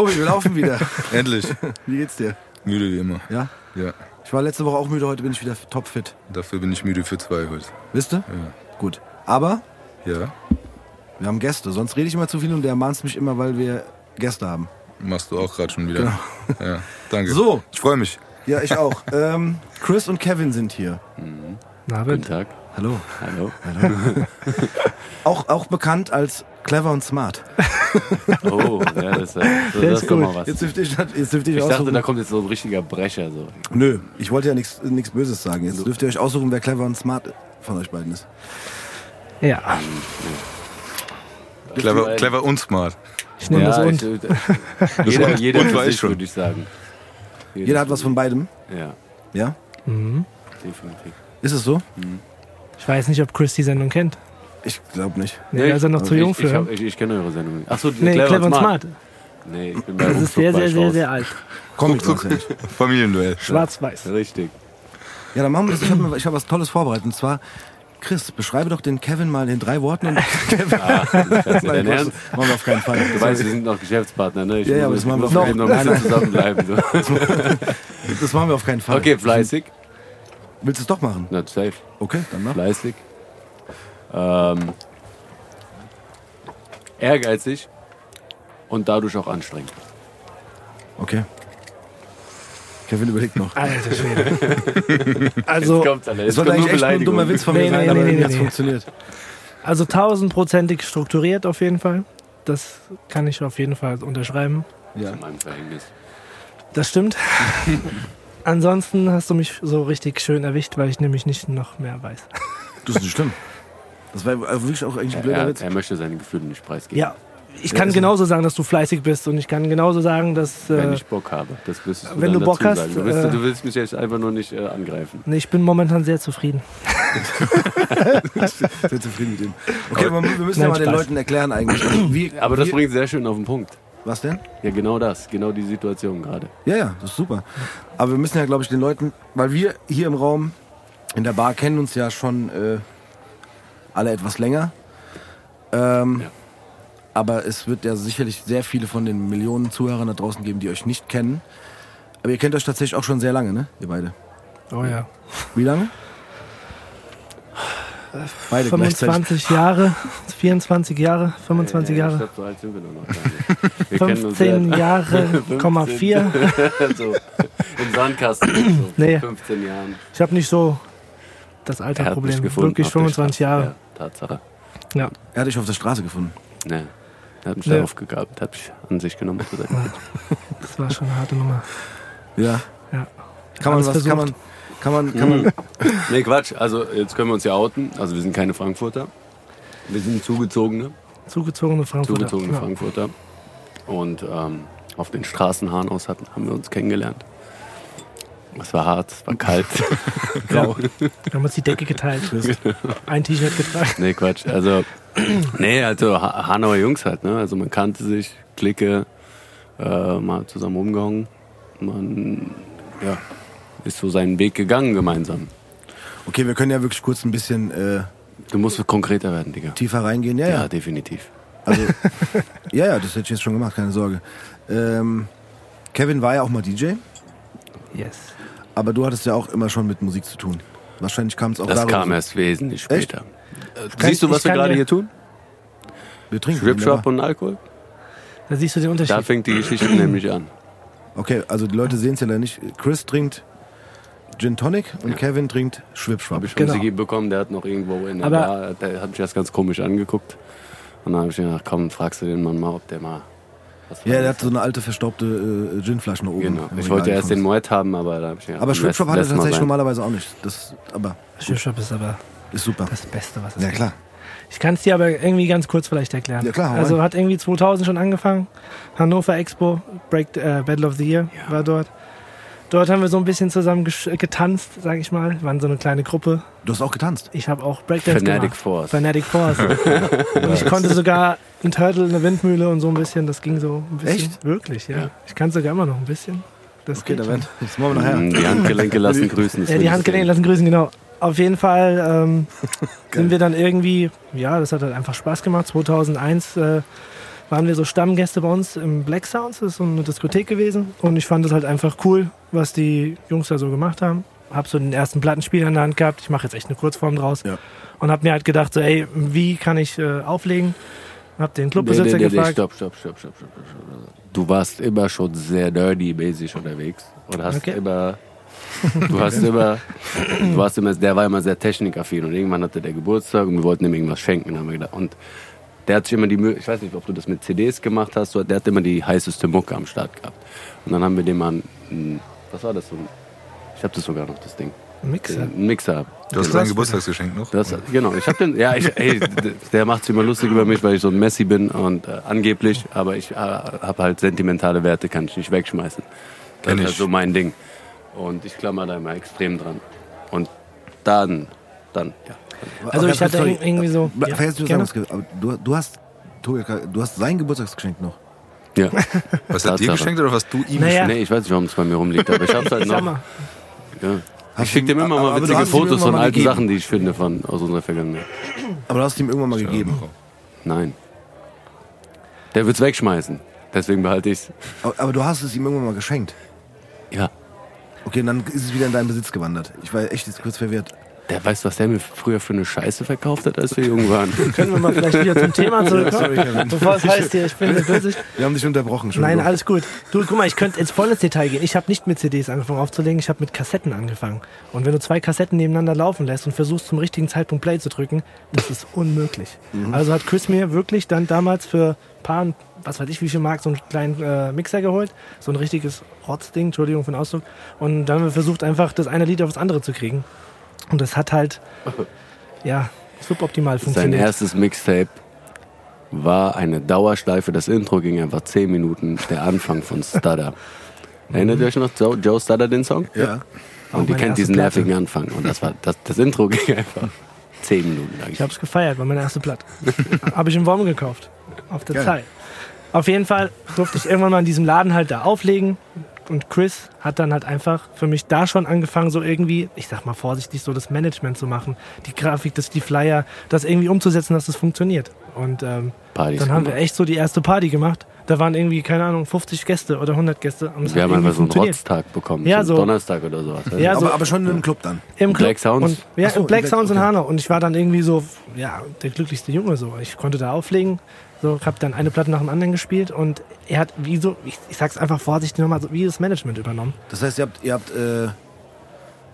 Tobi, wir laufen wieder. Endlich. Wie geht's dir? Müde wie immer. Ja? Ja. Ich war letzte Woche auch müde, heute bin ich wieder topfit. Dafür bin ich müde für zwei heute. Wisst ihr? Ja. Gut. Aber Ja. wir haben Gäste. Sonst rede ich immer zu viel und der mahnt mich immer, weil wir Gäste haben. Machst du auch gerade schon wieder. Ja. Danke. Genau. So. Ich freue mich. Ja, ich auch. ähm, Chris und Kevin sind hier. Na, Guten bitte. Tag. Hallo. Hallo. Auch, auch bekannt als clever und smart. Oh, ja, das, äh, so, das ist gut. mal was. Jetzt dürfte ich, jetzt ich, Ich dachte, da kommt jetzt so ein richtiger Brecher. So. Nö, ich wollte ja nichts Böses sagen. Jetzt dürft ihr euch aussuchen, wer clever und smart von euch beiden ist. Ja, Clever, clever und smart. ich nehme das ja, und. ich, äh, jeder, jeder und weiß schon. würde ich sagen. Jeder hat was von beidem. Ja, Ja? Mhm. definitiv. Ist es so? Ich weiß nicht, ob Chris die Sendung kennt. Ich glaube nicht. Nee, da ist er noch zu ich, jung ich, für. hab- ich, ich kenne eure Sendung. Achso, nee, clever, und smart. Nee, ich bin bei Das ist sehr, sehr, sehr, sehr alt. Comic Guck, guck. Familienduell. Schwarz-Weiß. Richtig. Ja, dann machen wir das. Ich habe ich hab was Tolles vorbereitet. Und zwar, Chris, beschreibe doch den Kevin mal in drei Worten. Und Kevin, Ah, dein Nein, Ernst? machen wir auf keinen Fall. Du weißt, wir sind noch Geschäftspartner, ne? Ich Ja, ja, aber muss, das machen wir muss noch. eben noch ein bisschen zusammenbleiben. So. Das machen wir auf keinen Fall. Okay, fleißig. Willst du es doch machen? Not safe. Okay, dann mach. Fleißig. Ähm, ehrgeizig und dadurch auch anstrengend. Okay. Kevin überlegt noch. Alter Schwede. Also, Alter. Es nur eigentlich echt nur ein dummer. Witz von mir Nee, sein, nee, aber nee, nee, nee. funktioniert. also tausendprozentig strukturiert auf jeden Fall. Das kann ich auf jeden Fall unterschreiben. Ja. Zu meinem Verhängnis. Das stimmt. Ansonsten hast du mich so richtig schön erwischt, weil ich nämlich nicht noch mehr weiß. Das ist nicht schlimm. Das war also wirklich auch eigentlich ein Er, blöder er, Witz. er möchte seine Gefühle nicht preisgeben. Ja, ich Ja, kann ist- genauso sagen, dass du fleißig bist und ich kann genauso sagen, dass Wenn äh, ich Bock habe. Das müsstest du wenn dann du Bock dazu hast. Du willst, äh, du willst mich jetzt einfach nur nicht äh, angreifen. nee, ich bin momentan sehr zufrieden. Sehr zufrieden mit ihm. Okay, aber wir müssen ja Nein, mal den. Leuten erklären eigentlich. Also Wie, Aber das wie, bringt sehr schön auf den Punkt. Was denn? Ja, genau das. Genau die Situation gerade. Ja, ja, das ist super. Aber wir müssen ja, glaube ich, den Leuten, weil wir hier im Raum in der Bar kennen uns ja schon äh, alle etwas länger. Ähm, Ja. Aber es wird ja sicherlich sehr viele von den Millionen Zuhörern da draußen geben, die euch nicht kennen. Aber ihr kennt euch tatsächlich auch schon sehr lange, ne? Ihr beide. Oh ja. Wie lange? Beide gleichzeitig. 25 Jahre, 24 Jahre, 25 Äh, Ich Jahre, glaube, so alt sind wir noch gar nicht. Wir kennen uns 15 seit- Jahre, Komma 4. so, Im Sandkasten. So, Nee. 15 Jahren. Ich habe nicht so das Er Alterproblem. gefunden Wirklich auf der 25 Straße. Jahre. Ja, Tatsache. Ja. Er hat dich auf der Straße gefunden. Ne. Er hat mich Ja. da aufgegabt, hat mich an sich genommen. Das war schon eine harte Nummer. Ja. Ja. Kann man was, kann man, versucht. kann man, kann man, Nee, Quatsch. Also, jetzt können wir uns ja outen. Also, wir sind keine Frankfurter. Wir sind zugezogene, Zugezogene Frankfurter. zugezogene Ja. Frankfurter. Und ähm, auf den Straßenhahn aus hatten, haben wir uns kennengelernt. Es war hart, es war kalt. Grau. Wir haben uns die Decke geteilt. Ein T-Shirt getragen. nee, Quatsch. Also, nee, also Ha- Hanauer Jungs halt, ne? Also man kannte sich, Clique, äh, mal zusammen rumgehangen. Man, ja, ist so seinen Weg gegangen gemeinsam. Okay, wir können ja wirklich kurz ein bisschen äh, Du musst konkreter werden, Digga. tiefer reingehen. Ja, Ja, ja. definitiv. Also, ja, ja, das hätte ich jetzt schon gemacht, keine Sorge. Ähm, Kevin war ja auch mal DJ, Yes. Aber du hattest ja auch immer schon mit Musik zu tun. Wahrscheinlich kam es auch Das kam erst wesentlich Echt? später. Äh, Siehst du, was wir gerade hier tun? Wir trinken. Schwipschwap wunderbar. und Alkohol? Da siehst du den Da Unterschied. fängt die Geschichte nämlich an. Okay, also die Leute sehen es ja leider nicht. Chris trinkt Gin Tonic und Kevin trinkt Schwipschwap. Habe ich von Genau. Sigi bekommen, der hat noch irgendwo in der Aber- Bar, der hat mich erst ganz komisch angeguckt. Und dann habe ich gedacht, komm, fragst du den Mann mal, ob der mal Ja, der hat so eine alte verstaubte äh, Ginflasche noch oben. Genau. Ich Regal wollte erst den. Moet haben, aber da habe ich gedacht, Aber lass- Schwipschwap hat er tatsächlich normalerweise auch nicht. Das, aber Schwipschwap ist aber ist super. das Beste, was es Ja, gibt. klar. Ich kann es dir aber irgendwie ganz kurz vielleicht erklären. Ja, klar, hau Also rein. hat irgendwie 2000 schon angefangen. Hannover Expo, Break, äh, Battle of the Year war dort. Dort haben wir so ein bisschen zusammen getanzt, sag ich mal. Wir waren so eine kleine Gruppe. Du hast auch getanzt. Ich habe auch Breakdance Fanatic gemacht. Force. Fanatic Force. und ich konnte sogar ein Turtle, eine Windmühle und so ein bisschen. Das ging so ein bisschen. Echt? Wirklich, ja. Ja. Ich kann sogar immer noch ein bisschen. Das Okay, geht da schon. werden. Das machen wir nachher. Mm, Die Handgelenke lassen grüßen. das Ja, die ich Handgelenke lassen grüßen, genau. Auf jeden Fall ähm, sind wir dann irgendwie, ja, das hat halt einfach Spaß gemacht. 2001 äh, waren wir so Stammgäste bei uns im Black Sounds, das ist so eine Diskothek gewesen. Und ich fand es halt einfach cool, was die Jungs da so gemacht haben. Hab so den ersten Plattenspieler in der Hand gehabt. Ich mache jetzt echt eine Kurzform draus. Ja. Und hab mir halt gedacht, so, ey, wie kann ich äh, auflegen? Hab den Nee, Clubbesitzer nee, nee, nee, gefragt. stopp, stopp, stopp, stopp, stopp, stopp, stopp. Du warst immer schon sehr nerdy-mäßig unterwegs. Und hast Okay. immer. Du hast immer. Du warst immer. Der war immer sehr technikaffin. Und irgendwann hatte der Geburtstag und wir wollten ihm irgendwas schenken. Haben wir gedacht. Und der hat sich immer die Mö- Ich weiß nicht, ob du das mit CDs gemacht hast. Der hat immer die heißeste Mucke am Start gehabt. Und dann haben wir dem mal. ein- Was war das? So ein, ich habe das sogar noch, das Ding. Mixer. Ein Mixer. Du hast dein Geburtstagsgeschenk noch? Das, genau, ich hab den, ja, ich, ey, der macht sich immer lustig über mich, weil ich so ein Messi bin und äh, angeblich, aber ich äh, habe halt sentimentale Werte, kann ich nicht wegschmeißen. Das Kenn ist ich. halt so mein Ding. Und ich klammer da immer extrem dran. Und dann, dann, ja. Also Aber ich hatte sorry, irgendwie so- äh, ja, du, du, du hast du hast sein Geburtstagsgeschenk noch. Ja. Was hat dir geschenkt oder was du ihm Naja. Nee, ich weiß nicht, warum es bei mir rumliegt, aber ich hab's halt noch. Ja. Ich schick du- dem immer aber- mal witzige Fotos von alten gegeben. Sachen, die ich finde von, aus unserer Vergangenheit. Aber du hast ihm irgendwann mal gegeben. Nein. Der wird's wegschmeißen. Deswegen behalte ich's. Aber, aber du hast es ihm irgendwann mal geschenkt. Ja. Okay, und dann ist es wieder in deinen Besitz gewandert. Ich war echt jetzt kurz verwirrt. Der weiß, was der mir früher für eine Scheiße verkauft hat, als wir jung waren. können wir mal vielleicht wieder zum Thema zurückkommen? Bevor es heißt hier, ich bin böse. Wir haben dich unterbrochen schon. Nein, alles gut. Du, guck mal, ich könnte ins volles Detail gehen. Ich habe nicht mit CDs angefangen aufzulegen, ich habe mit Kassetten angefangen. Und wenn du zwei Kassetten nebeneinander laufen lässt und versuchst zum richtigen Zeitpunkt Play zu drücken, das ist unmöglich. Also hat Chris mir wirklich dann damals für ein paar, was weiß ich, wie viel Mark, so einen kleinen äh, Mixer geholt. So ein richtiges Rotzding, Entschuldigung für den Ausdruck. Und dann haben wir versucht, einfach das eine Lied auf das andere zu kriegen. Und das hat halt, ja, suboptimal Sein funktioniert. erstes Mixtape war eine Dauerschleife. Das Intro ging einfach 10 Minuten. Der Anfang von Stutter. Erinnert ihr euch noch Joe, Joe Stutter den Song? Ja. Und die meine kennt diesen Platte. nervigen Anfang. Und das war das, das Intro ging einfach 10 Minuten lang. Ich habe es gefeiert, war meine erste Platte. habe ich im Worm gekauft. Auf der Geil. Zeit. Auf jeden Fall durfte ich irgendwann mal in diesem Laden halt da auflegen. Und Chris hat dann halt einfach für mich da schon angefangen, so irgendwie, ich sag mal vorsichtig, so das Management zu machen. Die Grafik, das, die Flyer, das irgendwie umzusetzen, dass das funktioniert. Und ähm, Partys dann haben wir echt so die erste Party gemacht. Da waren irgendwie, keine Ahnung, 50 Gäste oder 100 Gäste. Und Wir haben einfach so einen. Rotztag bekommen. Ja, so Donnerstag oder sowas. Ja, so- aber, aber schon im Club dann. Im Club. Black Sounds? Und, ja, so, im Black Black- Sounds in okay. Hanau. Und ich war dann irgendwie so, ja, der glücklichste Junge so. Ich konnte da auflegen. So, hab dann eine Platte nach dem anderen gespielt und er hat wie so, ich, ich sag's einfach vorsichtig nochmal, so wie das Management übernommen. Das heißt, ihr habt, ihr habt äh,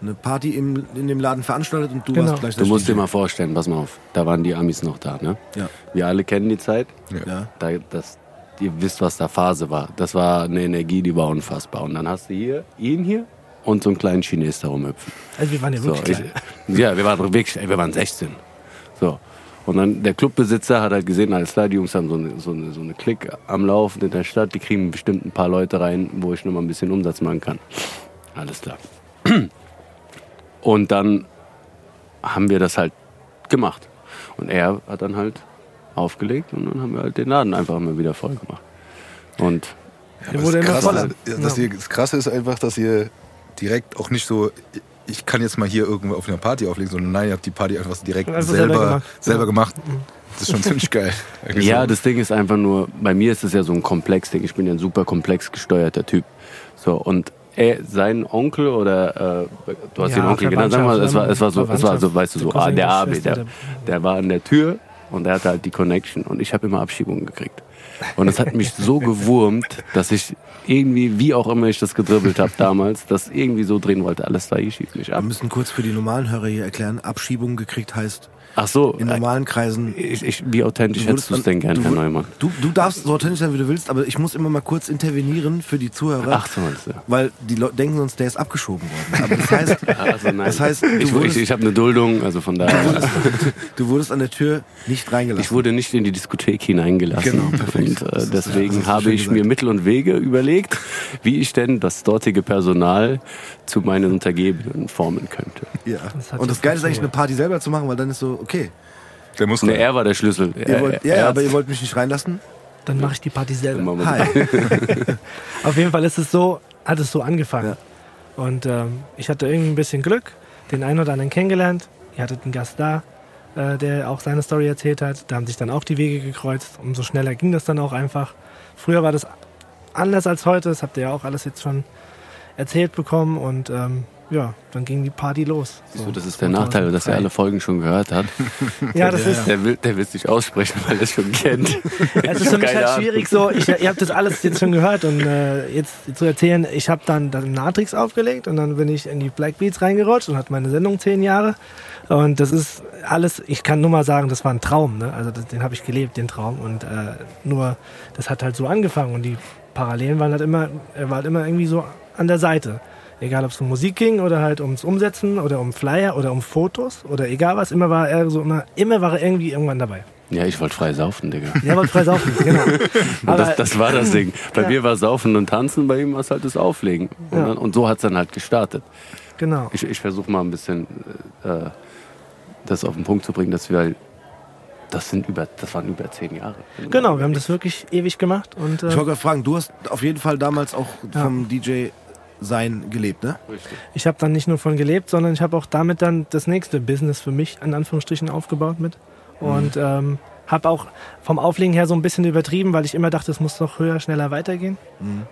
eine Party im, in dem Laden veranstaltet und du Genau. warst gleich Du musst dir mal vorstellen, pass mal auf, da waren die Amis noch da, ne? Ja. Wir alle kennen die Zeit. Ja. Da, das, ihr wisst, was da Phase war. Das war eine Energie, die war unfassbar. Und dann hast du hier ihn hier und so einen kleinen Chines da rumhüpfen. Also wir waren ja So, wirklich ich, klein. ja, wir waren wirklich, ey, wir waren 16. Und dann der Clubbesitzer hat halt gesehen, alles klar, die Jungs haben so eine, so eine, so eine Klick am Laufen in der Stadt, die kriegen bestimmt ein paar Leute rein, wo ich noch mal ein bisschen Umsatz machen kann. Alles klar. Und dann haben wir das halt gemacht. Und er hat dann halt aufgelegt und dann haben wir halt den Laden einfach immer wieder voll gemacht. Und wurde immer krass, dass ihr, das Krasse ist einfach, dass ihr direkt auch nicht so, ich kann jetzt mal hier irgendwo auf einer Party auflegen, sondern nein, ihr habt die Party einfach direkt Einfach selber, selber selber gemacht. gemacht. Das ist schon ziemlich geil. Ja, das Ding ist einfach nur, bei mir ist es ja so ein Komplex-Ding. Ich bin ja ein super komplex gesteuerter Typ. So, und er, sein Onkel oder, äh, du hast Ja, ihn Onkel genannt, sag mal, es war, es war so, es war so, weißt du, so, ah, der Abi, Schwester, der, der war an der Tür und er hatte halt die Connection und ich habe immer Abschiebungen gekriegt. Und es hat mich so gewurmt, dass ich irgendwie, wie auch immer ich das gedribbelt habe damals, das irgendwie so drehen wollte. Alles da, ich schieb mich Wir ab. müssen kurz für die normalen Hörer hier erklären, Abschiebung gekriegt heißt Ach so, in normalen Kreisen. ich, ich, wie authentisch Du hättest du es denn gern, an- Herr du, Neumann? Du, du darfst so authentisch sein, wie du willst, aber ich muss immer mal kurz intervenieren für die Zuhörer. Ach so, das, ja. Weil die Leute denken sonst, der ist abgeschoben worden. Aber das heißt, Also nein. Das heißt, du ich, ich, wurdest- ich habe eine Duldung, also von daher. du wurdest an der Tür nicht reingelassen. Ich wurde nicht in die Diskothek hineingelassen. Genau, perfekt. Und äh, deswegen du habe ich gesagt. mir Mittel und Wege überlegt, wie ich denn das dortige Personal zu meinen Untergebenen formen könnte. ja. Das Und das Geile ist eigentlich, eine Party selber zu machen, weil dann ist so, okay. Der muss Ne, rein. er war der Schlüssel. Ihr Er- wollt, ja, er aber ihr wollt mich nicht reinlassen. Dann mache ich die Party selber. Hi. Auf jeden Fall ist es so, hat es so angefangen. Und ähm, ich hatte irgendwie ein bisschen Glück, den einen oder anderen kennengelernt. Ihr hattet einen Gast da. äh, der auch seine Story erzählt hat. Da haben sich dann auch die Wege gekreuzt. Umso schneller ging das dann auch einfach. Früher war das anders als heute. Das habt ihr ja auch alles jetzt schon erzählt bekommen. Und ähm, ja, dann ging die Party los. So, das ist der Nachteil, dass er alle Folgen schon gehört hat. Ja, das ist. Der will, der will es nicht aussprechen, weil er es schon kennt. Es ist für mich halt schwierig so, ich, ihr habt das alles jetzt schon gehört und äh, jetzt zu erzählen, ich habe dann, dann Natrix aufgelegt und dann bin ich in die Black Beats reingerutscht und hatte meine Sendung zehn Jahre und das ist alles, ich kann nur mal sagen, das war ein Traum, ne? also das, den habe ich gelebt, den Traum und äh, nur, das hat halt so angefangen und die Parallelen waren halt immer, er war halt immer irgendwie so an der Seite. Egal, ob es um Musik ging oder halt ums Umsetzen oder um Flyer oder um Fotos oder egal was, immer war er so immer, immer war er irgendwie irgendwann dabei. Ja, ich wollte frei saufen, Digga. Er wollte frei saufen, genau. Und das, das war das Ding. Bei Ja. mir war Saufen und Tanzen, bei ihm war es halt das Auflegen. Und, Ja. dann, und so hat es dann halt gestartet. genau. Ich, ich versuche mal ein bisschen äh, das auf den Punkt zu bringen, dass wir halt, das sind über, das waren über zehn Jahre. Genau, wir haben das wirklich ewig gemacht und äh, Ich wollte gerade fragen, du hast auf jeden Fall damals auch Ja. vom DJ sein gelebt, ne? Richtig. ich habe dann nicht nur von gelebt, sondern ich habe auch damit dann das nächste Business für mich in Anführungsstrichen aufgebaut mit und ähm, habe auch vom Auflegen her so ein bisschen übertrieben, weil ich immer dachte, es muss noch höher, schneller weitergehen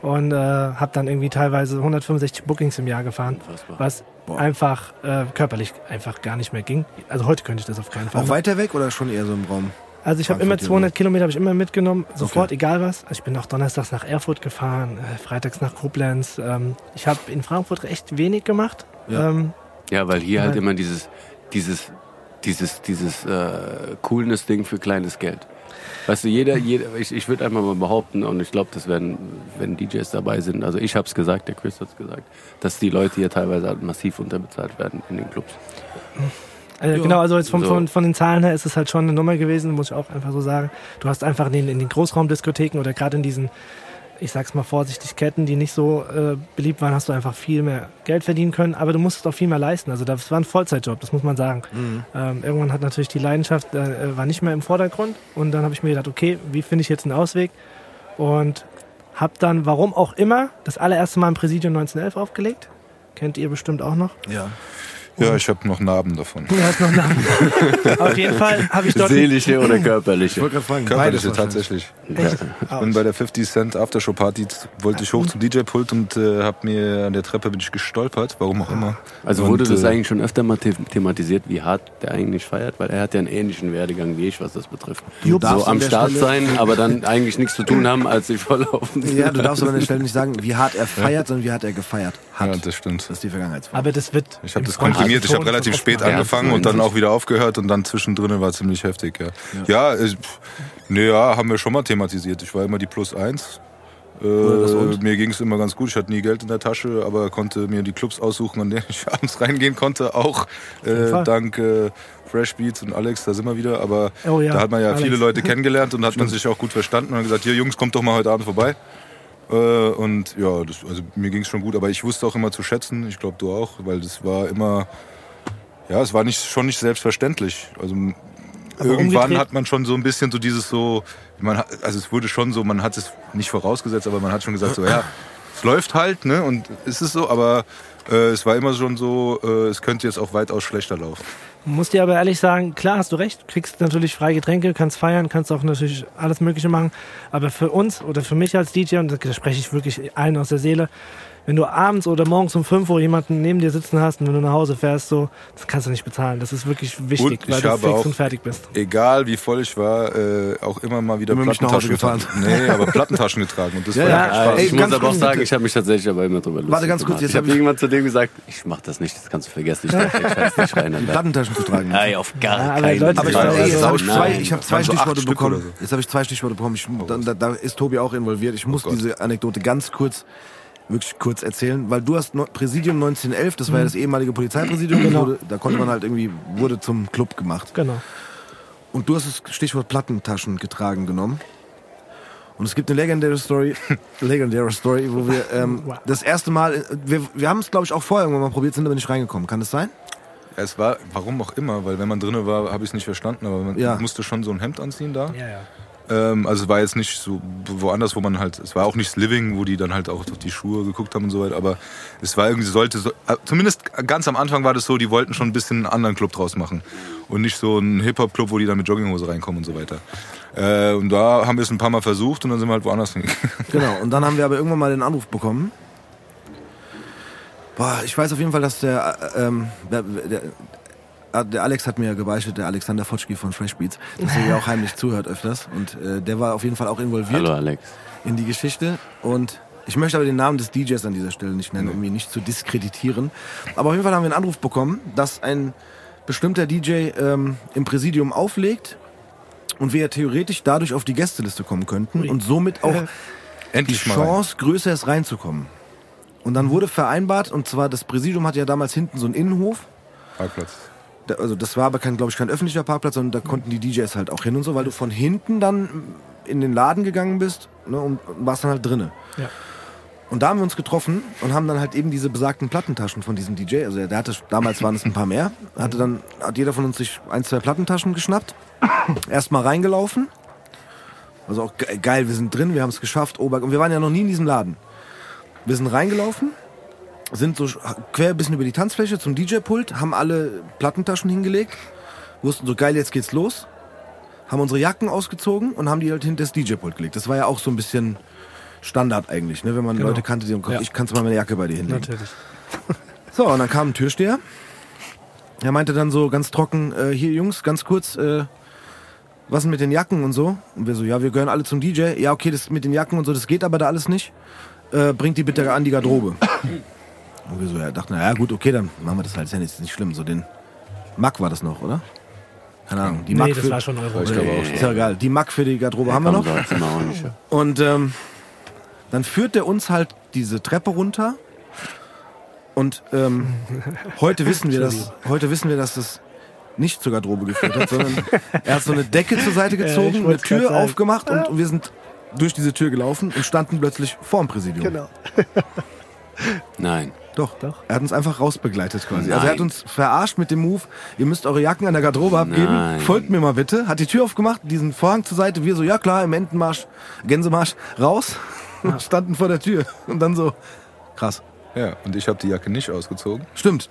und äh, habe dann irgendwie teilweise 165 Bookings im Jahr gefahren, Unfassbar. was Boah. einfach äh, körperlich einfach gar nicht mehr ging. Also heute könnte ich das auf keinen Fall. Auch weiter weg oder schon eher so im Raum? Also ich habe immer Frankfurt, 200 Kilometer habe ich immer mitgenommen, sofort, egal was. Also ich bin auch donnerstags nach Erfurt gefahren, äh, freitags nach Koblenz. Ähm, ich habe in Frankfurt recht wenig gemacht. Ja. Ähm, Ja, weil hier halt immer dieses, dieses, dieses, dieses äh, Coolness-Ding für kleines Geld. Weißt du, jeder, jeder ich, ich würde einfach mal behaupten, und ich glaube, das werden, wenn DJs dabei sind, also ich habe es gesagt, der Chris hat es gesagt, dass die Leute hier teilweise halt massiv unterbezahlt werden in den Clubs. Äh, Genau, also jetzt vom, So. von, von den Zahlen her ist es halt schon eine Nummer gewesen, muss ich auch einfach so sagen. Du hast einfach in den, in den Großraumdiskotheken oder gerade in diesen, ich sag's mal vorsichtig, Ketten, die nicht so äh, beliebt waren, hast du einfach viel mehr Geld verdienen können, aber du musstest auch viel mehr leisten. Also das war ein Vollzeitjob, das muss man sagen. Ähm, irgendwann hat natürlich die Leidenschaft, äh, war nicht mehr im Vordergrund und dann habe ich mir gedacht, okay, wie finde ich jetzt einen Ausweg? Und habe dann, warum auch immer, das allererste Mal im Präsidium 1911 aufgelegt. Kennt ihr bestimmt auch noch. Ja. Ja, ich habe noch Narben davon. Ja, ist noch Name. Auf jeden Fall habe ich dort. Seelische oder Ich körperliche? wollte gerade fragen, Körperliche tatsächlich. Ja. Ich bin bei der 50 Cent Aftershow Party, wollte ich hoch zum DJ-Pult und äh, hab mir an der Treppe bin ich gestolpert, warum auch immer. Also Und, wurde das äh, eigentlich schon öfter mal the thematisiert, wie hart der eigentlich feiert, weil er hat ja einen ähnlichen Werdegang wie ich, was das betrifft. Du darfst so an am der Start Stelle- sein, aber dann eigentlich nichts zu tun haben, als sie volllaufen. Ja, du darfst aber an der Stelle nicht sagen, wie hart er feiert, sondern wie hart er gefeiert hat. Ja, das stimmt. Das ist die Vergangenheitsform. Aber das wird. Ich habe im das komprimiert. Ich habe relativ spät Ja, angefangen und dann auch wieder aufgehört und dann zwischendrin war ziemlich heftig. Ja, ja, ich, nee, ja, haben wir schon mal thematisiert. Ich war immer die Plus eins. Äh, mir ging es immer ganz gut. Ich hatte nie Geld in der Tasche, aber konnte mir die Clubs aussuchen, an denen ich abends reingehen konnte. Auch äh, dank äh, Fresh Beats und Alex, da sind wir wieder. Aber Oh ja, da hat man ja Alex. viele Leute kennengelernt und hat man sich auch gut verstanden und hat gesagt, hier Jungs, kommt doch mal heute Abend vorbei. Äh, und ja, das, also mir ging es schon gut, aber ich wusste auch immer zu schätzen. Ich glaube, du auch, weil das war immer, ja, es war nicht, schon nicht selbstverständlich. Also irgendwann umgedreht- hat man schon so ein bisschen so dieses so, man hat, also es wurde schon so, man hat es nicht vorausgesetzt, aber man hat schon gesagt so, ja, es läuft halt, ne, und ist es so, aber äh, es war immer schon so, äh, es könnte jetzt auch weitaus schlechter laufen. Muss dir aber ehrlich sagen, klar hast du recht, kriegst natürlich freie Getränke, kannst feiern, kannst auch natürlich alles Mögliche machen. Aber für uns oder für mich als DJ, und da spreche ich wirklich allen aus der Seele, wenn du abends oder morgens um 5 Uhr jemanden neben dir sitzen hast und wenn du nach Hause fährst, so, das kannst du nicht bezahlen. Das ist wirklich wichtig, Und ich weil du habe fix auch- und fertig bist. Egal wie voll ich war, äh, auch immer mal wieder Immer mich nach Hause Plattentaschen getragen. Nee, aber Plattentaschen getragen. Und das Ja, war ja. Spaß. Ey, ich muss aber auch sagen, ich habe mich tatsächlich aber immer drüber lustig Warte, ganz kurz, gemacht. jetzt Ich habe hab ich- irgendwann zu dem gesagt, ich mach das nicht, das kannst du vergessen. Ich darf den Scheiß nicht rein. Die. Plattentaschen zu tragen. Ey, auf gar Ja, aber keinen Leute, Aber ich, Ja, ey, jetzt also- habe ich zwei, Nein. ich hab zwei so Stichworte bekommen. so. Jetzt habe ich zwei Stichworte bekommen. Ich, da, ist Tobi auch involviert. Ich muss Gott. diese Anekdote ganz kurz, wirklich kurz erzählen, weil du hast no, Präsidium 1911, das war ja das ehemalige Polizeipräsidium, Genau. wurde, da konnte man halt irgendwie, wurde zum Club gemacht. Genau. Und du hast das Stichwort Plattentaschen getragen genommen. Und es gibt eine legendäre Story, legendäre Story, wo wir ähm, Wow. das erste Mal, äh, wir, wir haben es glaube ich auch vorher irgendwann mal probiert, sind aber nicht reingekommen. Kann das sein? Es war, warum auch immer, weil wenn man drinnen war, habe ich es nicht verstanden, aber man Ja. musste schon so ein Hemd anziehen da. Ja, ja. Ähm, also es war jetzt nicht so woanders, wo man halt, es war auch nicht Living, wo die dann halt auch durch die Schuhe geguckt haben und so weiter, aber es war irgendwie, sollte, so, äh, zumindest ganz am Anfang war das so, die wollten schon ein bisschen einen anderen Club draus machen und nicht so ein Hip-Hop-Club, wo die dann mit Jogginghose reinkommen und so weiter. Äh, und da haben wir es ein paar Mal versucht und dann sind wir halt woanders hingegangen. Genau, und dann haben wir aber irgendwann mal den Anruf bekommen. Boah, ich weiß auf jeden Fall, dass der, äh, ähm, der, der, der Alex hat mir gebeichtet, der Alexander Fotschki von Fresh Beats, dass er ja auch heimlich zuhört öfters. Und äh, der war auf jeden Fall auch involviert Hallo Alex. in die Geschichte. Und ich möchte aber den Namen des DJs an dieser Stelle nicht nennen, um ihn nicht zu diskreditieren. Aber auf jeden Fall haben wir einen Anruf bekommen, dass ein bestimmter DJ ähm, im Präsidium auflegt und wir ja theoretisch dadurch auf die Gästeliste kommen könnten und somit auch die Endlich mal. rein. Chance größer ist reinzukommen. Und dann wurde vereinbart, und zwar das Präsidium hatte ja damals hinten so einen Innenhof. Parkplatz. Da- Also das war aber kein, glaube ich, kein öffentlicher Parkplatz, sondern da konnten die DJs halt auch hin und so, weil du von hinten dann in den Laden gegangen bist ne, und warst dann halt drinne. Ja. Und da haben wir uns getroffen und haben dann halt eben diese besagten Plattentaschen von diesem DJ, also der hatte, damals waren es ein paar mehr, hatte dann, hat jeder von uns sich ein, zwei Plattentaschen geschnappt, erstmal reingelaufen, also auch ge- geil, wir sind drin, wir haben es geschafft, Ober und wir waren ja noch nie in diesem Laden. Wir sind reingelaufen, sind so quer ein bisschen über die Tanzfläche zum DJ-Pult, haben alle Plattentaschen hingelegt, wussten so geil, jetzt geht's los, haben unsere Jacken ausgezogen und haben die halt hinter das DJ-Pult gelegt. Das war ja auch so ein bisschen Standard eigentlich, ne? wenn man Genau. Leute kannte, die haben gesagt, Ja. ich kann mal meine Jacke bei dir hinlegen. Natürlich. So, und dann kam ein Türsteher. Er meinte dann so ganz trocken, äh, hier Jungs, ganz kurz, äh, was denn mit den Jacken und so? Und wir so, ja, wir gehören alle zum DJ. Ja, okay, das mit den Jacken und so, das geht aber da alles nicht. Äh, bringt die bitte an die Garderobe. Und wir so, ja, dachten, na ja gut, okay, dann machen wir das halt, ist ja nicht, ist nicht schlimm. So den Mack war das noch, oder? Keine Ahnung. Die Nee, Mack das für, war schon Euro. Ich glaube auch. ist ja egal. Die Mack für die Garderobe haben wir noch. Und ähm, dann führt der uns halt diese Treppe runter. Und ähm, heute wissen wir, dass heute wissen wir, dass das nicht zur Garderobe geführt hat, sondern er hat so eine Decke zur Seite Ja, gezogen, eine wollt's grad Tür aufgemacht und, und wir sind durch diese Tür gelaufen und standen plötzlich vorm Präsidium. Genau. Nein. Doch, Doch. Er hat uns einfach rausbegleitet quasi. Also Nein. er hat uns verarscht mit dem Move, ihr müsst eure Jacken an der Garderobe abgeben, Nein. folgt mir mal bitte. Hat die Tür aufgemacht, diesen Vorhang zur Seite, wir so, ja klar, im Entenmarsch, Gänsemarsch, raus, standen vor der Tür. Und dann so, krass. Ja, und ich habe die Jacke nicht ausgezogen Stimmt,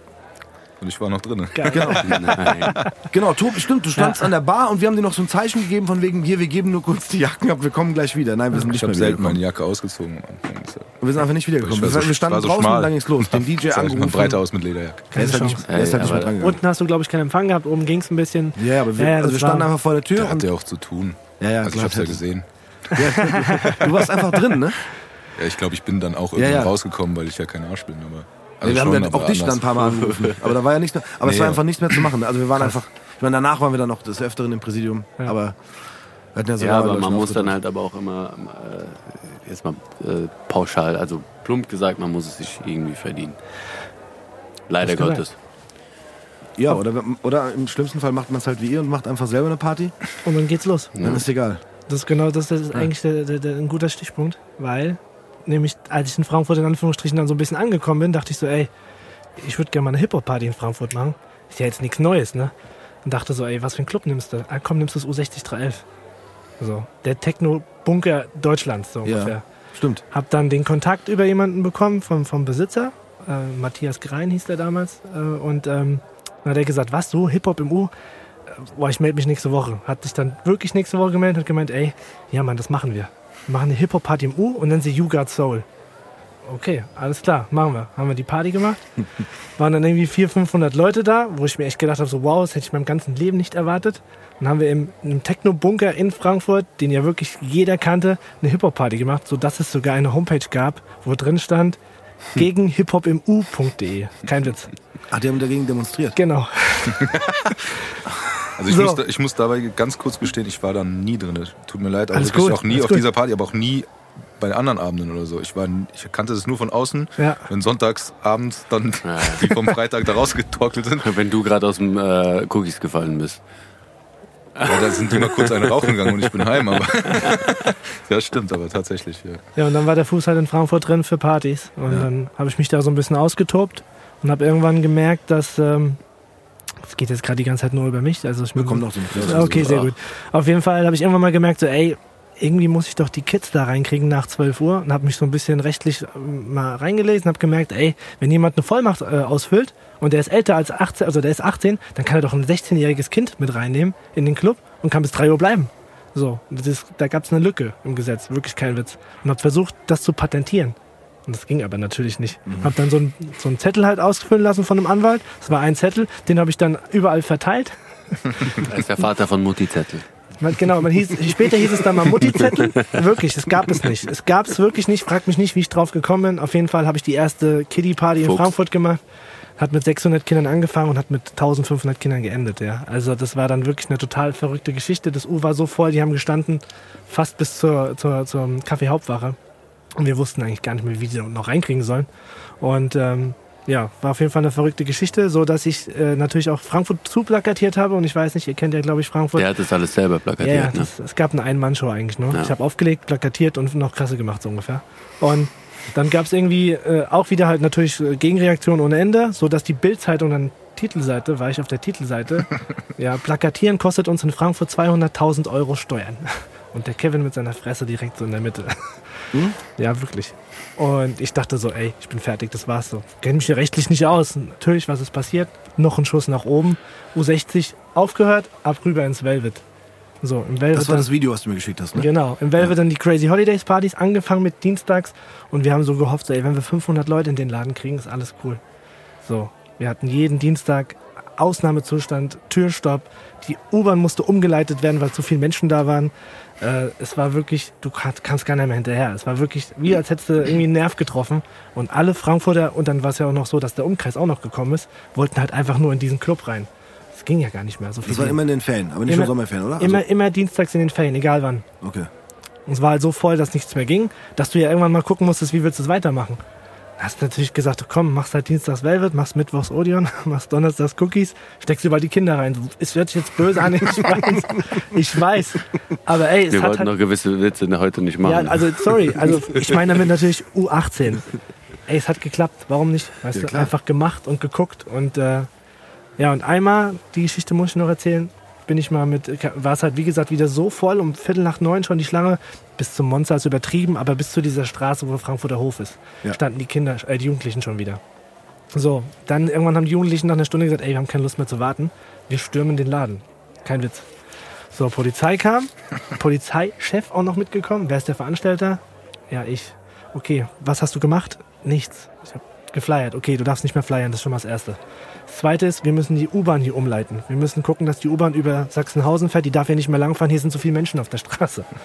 und ich war noch drinnen. genau. Nein. Genau, Tobi, stimmt, du standst an der Bar und wir haben dir noch so ein Zeichen gegeben von wegen, hier, wir geben nur kurz die Jacken ab, wir kommen gleich wieder. Nein, wir sind nicht Ich mehr habe selten meine. Jacke ausgezogen am Anfang. deshalb. Wir sind einfach nicht wiedergekommen. Ich so- wir standen so draußen schmal. und dann ging's los. Den DJ ich angerufen. breiter aus mit Lederjacke. Der ist halt nicht, der ist halt Ey, nicht mehr aber- dran gegangen. Unten hast du, glaube ich, keinen Empfang gehabt. Oben ging es ein bisschen. Ja, aber wir, Ja, also wir standen einfach vor der Tür Der und hat ja auch zu tun. Ja, ja, also ich klar, hab's ja gesehen. du warst einfach drin, ne? Ja, ich glaube, ich bin dann auch Ja, irgendwann ja. rausgekommen, weil ich ja kein Arsch bin. Aber, wir haben schon, ja aber auch dich dann ein paar Mal angerufen. Aber da war ja nichts mehr. Aber es Nee, war ja. einfach nichts mehr zu machen. Also wir waren einfach. Ich meine, danach waren wir dann noch des Öfteren im Präsidium. Ja. Aber wir hatten ja so Ja, aber man muss dann halt aber auch immer, äh, jetzt mal äh, pauschal, also plump gesagt, man muss es sich irgendwie verdienen. Leider. Gottes. Ja, oder, oder im schlimmsten Fall macht man es halt wie ihr und macht einfach selber eine Party. Und dann geht's los. Dann ist egal. Das ist genau das, das ist eigentlich der, der, der, ein guter Stichpunkt, weil nämlich als ich in Frankfurt in Anführungsstrichen dann so ein bisschen angekommen bin, dachte ich so, ey, ich würde gerne mal eine Hip-Hop-Party in Frankfurt machen. Ist ja jetzt nichts Neues, ne? Und dachte so, ey, was für ein Club nimmst du? Ah, komm, nimmst du das U60311. So, der Techno-Bunker Deutschlands, so Ja. ungefähr. Stimmt. Hab dann den Kontakt über jemanden bekommen vom, vom Besitzer. Äh, Matthias Grein hieß der damals. Äh, und ähm, dann hat er gesagt, was, so Hip-Hop im U? Äh, Boah, ich melde mich nächste Woche. Hat sich dann wirklich nächste Woche gemeldet und gemeint, ey, ja Mann, das machen wir. Wir machen eine Hip-Hop-Party im U und nennen sie You Got Soul. Okay, alles klar, machen wir. Haben wir die Party gemacht. Waren dann irgendwie 400, 500 Leute da, wo ich mir echt gedacht habe, so wow, das hätte ich meinem ganzen Leben nicht erwartet. Dann haben wir im, im Techno-Bunker in Frankfurt, den ja wirklich jeder kannte, eine Hip-Hop-Party gemacht, sodass es sogar eine Homepage gab, wo drin stand, gegen hiphopim.de. Kein Witz. Ach, die haben dagegen demonstriert. Genau. Also ich, So. muss, ich muss dabei ganz kurz gestehen, ich war da nie drin. Tut mir leid, aber Alles wirklich gut, auch nie alles auf gut. dieser Party, aber auch nie bei anderen Abenden oder so. Ich, war, ich kannte das nur von außen. Ja. Wenn sonntags abends dann Ja. die vom Freitag da rausgetorkelt sind, Wenn du gerade aus dem äh, Cookies gefallen bist. ja, da sind die mal kurz eine rauchen gegangen und ich bin heim. Aber ja, stimmt, aber tatsächlich. Ja. Ja, und dann war der Fuß halt in Frankfurt drin für Partys. Und Ja. dann habe ich mich da so ein bisschen ausgetobt und habe irgendwann gemerkt, dass, ähm, Es geht jetzt gerade die ganze Zeit nur über mich. Also ich Wir kommen noch zum Kurs. Okay, sehr gut. Auf jeden Fall habe ich irgendwann mal gemerkt, so, ey, irgendwie muss ich doch die Kids da reinkriegen nach 12 Uhr und habe mich so ein bisschen rechtlich ähm, mal reingelesen, habe gemerkt, ey, wenn jemand eine Vollmacht äh, ausfüllt und der ist älter als 18, also der ist 18, dann kann er doch ein 16-jähriges Kind mit reinnehmen in den Club und kann bis 3 Uhr bleiben. So, das da gab es eine Lücke im Gesetz, wirklich kein Witz. Und habe versucht, das zu patentieren. Und das ging aber natürlich nicht. Hab dann so einen so einen Zettel halt ausfüllen lassen von einem Anwalt. Das war ein Zettel, den habe ich dann überall verteilt. Er ist der Vater von Mutti Zettel. Genau, man hieß, später hieß es dann mal Mutti-Zettel. Wirklich, es gab es nicht. Es gab es wirklich nicht. Frag mich nicht, wie ich drauf gekommen bin. Auf jeden Fall habe ich die erste Kiddie-Party in. Frankfurt gemacht. Hat mit 600 Kindern angefangen und hat mit 1500 Kindern geendet, ja. Also das war dann wirklich eine total verrückte Geschichte. Das U war so voll, die haben gestanden fast bis zur, zur, zur Kaffee-Hauptwache. Und wir wussten eigentlich gar nicht mehr, wie die noch reinkriegen sollen. Und ähm, ja, war auf jeden Fall eine verrückte Geschichte, so dass ich äh, natürlich auch Frankfurt zuplakatiert habe. Und ich weiß nicht, ihr kennt ja, glaube ich, Frankfurt. Der hat das alles selber Ja, ja, plakatiert. ne? das, es gab eine Ein-Mann-Show eigentlich nur. Ja. Ich habe aufgelegt, plakatiert und noch Kasse gemacht, so ungefähr. Und dann gab es irgendwie äh, auch wieder halt natürlich äh, Gegenreaktionen ohne Ende, so dass die Bild-Zeitung dann Titelseite, war ich auf der Titelseite, ja, plakatieren kostet uns in Frankfurt 200.000 Euro Steuern. Und der Kevin mit seiner Fresse direkt so in der Mitte. Ja, wirklich. Und ich dachte so, ey, ich bin fertig, das war's so. Kenne mich hier rechtlich nicht aus. Natürlich, was ist passiert? Noch ein Schuss nach oben. U60 aufgehört, ab rüber ins Velvet. So, im Velvet. Das war das Video, was du mir geschickt hast, ne? Genau, im Velvet dann die Crazy Holidays Partys, angefangen mit Dienstags. Und wir haben so gehofft, so, ey, wenn wir 500 Leute in den Laden kriegen, ist alles cool. So, wir hatten jeden Dienstag Ausnahmezustand, Türstopp. Die U-Bahn musste umgeleitet werden, weil zu viele Menschen da waren. Äh, es war wirklich, du kann- kannst gar nicht mehr hinterher. Es war wirklich wie, als hättest du irgendwie einen Nerv getroffen. Und alle Frankfurter, und dann war es ja auch noch so, dass der Umkreis auch noch gekommen ist, wollten halt einfach nur in diesen Club rein. Es ging ja gar nicht mehr. So Das viel war immer in den Ferien, aber nicht Immer- im Sommerferien, oder? Also, immer, immer dienstags in den Ferien, egal wann. okay. Und es war halt so voll, dass nichts mehr ging, dass du ja irgendwann mal gucken musstest, wie willst du es weitermachen. Hast natürlich gesagt, komm, machst halt Dienstags Velvet, machst Mittwochs Odeon, machst Donnerstags Cookies, steckst überall die Kinder rein. Es hört sich jetzt böse an, ich weiß. Ich weiß. Aber ey, es Wir hat wollten halt, noch gewisse Witze heute nicht machen. ja, also sorry, also ich meine damit natürlich U18. Ey, es hat geklappt, warum nicht? Weißt Ja, du, einfach gemacht und geguckt und äh, ja, und einmal, die Geschichte muss ich noch erzählen, bin ich mal mit, war es halt wie gesagt wieder so voll, um Viertel nach neun schon die Schlange, bis zum Monster ist übertrieben, aber bis zu dieser Straße, wo Frankfurter Hof ist, Ja. standen die Kinder, äh, die Jugendlichen schon wieder. So, dann irgendwann haben die Jugendlichen nach einer Stunde gesagt, ey, wir haben keine Lust mehr zu warten, wir stürmen den Laden. Kein Witz. So, Polizei kam, Polizeichef auch noch mitgekommen. Wer ist der Veranstalter? Ja, ich. Okay, was hast du gemacht? Nichts. Ich habe geflyert. Okay, du darfst nicht mehr flyern, das ist schon mal das Erste. Das Zweite ist, wir müssen die U-Bahn hier umleiten. Wir müssen gucken, dass die U-Bahn über Sachsenhausen fährt. Die darf hier nicht mehr langfahren, hier sind zu viele Menschen auf der Straße.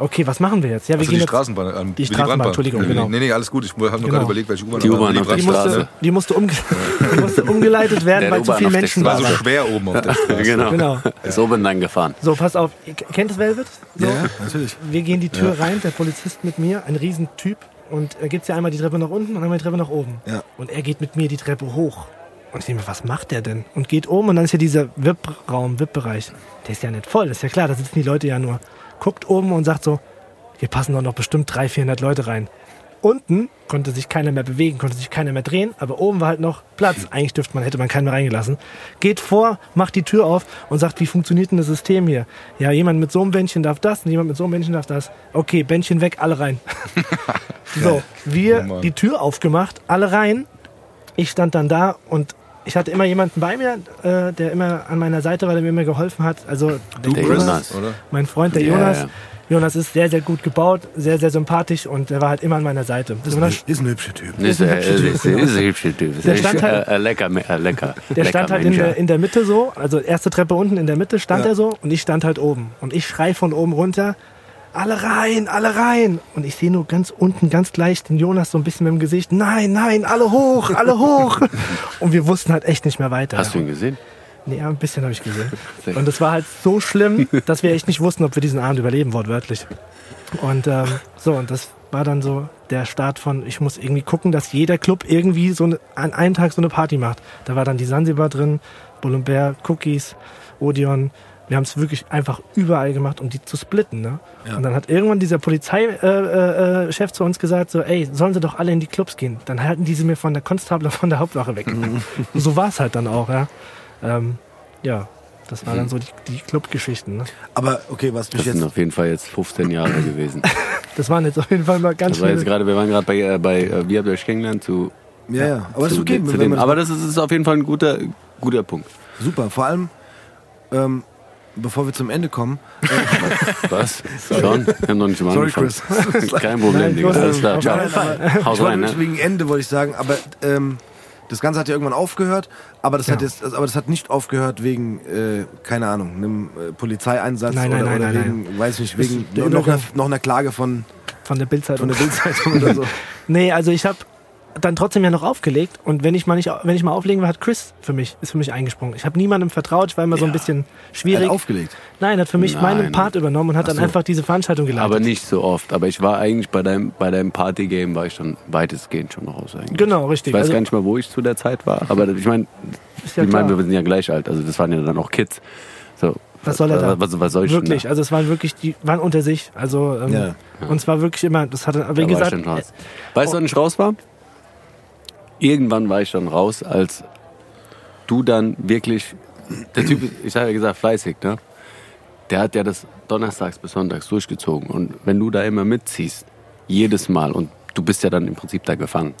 Okay, was machen wir jetzt? Ja, wir Also gehen die jetzt, Straßenbahn. Ähm, Die Straßenbahn, Brandbahn. Entschuldigung, genau. Nee, nee, alles gut. Ich habe nur Genau. gerade überlegt, welche U-Bahn. Die U-Bahn auf der die Brandbahn. musste, Straße. die, musste umge die musste umgeleitet werden, weil zu viele Menschen War da so waren. schwer oben auf der Straße. genau. Genau. Ist oben dann gefahren. So, pass auf. Kennt das Velvet? So. Ja, ja, natürlich. Wir gehen die Tür rein, der Polizist mit mir, ein Riesentyp. Und er geht ja einmal die Treppe nach unten und einmal die Treppe nach oben. Ja. Und er geht mit mir die Treppe hoch. Und ich denke mir, was macht der denn? Und geht oben und dann ist ja dieser VIP-Raum, VIP-Bereich. Der ist ja nicht voll, das ist ja klar, da sitzen die Leute ja nur. Guckt oben und sagt so, hier passen doch noch bestimmt 300, 400 Leute rein. Unten konnte sich keiner mehr bewegen, konnte sich keiner mehr drehen, aber oben war halt noch Platz. Eigentlich dürfte man, hätte man keinen mehr reingelassen. Geht vor, macht die Tür auf und sagt, wie funktioniert denn das System hier? Ja, jemand mit so einem Bändchen darf das und jemand mit so einem Bändchen darf das. Okay, Bändchen weg, alle rein. so, wir Oh die Tür aufgemacht, alle rein. Ich stand dann da und ich hatte immer jemanden bei mir, äh, der immer an meiner Seite war, der mir immer geholfen hat. Also Der Chris, Jonas. Oder? mein Freund, der Ja, Jonas. ja. Jonas ist sehr, sehr gut gebaut, sehr, sehr sympathisch und er war halt immer an meiner Seite. Jonas, Ist ein hübscher Typ. Ist, äh, ist, ist, ist ein hübscher Typ. Ist Der stand halt- äh, äh, lecker, äh, lecker. der stand halt in der, in der Mitte so, also erste Treppe unten in der Mitte stand Ja. er so und ich stand halt oben. Und ich schrei von oben runter, alle rein, alle rein. Und ich sehe nur ganz unten, ganz gleich den Jonas so ein bisschen mit dem Gesicht, nein, nein, alle hoch, alle hoch. und wir wussten halt echt nicht mehr weiter. Hast du ihn gesehen? Nee, ja, ein bisschen habe ich gesehen. Und es war halt so schlimm, dass wir echt nicht wussten, ob wir diesen Abend überleben, wortwörtlich. Und ähm, so, und das war dann so der Start von, ich muss irgendwie gucken, dass jeder Club irgendwie so eine, an einem Tag so eine Party macht. Da war dann die Sansibar drin, Bolumbär, Cookies, Odeon. Wir haben es wirklich einfach überall gemacht, um die zu splitten. Ne? Ja. Und dann hat irgendwann dieser Polizeichef äh, äh, Chef zu uns gesagt, so, ey, sollen sie doch alle in die Clubs gehen. Dann halten die sie mir von der Konstable von der Hauptwache weg. so war es halt dann auch, ja. Ähm, ja, das waren dann so die, die Clubgeschichten. Ne? Aber okay, was mich Das sind jetzt. auf jeden Fall jetzt 15 Jahre gewesen. Das waren jetzt auf jeden Fall mal ganz Das war jetzt schnell. gerade, wir waren gerade bei, äh, bei äh, wie habt ihr euch kennengelernt zu, Ja, ja. Aber es ist okay. dem. Aber das ist, ist auf jeden Fall ein guter, guter Punkt. super. Vor allem, ähm, bevor wir zum Ende kommen. Was? Schon? Wir haben noch nicht mal Sorry. Chris. Kein Problem, Digga. Alles klar. auf Ciao. keinen Fall. Haus rein, ne? wegen Ende, wollte ich sagen, aber ähm, das Ganze hat ja irgendwann aufgehört, aber das hat Ja. jetzt, aber das hat nicht aufgehört wegen, äh, keine Ahnung, einem äh, Polizeieinsatz Nein, nein, oder, nein, oder nein, wegen, weiß nicht, wegen noch, noch, einer, noch einer Klage von, Von der von Bildzeitung. der Bildzeitung oder so. Nee, also ich habe dann trotzdem ja noch aufgelegt und wenn ich mal nicht, wenn ich mal auflegen will, hat Chris für mich, ist für mich eingesprungen. Ich habe niemandem vertraut, ich war immer so ein bisschen Er schwierig. hat aufgelegt. Nein, hat für mich Nein. meinen Part übernommen und hat dann so. einfach diese Veranstaltung geleitet. Aber nicht so oft. Aber ich war eigentlich bei deinem, bei deinem Partygame war ich schon weitestgehend schon raus eigentlich. Genau, richtig. Ich weiß Also- gar nicht mal, wo ich zu der Zeit war, aber ich meine, ja ich meine, klar. wir sind ja gleich alt, also das waren ja dann auch Kids. So, Was soll er da? Was, was soll ich Wirklich, denn also es waren wirklich, die waren unter sich. Also ähm, Ja. und zwar wirklich immer, das hat er, da? wie Da war ich gesagt, dann raus. Weißt du, wann ich raus war? Irgendwann war ich dann raus, als du dann wirklich, der Typ, ich habe ja gesagt, fleißig, ne? Der hat ja das donnerstags bis sonntags durchgezogen. Und wenn du da immer mitziehst, jedes Mal, und du bist ja dann im Prinzip da gefangen.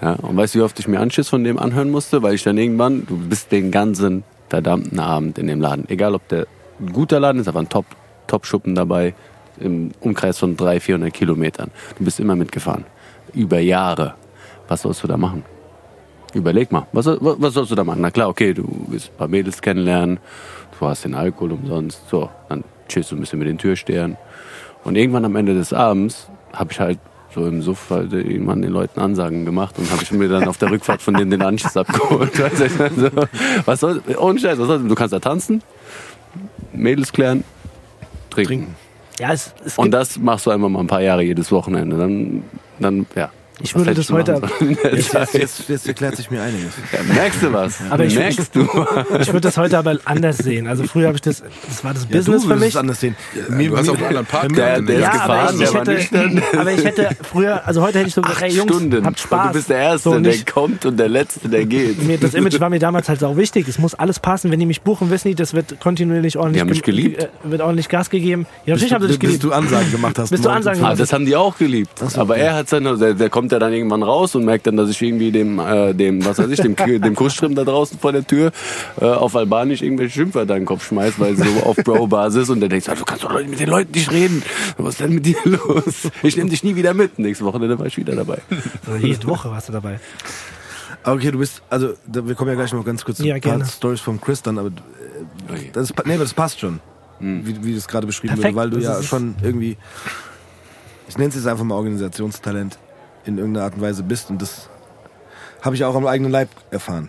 Ja, und weißt du, wie oft ich mir Anschiss von dem anhören musste? Weil ich dann irgendwann, du bist den ganzen verdammten Abend in dem Laden. Egal, ob der ein guter Laden ist, aber ein Top, Top-Schuppen dabei, im Umkreis von 300, 400 Kilometern. Du bist immer mitgefahren. Über Jahre. Was sollst du da machen? Überleg mal, was, was was sollst du da machen? Na klar, okay, du willst ein paar Mädels kennenlernen, du hast den Alkohol umsonst, so, dann chillst du ein bisschen mit den Türstehern. Und irgendwann am Ende des Abends habe ich halt so im Suff halt irgendwann den Leuten Ansagen gemacht und habe ich mir dann auf der Rückfahrt von denen den Anschiss abgeholt. Also, was soll, ohne Scheiß, was soll, du kannst da tanzen, Mädels klären, trinken. Trinken. ja, es, es Und das machst du einfach mal ein paar Jahre jedes Wochenende. Dann, dann ja. Ich würde das heute- Jetzt, jetzt, jetzt, jetzt erklärt sich mir einiges. Ja, merkst du was? Aber ich- merkst du? ich würde das heute aber anders sehen. Also früher habe ich das, das war das Ja, Business du für mich. es anders sehen. du hast auch einen anderen Part Der- der ist ja, gefahren, aber ich, der ich hätte, nüchtern. aber ich hätte früher, also heute hätte ich so gesagt, Acht ey Jungs, Stunden. habt Spaß. Und du bist der Erste, so, der nicht, kommt und der Letzte, der geht. mir, das Image war mir damals halt auch wichtig. Es muss alles passen. Wenn die mich buchen, wissen die, das wird kontinuierlich ordentlich, Die haben mich ge- geliebt. äh, wird ordentlich Gas gegeben. Ja, natürlich haben sie bis, dich bis geliebt. du Ansagen gemacht hast. Bis du Ansagen Ah, gemacht das haben die auch geliebt. Aber er hat dann, der, der kommt ja dann irgendwann raus und merkt dann, dass ich irgendwie dem, äh, dem, was weiß ich, dem, dem Kussstrim da draußen vor der Tür äh, auf Albanisch irgendwelche Schimpfwörter in den Kopf schmeißt, weil so auf Bro-Basis und der denkt, ah, du kannst doch mit den Leuten nicht reden. Was ist denn mit dir los? Ich nehme dich nie wieder mit. Nächste Woche war ich wieder dabei. Also jede Woche warst du dabei. Aber okay, du bist, also da, wir kommen ja gleich noch ganz kurz zu Ja, ein. Stories vom Chris dann, aber äh, Okay. das, ist, nee, das passt schon, wie, wie das gerade beschrieben Perfekt, wurde, weil du das ja schon irgendwie, ich nenne es jetzt einfach mal Organisationstalent in irgendeiner Art und Weise bist und das habe ich auch am eigenen Leib erfahren.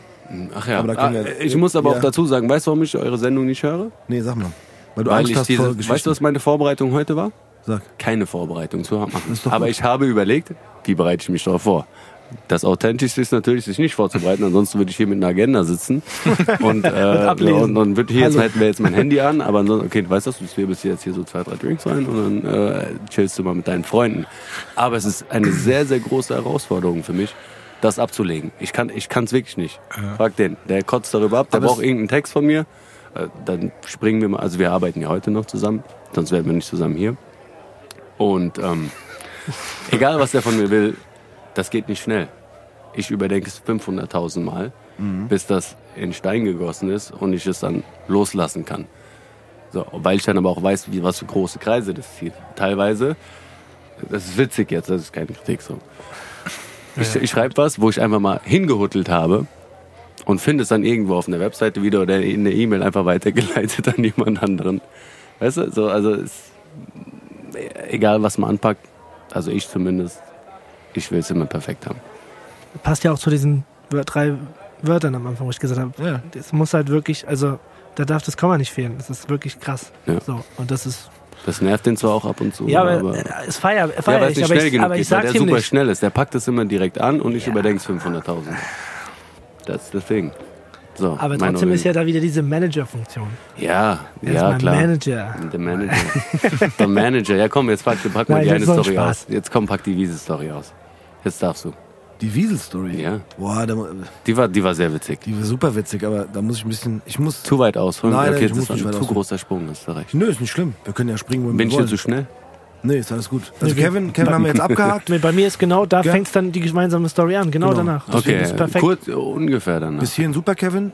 Ach ja. Aber da können ah, wir- ich muss aber ja. auch dazu sagen, weißt du, warum ich eure Sendung nicht höre? Nee, sag mal. Weil du Weil Angst hast diese, vor weißt du, was meine Vorbereitung heute war? Sag. keine Vorbereitung zu machen. Aber gut. ich habe überlegt, wie bereite ich mich darauf vor? Das Authentischste ist natürlich, sich nicht vorzubereiten, ansonsten würde ich hier mit einer Agenda sitzen und, äh, ablesen. und, und würde hier jetzt, hätten wir jetzt mein Handy an, aber ansonsten, okay, du weißt das, du wirst jetzt hier so zwei, drei Drinks rein und dann äh, chillst du mal mit deinen Freunden. Aber es ist eine sehr, sehr große Herausforderung für mich, das abzulegen. Ich kann ich wirklich nicht. Frag den, der kotzt darüber ab, der Aber braucht irgendeinen Text von mir. Äh, dann springen wir mal, also wir arbeiten ja heute noch zusammen, sonst wären wir nicht zusammen hier. Und ähm, egal, was der von mir will, das geht nicht schnell. Ich überdenke es 500.000 Mal, bis das in Stein gegossen ist und ich es dann loslassen kann. So, weil ich dann aber auch weiß, wie, was für große Kreise das zieht. Teilweise, das ist witzig jetzt, das ist keine Kritik so. Ich, ich schreibe was, wo ich einfach mal hingehuttelt habe und finde es dann irgendwo auf einer Webseite wieder oder in der E-Mail einfach weitergeleitet an jemand anderen. Weißt du, so, also es, egal was man anpackt, also ich zumindest, ich will es immer perfekt haben. Passt ja auch zu diesen drei Wörtern am Anfang, wo ich gesagt habe, Ja. das muss halt wirklich, also da darf das Komma nicht fehlen. Das ist wirklich krass. Ja. So, und das ist, Das nervt den zwar auch ab und zu. ja, aber, äh, es feier, ja, feier es ich, nicht aber schnell ich, genug aber ich geht, weil sag's der super nicht. schnell ist. Der packt es immer direkt an und ich Ja. überdenke es 500.000. Das ist das Ding. So, Aber trotzdem ist ja da wieder diese Manager-Funktion. Ja, Er ist ja, mein klar. Manager. Der Manager. Der Manager. Ja, komm, jetzt pack, pack mal die eine ist Story Spaß. aus. Jetzt komm, pack die Wiese-Story aus. Jetzt darfst du. Die Wiesel-Story? Ja. Boah, da, Die war, die war sehr witzig. die war super witzig, aber da muss ich ein bisschen. Ich muss. Zu weit ausholen. Nein, nein, okay, ich das nicht ein weit zu ausholen. großer Sprung, hast du recht. Nö, ist nicht schlimm. Wir können ja springen, wenn Bin wir ich wollen. hier zu schnell? Nee, ist alles gut. Also Nee, Kevin, Kevin haben wir jetzt abgehakt. Bei mir ist genau, da Ja. fängt dann die gemeinsame Story an, genau, Genau. danach. Deswegen Okay, ist perfekt. kurz, ungefähr danach. Bis hierhin super, Kevin.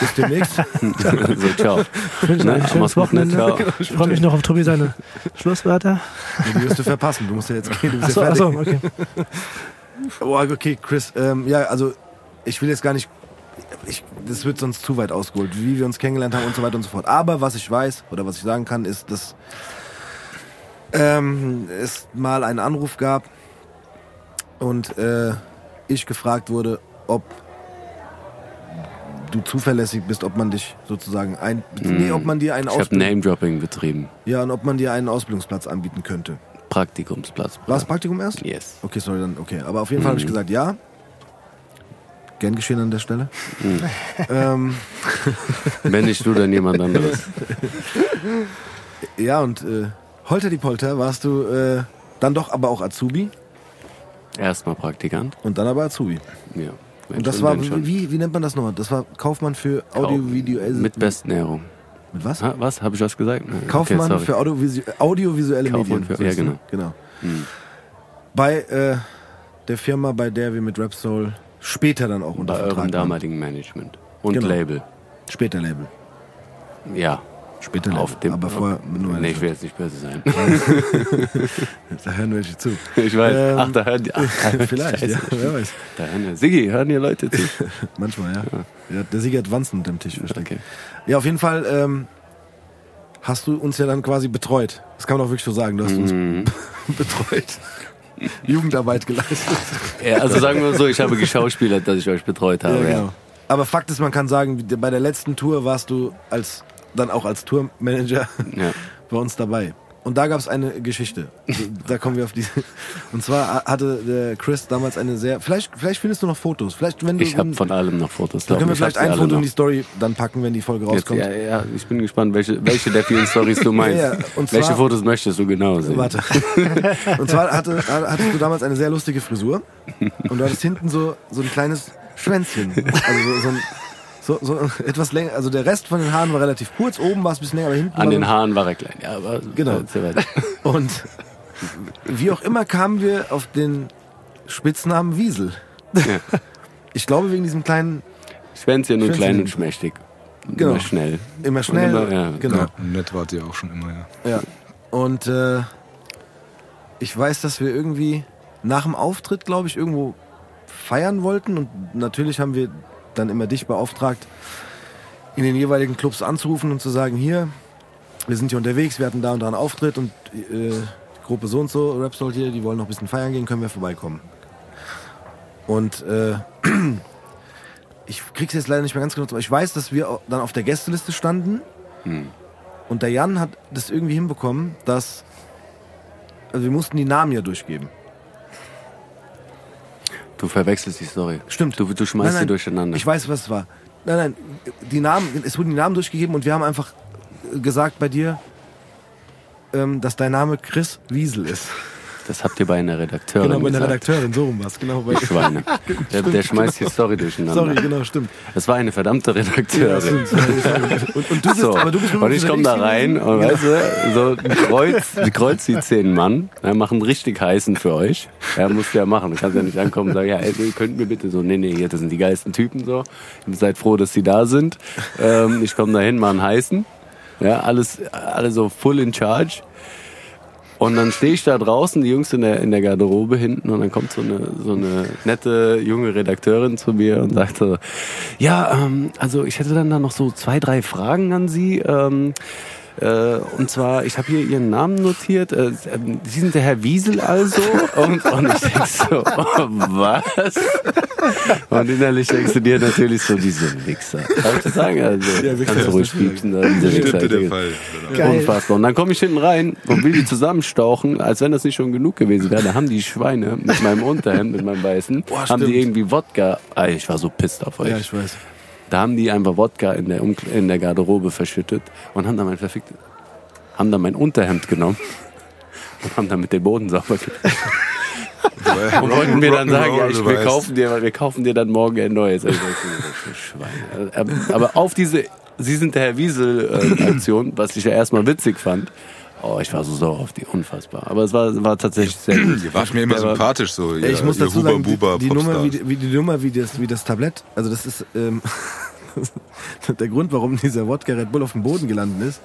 Bis demnächst. so, ciao. Ich wünsche ein schönes ne? Wochenende. Ciao. Ich freue mich noch auf Tobi seine Schlusswörter. Die wirst du verpassen. Du musst ja jetzt gehen. Du bist Achso, ja achso, okay. Oh, okay, Chris. Ähm, ja, also ich will jetzt gar nicht. Ich, das wird sonst zu weit ausgeholt, wie wir uns kennengelernt haben und so weiter und so fort. Aber was ich weiß oder was ich sagen kann, ist, dass ähm, es mal einen Anruf gab und äh, ich gefragt wurde, ob du zuverlässig bist, ob man dich sozusagen ein, nee, ob man dir einen Ich habe Name-Dropping betrieben. ja, und ob man dir einen Ausbildungsplatz anbieten könnte. Praktikumsplatz. War es Praktikum erst? Yes. Okay, sorry, dann okay. Aber auf jeden Fall habe ich Mhm. gesagt, ja. Gern geschehen an der Stelle. ähm, Wenn nicht du, dann jemand anderes. ja, und äh, Holter die Polter warst du äh, dann doch aber auch Azubi Erstmal Praktikant. und dann aber Azubi. Ja. Und das war, wie, wie nennt man das nochmal? Das war Kaufmann für Audiovisuelle... Mit Bestnährung. Mit was? Ha, was? Habe ich was gesagt? Kaufmann okay, für Audiovisu audiovisuelle Kaufmann Medien. für- ja, ne? genau. genau. Hm. Bei äh, der Firma, bei der wir mit Rapsoul später dann auch unter Bei eurem Vertrag damaligen Management. Und Genau. Label. Später Label. Ja. Später. Auf dem, aber vorher nur Nee, ich will jetzt nicht böse sein. Da hören welche zu. ich weiß. Ähm, Ach, da hören die. Ach, Vielleicht, ja, wer weiß. Da hören ja. Siggi, hören hier Leute zu. Manchmal, ja. ja der Sieger hat Wanzen unter dem Tisch versteckt. Okay. Ja, auf jeden Fall ähm, hast du uns ja dann quasi betreut. Das kann man auch wirklich so sagen. Du hast uns Mhm. betreut. Jugendarbeit geleistet. Ja, also sagen wir so, ich habe geschauspielert, dass ich euch betreut habe. Ja, genau. Aber Fakt ist, man kann sagen, bei der letzten Tour warst du als dann auch als Tourmanager ja. bei uns dabei. Und da gab es eine Geschichte. Da kommen wir auf die. Und zwar hatte der Chris damals eine sehr. Vielleicht, vielleicht findest du noch Fotos. Vielleicht, wenn du. Ich habe von allem noch Fotos. dann können wir vielleicht ein Foto in die Story dann packen, wenn die Folge Jetzt, rauskommt. ja, ja, ich bin gespannt, welche, welche der vielen Stories du meinst. Ja, ja, und welche zwar- Fotos möchtest du genau sehen? Warte. Und zwar hatte, hattest du damals eine sehr lustige Frisur und du hattest hinten so, so ein kleines Schwänzchen. Also so, so, ein, so, so etwas länger. Also der Rest von den Haaren war relativ kurz, oben war es ein bisschen länger, aber hinten An war den Haaren war er klein. Ja, aber Genau. Sehr weit. Und wie auch immer kamen wir auf den Spitznamen Wiesel. Ja. Ich glaube wegen diesem kleinen, Schwänzchen und klein und schmächtig. Genau. Immer schnell. immer schnell. immer, ja, genau. Ja, nett wart ihr auch schon immer, ja. Ja. Und äh, ich weiß, dass wir irgendwie nach dem Auftritt, glaube ich, irgendwo feiern wollten. Und natürlich haben wir dann immer dich beauftragt, in den jeweiligen Clubs anzurufen und zu sagen, hier, wir sind hier unterwegs, wir hatten da und da einen Auftritt und äh, Gruppe so und so, Rapsoul hier, die wollen noch ein bisschen feiern gehen, können wir vorbeikommen. Und äh, ich krieg's jetzt leider nicht mehr ganz genau, aber ich weiß, dass wir dann auf der Gästeliste standen und der Jan hat das irgendwie hinbekommen, dass. Also wir mussten die Namen ja durchgeben. Du verwechselst die Story. Stimmt. Du, du schmeißt Nein, nein, sie durcheinander. Ich weiß, was es war. Nein, nein, die Namen, es wurden die Namen durchgegeben und wir haben einfach gesagt bei dir, ähm, dass dein Name Chris Wiesel ist. Das habt ihr bei einer Redakteurin genau, bei gesagt. Redakteurin, so rum was. Genau, bei Schweine. Der, der schmeißt die Story durcheinander. Sorry, genau, stimmt. Das war eine verdammte Ja, Redakteurin. sorry. Und, und du bist, so. aber du bist und ich komme da rein und Genau. weißt du, so ein Kreuz, die Kreuz die zehn Mann, ja, machen richtig heißen für euch. Ja, musst du ja machen. Du kannst ja nicht ankommen und sagen, ja, ey, ihr könnt mir bitte so, nee, nee, hier, das sind die geilsten Typen so. Ihr seid froh, dass sie da sind. Ähm, ich komme da hin, mal einen heißen. Ja, alles, alle so full in charge. Und dann stehe ich da draußen, die Jungs in der, in der Garderobe hinten, und dann kommt so eine, so eine nette junge Redakteurin zu mir und sagt so, ja, ähm, also ich hätte dann da noch so zwei, drei Fragen an Sie. Ähm, äh, und zwar, ich habe hier Ihren Namen notiert. Äh, Sie sind der Herr Wiesel also? Und, und ich denk so, oh, was? Und innerlich denkst du dir natürlich so, diese Wichser. Darf ich das sagen? Also, Ja, Wichser kannst du ruhig piepsen, da, diese Wichser. Der. Fall. Genau. Geil. Unfassbar. Und dann komme ich hinten rein und will die zusammenstauchen, als wenn das nicht schon genug gewesen wäre. Da haben die Schweine mit meinem Unterhemd, mit meinem weißen, Boah, haben die irgendwie Wodka. Ey, ich war so pisst auf euch. Ja, ich weiß. Da haben die einfach Wodka in der, Umkle- in der Garderobe verschüttet und haben dann mein verficktes, haben dann mein Unterhemd genommen und haben dann mit dem Boden sauber gemacht. Und wollten mir dann sagen, ja, ich, wir, kaufen dir, wir kaufen dir dann morgen ein neues. Also, Aber auf diese Sie sind der Herr Wiesel-Aktion, was ich ja erstmal witzig fand. Oh, ich war so sauer auf die, unfassbar. Aber es war, war tatsächlich sehr gut. Ihr wart mir immer war- sympathisch so. Ihr, ich muss dazu Huber sagen, die, Buber die, Nummer, wie, die- wie die Nummer, wie das, wie das Tablett, also das ist ähm, der Grund, warum dieser Wodka Red Bull auf dem Boden gelandet ist,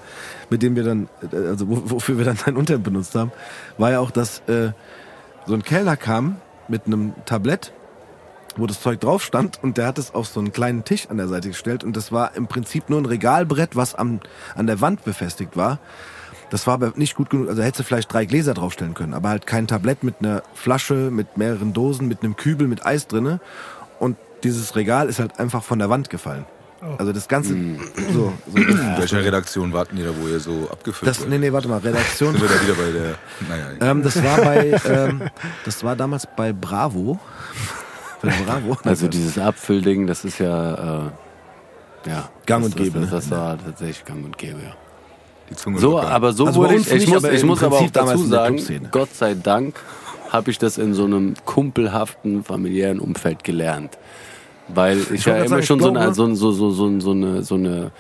mit dem wir dann, äh, also wo, wofür wir dann ein Unterhemd benutzt haben, war ja auch, dass äh, so ein Kellner kam mit einem Tablett, wo das Zeug drauf stand und der hat es auf so einen kleinen Tisch an der Seite gestellt und das war im Prinzip nur ein Regalbrett, was am, an der Wand befestigt war. Das war aber nicht gut genug, also hättest du vielleicht drei Gläser draufstellen können, aber halt kein Tablett mit einer Flasche, mit mehreren Dosen, mit einem Kübel, mit Eis drinne. Und dieses Regal ist halt einfach von der Wand gefallen. Also das Ganze, so, so In welcher Redaktion warten die da, wo ihr so abgefüllt das, nee, nee, warte mal, Redaktion. Sind wir da wieder bei der. Naja, Ähm, das war bei, ähm, das war damals bei Bravo. bei Bravo. Also dieses Abfüllding, das ist ja, äh, ja. Gang das, und gäbe, Das, ne? das, das war tatsächlich gang und gäbe, ja. Die Zunge So, locker. aber so Also wurde ich, ich muss, aber ich muss aber auch dazu sagen. Gott sei Dank habe ich das in so einem kumpelhaften, familiären Umfeld gelernt. Weil ich, wollte ja immer sagen, schon ich so eine, so, so, so, so, so eine, so eine,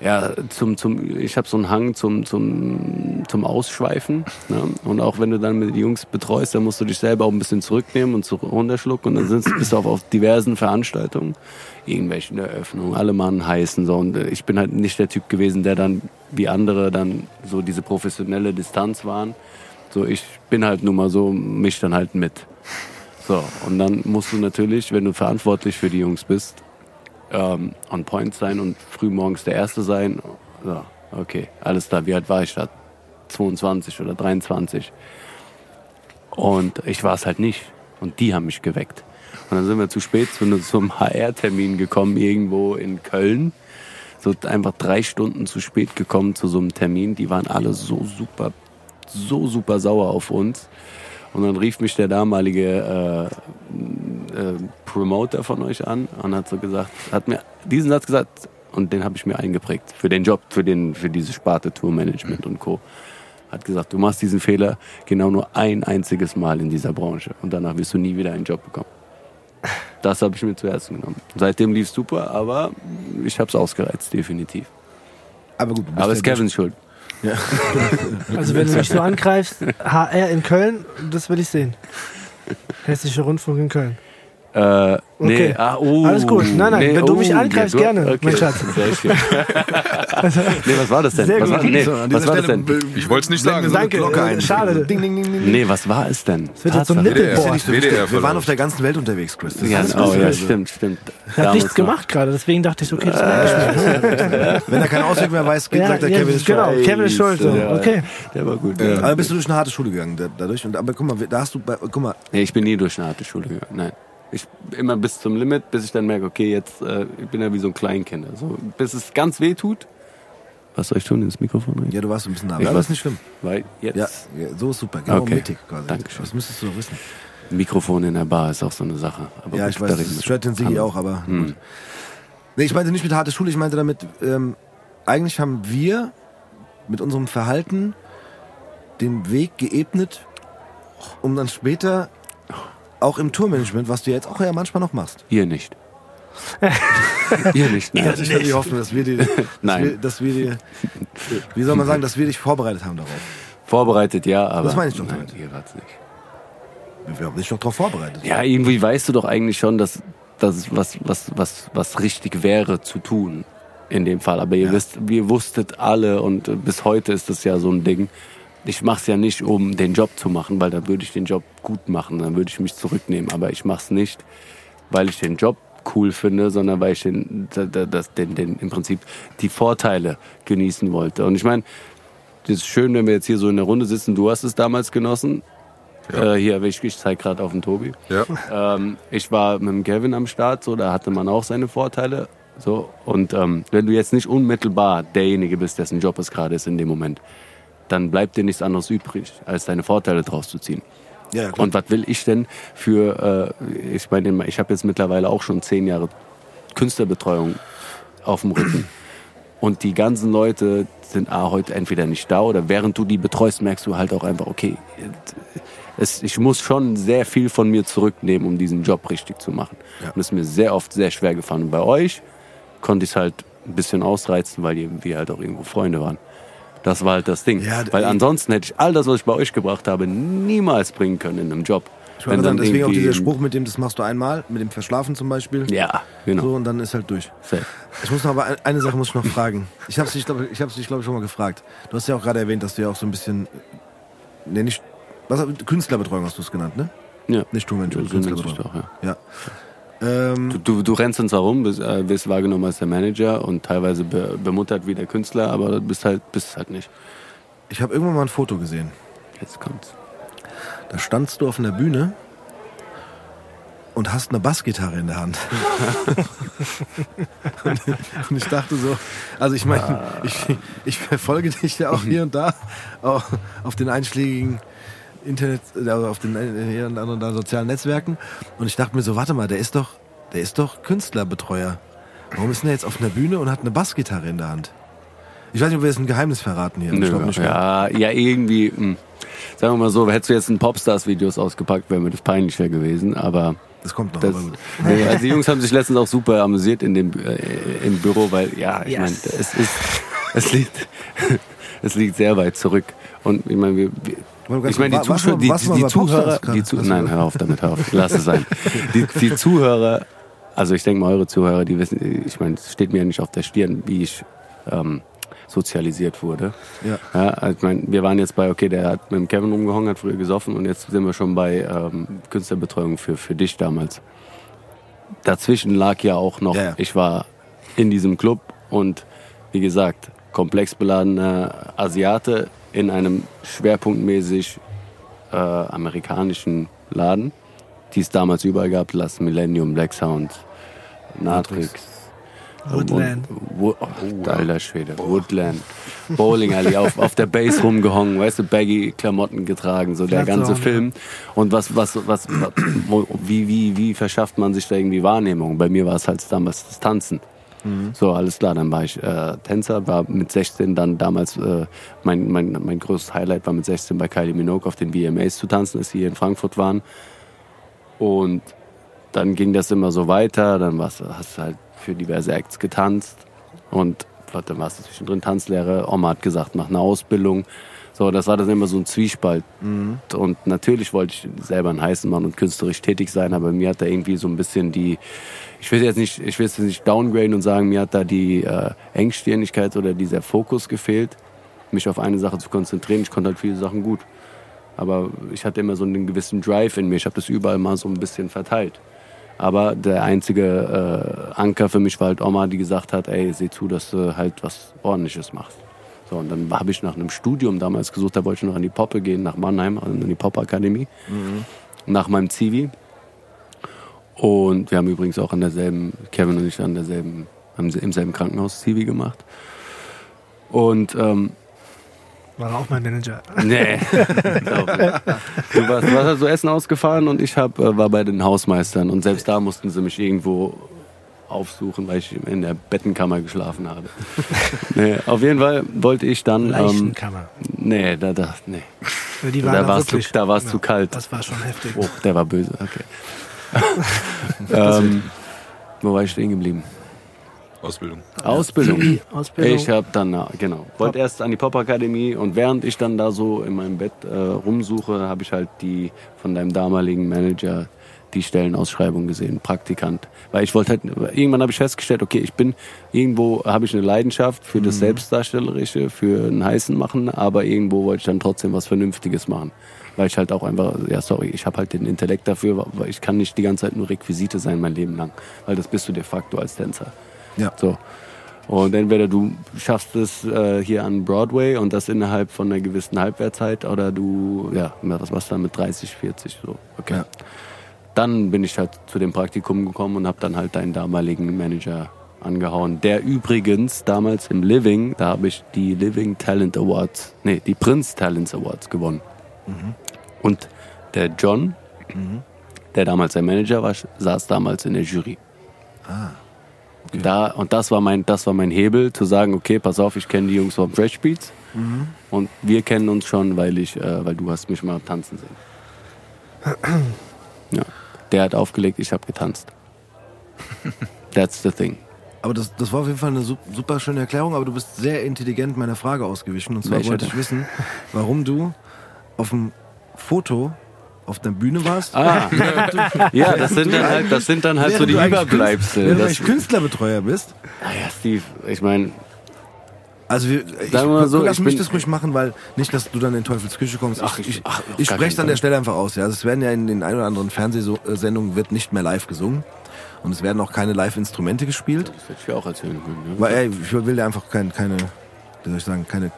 ja, zum, zum, ich habe so einen Hang zum, zum, zum Ausschweifen. Ne? Und auch wenn du dann mit den Jungs betreust, dann musst du dich selber auch ein bisschen zurücknehmen und runterschlucken. Und dann sind's, bist du auf, auf diversen Veranstaltungen, irgendwelchen Eröffnungen, alle Mann heißen. So. Und äh, ich bin halt nicht der Typ gewesen, der dann wie andere dann so diese professionelle Distanz waren. So, ich bin halt nun mal so, mich dann halt mit. So, und dann musst du natürlich, wenn du verantwortlich für die Jungs bist, ähm, on point sein und früh morgens der Erste sein. So, okay, alles da. Wie alt war ich da? 22 oder 23. Und ich war es halt nicht. Und die haben mich geweckt. Und dann sind wir zu spät zu zum HR-Termin gekommen, irgendwo in Köln. So einfach drei Stunden zu spät gekommen zu so einem Termin. Die waren alle so super, so super sauer auf uns. Und dann rief mich der damalige äh, äh, Promoter von euch an und hat so gesagt, hat mir diesen Satz gesagt und den habe ich mir eingeprägt für den Job, für den, für diese Sparte Tourmanagement und Co. Hat gesagt, du machst diesen Fehler genau nur ein einziges Mal in dieser Branche und danach wirst du nie wieder einen Job bekommen. Das habe ich mir zu Herzen genommen. Seitdem lief super, aber ich habe es ausgereizt, definitiv. Aber gut, du bist Aber ja ist Kevins Schuld. Also wenn du mich so angreifst, HR in Köln, das will ich sehen. Hessischer Rundfunk in Köln. Äh, nee, Okay. ah, oh, Alles gut. Nein, nein, wenn du mich ja, angreifst, du- gerne, okay. mein Schatz. Sehr schön. nee, was war das denn? Sehr was gut. war, nee, So, was war das denn? Ich wollte es nicht sagen. Danke, Glocke äh, ein. schade. Ding, ding, ding, ding. Nee, was war es denn? Es wird jetzt so ein. Nippelboard. Ja nicht WDR Wir waren auf der ganzen Welt unterwegs, Chris. Das Ja, oh ja, stimmt, stimmt. Ich habe nichts gemacht gerade, deswegen dachte ich, okay, das merke ich mir. Wenn er keinen Ausweg mehr weiß, geht, Ja, sagt er, ja, Kevin ist genau. schuld. Kevin ist schuld, so. Ja, Okay. Der war gut. Aber bist du durch eine harte Schule gegangen da- dadurch? Aber guck mal, da hast du, bei, guck mal, Nee, ich bin nie durch eine harte Schule gegangen. Nein. Ich immer bis zum Limit, bis ich dann merke, okay, jetzt äh, ich bin ja wie so ein Kleinkind. Also, bis es ganz weh tut. Was soll ich tun ins Mikrofon? rein? ja, du warst ein bisschen nah. Ich aber war- ist nicht schlimm. Weil jetzt Ja, ja, so ist super. Genau Okay. mittig quasi. Dankeschön. Das müsstest du doch wissen. Mikrofon in der Bar ist auch so eine Sache. Aber Ja, gut, ich weiß, da das stört den Sigi auch, aber Hm. gut. Nee, ich meinte nicht mit harte Schule, ich meinte damit, ähm, eigentlich haben wir mit unserem Verhalten den Weg geebnet, um dann später auch im Tourmanagement, was du jetzt auch ja manchmal noch machst. Ihr nicht. Ihr nicht, nein. Ich hatte die Hoffnung, dass wir die, dass Nein. Wir, dass wir die, wie soll man sagen, dass wir dich vorbereitet haben darauf. Vorbereitet, ja, aber. Das meine ich doch nein, damit. ihr wart's nicht. Wir haben dich doch darauf vorbereitet. Ja, irgendwie weißt du doch eigentlich schon, dass das was, was, was, was richtig wäre zu tun in dem Fall. Aber ihr Ja. wisst, wir wusstet alle und äh, bis heute ist das ja so ein Ding. Ich mache es ja nicht, um den Job zu machen, weil da würde ich den Job gut machen, dann würde ich mich zurücknehmen. Aber ich mache es nicht, weil ich den Job cool finde, sondern weil ich den, da- da- das, den, den, im Prinzip die Vorteile genießen wollte. Und ich meine, das ist schön, wenn wir jetzt hier so in der Runde sitzen. Du hast es damals genossen. Ja. Äh, hier, ich, ich zeige gerade auf den Tobi. Ja. Ähm, ich war mit dem Kevin am Start, so, da hatte man auch seine Vorteile. So, und ähm, wenn du jetzt nicht unmittelbar derjenige bist, dessen Job es gerade ist in dem Moment, dann bleibt dir nichts anderes übrig, als deine Vorteile draus zu ziehen. Ja. Und was will ich denn für, äh, ich meine, ich habe jetzt mittlerweile auch schon zehn Jahre Künstlerbetreuung auf dem Rücken. Und die ganzen Leute sind A, heute entweder nicht da oder während du die betreust, merkst du halt auch einfach, okay, es, ich muss schon sehr viel von mir zurücknehmen, um diesen Job richtig zu machen. Ja. Und das ist mir sehr oft sehr schwer gefallen. Und bei euch konnte ich es halt ein bisschen ausreizen, weil wir halt auch irgendwo Freunde waren. Das war halt das Ding. Ja, weil ansonsten hätte ich all das, was ich bei euch gebracht habe, niemals bringen können in einem Job. Ich wollte sagen, deswegen auch dieser Spruch mit dem, das machst du einmal, mit dem Verschlafen zum Beispiel. Ja, genau. So, und dann ist halt durch. Safe. Ich muss noch aber ein- eine Sache muss ich noch fragen. Ich habe dich, glaube ich, hab's dich, glaube ich, schon mal gefragt. Du hast ja auch gerade erwähnt, dass du ja auch so ein bisschen, ne, nicht, was, Künstlerbetreuung hast du es genannt, ne? Ja. Nicht sich Künstlerbetreuung. doch, ja. Ja. Ähm, Du, du, du rennst uns herum, bist, äh, wirst wahrgenommen als der Manager und teilweise be, bemuttert wie der Künstler, aber bist halt, bist halt nicht. ich habe irgendwann mal ein Foto gesehen. Jetzt kommt's. Da standst du auf einer Bühne und hast eine Bassgitarre in der Hand. und ich dachte so, also ich meine, ich, ich verfolge dich ja auch hier und da auch auf den einschlägigen Internet, also auf den äh, hier und anderen sozialen Netzwerken. Und ich dachte mir so, warte mal, der ist doch, der ist doch Künstlerbetreuer. Warum ist denn der jetzt auf einer Bühne und hat eine Bassgitarre in der Hand? Ich weiß nicht, ob wir jetzt ein Geheimnis verraten hier. Nö, nicht. ne? ja, ja, irgendwie, mh. sagen wir mal so, hättest du jetzt ein Popstars-Videos ausgepackt, wäre mir das peinlicher gewesen, aber Das kommt noch, das, aber gut. nee, also die Jungs haben sich letztens auch super amüsiert in dem, äh, im Büro, weil, ja, ich Yes. meine, es ist, es liegt, es liegt sehr weit zurück und ich meine, wir, wir ich meine, die Zuschauer, die, die, die Zuhörer, die Zu nein, hör auf damit, hör auf, lass es sein. Die, die Zuhörer, also ich denke mal, eure Zuhörer, die wissen, ich meine, es steht mir ja nicht auf der Stirn, wie ich ähm, sozialisiert wurde. Ja. Ja, also ich meine, wir waren jetzt bei, okay, der hat mit dem Kevin rumgehangen, hat früher gesoffen und jetzt sind wir schon bei ähm, Künstlerbetreuung für, für dich damals. Dazwischen lag ja auch noch, ja. ich war in diesem Club und wie gesagt, komplex beladener Asiate in einem schwerpunktmäßig äh, amerikanischen Laden, die es damals überall gab, Last Millennium, Black Sound, Natrix. Woodland. Wo, oh, alter Schwede, Woodland. Bowling Alley, auf, auf der Base rumgehongen, weißt du, Baggy-Klamotten getragen, so der ganze Film. Und was, was, was, was wo, wie, wie, wie verschafft man sich da irgendwie Wahrnehmung? Bei mir war es halt damals das Tanzen. So, alles klar, dann war ich äh, Tänzer, war mit 16 dann damals, äh, mein, mein, mein größtes Highlight war mit 16 bei Kylie Minogue auf den VMAs zu tanzen, als sie hier in Frankfurt waren. Und dann ging das immer so weiter, dann warst, hast du halt für diverse Acts getanzt und dann warst du zwischendrin Tanzlehre. Oma hat gesagt, mach eine Ausbildung. So, das war dann immer so ein Zwiespalt. Und natürlich wollte ich selber einen heißen Mann und künstlerisch tätig sein, aber mir hat da irgendwie so ein bisschen die, ich will jetzt nicht, ich will jetzt nicht downgraden und sagen, mir hat da die äh, Engstirnigkeit oder dieser Fokus gefehlt, mich auf eine Sache zu konzentrieren. Ich konnte halt viele Sachen gut. Aber ich hatte immer so einen gewissen Drive in mir. Ich habe das überall mal so ein bisschen verteilt. Aber der einzige äh, Anker für mich war halt Oma, die gesagt hat, ey, seh zu, dass du halt was Ordentliches machst. So, und dann habe ich nach einem Studium damals gesucht, da wollte ich noch an die Poppe gehen, nach Mannheim, also an die Pop-Akademie, nach meinem Zivi. Und wir haben übrigens auch an derselben, Kevin und ich an derselben, haben im selben Krankenhaus Zivi gemacht. Und ähm, War auch mein Manager. Nee. Du warst, du warst halt so Essen ausgefahren und ich hab, äh, war bei den Hausmeistern. Und selbst da mussten sie mich irgendwo aufsuchen, weil ich in der Bettenkammer geschlafen habe. nee, auf jeden Fall wollte ich dann. Ähm, Leichenkammer. nee, da, da, nee. Die waren Da da war es zu, wirklich. da war's Ja, zu kalt. Das war schon heftig. Oh, der war böse, okay. ähm, wo war ich stehen geblieben? Ausbildung. Ausbildung. Ausbildung. Ich habe dann, na, genau, wollte erst an die Popakademie und während ich dann da so in meinem Bett äh, rumsuche, habe ich halt die von deinem damaligen Manager die Stellenausschreibung gesehen, Praktikant. Weil ich wollte halt, irgendwann habe ich festgestellt, okay, ich bin, irgendwo habe ich eine Leidenschaft für das Selbstdarstellerische, für ein Heißen machen, aber irgendwo wollte ich dann trotzdem was Vernünftiges machen. Weil ich halt auch einfach, ja sorry, ich habe halt den Intellekt dafür, weil ich kann nicht die ganze Zeit nur Requisite sein mein Leben lang. Weil das bist du de facto als Tänzer. Ja. So. Und entweder du schaffst es äh, hier an Broadway und das innerhalb von einer gewissen Halbwertzeit oder du, ja, was machst du dann mit 30, 40 so. Okay. Ja. Dann bin ich halt zu dem Praktikum gekommen und habe dann halt deinen damaligen Manager angehauen. Der übrigens damals im Living, da habe ich die Living Talent Awards, nee, die Prince Talents Awards gewonnen. Und der John, der damals der Manager war, saß damals in der Jury. Da, und das war mein, das war mein Hebel, zu sagen, okay, pass auf, ich kenne die Jungs vom Fresh Beats. Mhm. Und wir kennen uns schon, weil ich, äh, weil du hast mich mal tanzen sehen. Ja. Der hat aufgelegt, ich habe getanzt. That's the thing. Aber das, das war auf jeden Fall eine su- super schöne Erklärung, aber du bist sehr intelligent meiner Frage ausgewichen. Und zwar Welche wollte ich wissen, warum du auf dem Foto auf der Bühne warst. Ah, ja, das sind dann halt, das sind dann halt so die Überbleibsel. Während du eigentlich Künstlerbetreuer bist. ah ja, Steve, ich meine, Also wir, ich, mal so, lass ich mich das ruhig machen, weil nicht, dass du dann in Teufels Küche kommst. Ach, ich ich- ach, ich spreche es an der. Stelle einfach aus. Ja, also es werden ja in den ein oder anderen Fernsehsendungen wird nicht mehr live gesungen und es werden auch keine Live-Instrumente gespielt. das hätte ich auch erzählen können. Ja. Weil ey, ich will dir einfach kein, keine, wie soll ich sagen, keine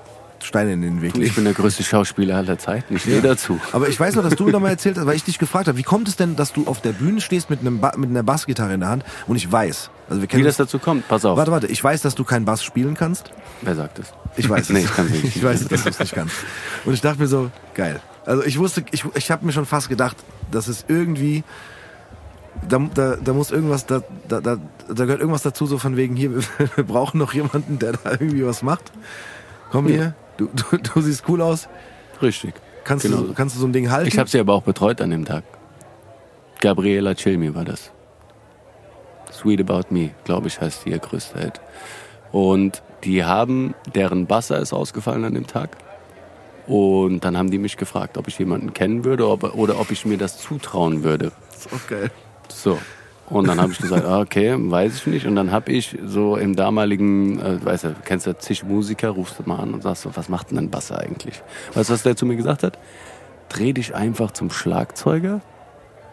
Steine in den Weg Ich legen. bin der größte Schauspieler aller Zeiten. Ich stehe dazu. Aber ich weiß noch, dass du mir noch mal erzählt hast, weil ich dich gefragt habe, wie kommt es denn, dass du auf der Bühne stehst mit, einem ba mit einer Bassgitarre in der Hand und ich weiß, also wir Wie kennen das uns, dazu kommt, pass auf. warte, warte, ich weiß, dass du keinen Bass spielen kannst. Wer sagt das? Ich weiß es. Nee, ich kann's nicht. Ich weiß, dass du es nicht kannst. Und ich dachte mir so, geil. Also ich wusste, ich, ich habe mir schon fast gedacht, dass es irgendwie, da, da, da muss irgendwas, da, da, da, da gehört irgendwas dazu, so von wegen hier, wir brauchen noch jemanden, der da irgendwie was macht. Komm hier, du, du, du siehst cool aus. Richtig. Kannst, Genau. du, kannst du so ein Ding halten? Ich habe sie aber auch betreut an dem Tag. Gabriela Chilmi war das. Sweet About Me, glaube ich, heißt ihr größter Hit. Und die haben, deren Basser ist ausgefallen an dem Tag. Und dann haben die mich gefragt, ob ich jemanden kennen würde ob, oder ob ich mir das zutrauen würde. Okay. So. Und dann habe ich gesagt, ah, okay, weiß ich nicht. Und dann habe ich so im damaligen, äh, weißt du, kennst ja zig Musiker, rufst du mal an und sagst so, was macht denn ein Basser eigentlich? Weißt du, was der zu mir gesagt hat? Dreh dich einfach zum Schlagzeuger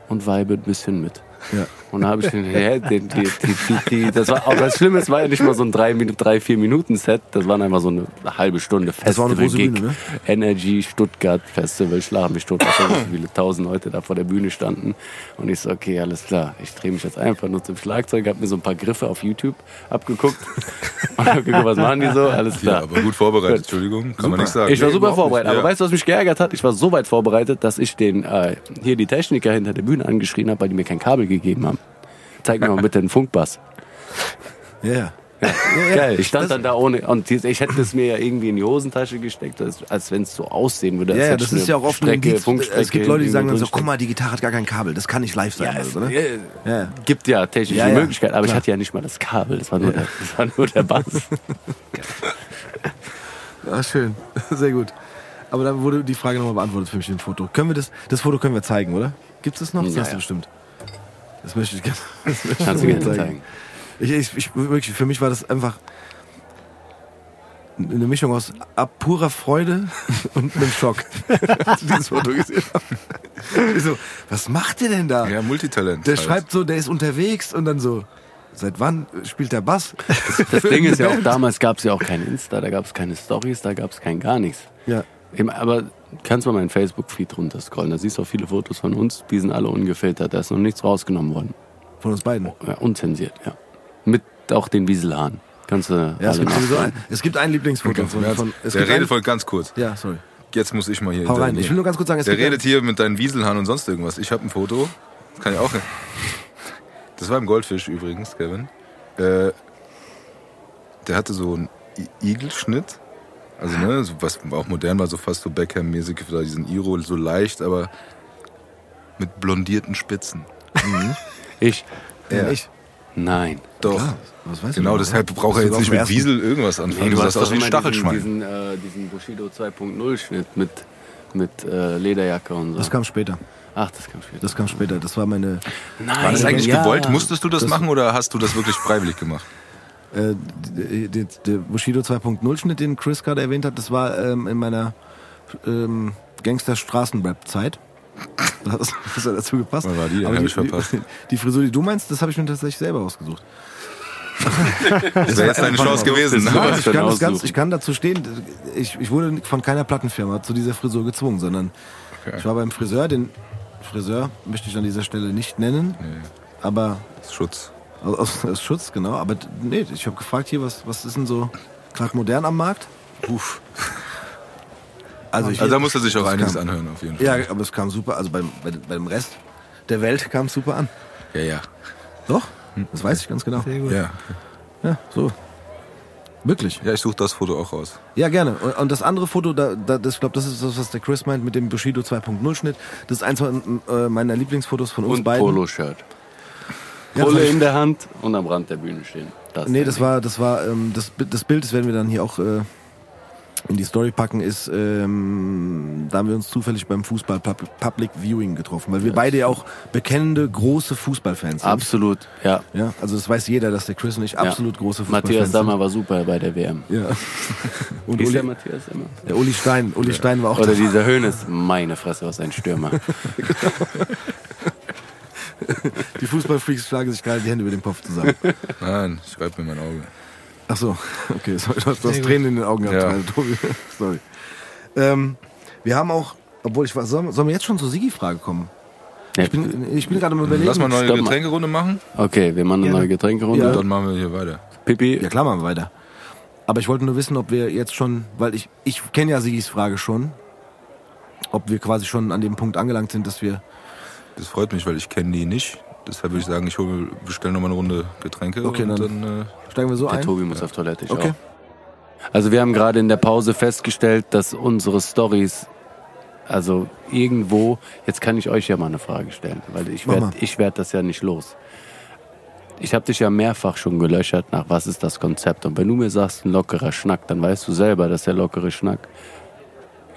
und weibe ein bisschen mit. Ja. Und dann habe ich den, hä, den die, die, die, die, das war auch das Schlimme, es war ja nicht mal so ein drei, Minuten, drei vier Minuten Set, das waren einfach so eine halbe Stunde Das war eine große. Bühne, ne? Energy Stuttgart Festival, schlag mich tot, so viele tausend Leute da vor der Bühne standen. Und ich so, okay, alles klar, ich drehe mich jetzt einfach nur zum Schlagzeug, habe mir so ein paar Griffe auf YouTube abgeguckt und hab geguckt, was machen die so, alles Ja, klar. aber gut vorbereitet, Entschuldigung, kann man nicht sagen. Ich war Nee, super überhaupt vorbereitet. Aber Ja. weißt du, was mich geärgert hat? Ich war so weit vorbereitet, dass ich den äh, hier die Techniker hinter der Bühne angeschrien habe, weil die mir kein Kabel gegeben haben. Zeig mir mal bitte den Funkbass. Ja, ja. Geil. Ich stand dann da ohne und ich hätte es mir ja irgendwie in die Hosentasche gesteckt, als, als wenn es so aussehen würde. Ja, ja, das ich ist ja auch oft ein Strecke, Indiz. Funkstrecke Es gibt Leute, die sagen dann so, guck mal, die Gitarre hat gar kein Kabel, das kann nicht live sein. Ja, oder es so, ne? äh, Ja. gibt ja technische Ja, ja, Möglichkeiten, aber ich klar. hatte ja nicht mal das Kabel, das war nur, der, das war nur der Bass. Ah, schön. Sehr gut. Aber dann wurde die Frage nochmal beantwortet für mich im Foto. Können wir das, das Foto können wir zeigen, oder? Gibt es noch? Das Ja, hast du ja. bestimmt. Das möchte ich gerne. Das möchte Kannst du gerne gerne zeigen. Ich, ich, ich, wirklich, für mich war das einfach eine Mischung aus ab purer Freude und einem Schock, als ich dieses Foto gesehen habe. Ich so, was macht der denn da? Ja, Multitalent. Der halt. schreibt so, der ist unterwegs und dann so, seit wann spielt der Bass? Das Ding ist ja auch, damals gab es ja auch kein Insta, da gab es keine Stories, da gab es kein gar nichts. Ja. Eben, aber kannst mal meinen Facebook-Feed runterscrollen, da siehst du auch viele Fotos von uns, die sind alle ungefiltert, da ist noch nichts rausgenommen worden. Von uns beiden. Ja, unzensiert, ja. Mit auch den Wieselhahn. Kannst du Ja, es alle gibt, nachschauen. ein, es gibt ein Lieblingsfoto von, von es der redet voll ganz kurz. Ja, sorry. Jetzt muss ich mal hier. Hau rein. Ich will nur ganz kurz sagen, es Der redet hier mit deinen Wieselhahn und sonst irgendwas. Ich habe ein Foto. Das kann ich auch. Das war im Goldfisch übrigens, Kevin. Äh, der hatte so einen Igelschnitt. Also, ne, so was auch modern war, so fast so Beckham-mäßig, oder diesen Iro, so leicht, aber mit blondierten Spitzen. Ich? Ja. Ich. Nein. Doch. Klar, was weiß ich Genau, noch, deshalb oder? braucht er jetzt nicht mit Wiesel irgendwas anfangen. du sahst aus wie ein Stachelschwein. Diesen, diesen, äh, diesen Bushido 2.0 Schnitt mit, mit äh, Lederjacke und so. Das kam später. Ach, das kam später. Das kam später. Das war meine. Nein, War das eigentlich ja. gewollt? Musstest du das, machen oder hast du das wirklich freiwillig gemacht? Äh, d- d- der Bushido 2.0 Schnitt, den Chris gerade erwähnt hat, das war ähm, in meiner ähm, Gangster-Straßenrap-Zeit. Das das hat dazu gepasst. War die? Aber die. Die, die Frisur, die du meinst, das habe ich mir tatsächlich selber ausgesucht. Das wäre jetzt deine Chance gewesen. Ne? Nein, ich kann, ganz, ich kann dazu stehen, ich, ich wurde von keiner Plattenfirma zu dieser Frisur gezwungen, sondern Okay. ich war beim Friseur, den Friseur möchte ich an dieser Stelle nicht nennen, aber Schutz. Aus, aus Schutz, genau. Aber nee, ich habe gefragt hier, was, was ist denn so gerade modern am Markt? Uff. Also, ich, Also da muss er sich auch einiges kam, anhören, auf jeden Fall. Ja, aber es kam super, also beim, bei, beim Rest der Welt kam es super an. Ja, ja. Doch, das weiß ich ganz genau. Sehr gut. ja. Ja, so. Wirklich. Ja, ich suche das Foto auch raus. Ja, gerne. Und, und das andere Foto, da, da, das, ich glaube, das ist das, was der Chris meint mit dem Bushido 2.0 Schnitt. Das ist eins von, äh, meiner Lieblingsfotos von uns Und beiden. Polo-Shirt. Ja, hab ich- in der Hand und am Rand der Bühne stehen. Das Nee, das war, das war, ähm, das, das Bild, das werden wir dann hier auch äh, in die Story packen, ist, ähm, da haben wir uns zufällig beim Fußball Pub- Public Viewing getroffen, weil wir beide ja auch bekennende große Fußballfans sind. Absolut, ja. Ja, also das weiß jeder, dass der Chris und ich absolut ja. große Fußballfans Matthias sind. Sammer war super bei der WM. Ja. Und ist der Uli, Matthias Sammer? der Uli Stein, Uli Stein war auch Oder dieser Hönes, meine Fresse, was ein Stürmer. Die Fußballfreaks schlagen sich gerade die Hände über den Kopf zusammen. Nein, ich reibe mir mein Auge. Ach so, okay, sorry, du hast, du hast. Tränen in den Augen gehabt, Ja. gerade, Tobi. Sorry. Ähm, wir haben auch, obwohl ich weiß, sollen, sollen wir jetzt schon zur Sigi-Frage kommen? Ja. Ich bin, ich bin gerade am überlegen. Lass mal eine neue Stopp mal. Getränkerunde machen Okay, wir machen eine Gerne. neue Getränkerunde. Ja. dann machen wir hier weiter. Pipi, Ja klar, machen wir weiter. Aber ich wollte nur wissen, ob wir jetzt schon, weil ich, ich kenne ja Sigis Frage schon, ob wir quasi schon an dem Punkt angelangt sind, dass wir, Das freut mich, weil ich kenne die nicht. Deshalb würde ich sagen, ich hole, bestelle nochmal eine Runde Getränke Okay, und dann- dann, äh, steigen wir so der ein? Tobi muss auf Toilette, ich Okay. auch. Also wir haben gerade in der Pause festgestellt, dass unsere Stories, also irgendwo, jetzt kann ich euch ja mal eine Frage stellen, weil ich werde werd das ja nicht los. Ich habe dich ja mehrfach schon gelöchert nach, was ist das Konzept? Und wenn du mir sagst, ein lockerer Schnack, dann weißt du selber, dass der lockere Schnack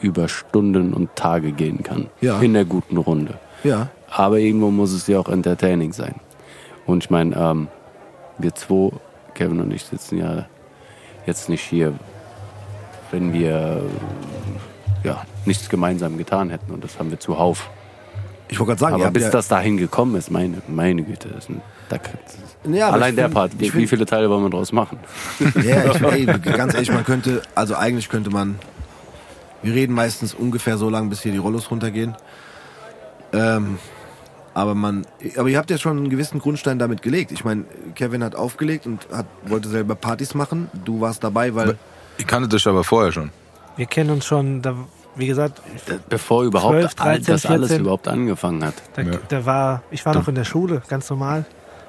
über Stunden und Tage gehen kann. Ja. In der guten Runde. Ja. Aber irgendwo muss es ja auch entertaining sein. Und ich meine, ähm, wir zwei, Kevin und ich, sitzen ja jetzt nicht hier, wenn wir ja, nichts gemeinsam getan hätten. Und das haben wir zuhauf. Ich wollte gerade sagen, Aber bis ja, das dahin gekommen ist, meine, meine Güte, das ist ein, da, Ja, allein der find- Part, wie, find- viele Teile wollen wir draus machen? Ja, ich, ey, ganz ehrlich, man könnte, also eigentlich könnte man, wir reden meistens ungefähr so lange, bis hier die Rollos runtergehen. Ähm, aber man, aber ihr habt ja schon einen gewissen Grundstein damit gelegt. Ich meine, Kevin hat aufgelegt und hat, wollte selber Partys machen. Du warst dabei, weil, ich kannte dich aber vorher schon. Wir kennen uns schon, da, wie gesagt, Bevor überhaupt 12, 13, all, das alles 14. überhaupt angefangen hat. da, Ja. da war, ich war noch in der Schule, ganz normal.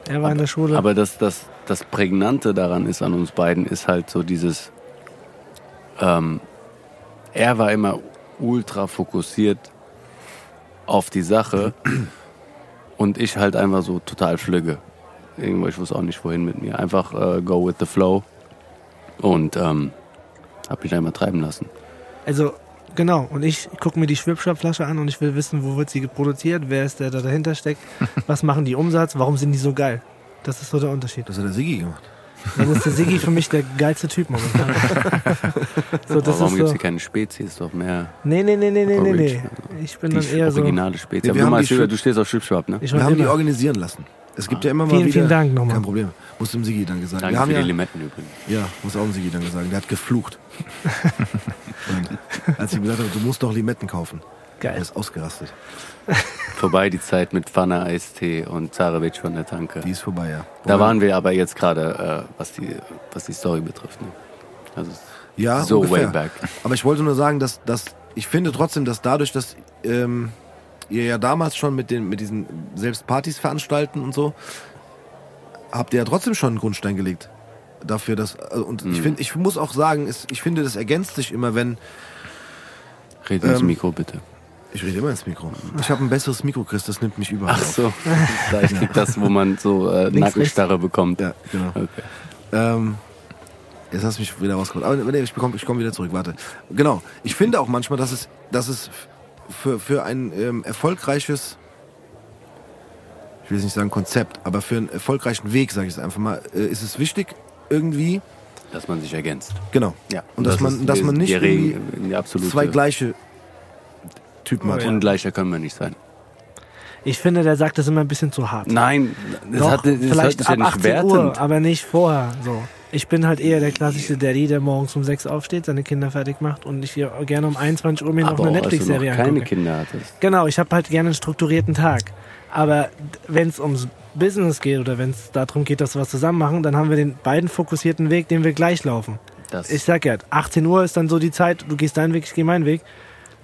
Er war in der Schule. Aber das, das, das Prägnante daran ist an uns beiden, ist halt so dieses, ähm, er war immer ultra fokussiert auf die Sache und ich halt einfach so total flügge. Irgendwo, ich wusste auch nicht wohin mit mir. Einfach äh, go with the flow und ähm, hab mich einmal treiben lassen. Also, genau. Und ich gucke mir die Schwipschwap-Flasche an und ich will wissen, wo wird sie produziert, wer ist der, der dahinter steckt, was machen die Umsatz, warum sind die so geil. Das ist so der Unterschied. das hat der Sigi gemacht. Dann ist der Siggi für mich der geilste Typ momentan. so, Aber das warum ist gibt's so. hier keine Spezies? Doch mehr Nee, nee, nee, nee, nee, nee, nee. Ich bin dann die eher so. originale Spezies. Ja, Aber wir du, haben die du, stehst auf Schwipschwap, ne? Ich Wir haben die organisieren lassen. Es gibt ja immer mal Vielen, wieder. vielen Dank nochmal. Kein Problem. Muss dem Sigi dann gesagt. Danke wir haben für ja, die Limetten übrigens. Ja, muss auch ein Sigi dann gesagt. Der hat geflucht. Und als ich ihm gesagt habe, du musst doch Limetten kaufen. Er Geil. ist ausgerastet. Vorbei die Zeit mit Pfanne, Eistee und Zarewitsch von der Tanke. Die ist vorbei, ja. Da Wobei- waren wir aber jetzt gerade, äh, was, die, was die Story betrifft. Ne? Also ja, so ungefähr. way back. Aber ich wollte nur sagen, dass, dass ich finde trotzdem, dass dadurch, dass ähm, ihr ja damals schon mit, den, mit diesen selbst Partys veranstalten und so, habt ihr ja trotzdem schon einen Grundstein gelegt. Dafür, dass, also, und Mhm. ich finde, ich muss auch sagen, es, ich finde, das ergänzt sich immer, wenn, Red ins Ähm, Mikro bitte. Ich rede immer ins Mikro. Ich habe ein besseres Mikro, Chris, das nimmt mich überall Ach auf. so, da ich krieg das, wo man so äh, Links, Nackenstarre bekommt. Ja, genau. Okay. Ähm, jetzt hast du mich wieder rausgeholt. Aber nee, ich komme ich komm wieder zurück, warte. Genau. Ich finde auch manchmal, dass es, dass es für, für ein ähm, erfolgreiches, ich will jetzt nicht sagen Konzept, aber für einen erfolgreichen Weg, sage ich es einfach mal, äh, ist es wichtig, irgendwie, Dass man sich ergänzt. genau. Ja. Und dass man- dass man nicht absolute Zwei gleiche Typen Oh hat. ja. Ungleicher können wir nicht sein. Ich finde, der sagt das immer ein bisschen zu hart. Nein, das, Doch, hat, das vielleicht ist ja ab nicht 18 wertend. Uhr, aber nicht vorher. So. Ich bin halt eher der klassische Daddy, der morgens um 6 aufsteht, seine Kinder fertig macht und ich hier gerne um 21 Uhr mir noch eine Netflix-Serie keine angucke. Kinder hattest. Genau, ich habe halt gerne einen strukturierten Tag. Aber wenn es ums Business geht oder wenn es darum geht, dass wir was zusammen machen, dann haben wir den beiden fokussierten Weg, den wir gleich laufen. Das, Ich sag ja, 18 Uhr ist dann so die Zeit, du gehst deinen Weg, ich gehe meinen Weg.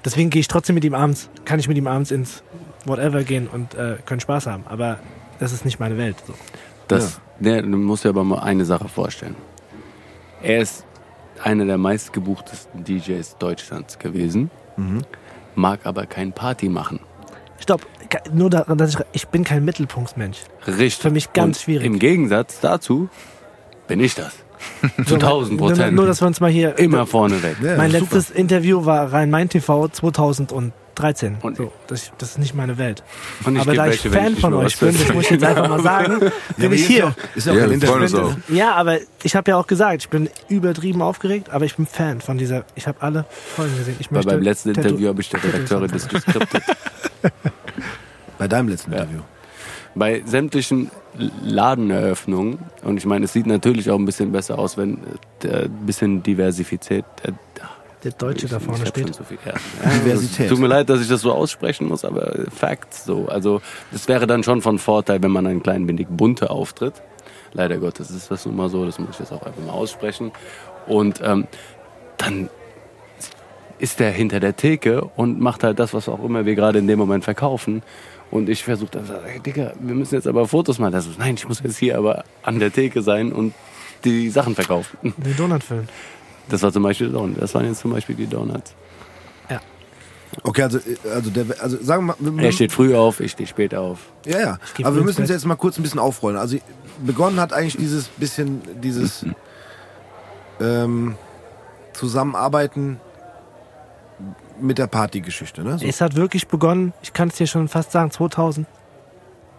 Deswegen gehe ich trotzdem mit ihm abends, kann ich mit ihm abends ins Whatever gehen und äh, können Spaß haben. Aber das ist nicht meine Welt. So. Das, der, du musst dir aber mal eine Sache vorstellen. Er ist einer der meistgebuchtesten DJs Deutschlands gewesen, Mhm. mag aber kein Party machen. Stopp, nur daran, dass ich, ich bin kein Mittelpunktsmensch. Richtig. Für mich ganz Und schwierig. Im Gegensatz dazu bin ich das. Zu 1000 Nur, Prozent. nur, dass wir uns mal hier. Immer vorne weg. Ja, mein super. letztes Interview war Rhein-Main-TV 2013. Und- so, das, das ist nicht meine Welt. Und ich Aber da ich welche, wenn Fan von euch bin, das muss ich jetzt einfach mal sagen, bin aber ich hier. Ist ja, ist ja auch Ja, auch. Ja, aber ich habe ja auch gesagt, ich bin übertrieben aufgeregt, aber ich bin Fan von dieser. Ich habe alle Folgen gesehen. Ich Weil möchte beim letzten Tattoo- Interview habe ich der Redakteure das geskriptet. Bei deinem letzten Interview. Bei sämtlichen Ladeneröffnungen, und ich meine, es sieht natürlich auch ein bisschen besser aus, wenn äh, ein bisschen Diversität. Äh, Der Deutsche da ich- vorne hab schon steht. So viel, ja. Diversität. Tut mir leid, dass ich das so aussprechen muss, aber Facts so. Also es wäre dann schon von Vorteil, wenn man ein klein wenig bunter auftritt. Leider Gottes ist das nun mal so, das muss ich jetzt auch einfach mal aussprechen. Und ähm, dann ist der hinter der Theke und macht halt das, was auch immer wir gerade in dem Moment verkaufen. Und ich versuche dann, hey, Digga, wir müssen jetzt aber Fotos machen. Also, nein, ich muss jetzt hier aber an der Theke sein und die Sachen verkaufen. Den Donut füllen. Das war zum Beispiel Don- Das waren jetzt zum Beispiel die Donuts. Okay, also, also, der, also sagen wir mal. Er steht früh auf, ich stehe später auf. Ja, ja. Aber wir müssen es Bett. jetzt mal kurz ein bisschen aufrollen. Also begonnen hat eigentlich dieses bisschen, dieses ähm, Zusammenarbeiten mit der Partygeschichte, ne? So. Es hat wirklich begonnen, ich kann es dir schon fast sagen, 2000.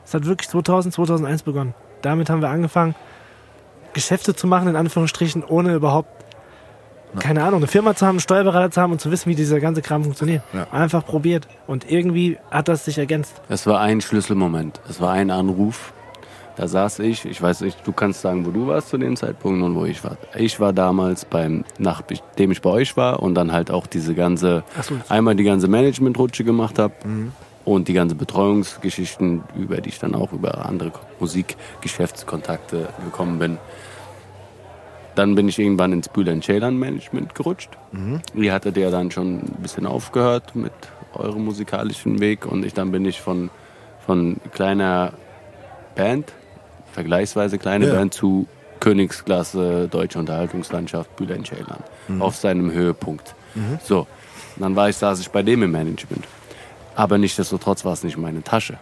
Es hat wirklich 2000, 2001 begonnen. Damit haben wir angefangen, Geschäfte zu machen, in Anführungsstrichen, ohne überhaupt, keine Ahnung, eine Firma zu haben, einen Steuerberater zu haben und zu wissen, wie dieser ganze Kram funktioniert. Ja. Einfach probiert. Und irgendwie hat das sich ergänzt. Es war ein Schlüsselmoment. Es war ein Anruf. Da saß ich, ich weiß nicht, du kannst sagen, wo du warst zu dem Zeitpunkt und wo ich war. Ich war damals beim, nachdem ich bei euch war und dann halt auch diese ganze, so. einmal die ganze Management-Rutsche gemacht habe und die ganze Betreuungsgeschichten, über die ich dann auch über andere Musikgeschäftskontakte gekommen bin. Dann bin ich irgendwann ins Bühler Ceylan Management gerutscht. Ihr hattet ja dann schon ein bisschen aufgehört mit eurem musikalischen Weg und ich dann bin ich von, von kleiner Band, vergleichsweise kleine Ja. Band, zu Königsklasse Deutsche Unterhaltungslandschaft Bühler Ceylan auf seinem Höhepunkt. So, dann war ich, saß ich bei dem im Management. Aber nichtsdestotrotz war es nicht meine Tasche.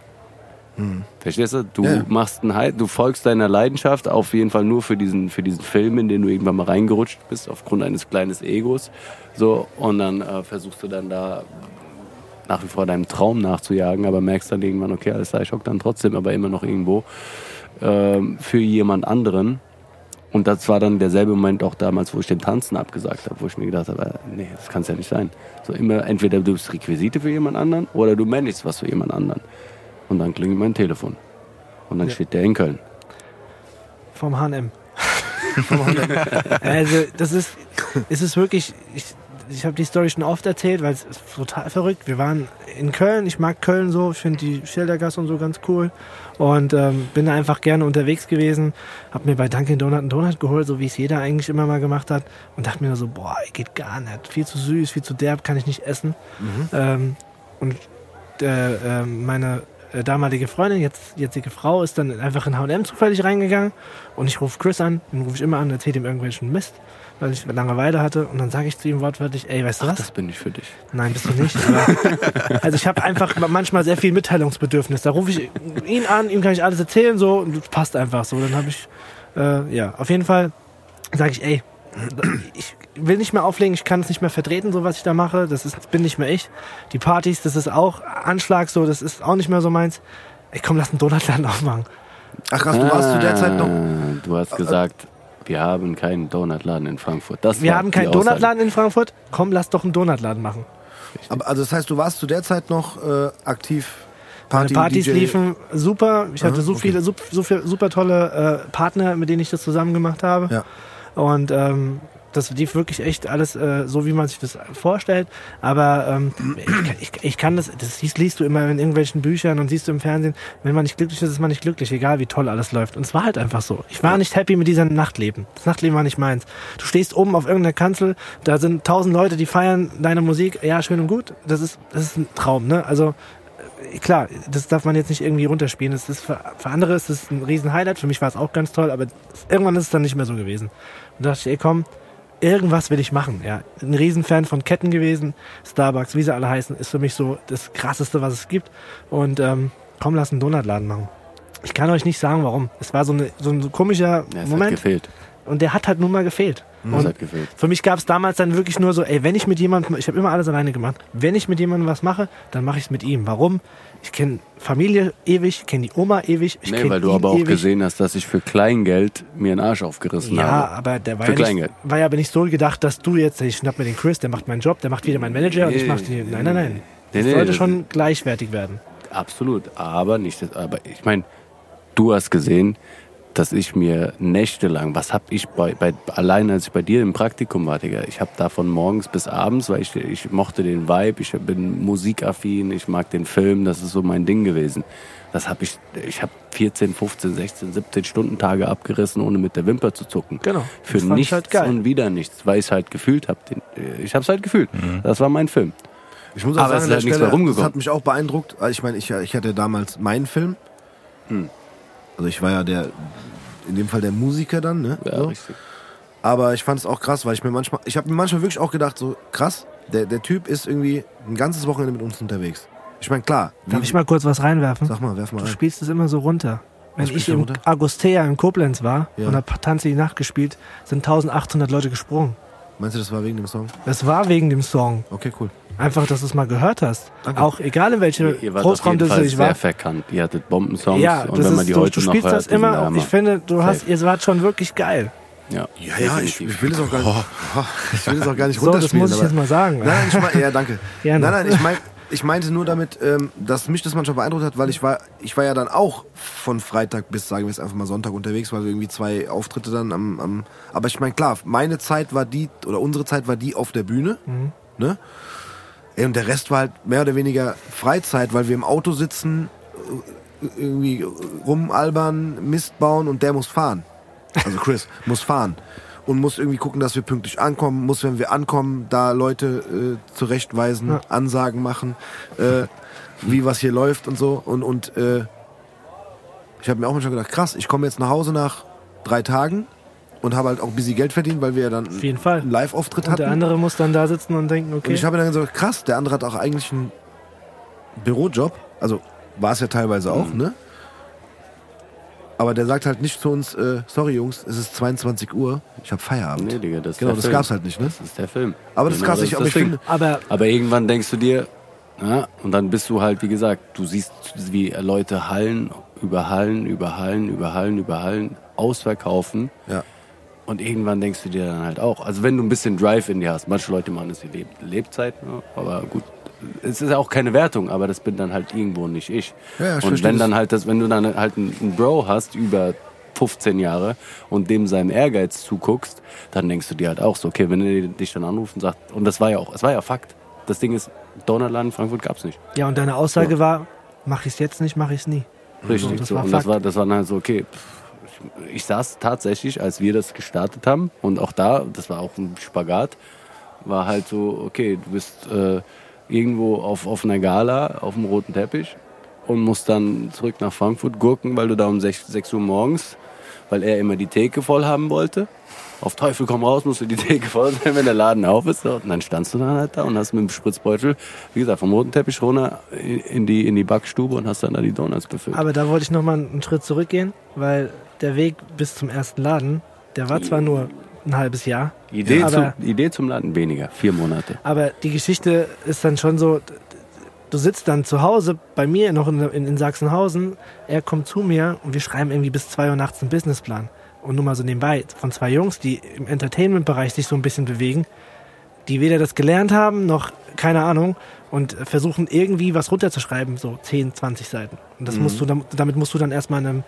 Verstehst du? Du Ja. machst einen du folgst deiner Leidenschaft auf jeden Fall nur für diesen, für diesen Film, in den du irgendwann mal reingerutscht bist, aufgrund eines kleinen Egos. So, und dann äh, versuchst du dann da nach wie vor deinem Traum nachzujagen, aber merkst dann irgendwann, okay, alles klar, ich hock dann trotzdem aber immer noch irgendwo ähm, für jemand anderen. Und das war dann derselbe Moment auch damals, wo ich den Tanzen abgesagt habe, wo ich mir gedacht habe, äh, nee, das kann es ja nicht sein. So immer, entweder du bist Requisite für jemand anderen oder du managst was für jemand anderen. Und dann klingelt mein Telefon. Und dann steht der in Köln. Vom H&M. Vom H&M. also das ist, es ist wirklich, ich, ich habe die Story schon oft erzählt, weil es ist total verrückt. Wir waren in Köln, ich mag Köln so, ich finde die Schildergasse und so ganz cool und ähm, bin da einfach gerne unterwegs gewesen. Hab mir bei Dunkin' Donut einen Donut geholt, so wie es jeder eigentlich immer mal gemacht hat und dachte mir nur so, boah, geht gar nicht, viel zu süß, viel zu derb, kann ich nicht essen. Ähm, und äh, äh, meine damalige Freundin, jetzt jetzige Frau, ist dann einfach in H&M zufällig reingegangen und ich rufe Chris an, den rufe ich immer an, erzähle ihm irgendwelchen Mist, weil ich Langeweile hatte und dann sage ich zu ihm wortwörtlich, ey, weißt du was? Das bin ich für dich. Nein, bist du nicht. Aber, also ich habe einfach manchmal sehr viel Mitteilungsbedürfnis. Da rufe ich ihn an, ihm kann ich alles erzählen so und das passt einfach so. Dann habe ich, äh, ja, auf jeden Fall sage ich, ey, ich will nicht mehr auflegen, ich kann es nicht mehr vertreten, so was ich da mache. Das ist, bin nicht mehr ich. Die Partys, das ist auch Anschlag, so, das ist auch nicht mehr so meins. Ey, komm, lass einen Donutladen aufmachen. Ach krass, du warst zu der Zeit noch. Ah, Du hast gesagt, wir haben keinen Donutladen in Frankfurt. Das Wir haben keinen Aussage. Donutladen in Frankfurt. Komm, lass doch einen Donutladen machen. Aber, also das heißt, du warst zu der Zeit noch äh, aktiv Meine Party, Partys DJ. liefen super. Ich hatte Aha, so okay. viele, super, so viele super tolle äh, Partner, mit denen ich das zusammen gemacht habe. Ja. Und ähm, das lief wirklich echt alles äh, so, wie man sich das vorstellt. Aber ähm, ich, kann- ich, ich kann das, das liest, liest du immer in irgendwelchen Büchern und siehst du im Fernsehen, wenn man nicht glücklich ist, ist man nicht glücklich, egal wie toll alles läuft. Und es war halt einfach so. Ich war nicht happy mit diesem Nachtleben. Das Nachtleben war nicht meins. Du stehst oben auf irgendeiner Kanzel, da sind tausend Leute, die feiern deine Musik. Ja, schön und gut. Das ist, das ist ein Traum, ne? Also klar, das darf man jetzt nicht irgendwie runterspielen. Das ist für, für andere ist es ein riesen Highlight. Für mich war es auch ganz toll, aber irgendwann ist es dann nicht mehr so gewesen. Und da dachte ich, ey komm, irgendwas will ich machen. Ja, ein Riesenfan von Ketten gewesen. Starbucks, wie sie alle heißen, ist für mich so das krasseste, was es gibt. Und ähm, komm, lass einen Donutladen machen. Ich kann euch nicht sagen, warum. Es war so, eine, so ein komischer Ja, es hat Moment. gefehlt. Und der hat halt nun mal gefehlt. Und hat gefehlt. für mich gab es damals dann wirklich nur so, ey, wenn ich mit jemandem, ich habe immer alles alleine gemacht, wenn ich mit jemandem was mache, dann mache ich es mit ihm. Warum? Ich kenne Familie ewig, ich kenne die Oma ewig, ich Nee, weil du aber auch ewig. gesehen hast, dass ich für Kleingeld mir einen Arsch aufgerissen Ja, habe. aber der war Für ja, nicht, Kleingeld. war ja aber nicht so gedacht, dass du jetzt, ich schnapp mir den Chris, der macht meinen Job, der macht wieder meinen Manager und ich Nee, mach die. Nein, nein, nein. nee, Das nee, sollte das- schon gleichwertig werden. Absolut, aber nicht. das- Aber ich meine, du hast gesehen, dass ich mir nächtelang, was hab ich bei, bei allein als ich bei dir im Praktikum war, Digga, ich habe da von morgens bis abends, weil ich, ich mochte den Vibe, ich bin musikaffin, ich mag den Film, das ist so mein Ding gewesen. Das habe ich, ich habe 14, 15, 16, 17 Stunden Tage abgerissen, ohne mit der Wimper zu zucken. Genau. Für nichts halt geil. und wieder nichts, weil ich es halt gefühlt habe. Ich habe es halt gefühlt. Das war mein Film. Ich muss auch Aber es sagen, ist an halt der nichts Stelle, mehr rumgekommen. das hat mich auch beeindruckt. Also Ich meine, ich, ich hatte damals meinen Film. Hm. Also ich war ja der, in dem Fall der Musiker dann, ne? Ja, so. richtig. Aber ich fand es auch krass, weil ich mir manchmal, ich habe mir manchmal wirklich auch gedacht, so krass, der, der Typ ist irgendwie ein ganzes Wochenende mit uns unterwegs. Ich meine, klar. Darf wie- ich mal kurz was reinwerfen? Sag mal, werf mal Du rein. spielst es immer so runter. Wenn ich im runter? Agostea in Koblenz war Ja. und hab Tanze die Nacht gespielt, sind 1800 Leute gesprungen. Meinst du, das war wegen dem Song? Das war wegen dem Song. Okay, cool. Einfach, dass du es mal gehört hast. Danke. Auch egal in welche Ihr, ihr wart auf jeden Großraumdisse Fall ich sehr war. verkannt. Ihr hattet Bombensongs Ja, und das wenn man ist, die du, heute du noch spielst hört, das immer. Hammer. Ich finde, du hast, ihr wart schon wirklich geil. ja, Ja, ja, ich, ich will es auch gar nicht. Ich will es auch gar nicht So, das runterspielen. muss ich aber- jetzt mal sagen. Nein, ich mein, ja, danke. Gerne. Nein, nein, ich, mein, ich meinte nur damit, ähm, dass mich das manchmal beeindruckt hat, weil ich war, ich war ja dann auch von Freitag bis, sagen wir jetzt einfach mal Sonntag unterwegs, weil wir irgendwie zwei Auftritte dann am, am aber ich meine, klar, meine Zeit war die, oder unsere Zeit war die auf der Bühne, Mhm. ne? Ey, und der Rest war halt mehr oder weniger Freizeit, weil wir im Auto sitzen, irgendwie rumalbern, Mist bauen und der muss fahren. Also Chris muss fahren und muss irgendwie gucken, dass wir pünktlich ankommen, muss, wenn wir ankommen, da Leute äh, zurechtweisen, Ja. Ansagen machen, äh, wie was hier läuft und so. Und, und äh, ich habe mir auch manchmal gedacht, krass, ich komme jetzt nach Hause nach drei Tagen und habe halt auch busy Geld verdient, weil wir ja dann Auf jeden Fall. einen Live-Auftritt Und der hatten. andere muss dann da sitzen und denken, Und okay. ich habe dann gesagt, krass, der andere hat auch eigentlich einen Bürojob. Also war es ja teilweise auch, Mhm. ne? Aber der sagt halt nicht zu uns, äh, sorry Jungs, es ist 22 Uhr, ich habe Feierabend. Nee, Digga, das ist genau, der das Film. gab's halt nicht, ne? Das ist der Film. Aber das ist Genau, krass, ich, ist aber das ich Ding. finde, aber Aber irgendwann denkst du dir, ja, und dann bist du halt, wie gesagt, du siehst, wie Leute Hallen über Hallen, über Hallen, über Hallen, über Hallen ausverkaufen. ja. Und irgendwann denkst du dir dann halt auch, also wenn du ein bisschen Drive in dir hast, manche Leute machen es die Leb Lebzeit, ne? aber gut, es ist auch keine Wertung, aber das bin dann halt irgendwo nicht ich. Ja, ja, ich und wenn das. dann halt das, wenn du dann halt einen, Bro hast über 15 Jahre und dem seinem Ehrgeiz zuguckst, dann denkst du dir halt auch so, okay, wenn er dich dann anruft und sagt, und das war ja auch, es war ja Fakt. Das Ding ist, Donnerland in Frankfurt gab's nicht. ja, und deine Aussage war, mach ich's jetzt nicht, mach ich's nie. Richtig. das so. war und das war, das war dann halt so, okay. pff, Ich, saß tatsächlich, als wir das gestartet haben, und auch da, das war auch ein Spagat, war halt so, okay, du bist äh, irgendwo auf, auf einer Gala, auf dem roten Teppich und musst dann zurück nach Frankfurt gurken, weil du da um 6, 6 Uhr morgens, weil er immer die Theke voll haben wollte. Auf Teufel komm raus, musst du die Theke voll sein, wenn der Laden auf ist. Und dann standst du dann halt da und hast mit dem Spritzbeutel, wie gesagt, vom roten Teppich runter in in die, in die Backstube und hast dann da die Donuts befüllt. Aber da wollte ich nochmal einen Schritt zurückgehen, weil der Weg bis zum ersten Laden, der war zwar nur ein halbes Jahr, Idee, aber, zum, Idee zum Laden weniger, vier Monate. aber die Geschichte ist dann schon so, du sitzt dann zu Hause bei mir noch in, in, in Sachsenhausen, er kommt zu mir und wir schreiben irgendwie bis 2 Uhr nachts einen Businessplan. Und nur mal so nebenbei, von zwei Jungs, die im Entertainment-Bereich sich so ein bisschen bewegen, die weder das gelernt haben, noch keine Ahnung, und versuchen irgendwie was runterzuschreiben, so 10, 20 Seiten. Und das musst du, dam- damit musst du dann erstmal einem,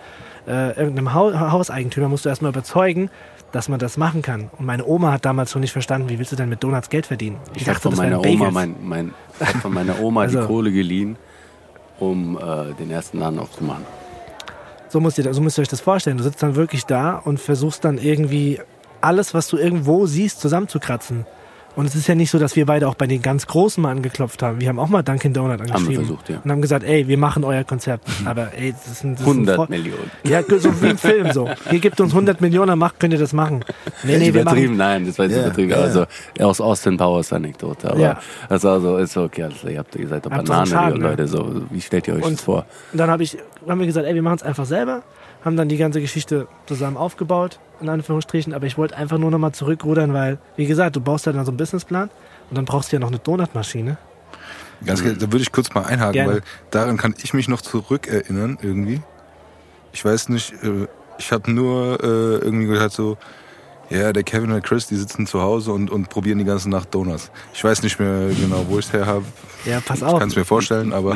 äh, irgendeinem Hau Hauseigentümer musst du erstmal überzeugen, dass man das machen kann. Und meine Oma hat damals schon nicht verstanden, wie willst du denn mit Donuts Geld verdienen? Ich habe von meiner Oma, mein, mein, ich von meiner Oma Also- die Kohle geliehen, um äh, den ersten Laden aufzumachen. So müsst, ihr, so müsst ihr euch das vorstellen. Du sitzt dann wirklich da und versuchst dann irgendwie alles, was du irgendwo siehst, zusammenzukratzen. Und es ist ja nicht so, dass wir beide auch bei den ganz Großen mal angeklopft haben. Wir haben auch mal Dunkin' Donut angeschrieben. versucht, ja. Und haben gesagt, ey, wir machen euer Konzept. Aber ey, das ist ein, das ist ein 100 Vor- Millionen. Ja, so wie im Film so. Ihr gebt uns 100 Millionen, macht, könnt ihr das machen. Nee, nee, wir übertrieben, machen, nein, das war jetzt Ja, übertrieben. ja, Also aus Austin Powers Anekdote. Aber Ja. das war so, ist okay, also ihr, habt, ihr seid doch Bananen, Schaden? Leute. So, wie stellt ihr euch Und- das vor? Und dann hab ich, haben wir gesagt, ey, wir machen es einfach selber. Haben dann die ganze Geschichte zusammen aufgebaut, in Anführungsstrichen. Aber ich wollte einfach nur nochmal zurückrudern, weil, wie gesagt, du baust ja dann so einen Businessplan und dann brauchst du ja noch eine Donutmaschine. Ganz, ge- da würde ich kurz mal einhaken, Gerne. weil daran kann ich mich noch zurückerinnern irgendwie. Ich weiß nicht, äh, ich habe nur äh, irgendwie gehört so, ja, der Kevin und Chris, die sitzen zu Hause und, und probieren die ganze Nacht Donuts. Ich weiß nicht mehr genau, wo ich es her habe. Ja, pass Ich auf. kann es mir vorstellen, aber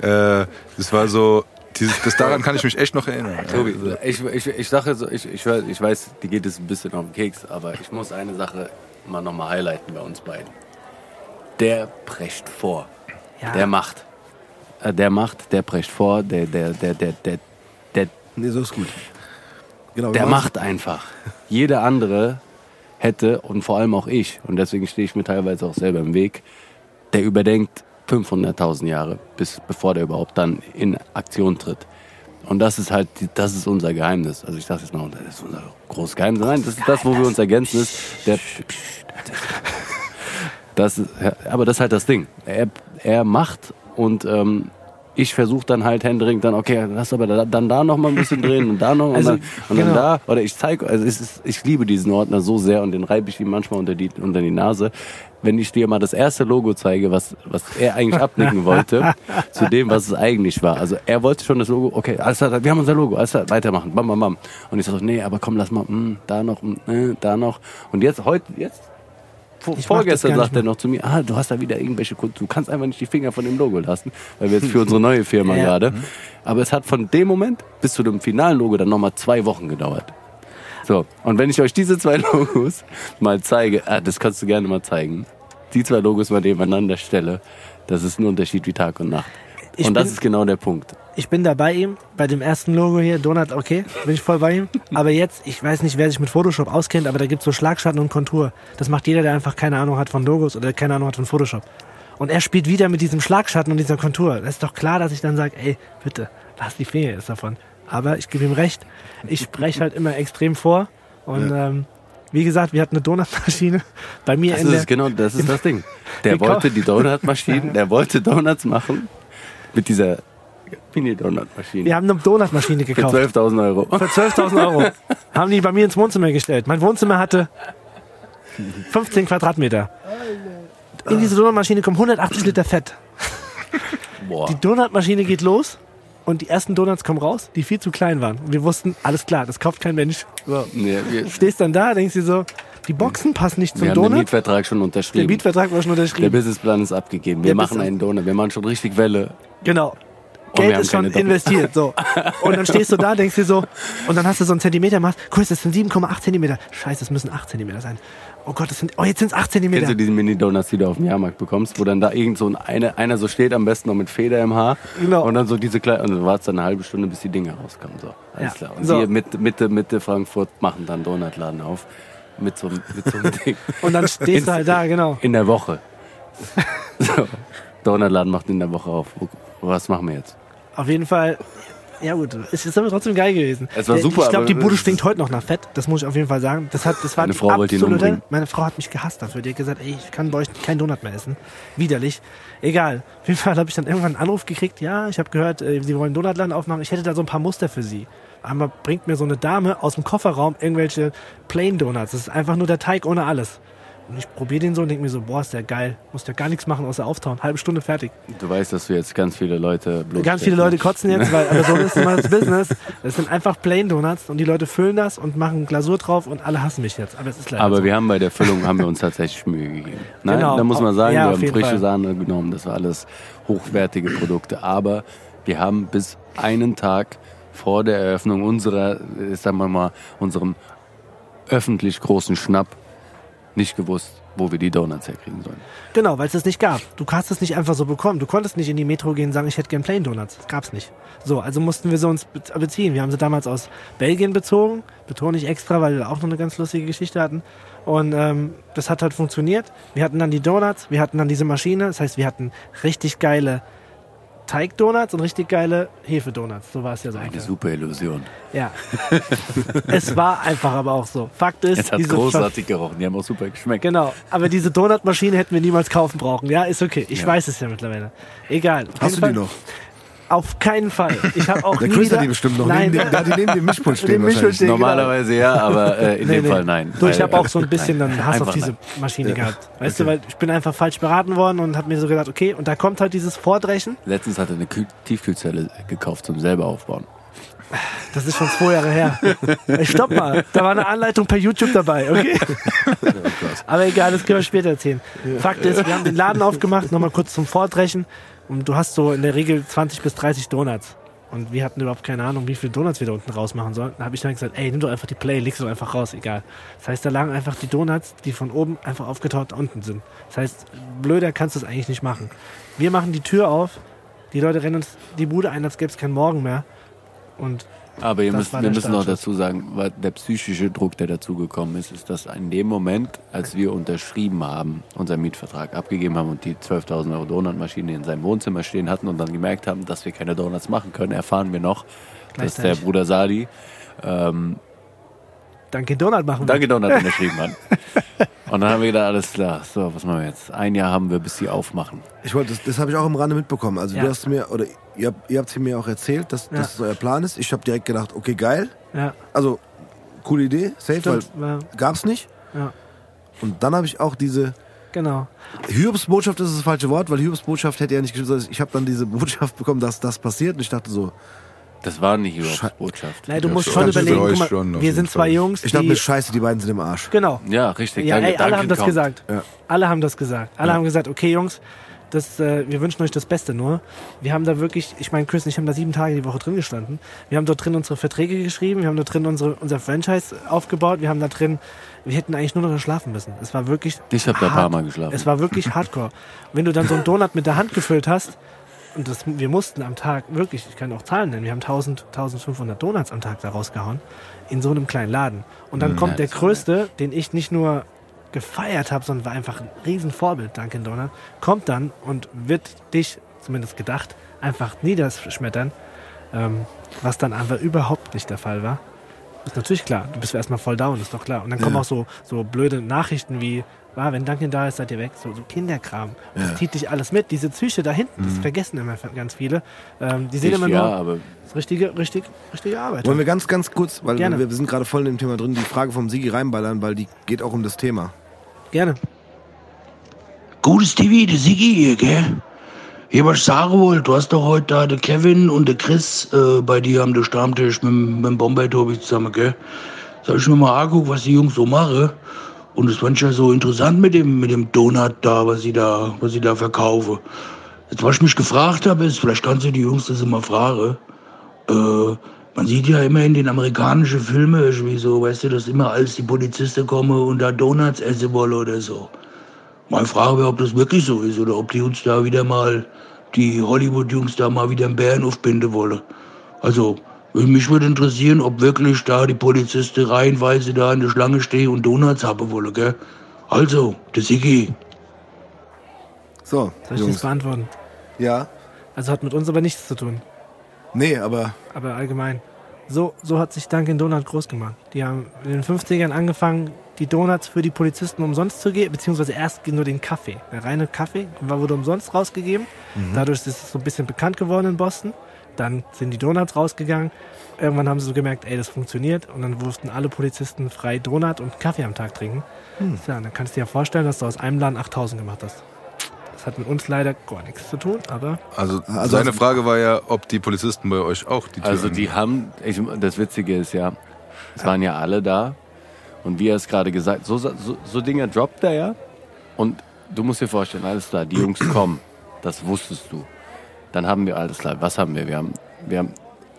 äh, das war so, dieses, das daran kann ich mich echt noch erinnern. Tobi, Also, ich, ich, ich sage so, ich, ich, weiß- ich weiß, die geht es ein bisschen auf den Keks, aber ich muss eine Sache mal nochmal highlighten bei uns beiden. Der prescht vor. Ja. Der macht. Äh, Der macht, der prescht vor, der, der, der, der, der, der, Nee, so ist gut. Genau, der macht einfach. Jeder andere hätte, und vor allem auch ich, und deswegen stehe ich mir teilweise auch selber im Weg, der überdenkt 500.000 Jahre, bis, bevor der überhaupt dann in Aktion tritt. Und das ist halt, das ist unser Geheimnis. Also ich sage jetzt mal, das ist unser großes Geheimnis. Nein, das ist das, wo wir uns ergänzen, ist der, das ist, aber das ist halt das Ding. Er, er macht und ähm, ich versuche dann halt händeringend dann, okay, lass aber da, dann da noch mal ein bisschen drehen und da noch und, Also, dann, und dann genau. da. Oder ich zeige, also es ist, ich liebe diesen Ordner so sehr und den reibe ich ihm manchmal unter die, unter die Nase. Wenn ich dir mal das erste Logo zeige, was, was er eigentlich abnicken wollte, zu dem, was es eigentlich war. Also er wollte schon das Logo, okay, alles klar, wir haben unser Logo, alles klar, weitermachen, bam, bam, bam. Und ich sage so, nee, aber komm, lass mal, mm, da noch, mm, äh, da noch. Und jetzt, heute, jetzt, vor, vorgestern gar nicht sagt er noch zu mir, ah, du hast da wieder irgendwelche Kunden, du kannst einfach nicht die Finger von dem Logo lassen, weil wir jetzt für unsere neue Firma Ja. gerade. Aber es hat von dem Moment bis zu dem finalen Logo dann nochmal zwei Wochen gedauert. So, und wenn ich euch diese zwei Logos mal zeige, ah, das kannst du gerne mal zeigen, die zwei Logos mal nebeneinander stelle, das ist ein Unterschied wie Tag und Nacht. Ich und das ist genau der Punkt. Ich bin da bei ihm, bei dem ersten Logo hier, Donut, okay, bin ich voll bei ihm. Aber jetzt, ich weiß nicht, wer sich mit Photoshop auskennt, aber da gibt's so Schlagschatten und Kontur. Das macht jeder, der einfach keine Ahnung hat von Logos oder keine Ahnung hat von Photoshop. Und er spielt wieder mit diesem Schlagschatten und dieser Kontur. Das ist doch klar, dass ich dann sage, ey, bitte, lass die Finger jetzt davon. Aber ich gebe ihm recht, ich spreche halt immer extrem vor. Und ähm, wie gesagt, wir hatten eine Donutmaschine bei mir Das in der... ist genau, das ist das Ding. Der wollte die Donutmaschinen, der wollte Donuts machen mit dieser Mini-Donut-Maschine. wir haben eine Donutmaschine Für gekauft. 12.000 Euro. Für 12.000 Euro. Haben die bei mir ins Wohnzimmer gestellt. Mein Wohnzimmer hatte 15 Quadratmeter. In diese Donutmaschine kommen 180 Liter Fett. Boah. Die Donutmaschine geht los und die ersten Donuts kommen raus, die viel zu klein waren. Und wir wussten, alles klar, das kauft kein Mensch. So. Nee, wir, Stehst dann da, denkst dir so, die Boxen passen nicht zum wir haben den Donut. Mietvertrag schon Der unterschrieben. Mietvertrag war schon Der unterschrieben. Businessplan ist abgegeben. Wir Der machen Business- einen Donut. Wir machen schon richtig Welle. Genau. Geld ist schon investiert. So. Und dann stehst du da, denkst dir so, und dann hast du so einen Zentimeter gemacht. Chris, das sind 7,8 Zentimeter. Scheiße, das müssen 8 Zentimeter sein. Oh Gott, das sind, oh, jetzt sind es 8 Kennst du Zentimeter. diese Mini-Donuts, die du auf dem Jahrmarkt bekommst, wo dann da irgend so ein eine, einer so steht, am besten noch mit Feder im Haar. Genau. Und dann so diese kleinen, und dann wartest dann eine halbe Stunde, bis die Dinger rauskommen. So, alles Ja. klar. Und So. hier Mitte, Mitte, Mitte Frankfurt machen dann Donutladen auf. Mit so, einem- mit so einem Ding. Und dann stehst du halt da, genau. In der Woche. So. Donutladen macht in der Woche auf. Was machen wir jetzt? Auf jeden Fall. Ja gut, es ist aber trotzdem geil gewesen. Es war Der- super, Ich glaube, die Bude stinkt heute noch nach Fett. Das muss ich auf jeden Fall sagen. Das, hat, das war Meine Frau wollte ihn absolute- umbringen. Meine Frau hat mich gehasst dafür. Die hat gesagt, ey, ich kann bei euch keinen Donut mehr essen. Widerlich. Egal. Auf jeden Fall habe ich dann irgendwann einen Anruf gekriegt. Ja, ich habe gehört, äh, sie wollen Donutladen aufmachen. Ich hätte da so ein paar Muster für sie. Einmal bringt mir so eine Dame aus dem Kofferraum irgendwelche Plain Donuts. Das ist einfach nur der Teig ohne alles. Und ich probiere den so und denke mir so, boah, ist der geil. Muss ja gar nichts machen außer auftauen. Halbe Stunde fertig. Du weißt, dass du jetzt ganz viele Leute bloß Ganz viele Leute kotzen jetzt, weil, aber so ist immer das Business. Das sind einfach Plain Donuts und die Leute füllen das und machen Glasur drauf und alle hassen mich jetzt. Aber es ist leider Aber so. wir haben bei der Füllung haben wir uns tatsächlich Mühe gegeben. Nein, Genau. da muss man sagen, Ja, wir haben frische Fall. Sahne genommen, das war alles hochwertige Produkte. Aber wir haben bis einen Tag vor der Eröffnung unserer, sagen wir mal, unserem öffentlich großen Schnapp nicht gewusst, wo wir die Donuts herkriegen sollen. Genau, weil es das nicht gab. Du hast es nicht einfach so bekommen. Du konntest nicht in die Metro gehen und sagen, ich hätte gern Plain Donuts. Das gab's nicht. So, also mussten wir sie uns be- beziehen. Wir haben sie damals aus Belgien bezogen. Betone ich extra, weil wir auch noch eine ganz lustige Geschichte hatten. Und ähm, das hat halt funktioniert. Wir hatten dann die Donuts, wir hatten dann diese Maschine. Das heißt, wir hatten richtig geile Teigdonuts und richtig geile Hefedonuts. So war es ja so. Eine super Illusion. Ja. es war einfach aber auch so. Fakt ist, Es hat diese großartig gerochen, die haben auch super geschmeckt. Genau, aber diese Donutmaschine hätten wir niemals kaufen brauchen. Ja, ist okay. Ich weiß es ja mittlerweile. Egal. Auf Hast du die Fall- noch? Auf keinen Fall. Ich habe auch Der nie Chris hat die bestimmt noch. Nein, Neben dem, hat die neben dem Mischpult stehen. Wahrscheinlich. stehen. Normalerweise ja, aber äh, in Nee, dem nee. Fall nein. Du, ich habe auch so ein bisschen Nein, dann Hass auf einfach diese nein. Maschine gehabt. Weißt du, weil ich bin einfach falsch beraten worden und habe mir so gedacht, okay, und da kommt halt dieses Vordrechen. Letztens hat er eine Kühl Tiefkühlzelle gekauft zum selber aufbauen. Das ist schon zwei Jahre her. Ey, stopp mal, da war eine Anleitung per YouTube dabei, okay? Aber egal, das können wir später erzählen. Fakt ist, wir haben den Laden aufgemacht, nochmal kurz zum Vordrechen. Und du hast so in der Regel 20 bis 30 Donuts. Und wir hatten überhaupt keine Ahnung, wie viele Donuts wir da unten rausmachen sollen. Da habe ich dann gesagt, ey, nimm doch einfach die Play, legst du einfach raus, egal. Das heißt, da lagen einfach die Donuts, die von oben einfach aufgetaucht unten sind. Das heißt, blöder kannst du es eigentlich nicht machen. Wir machen die Tür auf, die Leute rennen uns die Bude ein, als gäbe es keinen Morgen mehr. Und Aber ihr müsst, wir müssen noch dazu sagen, weil der psychische Druck, der dazugekommen ist, ist, dass in dem Moment, als wir unterschrieben haben, unseren Mietvertrag abgegeben haben und die 12.000 Euro Donutmaschine in seinem Wohnzimmer stehen hatten und dann gemerkt haben, dass wir keine Donuts machen können, erfahren wir noch, dass der. Bruder Sadi ähm, Dunkin' Donut machen wir. Danke Donut unterschrieben hat. Und dann haben wir gedacht, alles klar, so, was machen wir jetzt? Ein Jahr haben wir, bis sie aufmachen. Ich wollte, das, das habe ich auch im Rande mitbekommen. Also Ja. du hast mir, oder ihr, habt- ihr habt mir auch erzählt, dass Ja. das euer Plan ist. Ich habe direkt gedacht, okay, geil. Ja, Also, coole Idee, safe, stimmt. Ja, weil gab's nicht. ja, Und dann habe ich auch diese genau. Hiobsbotschaft ist das falsche Wort, weil Hiobsbotschaft hätte ja nicht gestimmt. Ich habe dann diese Botschaft bekommen, dass das passiert. Und ich dachte so, Das war nicht überhaupt Botschaft. Nein, du Ja, musst schon überlegen, guck mal, schon, wir sind zwei Fall. Jungs, ich dachte die... mir, scheiße, die beiden sind im Arsch. Genau. Ja, richtig. Ja, Danke, ey, alle haben das kommt. gesagt. Ja. Alle haben das gesagt. Alle haben gesagt, okay, Jungs, das, äh, wir wünschen euch das Beste nur. Wir haben da wirklich, ich meine, Chris und ich haben da sieben Tage die Woche drin gestanden. Wir haben dort drin unsere Verträge geschrieben, wir haben dort drin unsere, unser Franchise aufgebaut, wir haben da drin, wir hätten eigentlich nur noch schlafen müssen. Es war wirklich. Ich habe da ein paar Mal geschlafen. Es war wirklich hardcore. Wenn du dann so einen Donut mit der Hand gefüllt hast, und das, wir mussten am Tag wirklich, ich kann auch Zahlen nennen, wir haben 1000, 1500 Donuts am Tag da rausgehauen, in so einem kleinen Laden. Und dann kommt der größte, den ich nicht nur gefeiert habe, sondern war einfach ein Riesenvorbild, Dunkin' Donut, kommt dann und wird dich, zumindest gedacht, einfach niederschmettern, ähm, was dann einfach überhaupt nicht der Fall war. Ist natürlich klar, du bist erstmal voll down, ist doch klar. Und dann kommen Ja. auch so, so blöde Nachrichten wie, ah, wenn Duncan da ist, seid ihr weg. So, so Kinderkram. Das Ja. zieht dich alles mit. Diese Psyche da hinten, das vergessen immer ganz viele. Ähm, die sehen ich, immer ja, nur aber das richtige, richtig, richtige Arbeit. Wollen wir ganz, ganz kurz, weil Gerne. wir, sind gerade voll in dem Thema drin, die Frage vom Sigi reinballern, weil die geht auch um das Thema. Gerne. Gutes TV, der Sigi hier, gell? Hier, was ich sagen wollte, du hast doch heute da den Kevin und den Chris äh, bei dir am der Stammtisch mit, dem- mit dem Bombay-Tobi zusammen, gell? Soll ich mir mal angucken, was die Jungs so machen? Und das fand ich ja so interessant mit dem, mit dem Donut da, was sie da, was sie da verkaufen. Jetzt, was ich mich gefragt habe, ist, vielleicht kannst du die Jungs das immer fragen. Äh, man sieht ja immer in den amerikanischen Filmen, irgendwie so, weißt du, dass immer als die Polizisten kommen und da Donuts essen wollen oder so. Meine Frage wäre, ob das wirklich so ist oder ob die uns da wieder mal, die Hollywood-Jungs da mal wieder einen Bären aufbinden wollen. Also, mich würde interessieren, ob wirklich da die Polizisten reihenweise da in der Schlange stehen und Donuts haben wollen, gell? Also, der Sigi. So, Soll ich das Jungs. beantworten? Ja. Also hat mit uns aber nichts zu tun. Nee, aber aber allgemein. So, so hat sich Dunkin' Donut groß gemacht. Die haben in den 50ern angefangen, die Donuts für die Polizisten umsonst zu geben, beziehungsweise erst nur den Kaffee. Der reine Kaffee war, wurde umsonst rausgegeben. Dadurch ist es so ein bisschen bekannt geworden in Boston. Dann sind die Donuts rausgegangen. Irgendwann haben sie so gemerkt, ey, das funktioniert. Und dann durften alle Polizisten frei Donut und Kaffee am Tag trinken. Ja, dann kannst du dir ja vorstellen, dass du aus einem Laden 8000 gemacht hast. Das hat mit uns leider gar nichts zu tun, aber Also, Also- seine Frage war ja, ob die Polizisten bei euch auch die Tür Also die haben, ich, das Witzige ist ja, es waren ja alle da und wie er es gerade gesagt, so, so, so Dinge droppt er ja und du musst dir vorstellen, alles klar, die Jungs kommen, das wusstest du. Dann haben wir alles klar, was haben wir? Wir haben, wir haben,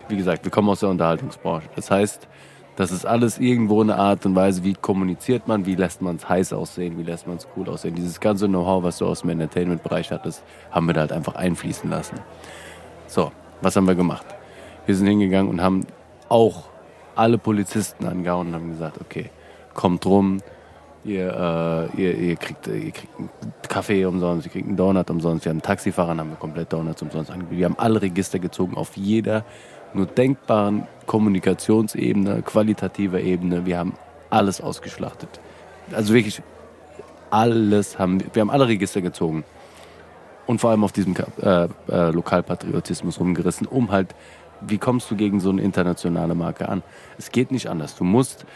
wie gesagt, wir kommen aus der Unterhaltungsbranche. Das heißt, Das ist alles irgendwo eine Art und Weise, wie kommuniziert man, wie lässt man es heiß aussehen, wie lässt man es cool aussehen. Dieses ganze Know-how, was du aus dem Entertainment-Bereich hattest, haben wir da halt einfach einfließen lassen. So, was haben wir gemacht? Wir sind hingegangen und haben auch alle Polizisten angehauen und haben gesagt, okay, kommt rum, ihr, äh, ihr, ihr, kriegt, ihr kriegt einen Kaffee umsonst, ihr kriegt einen Donut umsonst. Wir haben Taxifahrern, haben wir komplett Donuts umsonst angeboten. Wir haben alle Register gezogen auf jeder nur denkbaren Kommunikationsebene, qualitativer Ebene. Wir haben alles ausgeschlachtet. Also wirklich alles haben wir, wir haben alle Register gezogen und vor allem auf diesem äh, äh, Lokalpatriotismus rumgerissen, um halt, wie kommst du gegen so eine internationale Marke an? Es geht nicht anders. Du musst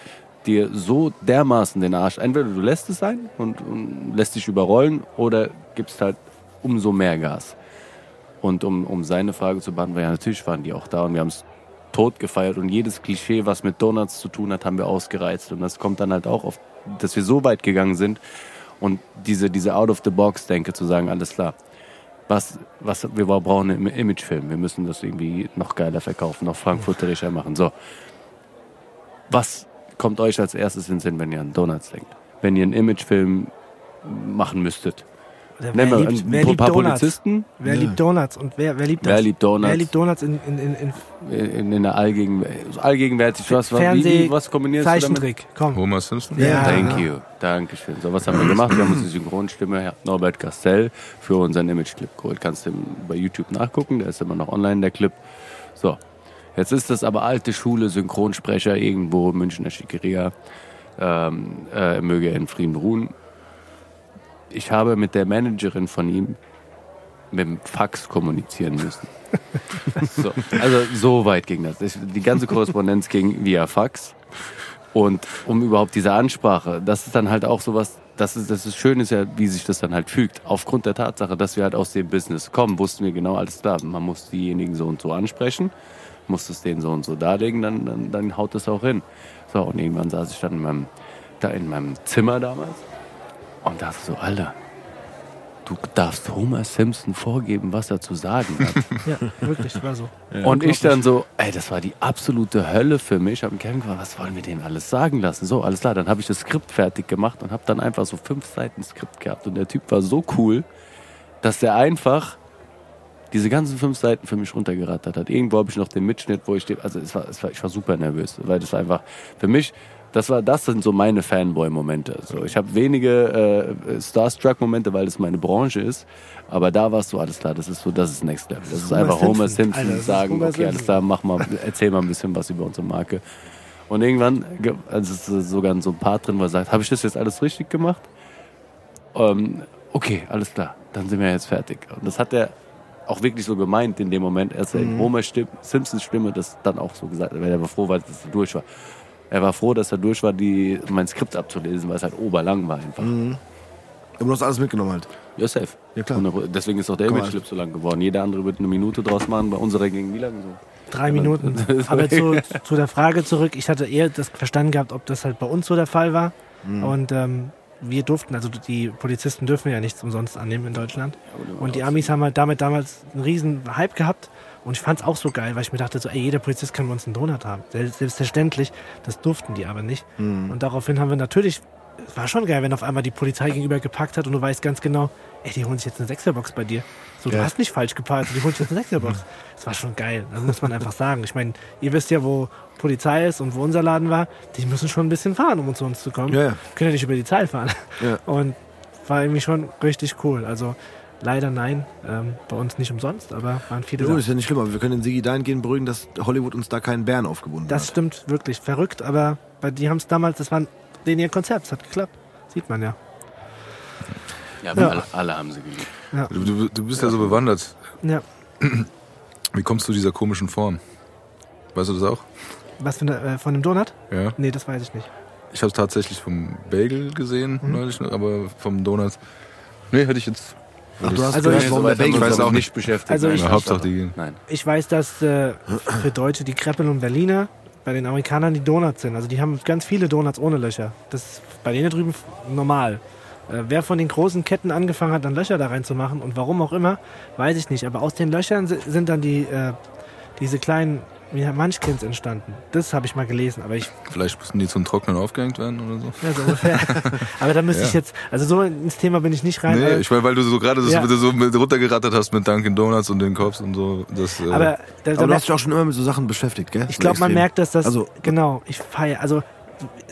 dir so dermaßen den Arsch, entweder du lässt es sein und, und lässt dich überrollen oder gibst halt umso mehr Gas. Und um, um seine Frage zu beantworten, ja, natürlich waren die auch da und wir haben es tot gefeiert und jedes Klischee, was mit Donuts zu tun hat, haben wir ausgereizt. Und das kommt dann halt auch auf, dass wir so weit gegangen sind und diese, diese Out-of-the-Box-Denke zu sagen, alles klar, was, was, wir brauchen einen Imagefilm, wir müssen das irgendwie noch geiler verkaufen, noch frankfurterischer machen. So. Was kommt euch als erstes in den Sinn, wenn ihr an Donuts denkt? Wenn ihr einen Imagefilm machen müsstet? Oder Nennen wir liebt, ein wer paar liebt Donuts? Polizisten Wer liebt Donuts? Und wer, wer liebt das? Wer liebt Donuts? Wer liebt Donuts in, in, in, in in, in der allgegen, allgegenwärtig. Was, Fernseh, wie, was kombinierst du damit? Zeichentrick? Komm. Homer Simpson? Ja. Thank you. Dankeschön. So, was haben wir gemacht? Wir haben uns die Synchronstimme Herr Norbert Castell für unseren Image-Clip geholt. Kannst du bei YouTube nachgucken, der ist immer noch online, der Clip. So. Jetzt ist das aber alte Schule, Synchronsprecher irgendwo, Münchner Schickeria. Ähm, äh, möge er in Frieden ruhen. Ich habe mit der Managerin von ihm mit dem Fax kommunizieren müssen. so, also so weit ging das. Ich- Die ganze Korrespondenz ging via Fax. Und um überhaupt diese Ansprache, das ist dann halt auch sowas, das ist, das ist schön ist ja, wie sich das dann halt fügt. Aufgrund der Tatsache, dass wir halt aus dem Business kommen, wussten wir genau alles klar. Man muss diejenigen so und so ansprechen, muss es denen so und so darlegen, dann, dann, dann haut das auch hin. So, und irgendwann saß ich dann in meinem, da in meinem Zimmer damals und dachte so, Alter, du darfst Homer Simpson vorgeben, was er zu sagen hat. Ja, wirklich, war so. Und ich dann so, ey, das war die absolute Hölle für mich. Ich habe Kevin gefragt, was wollen wir denen alles sagen lassen? So, alles klar, dann habe ich das Skript fertig gemacht und habe dann einfach so fünf Seiten Skript gehabt. Und der Typ war so cool, dass der einfach diese ganzen fünf Seiten für mich runtergerattert hat. Irgendwo habe ich noch den Mitschnitt, wo ich stehe. Also es war, es war, ich war super nervös, weil das war einfach für mich. Das war, das sind so meine Fanboy-Momente. So, ich habe wenige äh, Starstruck-Momente, weil das meine Branche ist. Aber da war es so alles klar. Das ist so, das ist Next Level. Das ist Homer einfach Homer Simpson. Simpson Alter, sagen, Homer okay, alles klar, mach mal, erzähl mal ein bisschen was über unsere Marke. Und irgendwann, ge- also es ist sogar so ein Part drin, wo er sagt, habe ich das jetzt alles richtig gemacht? Ähm, okay, alles klar, dann sind wir jetzt fertig. Und das hat er auch wirklich so gemeint in dem Moment, als er in Homer Stimm, Simpsons Stimme das dann auch so gesagt hat, weil er war froh, weil es durch war. Er war froh, dass er durch war, die, mein Skript abzulesen, weil es halt oberlang war einfach. Aber du hast alles mitgenommen halt. Ja, safe. Ja, klar. 100%. Deswegen ist auch der Image-Clip so lang geworden. Jeder andere wird eine Minute draus machen, bei unserer ging wie lange so? Drei Minuten. Aber zu, zu der Frage zurück, ich hatte eher das verstanden gehabt, ob das halt bei uns so der Fall war. Und ähm, wir durften, also die Polizisten dürfen ja nichts umsonst annehmen in Deutschland. Und die Amis haben halt damit damals einen riesen Hype gehabt. Und ich fand es auch so geil, weil ich mir dachte, so, ey, jeder Polizist kann bei uns einen Donut haben. Selbst- Selbstverständlich, das durften die aber nicht. Und daraufhin haben wir natürlich, es war schon geil, wenn auf einmal die Polizei gegenüber gepackt hat und du weißt ganz genau, ey, die holen sich jetzt eine Sechserbox bei dir. So, du Ja. hast nicht falsch geparkt, die holen sich jetzt eine Sechserbox. Das war schon geil, das muss man einfach sagen. Ich meine, ihr wisst ja, wo Polizei ist und wo unser Laden war. Die müssen schon ein bisschen fahren, um zu uns zu kommen. Ja, ja. Können ja nicht über die Zahl fahren. Ja. Und war irgendwie schon richtig cool. Also leider nein, ähm, bei uns nicht umsonst, aber waren viele Jo, da. ist ja nicht schlimm, aber wir können den Sigi dahingehend beruhigen, dass Hollywood uns da keinen Bären aufgebunden Das hat. stimmt wirklich verrückt, aber bei die haben es damals, das war denen ihr Konzept, es hat geklappt. Sieht man ja. Ja, Ja. Alle, alle haben sie geliebt. Du, du, du bist ja so bewandert. Ja. Wie kommst du dieser komischen Form? Weißt du das auch? Was für eine, äh, von dem Donut? Ja. Nee, das weiß ich nicht. Ich habe es tatsächlich vom Bagel gesehen Mhm. neulich, aber vom Donut. Nee, hätte ich jetzt. Ach, du hast Also ich- so uns weiß auch nicht beschäftigt. Also Nein, ich- Ja, Hauptsache die gehen. Nein. Ich weiß, dass äh, für Deutsche die Kreppel und Berliner bei den Amerikanern die Donuts sind. Also die haben ganz viele Donuts ohne Löcher. Das ist bei denen drüben f- normal. Äh, wer von den großen Ketten angefangen hat, dann Löcher da reinzumachen und warum auch immer, weiß ich nicht. Aber aus den Löchern si- sind dann die, äh, diese kleinen wie Munchkins entstanden. Das habe ich mal gelesen, aber ich Vielleicht müssen die zum Trocknen aufgehängt werden oder so. ja, so ungefähr. aber da müsste Ja. ich jetzt, also so ins Thema bin ich nicht rein. Nee, ich meine, weil du so gerade Ja. mit- so runtergerattert hast mit Dunkin' Donuts und den Cops und so. Das, äh, aber da, da Aber du hast dich auch schon immer mit so Sachen beschäftigt, gell? ich glaube, man merkt, dass das, Also, genau, ich feiere, also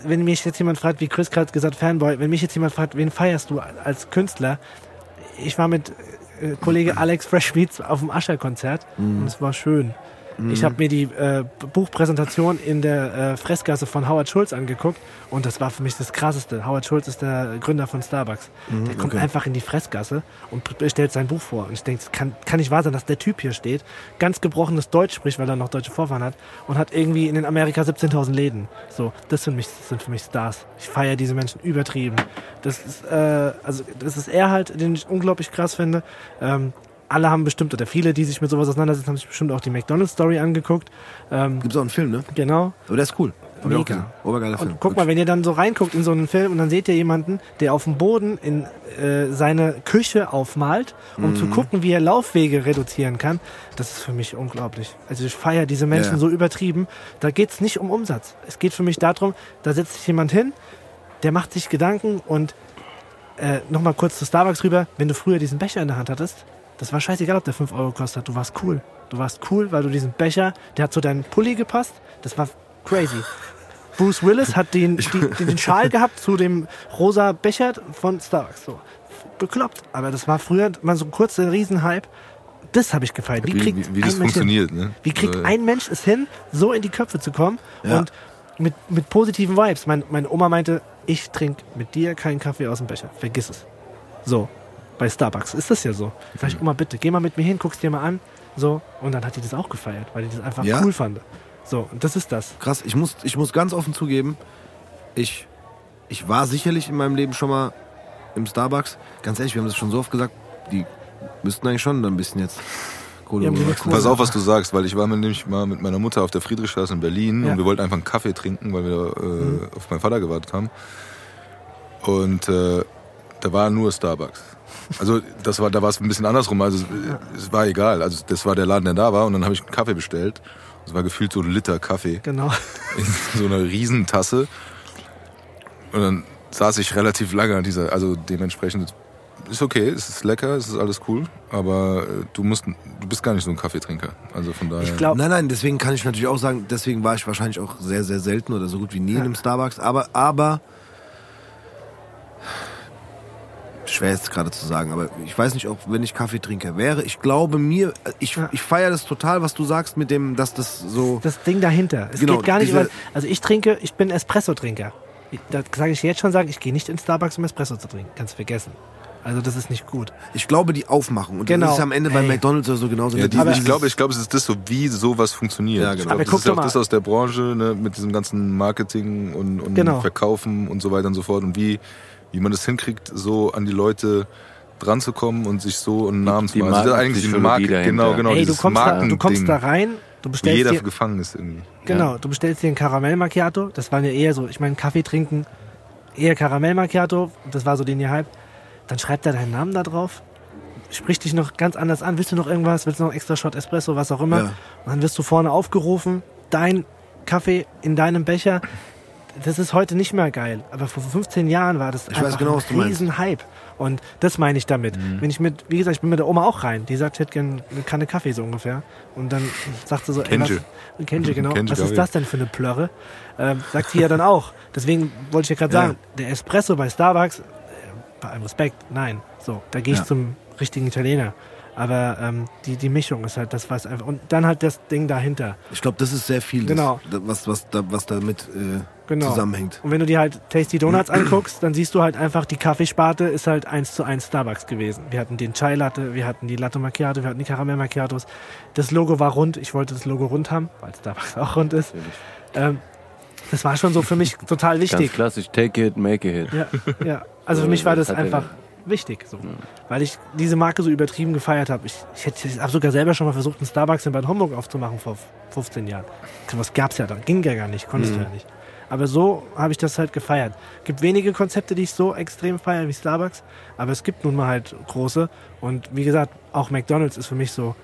wenn mich jetzt jemand fragt, wie Chris gerade gesagt, Fanboy, wenn mich jetzt jemand fragt, wen feierst du als Künstler? Ich war mit äh, Kollege Alex Fresh Beats auf dem Ascher-Konzert Mhm. und es war schön. Ich habe mir die äh, Buchpräsentation in der äh, Fressgasse von Howard Schulz angeguckt und das war für mich das Krasseste. Howard Schulz ist der Gründer von Starbucks. der kommt okay. einfach in die Fressgasse und stellt sein Buch vor. Und ich denke, es kann, kann nicht wahr sein, dass der Typ hier steht, ganz gebrochenes Deutsch spricht, weil er noch deutsche Vorfahren hat und hat irgendwie in Amerika 17.000 Läden. So, das sind, mich, das sind für mich Stars. Ich feiere diese Menschen übertrieben. Das ist, äh, also, das ist er halt, den ich unglaublich krass finde. Ähm, alle haben bestimmt, oder viele, die sich mit sowas auseinandersetzen, haben sich bestimmt auch die McDonald's-Story angeguckt. Ähm, Gibt's auch einen Film, ne? genau. Aber der ist cool. Hab Mega. Obergeiler Film. Und guck mal, wenn ihr dann so reinguckt in so einen Film und dann seht ihr jemanden, der auf dem Boden in äh, seine Küche aufmalt, um Mhm. zu gucken, wie er Laufwege reduzieren kann, das ist für mich unglaublich. Also ich feiere diese Menschen Ja. so übertrieben. Da geht's nicht um Umsatz. Es geht für mich darum, da setzt sich jemand hin, der macht sich Gedanken und äh, nochmal kurz zu Starbucks rüber, wenn du früher diesen Becher in der Hand hattest, das war scheißegal, ob der 5 Euro kostet, du warst cool. Du warst cool, weil du diesen Becher, der hat zu deinem Pulli gepasst, das war crazy. Bruce Willis hat den, die, den Schal gehabt zu dem rosa Becher von Starbucks. So. Bekloppt. Aber das war früher mal so ein kurzer Riesenhype. Das habe ich gefeiert. Wie, kriegt wie, wie ein das Mensch funktioniert, ne? Wie kriegt Äh, ein Mensch es hin, so in die Köpfe zu kommen Ja. und mit, mit positiven Vibes? Mein, meine Oma meinte, ich trinke mit dir keinen Kaffee aus dem Becher. Vergiss es. So, bei Starbucks ist das ja so. Sag ich, Oma, bitte, geh mal mit mir hin, guck's dir mal an. So, und dann hat die das auch gefeiert, weil die das einfach Ja? cool fand. So, und das ist das. Krass, ich muss, ich muss ganz offen zugeben, ich, ich war sicherlich in meinem Leben schon mal im Starbucks. Ganz ehrlich, wir haben das schon so oft gesagt, die müssten eigentlich schon ein bisschen jetzt Kohle Ja. Kohle. Pass auf, was du sagst, weil ich war nämlich mal mit meiner Mutter auf der Friedrichstraße in Berlin Ja. und wir wollten einfach einen Kaffee trinken, weil wir äh, Mhm. auf meinen Vater gewartet haben. Und äh, da war nur Starbucks. Also das war, da war es ein bisschen andersrum. Also es, es war egal. Also das war der Laden, der da war und dann habe ich einen Kaffee bestellt. Es war gefühlt so ein Liter Kaffee Genau. in so einer Riesentasse. Und dann saß ich relativ lange an dieser, also dementsprechend ist okay, es ist lecker, es ist alles cool, aber äh, du musst, du bist gar nicht so ein Kaffeetrinker. Also von daher. Ich glaube, Nein, nein, deswegen kann ich natürlich auch sagen, deswegen war ich wahrscheinlich auch sehr, sehr selten oder so gut wie nie in einem Starbucks. Aber, aber, schwer jetzt gerade zu sagen, aber ich weiß nicht, ob wenn ich Kaffeetrinker wäre, ich glaube mir, ich, ich feiere das total, was du sagst mit dem, dass das so, das Ding dahinter. Es Genau, geht gar nicht diese- über. Also ich trinke, ich bin Espresso-Trinker. Da sage ich jetzt schon sagen, ich gehe nicht in Starbucks, um Espresso zu trinken. Kannst vergessen. Also das ist nicht gut. ich glaube, die aufmachen. Und Genau. das ist ja am Ende bei Ey. McDonalds oder so genauso. Ja, die, ich glaube, ich glaube, es ist das so, wie sowas funktioniert. Ja, genau. Ich Aber glaube, das guck ist doch auch mal. das aus der Branche, ne, mit diesem ganzen Marketing und, und Genau. Verkaufen und so weiter und so fort. Und wie, wie man das hinkriegt, so an die Leute dran zu kommen und sich so einen Namen zu die machen. Also das ist eigentlich die Marke, dahinter. genau, genau, Ey, du kommst, da, du kommst da rein, du bestellst jeder dir, gefangen ist irgendwie. genau, du bestellst dir einen Karamell Macchiato. Das waren ja eher so, ich meine, Kaffee trinken, eher Karamell Macchiato. Das war so den ihr Hype. Dann schreibt er deinen Namen da drauf. Spricht dich noch ganz anders an. Willst du noch irgendwas? Willst du noch einen extra Shot Espresso, was auch immer? Ja. Und dann wirst du vorne aufgerufen, dein Kaffee in deinem Becher. Das ist heute nicht mehr geil. Aber vor 15 Jahren war das Ich einfach genau, ein was du meinst. riesen Hype. Und das meine ich damit. Wenn ich mit, wie gesagt, ich bin mit der Oma auch rein. Die sagt, ich hätte gerne eine Kanne Kaffee so ungefähr. Und dann sagt sie so, ey, Kenji. was, Kenji, genau. Kenji was ist das denn für eine Plörre? Ähm, sagt sie ja dann auch. Deswegen wollte ich ja gerade Ja. sagen, der Espresso bei Starbucks, äh, bei allem Respekt, nein. So, da gehe ich Ja. zum richtigen Italiener. Aber ähm, die, die Mischung ist halt das, was einfach. Und dann halt das Ding dahinter. Ich glaube, das ist sehr viel, das, Genau. da- was, was, da, was damit äh, Genau. zusammenhängt. Und wenn du dir halt Tasty Donuts anguckst, dann siehst du halt einfach, die Kaffeesparte ist halt eins zu eins Starbucks gewesen. Wir hatten den Chai Latte, wir hatten die Latte Macchiato, wir hatten die Karamell Macchiatos. Das Logo war rund. Ich wollte das Logo rund haben, weil Starbucks auch rund ist. Ähm, das war schon so für mich total Ganz wichtig. klassisch, take it, make a hit. Ja, ja. Also für mich war das Das einfach wichtig, so. weil ich diese Marke so übertrieben gefeiert habe. Ich, ich, hätte- ich habe sogar selber schon mal versucht, einen Starbucks in Bad Homburg aufzumachen vor 15 Jahren. Was gab's ja da, ging ja gar nicht, konntest du ja nicht. Aber so habe ich das halt gefeiert. Gibt wenige Konzepte, die ich so extrem feiere wie Starbucks, aber es gibt nun mal halt große. Und wie gesagt, auch McDonald's ist für mich so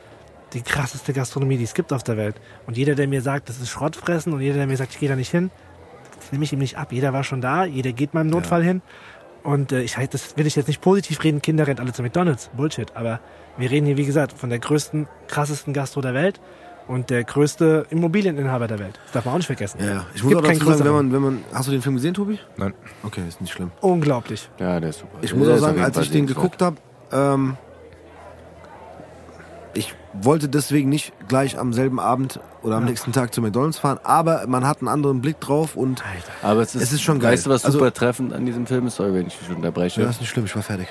die krasseste Gastronomie, die es gibt auf der Welt. Und jeder, der mir sagt, das ist Schrottfressen und jeder, der mir sagt, ich gehe da nicht hin, das nehme ich ihm nicht ab. Jeder war schon da, jeder geht mal im Notfall hin. Und äh, ich, das will ich jetzt nicht positiv reden, Kinder rennt alle zu McDonalds. Bullshit. Aber wir reden hier, wie gesagt, von der größten, krassesten Gastro der Welt und der größte Immobilieninhaber der Welt. Das darf man auch nicht vergessen. Ja. Ich muss auch dazu sagen, wenn man, wenn man. Hast du den Film gesehen, Tobi? Nein. Okay, ist nicht schlimm. Unglaublich. Ja, der ist super. Ich Der muss auch sagen, als ich den geguckt habe, ähm, ich wollte deswegen nicht gleich am selben Abend oder am nächsten Tag zu McDonalds fahren, aber man hat einen anderen Blick drauf und Aber es ist, Es ist schon geil. Weißt du, was Also- super treffend an diesem Film ist? Sorry, wenn ich dich unterbreche. ja, ist nicht schlimm, ich war fertig.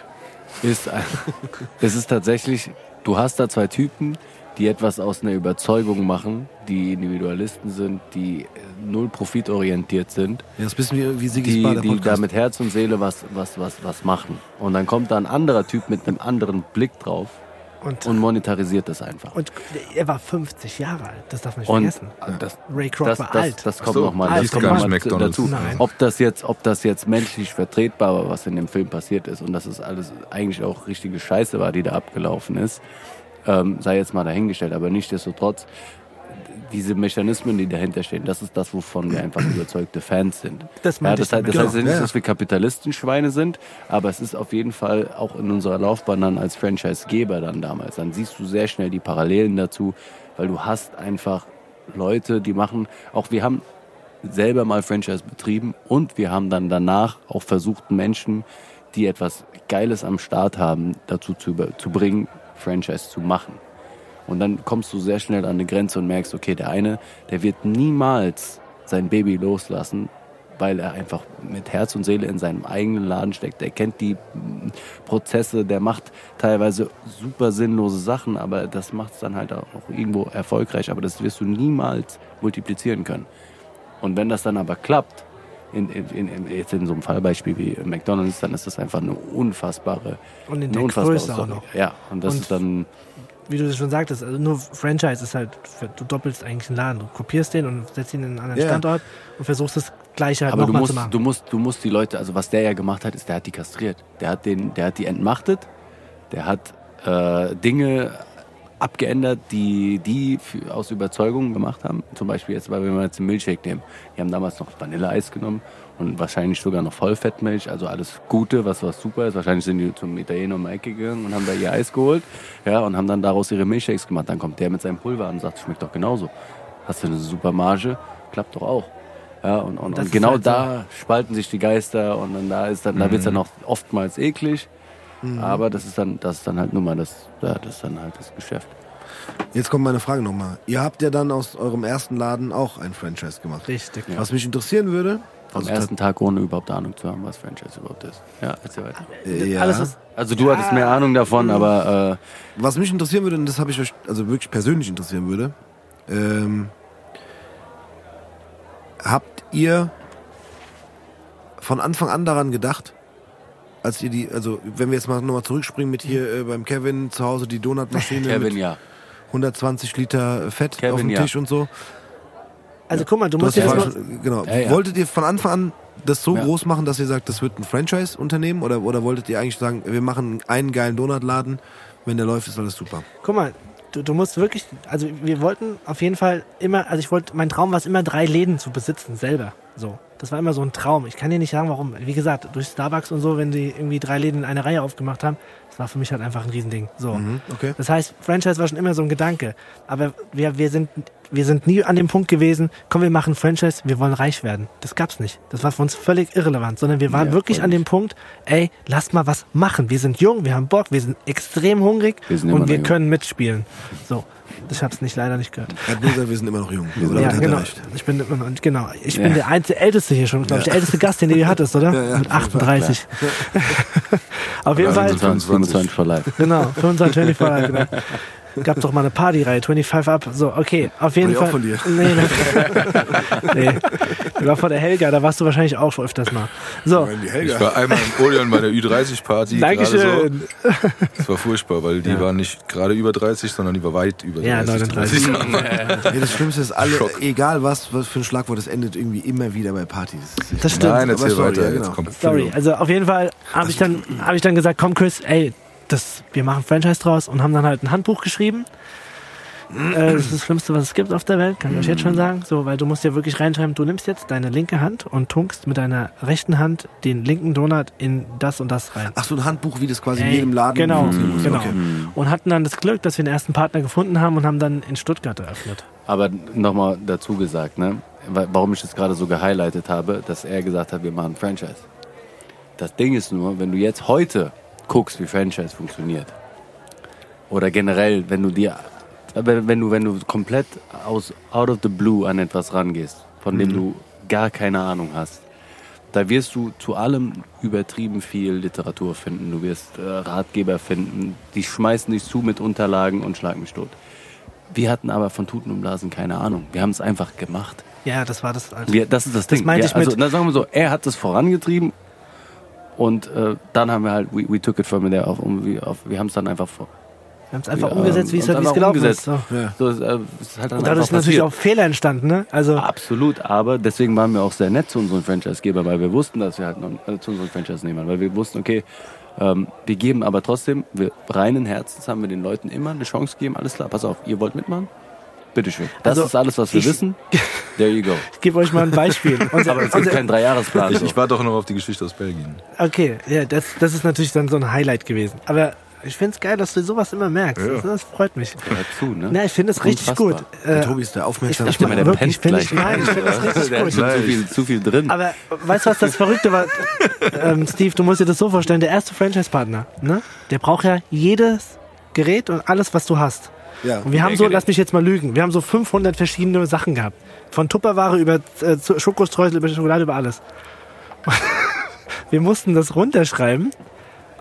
ist, es ist tatsächlich, du hast da zwei Typen, die etwas aus einer Überzeugung machen, die Individualisten sind, die null profitorientiert sind, Ja, das ist ein bisschen wie, wie Siggy's Bar, die, der die Podcast. da mit Herz und Seele was, was, was, was machen. Und dann kommt da ein anderer Typ mit einem anderen Blick drauf Und, und monetarisiert das einfach. und er war 50 Jahre alt. Das darf man nicht Und vergessen. das, Ray Kroc das, war das, alt. das kommt so, nochmal das kommt noch mal dazu. Nein. Ob das, jetzt, ob das jetzt menschlich vertretbar war, was in dem Film passiert ist und dass es alles eigentlich auch richtige Scheiße war, die da abgelaufen ist, ähm, sei jetzt mal dahingestellt. Aber nichtsdestotrotz, diese Mechanismen, die dahinter stehen, das ist das, wovon wir einfach überzeugte Fans sind. Das ja, das, heißt, das heißt ja Genau, nicht, ja. dass wir Kapitalistenschweine sind, aber es ist auf jeden Fall auch in unserer Laufbahn dann als Franchisegeber dann damals. Dann siehst du sehr schnell die Parallelen dazu, weil du hast einfach Leute, die machen, auch wir haben selber mal Franchise betrieben und wir haben dann danach auch versucht, Menschen, die etwas Geiles am Start haben, dazu zu, zu bringen, Franchise zu machen. Und dann kommst du sehr schnell an eine Grenze und merkst, okay, der eine, der wird niemals sein Baby loslassen, weil er einfach mit Herz und Seele in seinem eigenen Laden steckt. Der kennt die mm, Prozesse, der macht teilweise super sinnlose Sachen, aber das macht es dann halt auch irgendwo erfolgreich. Aber das wirst du niemals multiplizieren können. Und wenn das dann aber klappt, in, in, in, jetzt in so einem Fallbeispiel wie McDonalds, dann ist das einfach eine unfassbare, Und in der Größe auch noch. Ja, und das Und ist dann Wie du schon sagtest, also nur Franchise ist halt, du doppelst eigentlich einen Laden. Du kopierst den und setzt ihn in einen anderen Ja. Standort und versuchst das Gleiche halt Aber du nochmal zu musst, machen. du musst, du musst die Leute, also was der ja gemacht hat, ist, der hat die kastriert. Der hat den, der hat die entmachtet. Der hat äh, Dinge abgeändert, die die für, aus Überzeugung gemacht haben. Zum Beispiel jetzt, weil wir jetzt den Milchshake nehmen. Die haben damals noch Vanilleeis genommen und wahrscheinlich sogar noch Vollfettmilch, also alles Gute, was was super ist. Wahrscheinlich sind die zum Italiener um die Ecke gegangen und haben da ihr Eis geholt, ja, und haben dann daraus ihre Milchshakes gemacht. Dann kommt der mit seinem Pulver an und sagt, schmeckt doch genauso. Hast du eine super Marge, klappt doch auch. Ja, und, und, und genau halt so. da spalten sich die Geister und dann da ist dann, da wird's dann auch oftmals eklig. Aber das ist dann, das ist dann halt nur mal das, ja, das ist dann halt das Geschäft. Jetzt kommt meine Frage nochmal. Ihr habt ja dann aus eurem ersten Laden auch ein Franchise gemacht. Richtig. Was mich interessieren würde, Vom also ersten Tag ohne überhaupt Ahnung zu haben, was Franchise überhaupt ist. Ja, erzähl weiter. äh, ja, Alles, was, Also du hattest mehr Ahnung davon, aber äh, was mich interessieren würde, und das habe ich euch also wirklich persönlich interessieren würde, ähm, habt ihr von Anfang an daran gedacht, als ihr die, also wenn wir jetzt mal nochmal zurückspringen mit hier äh, beim Kevin zu Hause die Donutmaschine Kevin mit ja. 120 Liter Fett Kevin, auf dem ja. Tisch und so. Also guck mal, du Du musst ja das vorhin mal, schon- genau. Ja, ja. Wolltet ihr von Anfang an das so Ja. groß machen, dass ihr sagt, das wird ein Franchise-Unternehmen? Oder, oder wolltet ihr eigentlich sagen, wir machen einen geilen Donutladen, wenn der läuft, ist alles super? guck mal, du, du musst wirklich, also wir wollten auf jeden Fall immer, also ich wollte, mein Traum war es immer, drei Läden zu besitzen, selber. So. Das war immer so ein Traum. Ich kann dir nicht sagen, warum. Wie gesagt, durch Starbucks und so, wenn die irgendwie drei Läden in einer Reihe aufgemacht haben, das war für mich halt einfach ein Riesending. So. Okay. Das heißt, Franchise war schon immer so ein Gedanke. Aber wir, wir, sind, wir sind nie an dem Punkt gewesen, komm, wir machen Franchise, wir wollen reich werden. Das gab's nicht. Das war für uns völlig irrelevant. Sondern wir waren Ja, wirklich an dem Punkt, ey, lasst mal was machen. Wir sind jung, wir haben Bock, wir sind extrem hungrig Wir sind und wir jung. können mitspielen. So. Ich hab's nicht leider nicht gehört. Er hat nur gesagt, wir sind immer noch jung. Also ja, genau. recht. Ich bin genau. Ich Ja. bin der einzige älteste hier schon, glaube ich, der älteste Gast, den du hier hattest, oder? Ja, ja, Mit auf jeden Fall, 38. Auf jeden Fall. 25, 25 for life. Genau, 25 Fall, genau. Gab doch mal eine Partyreihe, 25 up. So, okay, auf jeden Fall. auch von dir? Nee, nee. nee. Die war von der Helga, da warst du wahrscheinlich auch schon öfters mal. So, Die Ich war einmal im Odeon bei der Ü30-Party. gerade So. Dankeschön. Das war furchtbar, weil die war nicht gerade über 30, sondern die war weit über 30. Ja, 39. Ja, das Schlimmste ist, alle, egal was, was für ein Schlagwort, es endet irgendwie immer wieder bei Partys. Das Das stimmt. Nein, erzähl Aber sorry, weiter. ja, Jetzt genau. kommt Sorry, also auf jeden Fall habe ich, dann hab ich dann gesagt, komm Chris, ey, das, wir machen Franchise draus und haben dann halt ein Handbuch geschrieben. Äh, das ist das Schlimmste, was es gibt auf der Welt, kann ich euch jetzt schon sagen. So, weil du musst ja wirklich reinschreiben, du nimmst jetzt deine linke Hand und tunkst mit deiner rechten Hand den linken Donut in das und das rein. Ach so, ein Handbuch, wie das quasi in jedem Laden Genau, muss. genau. Okay. Und hatten dann das Glück, dass wir den ersten Partner gefunden haben und haben dann in Stuttgart eröffnet. Aber nochmal dazu gesagt, ne? wa- warum ich das gerade so gehighlightet habe, dass er gesagt hat, wir machen Franchise. Das Ding ist nur, wenn du jetzt heute guckst, wie Franchise funktioniert, oder generell, wenn du dir, wenn du, wenn du komplett aus out of the blue an etwas rangehst, von dem du gar keine Ahnung hast, da wirst du zu allem übertrieben viel Literatur finden. Du wirst äh, Ratgeber finden, die schmeißen dich zu mit Unterlagen und schlagen mich tot. Wir hatten aber von Tuten und Blasen keine Ahnung. Wir haben es einfach gemacht. Ja, das war das. Also, Wir, das ist das Ding. meinte wir, ich mit- also, na, sagen wir so, er hat es vorangetrieben und äh, dann haben wir halt, we, we took it from there auf, um, wir, auf, wir haben es dann einfach vor. wir haben es einfach wir, umgesetzt, wie es, halt, wie es einfach gelaufen umgesetzt. ist. So. Ja. So, es, äh, ist halt dann Und dadurch sind natürlich passiert. auch Fehler entstanden, ne? Also, Absolut, aber deswegen waren wir auch sehr nett zu unseren Franchise-Geber, weil wir wussten, dass wir halt noch, äh, zu unseren Franchise-Nehmern, weil wir wussten, okay, ähm, wir geben aber trotzdem, wir reinen Herzens haben wir den Leuten immer eine Chance gegeben, alles klar, pass auf, ihr wollt mitmachen? Bitteschön. Das Also, ist alles, was wir ich- wissen. There you go. ich gebe euch mal ein Beispiel. Unser, Aber es gibt keinen Dreijahresplan. Ich, so. ich warte doch noch auf die Geschichte aus Belgien. okay, ja, das, das ist natürlich dann so ein Highlight gewesen. Aber ich finde es geil, dass du sowas immer merkst. Ja. Das, das freut mich. Hört zu, ne? Na, ich finde es richtig gut. Der Äh, Tobi ist der ich, aufmerksame. ich, Der, der wirklich, pennt finde ich, gleich. nein, ich finde das richtig Der hat gut. schon zu viel, zu viel drin. Aber weißt du, was das Verrückte war? ähm, Steve, du musst dir das so vorstellen, der erste Franchise-Partner, ne? der braucht ja jedes Gerät und alles, was du hast. Ja. Und wir haben so, lass mich jetzt mal lügen, wir haben so 500 verschiedene Sachen gehabt. Von Tupperware über äh, Schokostreusel, über Schokolade, über alles. wir mussten das runterschreiben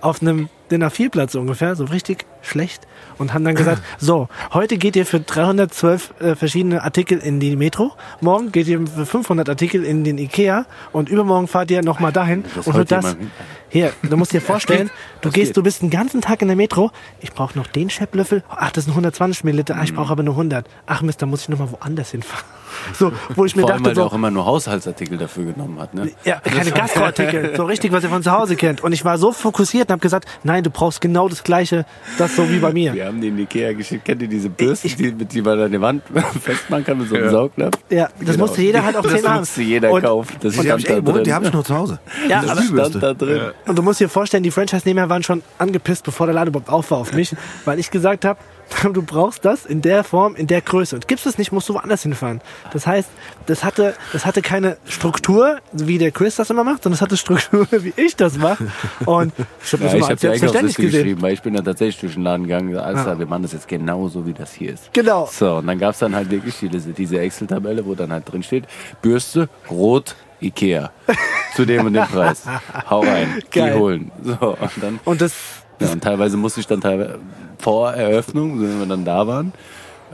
auf einem DIN A4-Platz ungefähr, so richtig schlecht. Und haben dann gesagt, so, heute geht ihr für 312 äh, verschiedene Artikel in die Metro, morgen geht ihr für 500 Artikel in den Ikea und übermorgen fahrt ihr nochmal dahin Das und wird das... Hier, du musst dir vorstellen, du gehst, geht. du bist den ganzen Tag in der Metro, ich brauche noch den Scheplöffel, ach, das sind 120 Milliliter, ah, ich brauche aber nur 100. Ach Mist, da muss ich nochmal woanders hinfahren. So, wo ich mir Vor allem, dachte, weil der so, auch immer nur Haushaltsartikel dafür genommen hat. Ne? ja, keine Gastroartikel, so richtig, was ihr von zu Hause kennt. Und ich war so fokussiert und habe gesagt, nein, du brauchst genau das Gleiche, das so wie bei mir. Wir haben den Ikea geschickt. Kennt ihr diese Bürsten, Ich- die, mit die man an die Wand festmachen kann mit so einem Ja. Saugnapf? Ja, das Genau. musste jeder halt auch Das zehnmal haben. musste jeder Und- kaufen. Das Und die habe stand ich, da ey, die hab ich noch zu Hause. Ja, Das aber, stand da drin. und du musst dir vorstellen, die Franchise-Nehmer waren schon angepisst, bevor der Laden überhaupt auf war auf mich, weil ich gesagt habe, du brauchst das in der Form, in der Größe. Und gibst es nicht, musst du woanders hinfahren. Das heißt, das hatte, das hatte keine Struktur, wie der Chris das immer macht, sondern es hatte Struktur, wie ich das mache. Und ich habe das Ja, immer ich als selbstverständlich gesehen. geschrieben, weil ich bin dann tatsächlich durch den Laden gegangen und gesagt, Ja. wir machen das jetzt genauso, wie das hier ist. Genau. So, und dann gab's dann halt wirklich diese, diese Excel-Tabelle, wo dann halt drin steht, Bürste, Rot, Ikea. Zu dem und dem Preis. Hau rein, Geil. geh holen. So, und dann, Und das, ja, und teilweise musste ich dann teilweise vor Eröffnung, wenn wir dann da waren,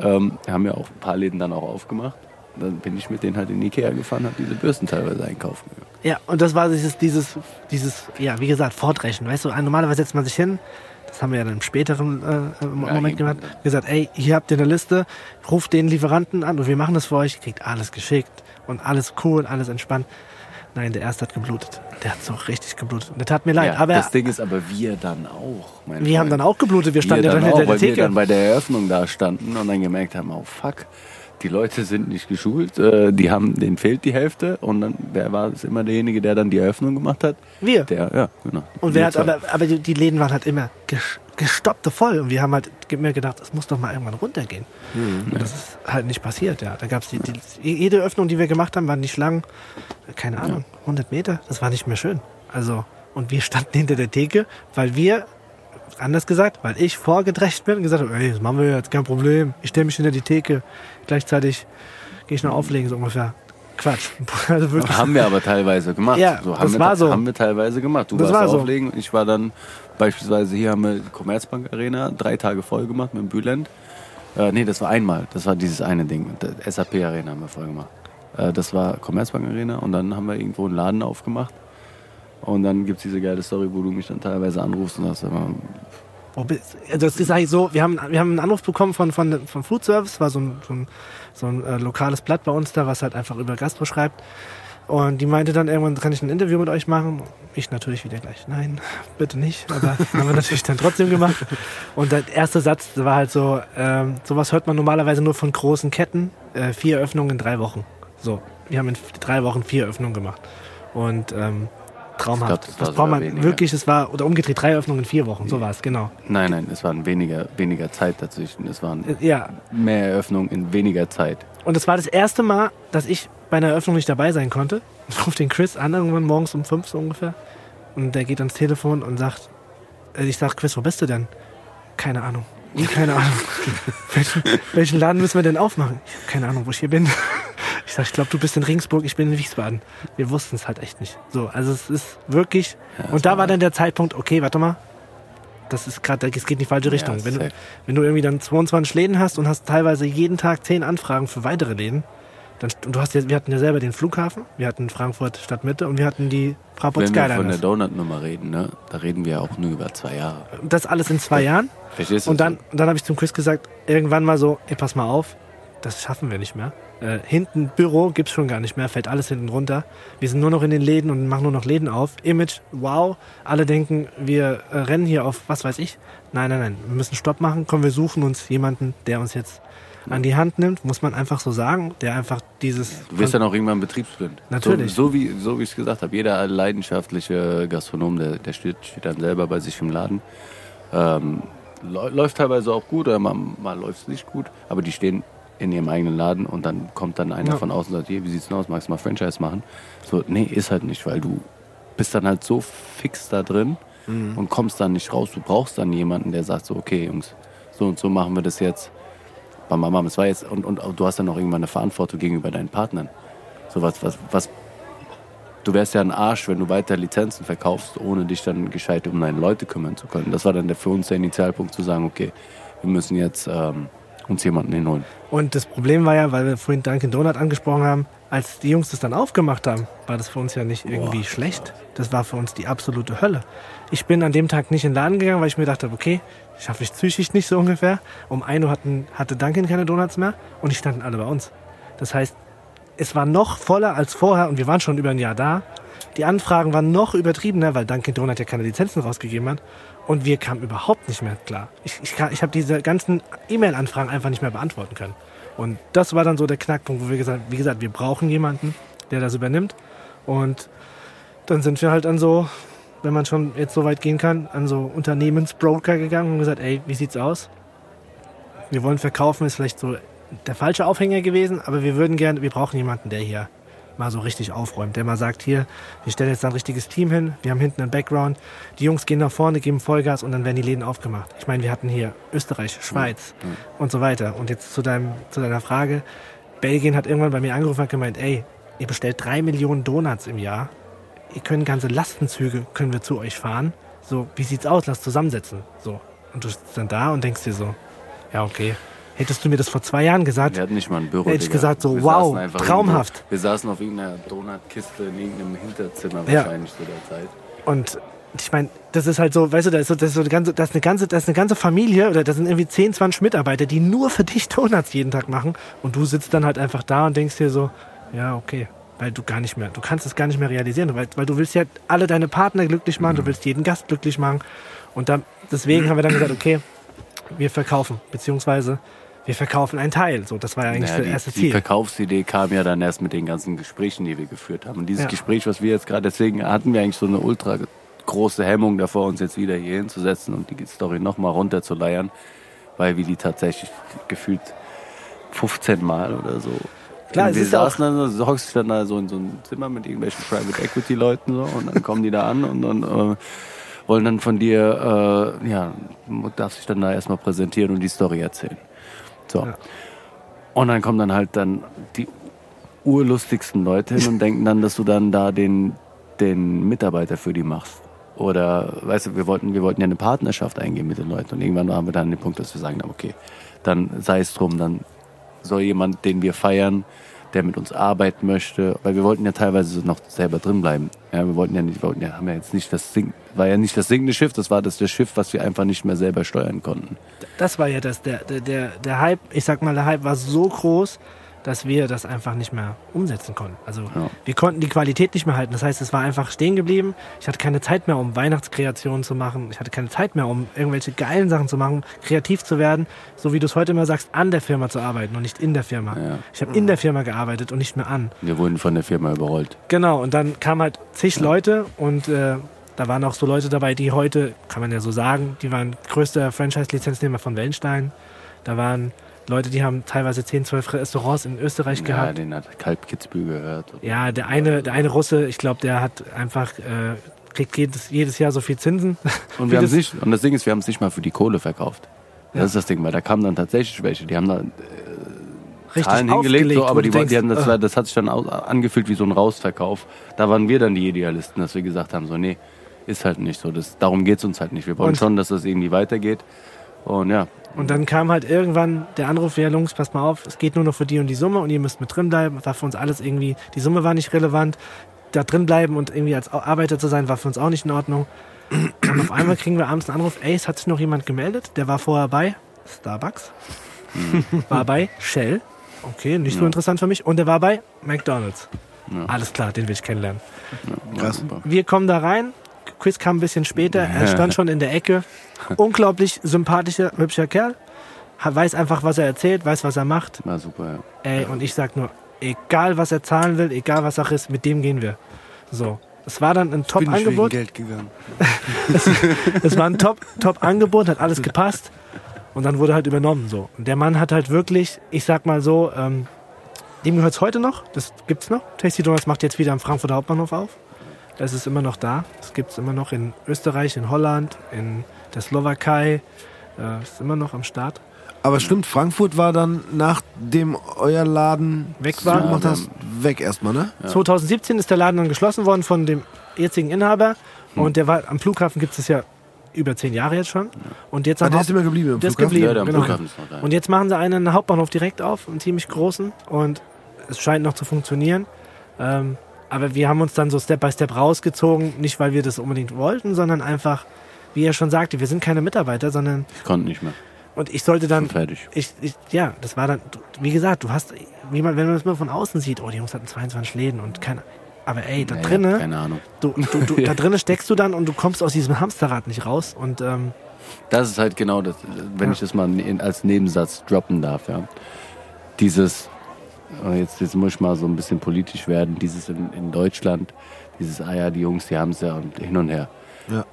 ähm, haben ja auch ein paar Läden dann auch aufgemacht. Dann bin ich mit denen halt in Ikea gefahren, habe diese Bürsten teilweise einkaufen. Ja, und das war dieses, dieses, dieses, ja, wie gesagt, Fortrechen. Weißt du, normalerweise setzt man sich hin, das haben wir ja dann im späteren äh, Ja, Moment eben. gemacht, gesagt, ey, hier habt ihr eine Liste, ruft den Lieferanten an und wir machen das für euch, kriegt alles geschickt und alles cool, alles entspannt. Nein, der erste hat geblutet. Der hat so richtig geblutet. Der tat mir leid. Ja, aber das Ding ist aber wir dann auch. wir haben Freund. dann auch geblutet. Wir standen wir ja dann dann hinter auch, der weil wir Theke. dann bei der Eröffnung da standen und dann gemerkt haben, oh fuck, die Leute sind nicht geschult, äh, die haben, denen fehlt die Hälfte und dann, wer war es immer derjenige, der dann die Eröffnung gemacht hat? Wir. Der, ja, genau. Und wer hat, aber, aber die, die Läden waren halt immer ges- gestoppte voll. Und wir haben halt mir gedacht, es muss doch mal irgendwann runtergehen. Mhm. Und das ist halt nicht passiert, ja. Da gab's die, die, jede Öffnung, die wir gemacht haben, waren nicht lang. Keine Ahnung, 100 Meter. Das war nicht mehr schön. Also, und wir standen hinter der Theke, weil wir, anders gesagt, weil ich vorgedrecht bin und gesagt habe, ey, das machen wir jetzt, kein Problem. Ich stelle mich hinter die Theke. Gleichzeitig gehe ich noch auflegen, so ungefähr. Quatsch. Also wirklich. Haben wir aber teilweise gemacht. Ja, so, haben das wir, war so. Haben wir teilweise gemacht. Du Das warst war so. auflegen. Ich war dann beispielsweise hier haben wir die Commerzbank Arena drei Tage voll gemacht mit dem Bülent. Äh, nee, das war einmal. Das war dieses eine Ding. SAP Arena haben wir voll gemacht. Äh, das war Commerzbank Arena und dann haben wir irgendwo einen Laden aufgemacht. Und dann gibt es diese geile Story, wo du mich dann teilweise anrufst und sagst, immer, Wo bist- Also das ist eigentlich so, wir haben, wir haben einen Anruf bekommen von, von, von Food Service, war so ein, so ein, so ein äh, lokales Blatt bei uns da, was halt einfach über Gastro schreibt. Und die meinte dann irgendwann, kann ich ein Interview mit euch machen? Ich natürlich wieder gleich, nein, bitte nicht. Aber haben wir natürlich dann trotzdem gemacht. Und der erste Satz war halt so, ähm, sowas hört man normalerweise nur von großen Ketten. Äh, vier Öffnungen in drei Wochen. So, wir haben in drei Wochen vier Öffnungen gemacht. Und ähm, traumhaft. Ich glaub, das war das braucht man wirklich, es war, oder umgedreht, drei Öffnungen in vier Wochen, so war es, genau. Nein, nein, es waren weniger, weniger Zeit dazwischen. Es waren Äh, Ja, mehr Eröffnungen in weniger Zeit. Und es war das erste Mal, dass ich bei einer Eröffnung nicht dabei sein konnte. Ich rufe den Chris an, irgendwann morgens um fünf so ungefähr. Und der geht ans Telefon und sagt, äh, ich sag, Chris, wo bist du denn? Keine Ahnung. Keine Ahnung. welchen, welchen Laden müssen wir denn aufmachen? Ich habe keine Ahnung, wo ich hier bin. Ich sag, ich glaube, du bist in Ringsburg, ich bin in Wiesbaden. Wir wussten es halt echt nicht. So, also es ist wirklich. und da war dann der Zeitpunkt, okay, warte mal. Das ist gerade, es geht in die falsche Richtung. wenn, du, wenn du irgendwie dann 22 Läden hast und hast teilweise jeden Tag 10 Anfragen für weitere Läden, dann, und du hast ja, wir hatten ja selber den Flughafen, wir hatten Frankfurt Stadtmitte und wir hatten die Fraport Wenn wir von der. Donut-Nummer reden, ne, da reden wir auch nur über zwei Jahre. Das alles in zwei Jahren. Verstehst du? Und dann, und dann habe ich zum Chris gesagt, irgendwann mal so, ey, pass mal auf, das schaffen wir nicht mehr. Äh, hinten Büro gibt's schon gar nicht mehr, fällt alles hinten runter. Wir sind nur noch in den Läden und machen nur noch Läden auf. Image, wow, alle denken, wir äh, rennen hier auf was weiß ich. Nein, nein, nein, wir müssen Stopp machen. Komm, wir suchen uns jemanden, der uns jetzt an die Hand nimmt, muss man einfach so sagen, der einfach dieses Du wirst dann auch irgendwann betriebsblind. Natürlich. So, so wie so wie ich es gesagt habe, jeder leidenschaftliche Gastronom, der, der steht, steht dann selber bei sich im Laden. Ähm, läu- läuft teilweise auch gut oder mal, mal läuft es nicht gut, aber die stehen in ihrem eigenen Laden und dann kommt dann einer Ja. von außen und sagt, hier, wie sieht's denn aus, magst du mal Franchise machen? So, nee, ist halt nicht, weil du bist dann halt so fix da drin und kommst dann nicht raus. Du brauchst dann jemanden, der sagt so, okay, Jungs, so und so machen wir das jetzt. Bam, bam, bam. Es war jetzt, und, und du hast dann auch irgendwann eine Verantwortung gegenüber deinen Partnern. So was, was, was, du wärst ja ein Arsch, wenn du weiter Lizenzen verkaufst, ohne dich dann gescheit um deine Leute kümmern zu können. Das war dann der, für uns der Initialpunkt zu sagen, okay, wir müssen jetzt ähm, uns jemanden hinholen. Und das Problem war ja, weil wir vorhin Dunkin' Donut angesprochen haben, als die Jungs das dann aufgemacht haben, war das für uns ja nicht irgendwie schlecht. Das war für uns die absolute Hölle. Ich bin an dem Tag nicht in den Laden gegangen, weil ich mir dachte, okay, schaffe ich psychisch nicht so ungefähr. Um 1 Uhr hatten, hatte Dunkin' keine Donuts mehr und die standen alle bei uns. Das heißt, es war noch voller als vorher und wir waren schon über ein Jahr da. Die Anfragen waren noch übertriebener, weil Dunkin' Donut ja keine Lizenzen rausgegeben hat. Und wir kamen überhaupt nicht mehr klar. Ich, ich, ich habe diese ganzen E-Mail-Anfragen einfach nicht mehr beantworten können. Und das war dann so der Knackpunkt, wo wir gesagt wie gesagt, wir brauchen jemanden, der das übernimmt. Und dann sind wir halt an so, wenn man schon jetzt so weit gehen kann, an so Unternehmensbroker gegangen und gesagt, ey, wie sieht's aus? Wir wollen verkaufen, ist vielleicht so der falsche Aufhänger gewesen, aber wir würden gerne, wir brauchen jemanden, der hier mal so richtig aufräumt, der mal sagt, hier, wir stellen jetzt ein richtiges Team hin, wir haben hinten einen Background, die Jungs gehen nach vorne, geben Vollgas und dann werden die Läden aufgemacht. Ich meine, wir hatten hier Österreich, Schweiz und so weiter. Und jetzt zu, deinem, zu deiner Frage, Belgien hat irgendwann bei mir angerufen und gemeint, ey, ihr bestellt drei Millionen Donuts im Jahr, ihr können ganze Lastenzüge, können wir zu euch fahren. So, wie sieht's aus? Lass zusammensetzen. So. Und du sitzt dann da und denkst dir so, ja, okay. Hättest du mir das vor zwei Jahren gesagt, Wir hatten nicht mal ein Büro. Hätte ich gesagt, so, Wir wow, traumhaft. Wir saßen auf irgendeiner Donutkiste in irgendeinem Hinterzimmer Ja. wahrscheinlich zu der Zeit. Und ich meine, das ist halt so, weißt du, da ist so, das ist so eine ganze, das ist eine ganze, das ist eine ganze Familie oder das sind irgendwie 10, 20 Mitarbeiter, die nur für dich Donuts jeden Tag machen und du sitzt dann halt einfach da und denkst dir so, ja, okay, weil du gar nicht mehr, du kannst es gar nicht mehr realisieren, weil, weil du willst ja alle deine Partner glücklich machen, du willst jeden Gast glücklich machen und dann, deswegen haben wir dann gesagt, okay, wir verkaufen, beziehungsweise wir verkaufen einen Teil, so, das war ja eigentlich Ja, das die, erste die Ziel. Verkaufsidee kam ja dann erst mit den ganzen Gesprächen, die wir geführt haben. Und dieses Ja. Gespräch, was wir jetzt gerade, deswegen hatten wir eigentlich so eine ultra große Hemmung davor, uns jetzt wieder hier hinzusetzen und die Story nochmal runterzuleiern, weil wir die tatsächlich gefühlt 15 Mal oder so. Klar, wir saßen dann, so, hockst dann da so in so einem Zimmer mit irgendwelchen Private Equity Leuten so und dann kommen die da an und dann äh, wollen dann von dir, äh, ja, darfst dich dann da erstmal präsentieren und die Story erzählen. So. Ja. Und dann kommen dann halt dann die urlustigsten Leute hin und denken dann, dass du dann da den, den Mitarbeiter für die machst. Oder, weißt du, wir wollten, wir wollten ja eine Partnerschaft eingehen mit den Leuten. Und irgendwann haben wir dann den Punkt, dass wir sagen, okay, dann sei es drum, dann soll jemand, den wir feiern, der mit uns arbeiten möchte, weil wir wollten ja teilweise noch selber drin bleiben. Ja, wir wollten ja nicht, wir wollten ja, haben ja jetzt nicht das Sing, war ja nicht das sinkende Schiff, das war das, das Schiff, was wir einfach nicht mehr selber steuern konnten. das war ja das, der, der, der Hype, ich sag mal, der Hype war so groß, dass wir das einfach nicht mehr umsetzen konnten. Also wir konnten die Qualität nicht mehr halten. Das heißt, es war einfach stehen geblieben. Ich hatte keine Zeit mehr, um Weihnachtskreationen zu machen. Ich hatte keine Zeit mehr, um irgendwelche geilen Sachen zu machen, kreativ zu werden. So wie du es heute immer sagst, an der Firma zu arbeiten und nicht in der Firma. Ja. Ich habe in der Firma gearbeitet und nicht mehr an. Wir wurden von der Firma überrollt. Genau, und dann kamen halt zig Leute und äh, da waren auch so Leute dabei, die heute, kann man ja so sagen, die waren größter Franchise-Lizenznehmer von Wellenstein. Da waren Leute, die haben teilweise 10, 12 Restaurants in Österreich Ja, gehabt. den hat Kalbkitzbü gehört. Ja, der eine, der eine Russe, ich glaube, der hat einfach, äh, kriegt jedes, jedes Jahr so viel Zinsen. Und wir haben das- nicht, und das Ding ist, wir haben es nicht mal für die Kohle verkauft. Das Ja. ist das Ding, weil da kamen dann tatsächlich welche, die haben da richtig Zahlen hingelegt, so, aber die, wollten- die denkst, haben das, äh, das hat sich dann angefühlt wie so ein Rausverkauf. Da waren wir dann die Idealisten, dass wir gesagt haben, so nee, ist halt nicht so. Das, darum geht es uns halt nicht. Wir wollen Und- schon, dass das irgendwie weitergeht. Und ja, Und dann kam halt irgendwann der Anruf, ja Jungs, passt mal auf, es geht nur noch für die und die Summe und ihr müsst mit drin bleiben. War für uns alles irgendwie, die Summe war nicht relevant. Da drin bleiben und irgendwie als Arbeiter zu sein, war für uns auch nicht in Ordnung. Und auf einmal kriegen wir abends einen Anruf, ey, es hat sich noch jemand gemeldet, der war vorher bei Starbucks, war bei Shell, okay, nicht so interessant für mich, und der war bei McDonalds. Alles klar, den will ich kennenlernen. Krass. super. Wir kommen da rein. Chris kam ein bisschen später. Er stand schon in der Ecke. Unglaublich sympathischer, hübscher Kerl. Weiß einfach, was er erzählt, weiß, was er macht. War super, ja. Ey, und ich sag nur, egal was er zahlen will, egal was Sache ist, mit dem gehen wir. So. Es war dann ein Top-Angebot. Geld gegangen. Es war ein Top- Top-Angebot, hat alles gepasst. Und dann wurde halt übernommen. So. Und der Mann hat halt wirklich, ich sag mal so, ähm, dem gehört es heute noch. Das gibt's noch. Tasty Donuts macht jetzt wieder am Frankfurter Hauptbahnhof auf. Das ist immer noch da. Das gibt's immer noch in Österreich, in Holland, in der Slowakei. Äh, ist immer noch am Start. Aber stimmt, Frankfurt war dann, nachdem euer Laden Weg war. zugemacht hast, weg erstmal, ne? 2017 ist der Laden dann geschlossen worden von dem jetzigen Inhaber. Und der war am Flughafen gibt es ja über zehn Jahre jetzt schon. Und jetzt Ah, der ist immer geblieben im Der ist Flughafen? geblieben. Ja, genau. Flughafen ist noch da. Und jetzt machen sie einen Hauptbahnhof direkt auf, einen ziemlich großen. Und es scheint noch zu funktionieren. Ähm, aber wir haben uns dann so Step by Step rausgezogen. Nicht, weil wir das unbedingt wollten, sondern einfach, wie er schon sagte, wir sind keine Mitarbeiter, sondern. Ich konnte nicht mehr. Und ich sollte dann. Fertig. Ich, ich, ja, das war dann, wie gesagt, du hast, wie man, wenn man das mal von außen sieht, oh, die Jungs hatten 22 Läden und keine. Aber ey, da Ja, drinnen, Keine Ahnung. du, du, du, da drinnen steckst du dann und du kommst aus diesem Hamsterrad nicht raus. Und ähm, Das ist halt genau das, wenn Ja. ich das mal als Nebensatz droppen darf, ja. Dieses, jetzt, jetzt muss ich mal so ein bisschen politisch werden, dieses in, in Deutschland, dieses, ah ja, die Jungs, die haben es ja und hin und her. Ja.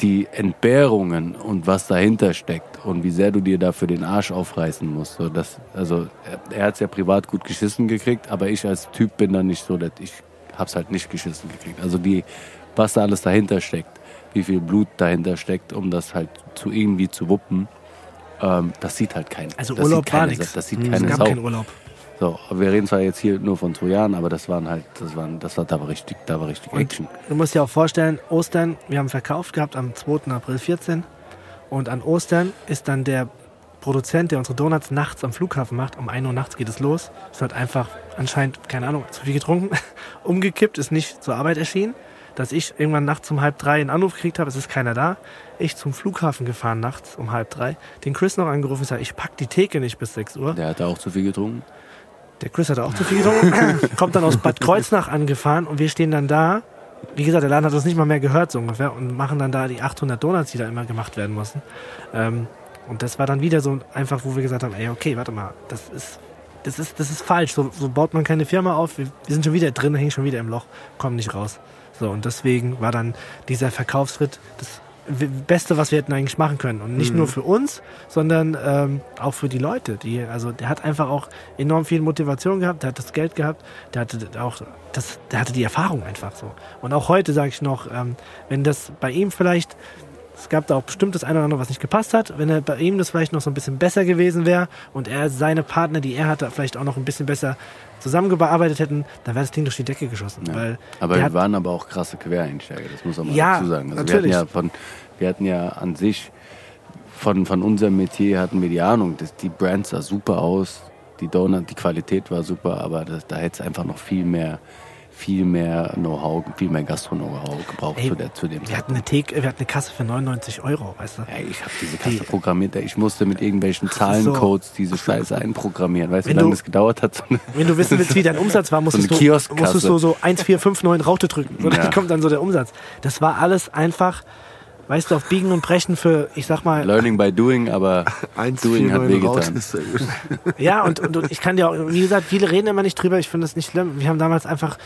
Die Entbehrungen und was dahinter steckt und wie sehr du dir dafür den Arsch aufreißen musst. So, das, also er, er hat es ja privat gut geschissen gekriegt, aber ich als Typ bin dann nicht so, dass ich hab's halt nicht geschissen gekriegt. Also die, was da alles dahinter steckt, wie viel Blut dahinter steckt, um das halt zu irgendwie zu wuppen, ähm, das sieht halt keiner. also das Urlaub sieht war keine, nichts. Das sieht Es keine gab Sau. keinen Urlaub. So, wir reden zwar jetzt hier nur von Jahren, aber das waren halt, das waren, das war, da war richtig, da war richtig Und Action. du musst dir auch vorstellen, Ostern, wir haben verkauft gehabt am 2. April 14 und an Ostern ist dann der Produzent, der unsere Donuts nachts am Flughafen macht, um 1 Uhr nachts geht es los, ist halt einfach anscheinend, keine Ahnung, zu viel getrunken, umgekippt, ist nicht zur Arbeit erschienen, dass ich irgendwann nachts um halb drei einen Anruf gekriegt habe, es ist keiner da, ich zum Flughafen gefahren nachts um halb drei, den Chris noch angerufen, ich sage, ich pack die Theke nicht bis 6 Uhr. Der hatte auch zu viel getrunken. Der Chris hatte auch zu viel getrunken, kommt dann aus Bad Kreuznach angefahren und wir stehen dann da. Wie gesagt, der Laden hat uns nicht mal mehr gehört, so ungefähr, und machen dann da die 800 Donuts, die da immer gemacht werden mussten. Ähm, und das war dann wieder so einfach, wo wir gesagt haben, ey, okay, warte mal, das ist, das ist, das ist falsch. So, so baut man keine Firma auf. Wir, wir sind schon wieder drin, hängen schon wieder im Loch, kommen nicht raus. So, und deswegen war dann dieser Verkaufsschritt das Beste, was wir hätten eigentlich machen können. Und nicht nur für uns, sondern ähm, auch für die Leute. Die, also der hat einfach auch enorm viel Motivation gehabt, der hat das Geld gehabt, der hatte auch das, der hatte die Erfahrung einfach so. Und auch heute sage ich noch, ähm, wenn das bei ihm vielleicht, es gab da auch bestimmt das eine oder andere, was nicht gepasst hat, wenn er bei ihm das vielleicht noch so ein bisschen besser gewesen wäre und er seine Partner, die er hatte, vielleicht auch noch ein bisschen besser zusammengearbeitet hätten, dann wäre das Ding durch die Decke geschossen. Ja. Weil Aber wir hat- waren aber auch krasse Quereinsteiger, das muss man mal Ja, dazu sagen. Also natürlich. Wir hatten ja von, wir hatten ja an sich von, von unserem Metier hatten wir die Ahnung, dass die Brand sah super aus, die Donut, die Qualität war super, aber das, da hätte es einfach noch viel mehr, viel mehr Know-how, viel mehr Gastro-Know-how gebraucht Ey, zu, der, zu dem Wir hatten, eine Theke, wir hatten eine Kasse für 99 Euro, weißt du? Ey, ich habe diese Kasse programmiert. ey. Ich musste mit irgendwelchen so. Zahlencodes diese Scheiße einprogrammieren. Weißt du, wie Wenn lange du- das gedauert hat? So eine- Wenn du wissen willst, wie dein Umsatz war, musstest, So du, musstest du so 1459 Raute drücken. So, Ja. Dann kommt dann so der Umsatz. Das war alles einfach, weißt du, auf Biegen und Brechen für, ich sag mal, Learning by doing, aber doing hat 1,49 raus wehgetan. Ja, und, und, und ich kann dir auch, wie gesagt, viele reden immer nicht drüber, ich finde das nicht schlimm. Wir haben damals einfach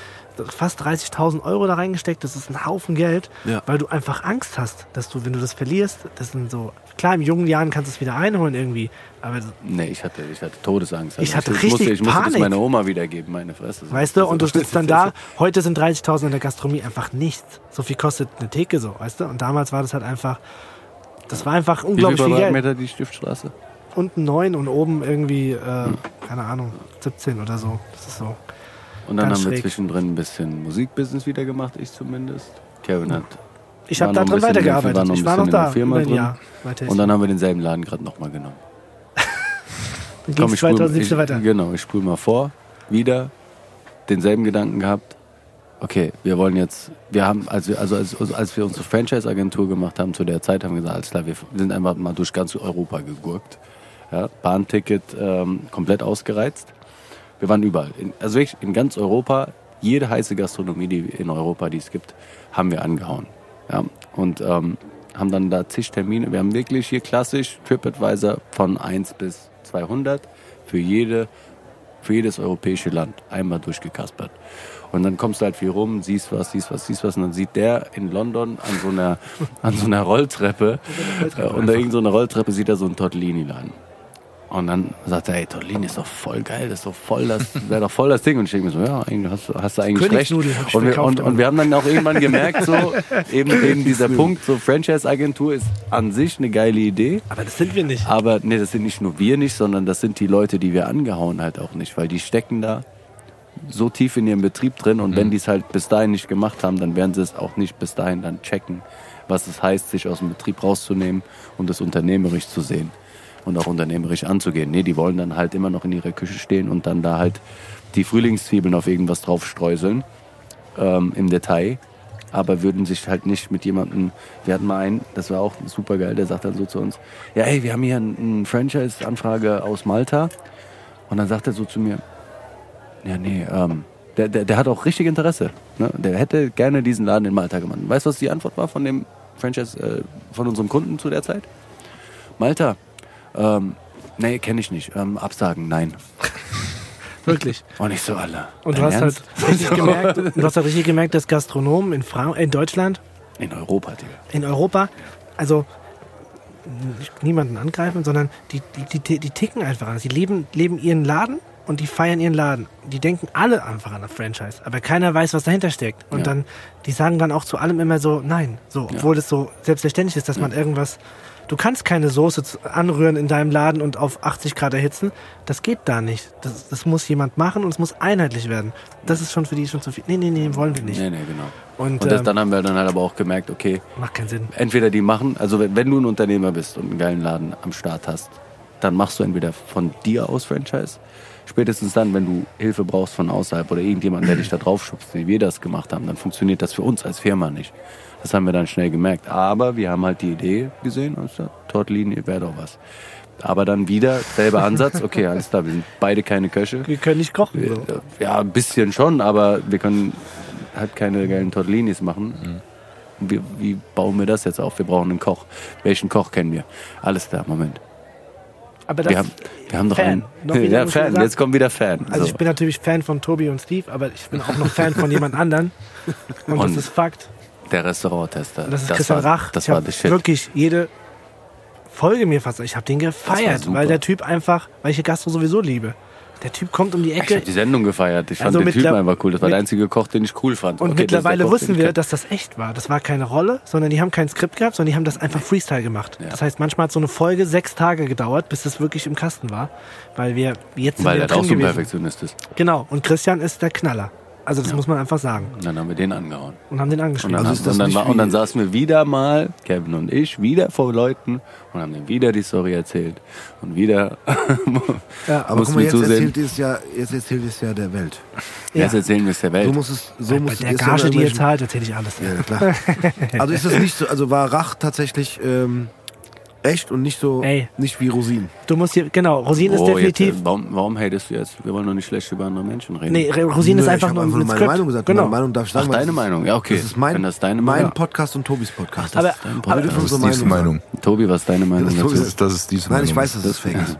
fast 30.000 Euro da reingesteckt, das ist ein Haufen Geld, Ja. weil du einfach Angst hast, dass du, wenn du das verlierst, das sind so, klar, in jungen Jahren kannst du es wieder einholen irgendwie, aber Nee, ich hatte, ich hatte Todesangst. Ich hatte ich musste, richtig ich musste das Panik. meiner Oma wiedergeben, meine Fresse. Weißt du, und du Also, sitzt dann da, heute sind 30.000 in der Gastronomie einfach nichts. So viel kostet eine Theke so, weißt du? Und damals war das halt einfach, das war einfach Wie viel unglaublich viel, Geld. Quadratmeter die Stiftstraße? Unten 9 und oben irgendwie, äh, keine Ahnung, 17 oder so. Das ist so. Und dann Ganz haben wir schräg. zwischendrin ein bisschen Musikbusiness wieder gemacht, ich zumindest. Kevin hat. Ich War habe da drin weitergearbeitet. waren noch ich war noch da Firma drin. Jahr. Und dann haben wir denselben Laden gerade nochmal genommen. dann Komm, ging spul, 2017 ich, weiter. Genau, ich spule mal vor. Wieder denselben Gedanken gehabt. Okay, wir wollen jetzt, wir haben, als wir, also als, als wir unsere Franchise-Agentur gemacht haben zu der Zeit, haben wir gesagt, alles klar, wir sind einfach mal durch ganz Europa gegurkt. Ja, Bahnticket ähm, komplett ausgereizt. Wir waren überall. In, also wirklich in ganz Europa, jede heiße Gastronomie, die in Europa, die es gibt, haben wir angehauen. Ja, und ähm, haben dann da zig Termine. Wir haben wirklich hier klassisch TripAdvisor von 1 bis 200 für, jede, für jedes europäische Land einmal durchgekaspert. Und dann kommst du halt viel rum, siehst was, siehst was, siehst was. Und dann sieht der in London an so einer, an so einer Rolltreppe, äh, unter irgendeiner so einer Rolltreppe sieht er so einen Tortellini-Laden. Und dann sagt er, ey, Tortellini ist doch voll geil, das ist doch voll das, wäre doch voll das Ding. Und ich denke mir so, ja, hast, du- hast du eigentlich recht. Und wir, und, und wir haben dann auch irgendwann gemerkt, so, eben, eben dieser Punkt, so Franchise-Agentur ist an sich eine geile Idee. Aber das sind wir nicht. Aber nee, das sind nicht nur wir nicht, sondern das sind die Leute, die wir angehauen halt auch nicht, weil die stecken da so tief in ihrem Betrieb drin und wenn die es halt bis dahin nicht gemacht haben, dann werden sie es auch nicht bis dahin dann checken, was es heißt, sich aus dem Betrieb rauszunehmen und das unternehmerisch zu sehen und auch unternehmerisch anzugehen. Nee, die wollen dann halt immer noch in ihrer Küche stehen und dann da halt die Frühlingszwiebeln auf irgendwas drauf streuseln ähm, im Detail, aber würden sich halt nicht mit jemandem, wir hatten mal einen, das war auch super geil, der sagt dann so zu uns, ja ey, wir haben hier eine Franchise-Anfrage aus Malta und dann sagt er so zu mir, ja nee, ähm, der, der, der hat auch richtig Interesse, ne? der hätte gerne diesen Laden in Malta gemacht. Weißt du, was die Antwort war von dem Franchise, äh, von unserem Kunden zu der Zeit? Malta, ähm, nee, kenne ich nicht, ähm, absagen, nein. Wirklich. Und ich so, alle. Und du hast halt richtig gemerkt, du hast halt richtig gemerkt, dass Gastronomen in, Fra in Deutschland, In Europa, Digga. in Europa, also nicht niemanden angreifen, sondern die, die, die, die ticken einfach anders. Die leben, leben ihren Laden und die feiern ihren Laden. Die denken alle einfach an das Franchise, aber keiner weiß, was dahinter steckt. Und Ja. dann, die sagen dann auch zu allem immer so, nein, so, obwohl es so selbstverständlich ist, dass man irgendwas, du kannst keine Soße anrühren in deinem Laden und auf 80 Grad erhitzen. Das geht da nicht. Das, das muss jemand machen und es muss einheitlich werden. Das ist schon für die schon zu viel. Nee, nee, nee, wollen wir nicht. Nee, nee, genau. Und, Und das, ähm, dann haben wir dann halt aber auch gemerkt, okay, macht keinen Sinn. entweder die machen, also wenn, wenn du ein Unternehmer bist und einen geilen Laden am Start hast, dann machst du entweder von dir aus Franchise, spätestens dann, wenn du Hilfe brauchst von außerhalb oder irgendjemand, der dich da drauf schubst, wie wir das gemacht haben, dann funktioniert das für uns als Firma nicht. Das haben wir dann schnell gemerkt. Aber wir haben halt die Idee gesehen, also Tortellini wäre doch was. Aber dann wieder selber Ansatz, okay, alles klar, wir sind beide keine Köche. Wir können nicht kochen. Wir, So. äh, ja, ein bisschen schon, aber wir können halt keine geilen Tortellinis machen. Wie, wie bauen wir das jetzt auf? Wir brauchen einen Koch. Welchen Koch kennen wir? Alles klar, Moment. Aber das, Wir haben, wir haben doch Fan. einen. Noch wieder ja, Fan. Jetzt kommt wieder Fan. Also So. ich bin natürlich Fan von Tobi und Steve, aber ich bin auch noch Fan von jemand anderen. Und, Und das ist Fakt. Der Restauranttester. Das ist Christian war, Rach. Das ich war der Shit. wirklich jede Folge mir fast. Ich habe den gefeiert, weil der Typ einfach, weil ich die Gastro sowieso liebe. Der Typ kommt um die Ich Ecke. habe die Sendung gefeiert. Ich fand Also den Typen einfach cool. Das war der einzige Koch, den ich cool fand. Und Okay, das mittlerweile Koch, den wussten ich wir, dass das echt war. Das war keine Rolle, sondern die haben kein Skript gehabt, sondern die haben das einfach Freestyle gemacht. Ja. Das heißt, manchmal hat so eine Folge sechs Tage gedauert, bis das wirklich im Kasten war. Weil wir jetzt Weil drin auch so ein. Perfektionist ist. Genau. Und Christian ist der Knaller. Also das muss man einfach sagen. Und dann haben wir den angehauen. Und haben den Und angeschrieben. dann, Also haben- ist das und, dann war, und dann saßen wir wieder mal, Kevin und ich, wieder vor Leuten und haben denen wieder die Story erzählt. Und wieder Ja, Aber mussten guck mal, wir jetzt zusehen. erzählt es ja, jetzt erzählt es ja der Welt. Jetzt erzählen wir es der So Welt. muss es, so Bei muss der ja Gage, die ihr zahlt, erzähle ich alles. Ja, klar. Also ist das nicht so, also war Rach tatsächlich ähm, echt und nicht so, Ey. nicht wie Rosin. Du musst hier, genau, Rosine ist Oh, definitiv. Jetzt, äh, warum, warum hatest du jetzt? Wir wollen doch nicht schlecht über andere Menschen reden. nee, Rosine ist Nö, einfach ich nur hab ein einfach nur meine Skript. Meinung gesagt. Genau. Meine Meinung darf ich sagen. Ach, weil deine das ist- Meinung. Ja, okay. Das ist mein, Wenn das deine mein Meinung Podcast und Tobis Podcast. Aber, dein aber Podcast. Das ist Steves Meinung Meinung. Tobi, was ist deine Meinung das dazu? Das ist, das ist Steves Nein, ich Meinung. weiß, dass es fake ist.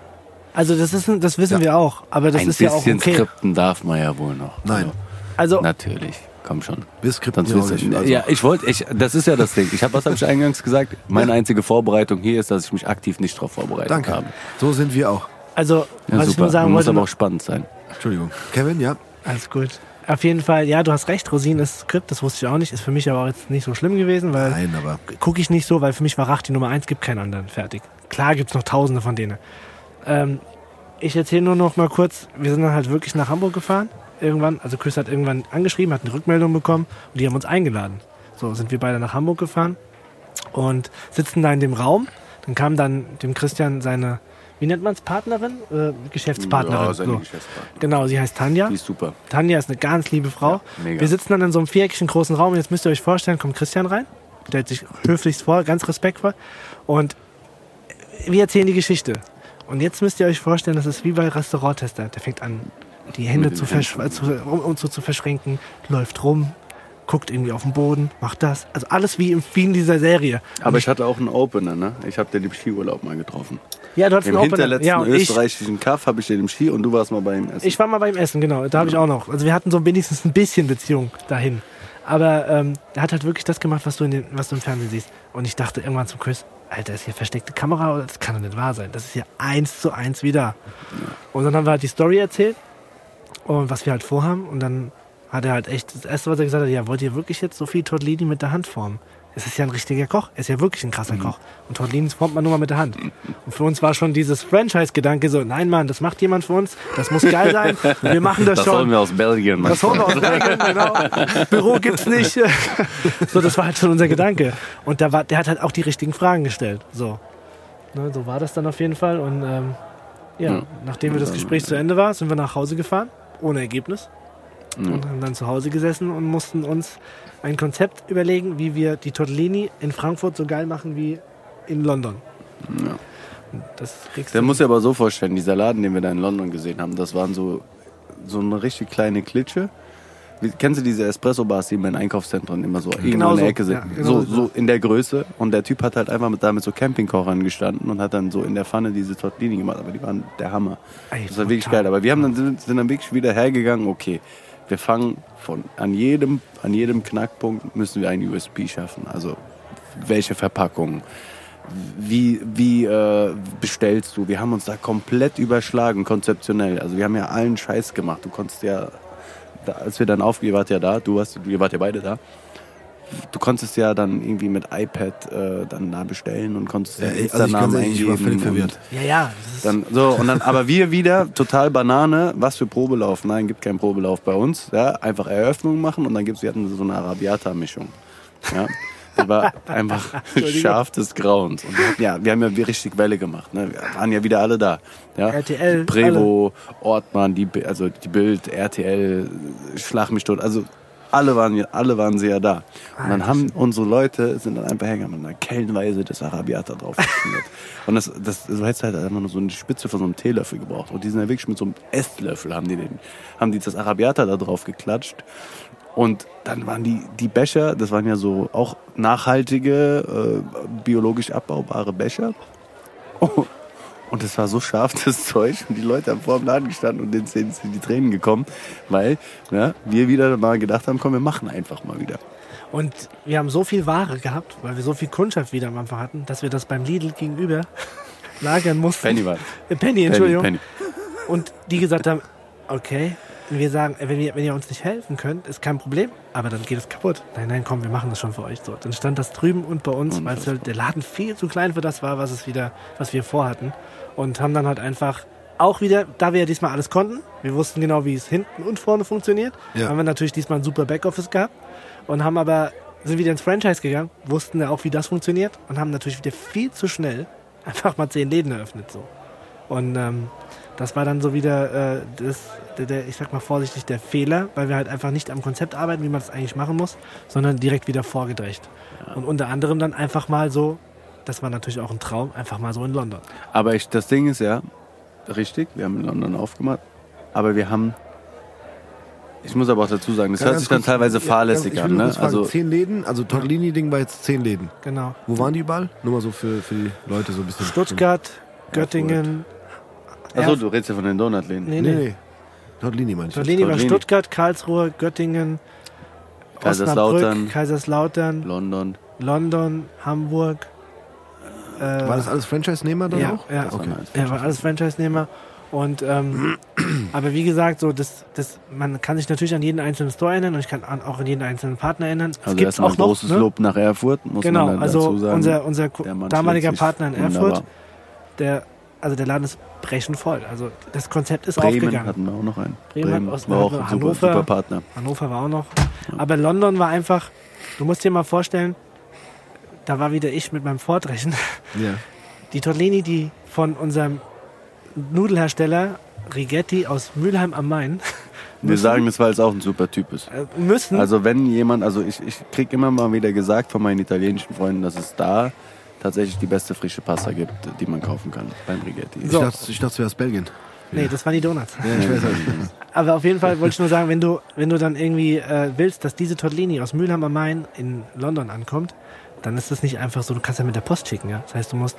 also das ist, das wissen wir auch. Aber das Ein ist ja auch bisschen okay. skripten darf man ja wohl noch. Nein, Also Natürlich. Komm schon. wir skripten Sonst ja nicht. Also, ja, ich wollte, ich, das ist ja das Ding. Ich habe, was habe ich eingangs gesagt? Meine einzige Vorbereitung hier ist, dass ich mich aktiv nicht darauf vorbereitet danke. habe. So sind wir auch. Also, Ja, was ich super. nur sagen muss wollte, aber auch spannend sein. Entschuldigung. Kevin, ja? alles gut. Auf jeden Fall, ja, du hast recht, Rosine ist Skript, das wusste ich auch nicht. Ist für mich aber auch jetzt nicht so schlimm gewesen, weil Nein, aber gucke ich nicht so, weil für mich war Rach die Nummer eins, gibt keinen anderen. Fertig. Klar gibt's noch tausende von denen. Ähm, ich erzähle nur noch mal kurz, wir sind dann halt wirklich nach Hamburg gefahren. Irgendwann, also Chris hat irgendwann angeschrieben, hat eine Rückmeldung bekommen und die haben uns eingeladen. So sind wir beide nach Hamburg gefahren und sitzen da in dem Raum. Dann kam dann dem Christian seine, wie nennt man's, Partnerin? Äh, Geschäftspartnerin. Ja, seine so. Geschäftspartnerin. Genau, sie heißt Tanja. Die ist super. Tanja ist eine ganz liebe Frau. mega. wir sitzen dann in so einem viereckigen großen Raum und jetzt müsst ihr euch vorstellen, kommt Christian rein, stellt sich höflichst vor, ganz respektvoll und wir erzählen die Geschichte. Und jetzt müsst ihr euch vorstellen, das ist wie bei Restauranttester. Der fängt an, die Hände zu, den versch äh, zu, um, so zu verschränken, läuft rum, guckt irgendwie auf den Boden, macht das. Also alles wie, im, wie in dieser Serie. Aber ich hatte auch einen Opener, ne? Ich habe den im Skiurlaub mal getroffen. Ja, du hattest Im einen Opener. hinterletzten Ja, ich, österreichischen Kaff habe ich den im Ski und du warst mal bei ihm essen. Ich war mal beim Essen, genau. Da habe ich auch noch. Also wir hatten so wenigstens ein bisschen Beziehung dahin. Aber ähm, er hat halt wirklich das gemacht, was du, in den, was du im Fernsehen siehst. Und ich dachte irgendwann zum Chris, Alter, ist hier versteckte Kamera oder das kann doch nicht wahr sein. Das ist hier eins zu eins wieder. Und dann haben wir halt die Story erzählt und was wir halt vorhaben. Und dann hat er halt echt, das erste, was er gesagt hat, ja, wollt ihr wirklich jetzt so viel Tortellini mit der Hand formen? Es ist ja ein richtiger Koch. Er ist ja wirklich ein krasser Koch. Und Tortellinis formt man nur mal mit der Hand. Und für uns war schon dieses Franchise-Gedanke so, nein, Mann, das macht jemand für uns. Das muss geil sein. Wir machen das, das schon. holen wir aus Belgien. Das holen wir aus Belgien, genau. Büro gibt's nicht. So, das war halt schon unser Gedanke. Und da war, der hat halt auch die richtigen Fragen gestellt. So. Ne, so war das dann auf jeden Fall. Und ähm, ja, Ja. nachdem wir das Gespräch zu Ende war, sind wir nach Hause gefahren, ohne Ergebnis. Und haben dann zu Hause gesessen und mussten uns ein Konzept überlegen, wie wir die Tortellini in Frankfurt so geil machen wie in London. Ja. Das kriegst Der du. muss sich aber so vorstellen, dieser Laden, den wir da in London gesehen haben, das waren so, so eine richtig kleine Klitsche. Wie, kennst du diese Espresso-Bars, die immer in Einkaufszentren immer so Genau in der so, Ecke sind? ja, genau so, so. in der Größe. Und der Typ hat halt einfach mit, da mit so Campingkochern gestanden und hat dann so in der Pfanne diese Tortellini gemacht. Aber die waren der Hammer. Ey, das war wirklich geil. Aber wir haben dann, sind, sind dann wirklich wieder hergegangen, okay, wir fangen von, an jedem, an jedem Knackpunkt müssen wir ein USP schaffen. Also, welche Verpackung? wie, wie äh, bestellst du? Wir haben uns da komplett überschlagen, konzeptionell. Also wir haben ja allen Scheiß gemacht. Du konntest ja, da, als wir dann auf, ihr wart ja da, du warst, ihr wart ja beide da. Du konntest ja dann irgendwie mit iPad äh, dann da bestellen und konntest Ja, den also ich ehrlich, ich war eingeben. völlig verwirrt. Ja, ja. Dann, so, und dann, aber wir wieder, total Banane, was für Probelauf? Nein, gibt keinen Probelauf bei uns. Ja, einfach Eröffnung machen und dann gibt's, wir hatten so eine Arabiata-Mischung. Ja. Die war einfach scharf des Grauens. Und wir, hatten ja, wir haben ja richtig Welle gemacht. Ne? Wir waren ja wieder alle da. Ja? RTL, Prevo, Ortmann, die, also die Bild, RTL, Schlag mich tot. Also alle waren, alle waren sie ja da. Und dann haben unsere Leute, sind dann einfach hergegangen und dann kellenweise das Arabiata drauf. Und das, das, so hättest du halt einfach nur so eine Spitze von so einem Teelöffel gebraucht. Und die sind ja wirklich mit so einem Esslöffel haben die den, haben die das Arabiata da drauf geklatscht. Und dann waren die, die Becher, das waren ja so auch nachhaltige, äh, biologisch abbaubare Becher. Oh, und es war so scharf, das Zeug. Und die Leute haben vor dem Laden gestanden und denen sind die Tränen gekommen, weil ja, wir wieder mal gedacht haben, komm, wir machen einfach mal wieder. Und wir haben so viel Ware gehabt, weil wir so viel Kundschaft wieder am Anfang hatten, dass wir das beim Lidl gegenüber lagern mussten. Penny war. Äh, Penny, Entschuldigung. Penny. Und die gesagt haben, okay, wenn wir sagen, äh, wenn ihr, wenn ihr uns nicht helfen könnt, ist kein Problem, aber dann geht es kaputt. Nein, nein, komm, wir machen das schon für euch. So, dann stand das drüben und bei uns, weil halt der Laden viel zu klein für das war, was es wieder, was wir vorhatten. Und haben dann halt einfach auch wieder, da wir ja diesmal alles konnten, wir wussten genau, wie es hinten und vorne funktioniert, Ja. haben wir natürlich diesmal ein super Backoffice gehabt und haben aber, sind wieder ins Franchise gegangen, wussten ja auch, wie das funktioniert und haben natürlich wieder viel zu schnell einfach mal zehn Läden eröffnet. So. Und ähm, das war dann so wieder, äh, das, der, der, ich sag mal vorsichtig, der Fehler, weil wir halt einfach nicht am Konzept arbeiten, wie man das eigentlich machen muss, sondern direkt wieder vorgedrecht. Und unter anderem dann einfach mal so, das war natürlich auch ein Traum, einfach mal so in London. Aber ich, das Ding ist ja, richtig, wir haben in London aufgemacht, aber wir haben, ich muss aber auch dazu sagen, das Ja, hört ganz sich dann teilweise ja, fahrlässig an. Ne? fragen, Also, zehn Läden, also Tortellini-Ding war jetzt zehn Läden. Genau. Wo waren die überall? Nur mal so für, für die Leute so ein bisschen. Stuttgart, Göttingen. Achso, du redest ja von den Donutläden. Nee, Nee, nee. Tortellini meine ich. Tortellini war. Stuttgart, Karlsruhe, Göttingen, Kaiserslautern. Osnabrück, Kaiserslautern, London. London, Hamburg. Äh, War das alles Franchise-Nehmer dann ja, auch? ja. Das waren alles Ja, war alles Franchise-Nehmer. Und ähm, aber wie gesagt, so das, das, man kann sich natürlich an jeden einzelnen Store erinnern und ich kann an, auch an jeden einzelnen Partner erinnern. Es Also gibt's erstmal auch noch, großes ne? Lob nach Erfurt, muss Genau, man dann also dazu sagen. unser, unser Ko- Der Mann damaliger Partner in wunderbar. Erfurt, der, also der Laden ist brechend voll. Also das Konzept ist Bremen aufgegangen. hatten wir auch noch einen. Bremen Bremen, hat war auch ein super, Hannover. super Partner. Hannover war auch noch. Aber London war einfach, du musst dir mal vorstellen, da war wieder ich mit meinem Fortrechen. Ja. Die Tortellini, die von unserem Nudelhersteller Rigetti aus Mülheim am Main Wir sagen das, weil es auch ein super Typ ist. äh, müssen. Also wenn jemand, also ich, ich krieg immer mal wieder gesagt von meinen italienischen Freunden, dass es da tatsächlich die beste frische Pasta gibt, die man kaufen kann beim Rigetti. Ich, So. dachte, ich dachte, es wäre aus Belgien. nee, das waren die Donuts. Ja, ich weiß halt. Aber auf jeden Fall wollte ich nur sagen, wenn du, wenn du dann irgendwie äh, willst, dass diese Tortellini aus Mülheim am Main in London ankommt, dann ist das nicht einfach so, du kannst ja mit der Post schicken, ja. Das heißt, du musst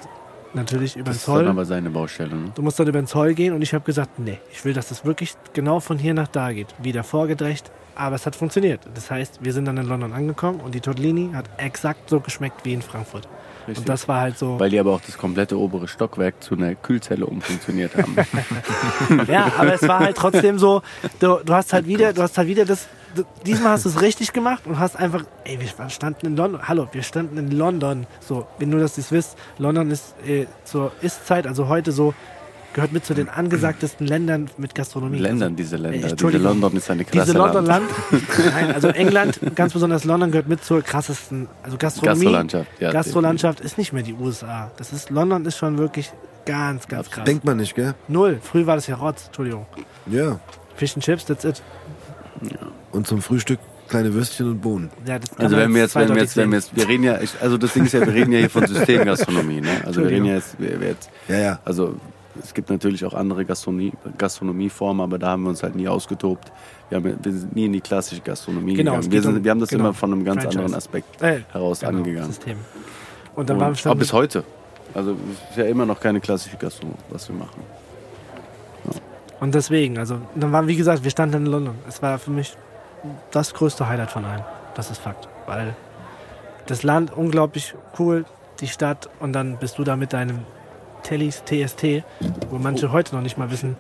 natürlich über den Das ist dann Zoll, aber seine Baustelle. Ne? du musst dann über den Zoll gehen und ich habe gesagt, nee, ich will, dass das wirklich genau von hier nach da geht. Wieder vorgedrecht, aber es hat funktioniert. Das heißt, wir sind dann in London angekommen und die Tortellini hat exakt so geschmeckt wie in Frankfurt. Richtig. Und das war halt so. Weil die aber auch das komplette obere Stockwerk zu einer Kühlzelle umfunktioniert haben. Ja, aber es war halt trotzdem so, du, du hast halt wieder, du hast halt wieder das, du, diesmal hast du es richtig gemacht und hast einfach, ey, wir standen in London, hallo, wir standen in London, so, wenn dass ihr es wisst, London ist äh, zur Ist-Zeit, also heute so, gehört mit zu den angesagtesten Ländern mit Gastronomie. Ländern, diese Länder. Diese Entschuldigung. London ist eine klasse Diese Land. London-Land, nein, also England, ganz besonders London gehört mit zur krassesten, also Gastronomie, Gastrolandschaft, ja, Gastrolandschaft ist nicht mehr die USA. Das ist, London ist schon wirklich ganz, ganz krass. Denkt man nicht, gell? Null. Früh war das ja Rotz, Entschuldigung. Ja. Fish and Chips, that's it. Und zum Frühstück kleine Würstchen und Bohnen. Ja, Also man wenn wir jetzt, wenn wir jetzt, wenn wir jetzt, wir reden ja, ich, also das Ding ist ja, wir reden ja hier von Systemgastronomie, ne? Also wir reden ja jetzt, wir, wir jetzt, Ja, ja. also es gibt natürlich auch andere Gastronomie, Gastronomieformen, aber da haben wir uns halt nie ausgetobt. Wir, haben, wir sind nie in die klassische Gastronomie Genau, gegangen. Wir, geht um- sind, wir haben das genau, immer von einem ganz Franchise. anderen Aspekt Äh, heraus genau, angegangen. System. Und dann waren wir auch bis heute. Also es ist ja immer noch keine klassische Gastronomie, was wir machen. Und deswegen, also dann waren, wie gesagt, wir standen in London. Es war für mich das größte Highlight von allen. Das ist Fakt. Weil das Land unglaublich cool, die Stadt und dann bist du da mit deinem Tellys TST, wo manche heute noch nicht mal wissen,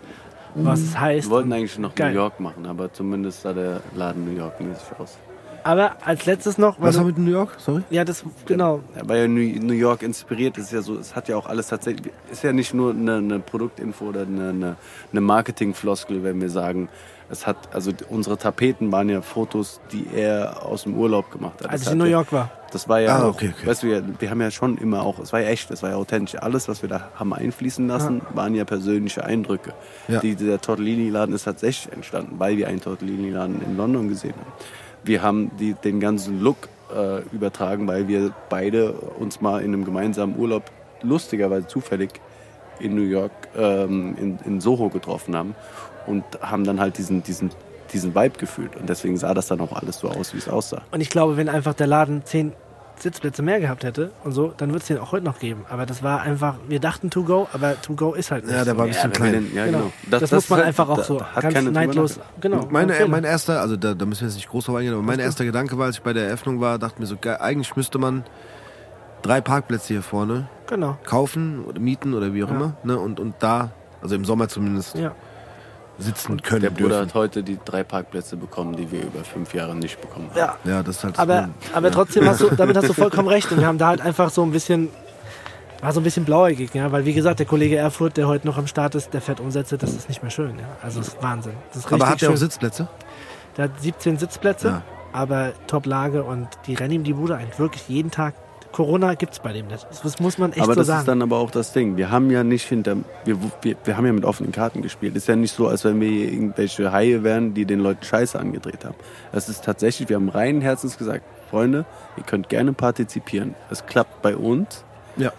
was es heißt. Wir wollten eigentlich noch Geil. New York machen, aber zumindest sah der Laden New York mäßig aus. Aber als letztes noch, weil Was war mit New York? Sorry? ja, das genau. Er war ja New New York inspiriert, ist ja so, es hat ja auch alles tatsächlich, ist ja nicht nur eine, eine Produktinfo oder eine, eine, eine Marketingfloskel, wenn wir sagen, es hat, also unsere Tapeten waren ja Fotos, die er aus dem Urlaub gemacht hat. Als ich in New ja- York war. Das war ja Ah, okay, okay. weißt du wir haben ja schon immer auch, es war ja echt, es war ja authentisch. Alles, was wir da haben einfließen lassen, waren ja persönliche Eindrücke. Ja. Die, der Tortellini-Laden ist tatsächlich entstanden, weil wir einen Tortellini-Laden in London gesehen haben. Wir haben die, den ganzen Look äh, übertragen, weil wir beide uns mal in einem gemeinsamen Urlaub lustigerweise zufällig in New York, ähm, in, in Soho getroffen haben und haben dann halt diesen, diesen, diesen Vibe gefühlt. Und deswegen sah das dann auch alles so aus, wie es aussah. Und ich glaube, wenn einfach der Laden zehn Sitzplätze mehr gehabt hätte und so, dann wird es den auch heute noch geben. Aber das war einfach, wir dachten to go, aber to go ist halt nicht. Ja, der war ein bisschen wir klein. den- ja, Genau. genau. Das, muss man ist- einfach auch da- so ganz neidlos. Genau. Meine, mein erster, also da, da müssen wir jetzt nicht groß drauf eingehen, aber mein erster Gedanke war, als ich bei der Eröffnung war, dachte mir so, geil, eigentlich müsste man drei Parkplätze hier vorne Genau. kaufen oder mieten oder wie auch Ja. immer, ne, und, und da, also im Sommer zumindest, Ja. Sitzen können Der Bruder dürfen. hat heute die drei Parkplätze bekommen, die wir über fünf Jahre nicht bekommen haben. ja. Ja, das ist halt das Aber, Problem. aber trotzdem hast du, damit hast du vollkommen recht. Und wir haben da halt einfach so ein bisschen war so ein bisschen blauäugig, ja, weil wie gesagt, der Kollege Erfurt, der heute noch am Start ist, der fährt Umsätze, das ist nicht mehr schön, ja. Also das ist Wahnsinn. Das ist Aber richtig hat auch schön. Sitzplätze? Der hat 17 Sitzplätze, Ja. aber Top-Lage und die rennen ihm die Bude ein. Wirklich jeden Tag. Corona gibt's bei dem nicht. Das muss man echt aber so das sagen. ist dann aber auch das Ding. Wir haben ja nicht hinter, wir, wir, wir haben ja mit offenen Karten gespielt. Ist ja nicht so, als wenn wir hier irgendwelche Haie wären, die den Leuten Scheiße angedreht haben. Es ist tatsächlich, wir haben reinen Herzens gesagt, Freunde, ihr könnt gerne partizipieren. Es klappt bei uns. Ja.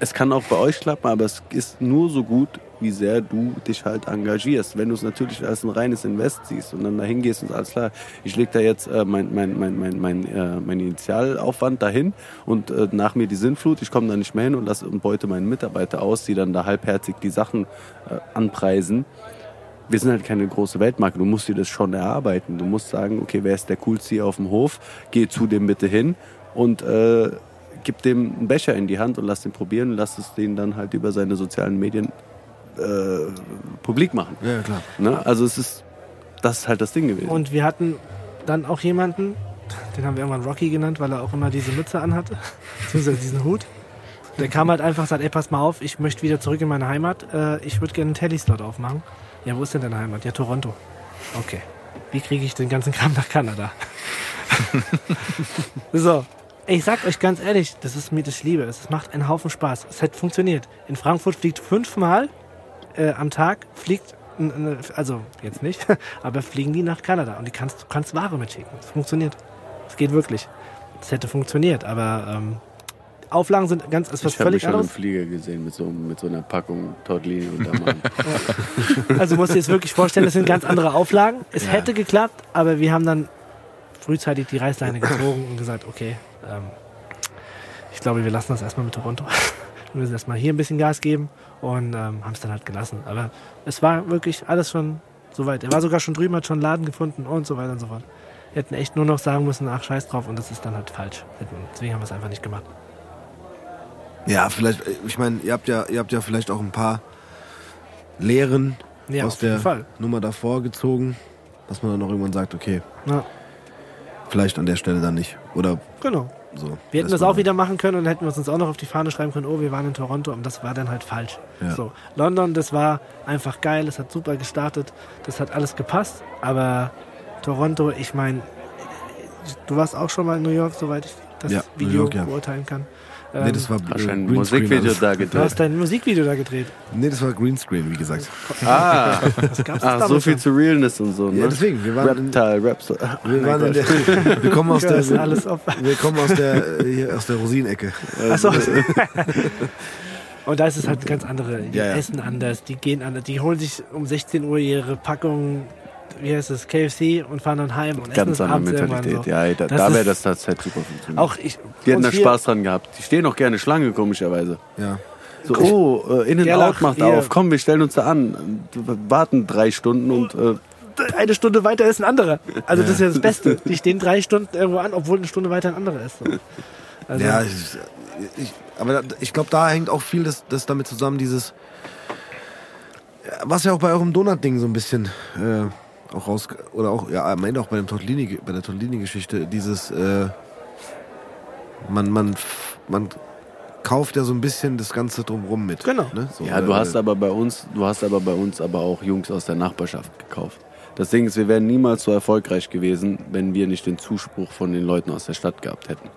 Es kann auch bei euch klappen, aber es ist nur so gut, wie sehr du dich halt engagierst. Wenn du es natürlich als ein reines Invest siehst und dann dahin gehst und alles klar, ich lege da jetzt äh, mein, mein, mein, mein, mein, äh, mein Initialaufwand dahin und äh, nach mir die Sinnflut, ich komme da nicht mehr hin und, lasse, und beute meine Mitarbeiter aus, die dann da halbherzig die Sachen äh, anpreisen. Wir sind halt keine große Weltmarke. Du musst dir das schon erarbeiten. Du musst sagen, okay, wer ist der coolste hier auf dem Hof? Geh zu dem bitte hin und äh, gib dem einen Becher in die Hand und lass den probieren und lass es den dann halt über seine sozialen Medien äh, publik machen. Ja, klar. Ne? Also es ist, das ist halt das Ding gewesen. Und wir hatten dann auch jemanden, den haben wir irgendwann Rocky genannt, weil er auch immer diese Mütze anhatte, beziehungsweise diesen Hut. Der kam halt einfach und sagt, ey, pass mal auf, ich möchte wieder zurück in meine Heimat. Äh, ich würde gerne einen Telly-Slot aufmachen. Ja, wo ist denn deine Heimat? Ja, Toronto. Okay. Wie kriege ich den ganzen Kram nach Kanada? so. Ich sag euch ganz ehrlich, das ist mir das Liebe. Es macht einen Haufen Spaß. Es hat funktioniert. In Frankfurt fliegt fünfmal äh, am Tag fliegt, also jetzt nicht, aber fliegen die nach Kanada und die kannst, du kannst Ware mitschicken. Es funktioniert. Es geht wirklich. Es hätte funktioniert, aber ähm, Auflagen sind ganz, ist was ich habe völlig schon anderes. Flieger gesehen mit so, mit so einer Packung Tortellini Mann. Also musst du dir jetzt wirklich vorstellen, das sind ganz andere Auflagen. Es Ja. hätte geklappt, aber wir haben dann frühzeitig die Reißleine gezogen und gesagt, okay, ähm, ich glaube, wir lassen das erstmal mit Toronto. Wir müssen erstmal hier ein bisschen Gas geben und ähm, haben es dann halt gelassen. Aber es war wirklich alles schon soweit. Er war sogar schon drüben, hat schon einen Laden gefunden und so weiter und so fort. Wir hätten echt nur noch sagen müssen, ach, scheiß drauf und das ist dann halt falsch. Deswegen haben wir es einfach nicht gemacht. Ja, vielleicht, äh, ich meine, ihr habt ja, ihr habt ja vielleicht auch ein paar Lehren Ja, aus der Fall. Nummer davor gezogen, dass man dann auch irgendwann sagt, okay, Ja, vielleicht an der Stelle dann nicht. Oder genau. So. Wir hätten das auch wieder machen können und hätten wir uns auch noch auf die Fahne schreiben können, oh, wir waren in Toronto, und das war dann halt falsch. Ja. So, London, das war einfach geil, es hat super gestartet, das hat alles gepasst, aber Toronto, ich meine, du warst auch schon mal in New York, soweit ich das Ja, Video York, ja. beurteilen kann. Nee, Ähm, das war Hast du ein Musikvideo da du hast gedreht? dein Musikvideo da gedreht. Nee, das war Greenscreen, wie gesagt. Ah, Das gab's ah so viel schon. zu Realness und so, ne? Ja, deswegen, wir waren in, Reptile, Raps. wir waren in der, wir kommen aus der, wir kommen aus der, äh, hier aus der Rosinecke. Achso. Und da ist es halt ganz andere. Die Ja, ja. essen anders, die gehen anders. Die holen sich um 16 Uhr ihre Packung, wie heißt es, KFC und fahren dann heim und Ganz andere Mentalität. so. Ja, da, da wäre das tatsächlich super funktioniert. Auch ich. Die hätten da Spaß dran gehabt. Die stehen auch gerne Schlange, komischerweise. Ja. So, oh, äh, In and Gerlach, Out macht auf. Komm, wir stellen uns da an. Wir warten drei Stunden und äh, Eine Stunde weiter ist ein anderer. Also das ist ja das Beste. Die stehen drei Stunden irgendwo an, obwohl eine Stunde weiter ein anderer ist. So. Also, Ja, ich, ich, aber ich glaube, da hängt auch viel das, das damit zusammen, dieses, was ja auch bei eurem Donut-Ding so ein bisschen äh, auch raus, oder auch, ja, am Ende auch bei, dem Tortellini, bei der Tortellini-Geschichte, dieses, äh, man, man, man kauft ja so ein bisschen das Ganze drumrum mit. Genau. Ne? So, ja, du äh, hast aber bei uns, du hast aber bei uns aber auch Jungs aus der Nachbarschaft gekauft. Das Ding ist, wir wären niemals so erfolgreich gewesen, wenn wir nicht den Zuspruch von den Leuten aus der Stadt gehabt hätten.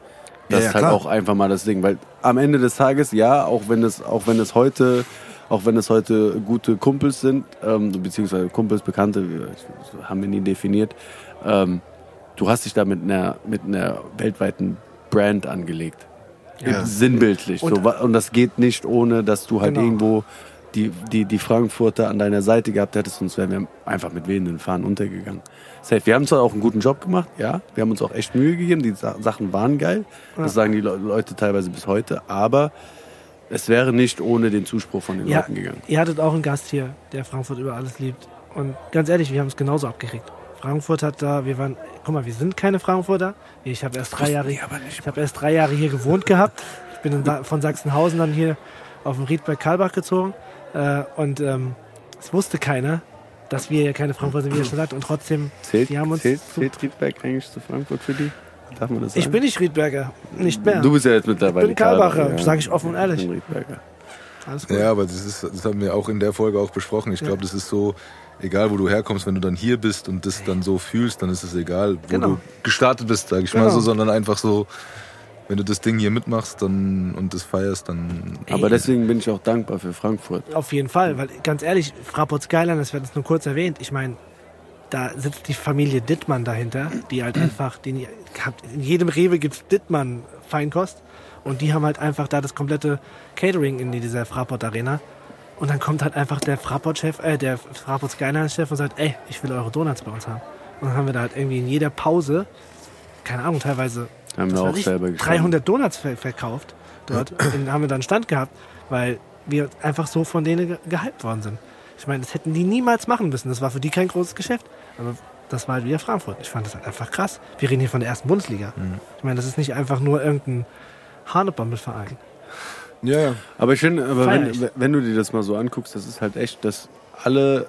Das Ja, ja, ist halt klar. auch einfach mal das Ding, weil am Ende des Tages, ja, auch wenn es, auch wenn es heute, auch wenn es heute gute Kumpels sind, ähm, beziehungsweise Kumpels, Bekannte, wir- haben wir nie definiert, ähm, du hast dich da mit einer, mit einer weltweiten Brand angelegt. Ja. Sinnbildlich. Und- so, und das geht nicht, ohne dass du halt Genau. irgendwo die, die, die Frankfurter an deiner Seite gehabt hättest, sonst wären wir einfach mit wehenden Fahnen untergegangen. Safe. Wir haben zwar auch einen guten Job gemacht, ja. Wir haben uns auch echt Mühe gegeben. Die Sa Sachen waren geil. Das sagen die Le Leute teilweise bis heute. Aber es wäre nicht ohne den Zuspruch von den Ja, Leuten gegangen. ihr hattet auch einen Gast hier, der Frankfurt über alles liebt. Und ganz ehrlich, wir haben es genauso abgekriegt. Frankfurt hat da, wir waren, guck mal, wir sind keine Frankfurter. Ich habe erst drei Jahre, ich habe erst drei Jahre hier gewohnt gehabt. Ich bin in, von Sachsenhausen dann hier auf den Riedberg Karlbach gezogen. Äh, und ähm, es wusste keiner, dass wir ja keine Frankfurter sind, wie er schon sagt. Und trotzdem, Zählt, die haben uns zählt, zählt Riedberg eigentlich zu Frankfurt für die? Darf man das Ich sagen? bin nicht Riedberger, nicht mehr. Du bist ja jetzt ich mittlerweile bin Karlbacher, Karlbacher, ja. sage ich offen und ehrlich. Ich bin Riedberger. Alles gut. Ja, aber das, ist, das haben wir auch in der Folge auch besprochen. Ich glaube, das ist so, egal wo du herkommst, wenn du dann hier bist und das dann so fühlst, dann ist es egal, wo Genau. du gestartet bist, sage ich mal Genau. so, sondern einfach so, wenn du das Ding hier mitmachst dann, und das feierst, dann Aber deswegen bin ich auch dankbar für Frankfurt. Auf jeden Fall, weil ganz ehrlich, Fraport Skyline, das wird jetzt nur kurz erwähnt. Ich meine, da sitzt die Familie Dittmann dahinter, die halt einfach, die, in jedem Rewe gibt's Dittmann Feinkost und die haben halt einfach da das komplette Catering in dieser Fraport Arena. Und dann kommt halt einfach der Fraport-Chef, äh, der Fraport Skyline-Chef und sagt, ey, ich will eure Donuts bei uns haben. Und dann haben wir da halt irgendwie in jeder Pause, keine Ahnung, teilweise Haben wir auch ich, selber gestanden. 300 Donuts ver verkauft dort. Den haben wir dann Stand gehabt, weil wir einfach so von denen ge gehypt worden sind. Ich meine, das hätten die niemals machen müssen. Das war für die kein großes Geschäft. Aber das war halt wieder Frankfurt. Ich fand das halt einfach krass. Wir reden hier von der ersten Bundesliga. Ich meine, das ist nicht einfach nur irgendein Hanebommelverein. Ja, ja. Aber ich finde, aber wenn, wenn du dir das mal so anguckst, das ist halt echt, dass alle.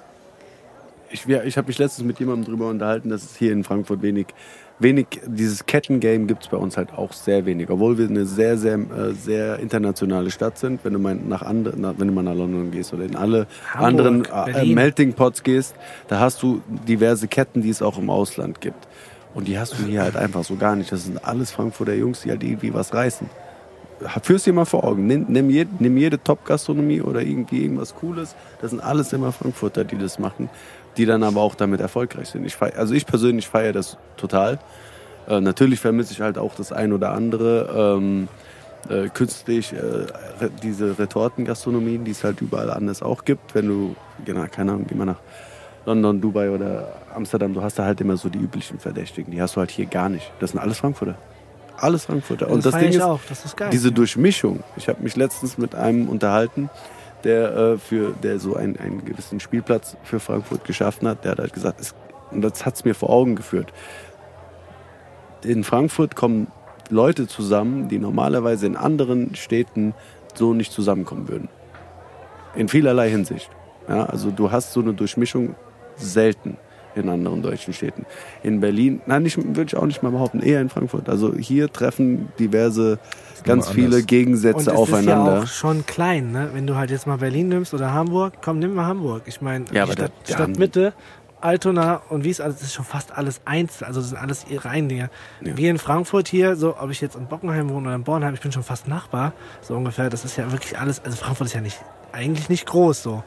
Ich, ich habe mich letztens mit jemandem drüber unterhalten, dass es hier in Frankfurt wenig, wenig dieses Kettengame gibt es bei uns halt auch sehr wenig. Obwohl wir eine sehr, sehr, äh, sehr internationale Stadt sind. Wenn du mal nach andere, nach, wenn du mal nach London gehst oder in alle Hamburg, anderen äh. Melting Pots gehst, da hast du diverse Ketten, die es auch im Ausland gibt. Und die hast du hier halt einfach so gar nicht. Das sind alles Frankfurter Jungs, die halt irgendwie was reißen führst dir mal vor Augen. Nimm, nimm, jede, nimm jede Top-Gastronomie oder irgendwie irgendwas Cooles. Das sind alles immer Frankfurter, die das machen, die dann aber auch damit erfolgreich sind. Ich feier, also ich persönlich feiere das total. Äh, natürlich vermisse ich halt auch das ein oder andere ähm, äh, künstlich, äh, re- diese Retortengastronomien, die es halt überall anders auch gibt. Wenn du, genau, keine Ahnung, geh mal nach London, Dubai oder Amsterdam, du hast da halt immer so die üblichen Verdächtigen. Die hast du halt hier gar nicht. Das sind alles Frankfurter. Alles Frankfurter. Und das das Ding ich ist, auch. Das ist geil. diese ja. Durchmischung. Ich habe mich letztens mit einem unterhalten, der äh, für der so einen, einen gewissen Spielplatz für Frankfurt geschaffen hat. Der hat halt gesagt, es, und das hat es mir vor Augen geführt. In Frankfurt kommen Leute zusammen, die normalerweise in anderen Städten so nicht zusammenkommen würden. In vielerlei Hinsicht. Ja, also du hast so eine Durchmischung selten in anderen deutschen Städten. In Berlin, nein, würde ich auch nicht mal behaupten, eher in Frankfurt. Also hier treffen diverse, ganz viele anders. Gegensätze Und es ist ja aufeinander. auch schon klein, ne? Wenn du halt jetzt mal Berlin nimmst oder Hamburg, komm, nimm mal Hamburg. Ich meine, Ja, Stadt, da Stadtmitte, Altona und wie es alles, das ist schon fast alles eins. Also das sind alles ihre Eindinger. Ja. Wir in Frankfurt hier, so ob ich jetzt in Bockenheim wohne oder in Bornheim, ich bin schon fast Nachbar, so ungefähr. Das ist ja wirklich alles, also Frankfurt ist ja nicht, eigentlich nicht groß so.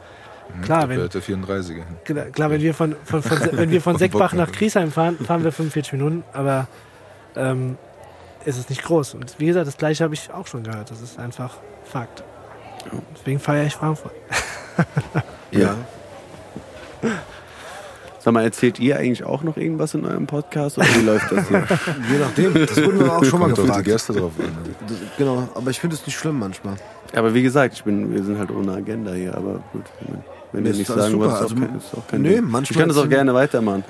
Klar, da wenn, gehört der 34er hin. Klar, klar, wenn wir von, von, von, wenn wir von Seckbach nach. Griesheim fahren, fahren wir 45 Minuten, aber ähm, ist es nicht groß. Und wie gesagt, das gleiche habe ich auch schon gehört. Das ist einfach Fakt. Deswegen feiere ich Frankfurt. Ja. Sag mal, erzählt ihr eigentlich auch noch irgendwas in eurem Podcast oder wie läuft das hier? Je nachdem. Das wurden wir auch schon mal gefragt. Gäste drauf an. ne? Das, genau, aber ich finde es nicht schlimm manchmal. aber wie gesagt, ich bin, wir sind halt ohne Agenda hier, aber gut. Wenn, ist nicht sagen wollt, ist, Also, auch kein, ist auch kein nee, Ding. manchmal Ich kann das auch gerne weitermachen.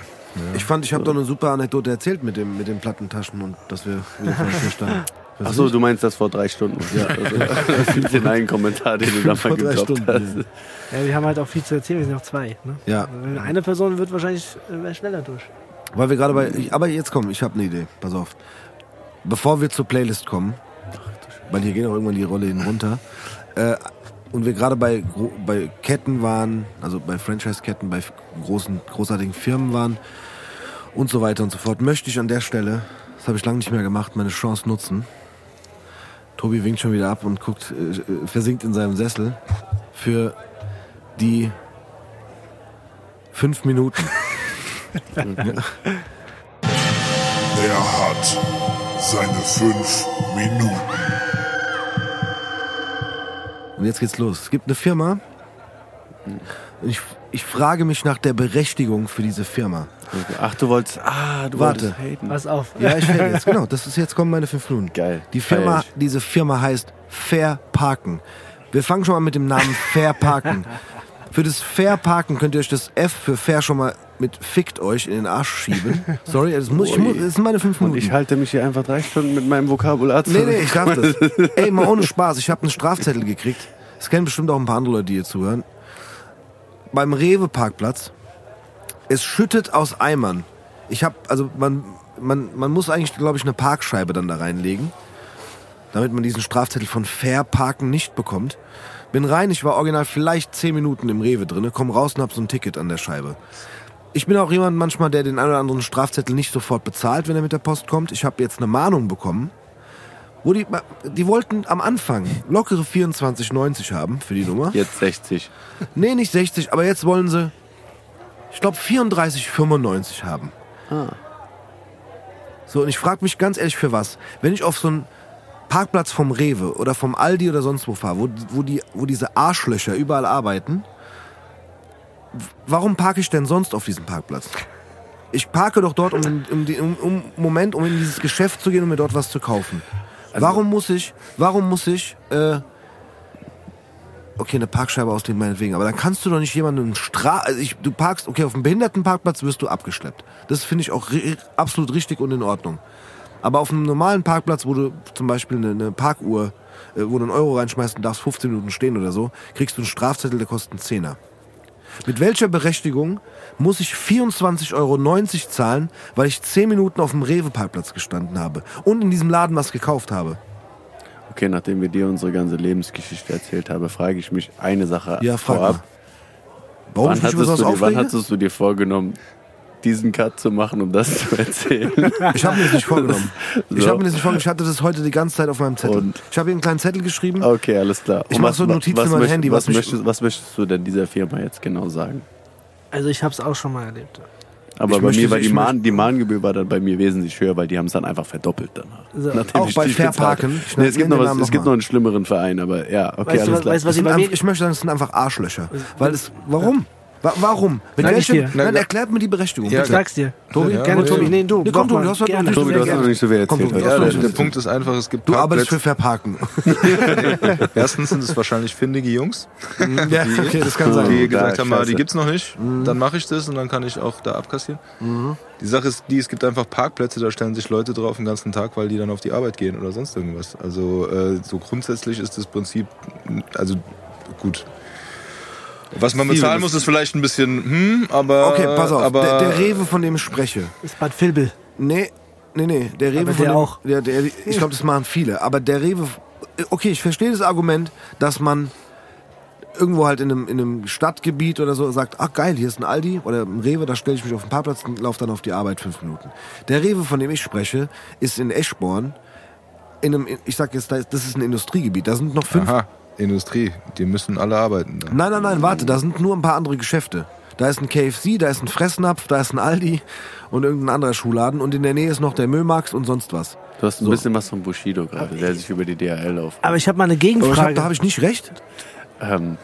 Ich fand, ich habe doch eine super Anekdote erzählt mit, dem, mit den Plattentaschen und dass wir wieder standen. Ach so, du meinst das vor drei Stunden. Ja. Also, den einen Kommentar, den du da mal Vor drei gedroppt Stunden, hast. Ja, wir haben halt auch viel zu erzählen. Wir sind noch zwei. Ne? Ja. Also Eine Person wird wahrscheinlich äh, schneller durch. Weil wir gerade bei. Ich, aber jetzt komm, ich habe eine Idee. Pass auf. Bevor wir zur Playlist kommen, weil hier gehen auch irgendwann die Rolle runter, äh, und wir gerade bei, bei Ketten waren, also bei Franchise-Ketten, bei großen, großartigen Firmen waren und so weiter und so fort, möchte ich an der Stelle, das habe ich lange nicht mehr gemacht, meine Chance nutzen. Tobi winkt schon wieder ab und guckt, äh, äh, versinkt in seinem Sessel für die fünf Minuten. Er hat seine fünf Minuten. Und jetzt geht's los. Es gibt eine Firma. Und ich, ich frage mich nach der Berechtigung für diese Firma. Ach, du wolltest, ah, du Warte. wolltest haten. Pass auf. Ja, ich fällt jetzt. Genau, das ist jetzt kommen meine fünf Minuten. Geil. Die Firma, ich. diese Firma heißt Fair Parken. Wir fangen schon mal mit dem Namen Fair Parken. Für das Fair Parken könnt ihr euch das F für Fair schon mal mit fickt euch in den Arsch schieben. Sorry, das, muss, ich, muss, das sind meine fünf Und Minuten. ich halte mich hier einfach drei Stunden mit meinem Vokabular Nee, zurück. nee, ich darf das. Ey, mal ohne Spaß. Ich habe einen Strafzettel gekriegt. Das kennen bestimmt auch ein paar andere Leute, die hier zuhören. Beim Rewe-Parkplatz. Es schüttet aus Eimern. Ich habe, also man, man, man muss eigentlich, glaube ich, eine Parkscheibe dann da reinlegen, damit man diesen Strafzettel von Fair-Parken nicht bekommt. Bin rein, ich war original vielleicht 10 Minuten im Rewe drinne, komm raus und hab so ein Ticket an der Scheibe. Ich bin auch jemand manchmal, der den einen oder anderen Strafzettel nicht sofort bezahlt, wenn er mit der Post kommt. Ich habe jetzt eine Mahnung bekommen, wo die, die wollten am Anfang lockere 24,90 haben für die Nummer. Jetzt 60. Nee, nicht 60, aber jetzt wollen sie, ich glaube, 34,95 haben. So, und ich frage mich ganz ehrlich, für was? Wenn ich auf so einen Parkplatz vom Rewe oder vom Aldi oder sonst wo fahre, wo, wo, die, wo diese Arschlöcher überall arbeiten, warum parke ich denn sonst auf diesem Parkplatz? Ich parke doch dort, um, in- um, um, um Moment, um in dieses Geschäft zu gehen und mir dort was zu kaufen. warum muss ich, warum muss ich, äh, okay, eine Parkscheibe auslehnen, meinetwegen, aber dann kannst du doch nicht jemanden stra also ich, du parkst, okay, auf einem Behindertenparkplatz wirst du abgeschleppt. Das finde ich auch ri absolut richtig und in Ordnung. Aber auf einem normalen Parkplatz, wo du zum Beispiel eine, eine Parkuhr, äh, wo du einen Euro reinschmeißt und darfst 15 Minuten stehen oder so, kriegst du einen Strafzettel, der kostet einen Zehner. Mit welcher Berechtigung muss ich 24,90 Euro zahlen, weil ich 10 Minuten auf dem Rewe-Parkplatz gestanden habe und in diesem Laden was gekauft habe? Okay, nachdem wir dir unsere ganze Lebensgeschichte erzählt haben, frage ich mich eine Sache Ja, frag vorab. mal. Warum Wann hattest, du dir, wann hattest du dir vorgenommen, diesen Cut zu machen, um das zu erzählen? Ich habe mir das nicht vorgenommen. Ich So. habe mir das nicht vorgenommen. Ich hatte das heute die ganze Zeit auf meinem Zettel. Und? ich habe hier einen kleinen Zettel geschrieben. Okay, alles klar. Ich Und mach was- so Notizen was in mein möcht- Handy, Was, was möchtest, was möchtest du denn dieser Firma jetzt genau sagen? Also ich habe es auch schon mal erlebt. Aber Ich bei möchte- mir war die, ich Mahn, die Mahngebühr war dann bei mir wesentlich höher, weil die haben es dann einfach verdoppelt danach. So. Auch ich bei die Fair bezahlt Parken. habe. Ich Nee, es gibt, noch was, es gibt noch einen schlimmeren Verein, aber ja, okay, Weißt du, alles was- klar. weißt du, was ich bei wem... ich möchte sagen, das sind einfach Arschlöcher. Weil es, warum? Wa warum? Sag ich welchem, dir. nein, erklärt mir die Berechtigung. Ja, Ich sag's dir. Tobi, Ja, Gerne, Tobi. Nee, du. Nee, komm, mach du, hast heute noch Tobi, du hast noch nicht so viel Komm, erzählt. Tobi, Ja, der, der. Punkt ist einfach, es gibt Du arbeitest für Parkplätze. Verparken. Erstens sind es wahrscheinlich findige Jungs, ja, okay, das kann sein. die gesagt haben, ah, die gibt's noch nicht. Dann mache ich das und dann kann ich auch da abkassieren. Die Sache ist die, es gibt einfach Parkplätze, da stellen sich Leute drauf den ganzen Tag, weil die dann auf die Arbeit gehen oder sonst irgendwas. Also äh, so grundsätzlich ist das Prinzip, also gut. Was man bezahlen muss, ist vielleicht ein bisschen, hm, aber. Okay, pass auf. Aber der, der Rewe, von dem ich spreche. Ist Bad Vilbel. Nee, nee, nee. Der Rewe Aber von der dem, auch. Der, der, ich glaube, das machen viele. Aber der Rewe. Okay, ich verstehe das Argument, dass man irgendwo halt in einem, in einem Stadtgebiet oder so sagt, ach geil, hier ist ein Aldi oder ein Rewe, da stelle ich mich auf den Parkplatz und laufe dann auf die Arbeit fünf Minuten. Der Rewe, von dem ich spreche, ist in Eschborn. In einem, ich sag jetzt, das ist ein Industriegebiet. Da sind noch fünf. Aha, Industrie, die müssen alle arbeiten. Da. Nein, nein, nein, warte, da sind nur ein paar andere Geschäfte. Da ist ein KFC, da ist ein Fressnapf, da ist ein Aldi und irgendein anderer Schuhladen und in der Nähe ist noch der Müllmarkt und sonst was. Du hast ein bisschen was von Bushido gerade, der sich über die DHL auf. Aber ich habe mal eine Aber ich hab, Gegenfrage. da habe ich nicht recht. Ähm,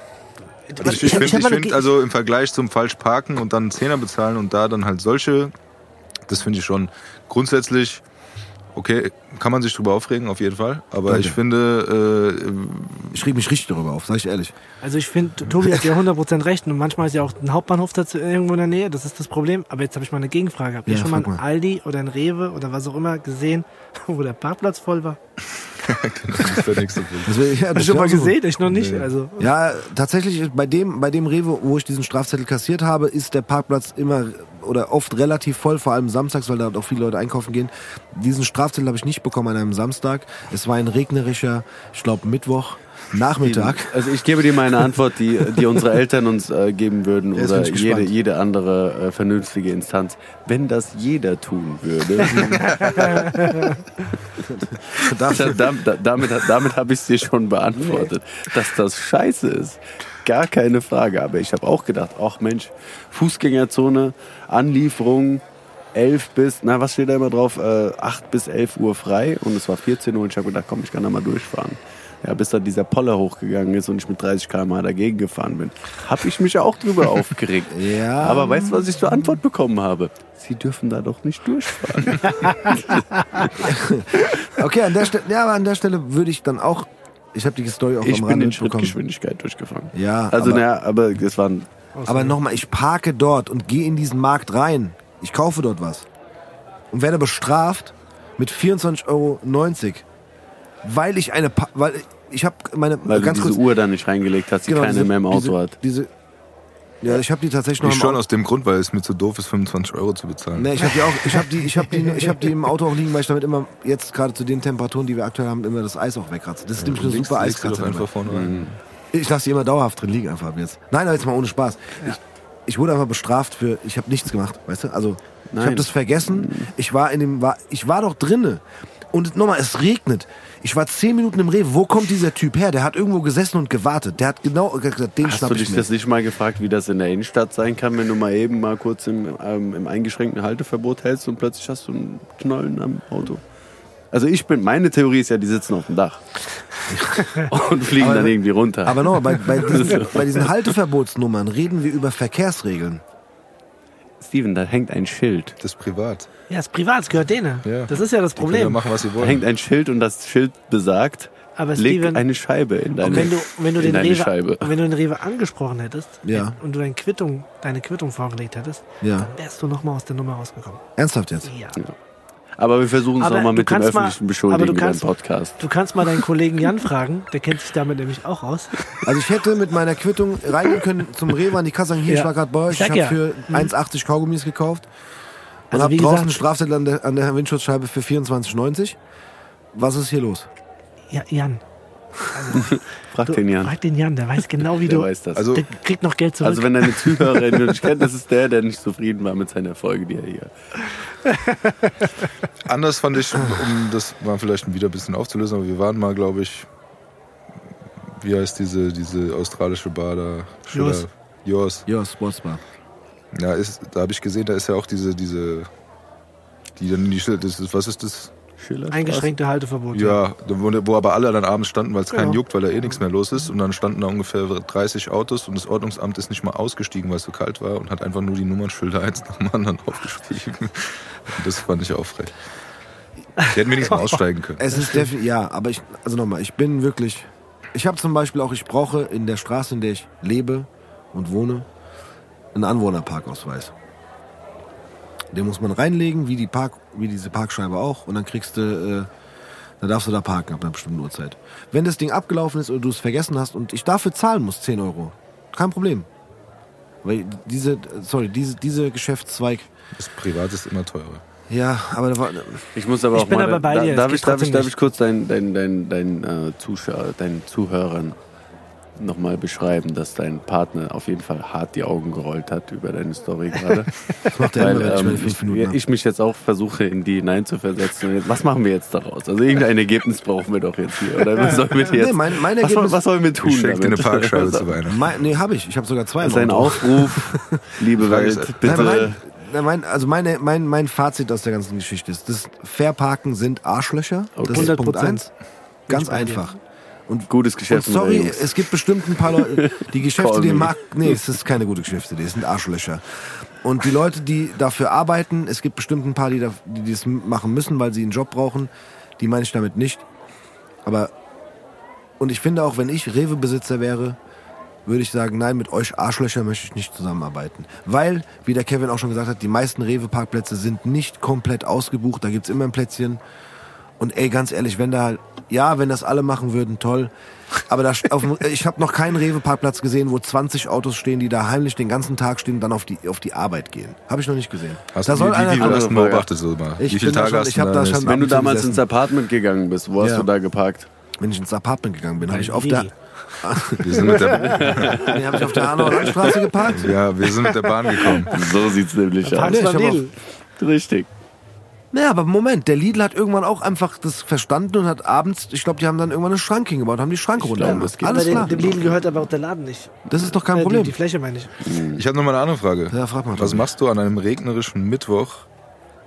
Also ich, ich finde, find, also im Vergleich zum falsch parken und dann einen Zehner bezahlen und da dann halt solche, das finde ich schon grundsätzlich, okay, kann man sich drüber aufregen, auf jeden Fall. Aber Danke. ich finde, äh, Ich reg mich richtig darüber auf, sag ich ehrlich. Also ich finde, Tobi hat ja 100% recht und manchmal ist ja auch ein Hauptbahnhof dazu irgendwo in der Nähe, das ist das Problem. Aber jetzt habe ich mal eine Gegenfrage. Habt ihr Ja, schon mal frag ein mal. Aldi oder ein Rewe oder was auch immer gesehen, wo der Parkplatz voll war? das ist der nächste Punkt. Das ja, Hast das du schon mal so. gesehen? Ich noch nicht. Also Ja, tatsächlich, bei dem, bei dem Rewe, wo ich diesen Strafzettel kassiert habe, ist der Parkplatz immer oder oft relativ voll, vor allem samstags, weil da auch viele Leute einkaufen gehen. Diesen Strafzettel habe ich nicht bekommen an einem Samstag. Es war ein regnerischer, ich glaube, Mittwoch. Nachmittag. Also ich gebe dir meine Antwort, die, die unsere Eltern uns äh, geben würden oder jede, jede andere äh, vernünftige Instanz. Wenn das jeder tun würde, da, da, da, damit, damit habe ich es dir schon beantwortet, dass das scheiße ist. Gar keine Frage. Aber ich habe auch gedacht, ach Mensch, Fußgängerzone, Anlieferung, 11 bis, na was steht da immer drauf, äh, 8 bis 11 Uhr frei und es war 14 Uhr und ich habe gedacht, komm, ich kann da mal durchfahren. Ja, bis dann dieser Poller hochgegangen ist und ich mit 30 km/h dagegen gefahren bin, habe ich mich auch drüber aufgeregt. Ja. Aber weißt du, was ich zur Antwort bekommen habe? Sie dürfen da doch nicht durchfahren. Okay, an der Stelle, ja, aber an der Stelle würde ich dann auch, ich habe die Story auch Ich am bin Rande in mitbekommen. Schrittgeschwindigkeit durchgefahren. Ja, Also, aber- naja, aber es waren Aber nochmal, ich parke dort und gehe in diesen Markt rein. Ich kaufe dort was. Und werde bestraft mit 24,90 Euro. Weil ich eine, pa weil ich habe meine, Weil ganz du diese kurz, Uhr da nicht reingelegt hast, die keiner diese, mehr im Auto diese, hat. Diese, Ja, ich habe die tatsächlich noch Ich schon Auto. aus dem Grund, weil es mir zu doof ist, 25 Euro zu bezahlen. Nee, ich habe die auch, ich habe die, ich habe die, ich habe die im Auto auch liegen, weil ich damit immer jetzt gerade zu den Temperaturen, die wir aktuell haben, immer das Eis auch wegkratze. Das ist nämlich eine Links- super Eiskratze. einfach vorne rein. Ich lasse die immer dauerhaft drin liegen einfach ab jetzt. Nein, aber jetzt mal ohne Spaß. Ich, ich wurde einfach bestraft für, ich habe nichts gemacht, weißt du? Also ich Nein. habe das vergessen. Ich war in dem, war, ich war doch drinne. Und nochmal, es regnet. Ich war zehn Minuten im Rewe. Wo kommt dieser Typ her? Der hat irgendwo gesessen und gewartet. Der hat genau gesagt, den Hast schnapp du ich dich mir. das nicht mal gefragt, wie das in der Innenstadt sein kann, wenn du mal eben mal kurz im, ähm, im eingeschränkten Halteverbot hältst und plötzlich hast du einen Knollen am Auto? Also ich bin, meine Theorie ist ja, die sitzen auf dem Dach und fliegen dann irgendwie runter. Aber nochmal, bei, bei, diesen, bei diesen Halteverbotsnummern reden wir über Verkehrsregeln. Steven, da hängt ein Schild. Das ist privat. Ja, ist privat, es gehört denen. Ja. Das ist ja das Die können ja Problem. machen, was sie Da wollen. hängt ein Schild und das Schild besagt, Aber leg Steven, eine Scheibe in deine, Und wenn du, wenn du in den deine Rewe, Scheibe. wenn du den Rewe angesprochen hättest Ja. und du deine Quittung, deine Quittung vorgelegt hättest, Ja. dann wärst du nochmal aus der Nummer rausgekommen. Ernsthaft jetzt? Ja. Aber wir versuchen es Aber nochmal mit dem mal- öffentlichen aber Beschuldigen den kannst- Podcast. Du kannst mal deinen Kollegen Jan fragen, der kennt sich damit nämlich auch aus. Also ich hätte mit meiner Quittung reingehen können zum Rewe an die Kasse sagen, hier, Ja. ich war gerade bei euch, Ich ich habe ja. für 1,80 Kaugummis gekauft und Also habe draußen gesagt- einen Strafzettel an der, an der Windschutzscheibe für 24,90. Was ist hier los? Ja, Jan. Frag Du, den Jan. Frag den Jan, der weiß genau, wie Der du. weiß das. Also, der kriegt noch Geld zurück. Also wenn deine Zuhörerin nicht kennt, das ist der, der nicht zufrieden war mit seiner Folge, die er hier. anders fand ich, um das mal vielleicht wieder ein bisschen aufzulösen, aber wir waren mal, glaube ich, wie heißt diese, diese australische Bar da? Yours. Yours. Ja, Sportsbar. Ja, ist, da habe ich gesehen, da ist ja auch diese, diese, die dann in die das ist, was ist das? Eingeschränkte Halteverbot. Ja, wo, wo aber alle dann abends standen, weil es keinen Genau. juckt, weil da eh nichts mehr los ist. Und dann standen da ungefähr 30 Autos und das Ordnungsamt ist nicht mal ausgestiegen, weil es so kalt war und hat einfach nur die Nummernschilder eins nach dem anderen aufgeschrieben. Und das fand ich auch frech. Die hätten wenigstens mal aussteigen können. Es ist definitiv, ja, aber ich, also nochmal, ich bin wirklich, ich habe zum Beispiel auch, ich brauche in der Straße, in der ich lebe und wohne, einen Anwohnerparkausweis. Den muss man reinlegen, wie die Park, wie diese Parkscheibe auch, und dann kriegst du, äh, dann darfst du da parken ab einer bestimmten Uhrzeit. Wenn das Ding abgelaufen ist oder du es vergessen hast und ich dafür zahlen muss, 10 Euro, kein Problem. Weil diese, sorry, diese, diese Geschäftszweig, Das Privat ist immer teurer. ja, aber da war, Ich muss aber Ich auch bin mal, aber bei da, dir, darf, ich, darf, ich, darf ich kurz deinen dein, dein, dein, äh, Zuschauer, deinen Zuhörern nochmal beschreiben, dass dein Partner auf jeden Fall hart die Augen gerollt hat über deine Story gerade. das macht er Weil ähm, fünf ich, ich mich jetzt auch versuche, in die hineinzuversetzen. Und jetzt, was machen wir jetzt daraus? Also irgendein Ergebnis brauchen wir doch jetzt hier. Oder was sollen wir jetzt, Nee, mein- mein was, Ergebnis- soll- was sollen wir tun Ich schenke dir eine? Parkscheibe Das zu Weihnachten. Mein, nee, habe ich. Ich habe sogar zwei ist im ein. Aufruf, liebe Welt, ist, bitte. Nein, mein, also meine, mein, mein Fazit aus der ganzen Geschichte ist, das Fairparken sind Arschlöcher. Das ist 100%. Punkt eins. Ganz ich bei dir. Einfach. Gutes Und Geschäft der sorry, es gibt bestimmt ein paar Leute, die Geschäfte, die mag, nee, es ist keine gute Geschäfte, die sind Arschlöcher. Und die Leute, die dafür arbeiten, es gibt bestimmt ein paar, die, da, die das machen müssen, weil sie einen Job brauchen. Die meine ich damit nicht. Aber, und ich finde auch, wenn ich Rewe-Besitzer wäre, würde ich sagen, nein, mit euch Arschlöcher möchte ich nicht zusammenarbeiten. Weil, wie der Kevin auch schon gesagt hat, die meisten Rewe-Parkplätze sind nicht komplett ausgebucht. Da gibt's immer ein Plätzchen. Und ey, ganz ehrlich, wenn da halt, ja, wenn das alle machen würden, toll. Aber da, auf, dem- ich habe noch keinen Rewe-Parkplatz gesehen, wo 20 Autos stehen, die da heimlich den ganzen Tag stehen und dann auf die, auf die Arbeit gehen. Habe ich noch nicht gesehen. Hast da du, soll wie, einer, wie, wie Frage. beobachtet so mal? Ich wie viele da Tage schon- hast ich du hab da mäßig? schon- Wenn du damals gesessen. ins Apartment gegangen bist, wo hast Ja. du da geparkt? wenn ich ins Apartment gegangen bin, habe ich auf der, Wir sind mit der, nee, hab ich auf der Hanauer Landstraße geparkt. ja, wir sind mit der Bahn gekommen. So sieht's nämlich aus. Richtig. Naja, aber Moment, der Lidl hat irgendwann auch einfach das verstanden und hat abends, ich glaube, die haben dann irgendwann eine Schrank hingebaut, haben die Schranke runter glaube, gemacht. das geht. Alles klar. dem, dem Lidl gehört aber auch der Laden nicht. Das ist doch kein Äh, Problem. Die, die Fläche meine ich. Ich habe noch mal eine andere Frage. Ja, frag mal, Was Tommy. machst du an einem regnerischen Mittwoch?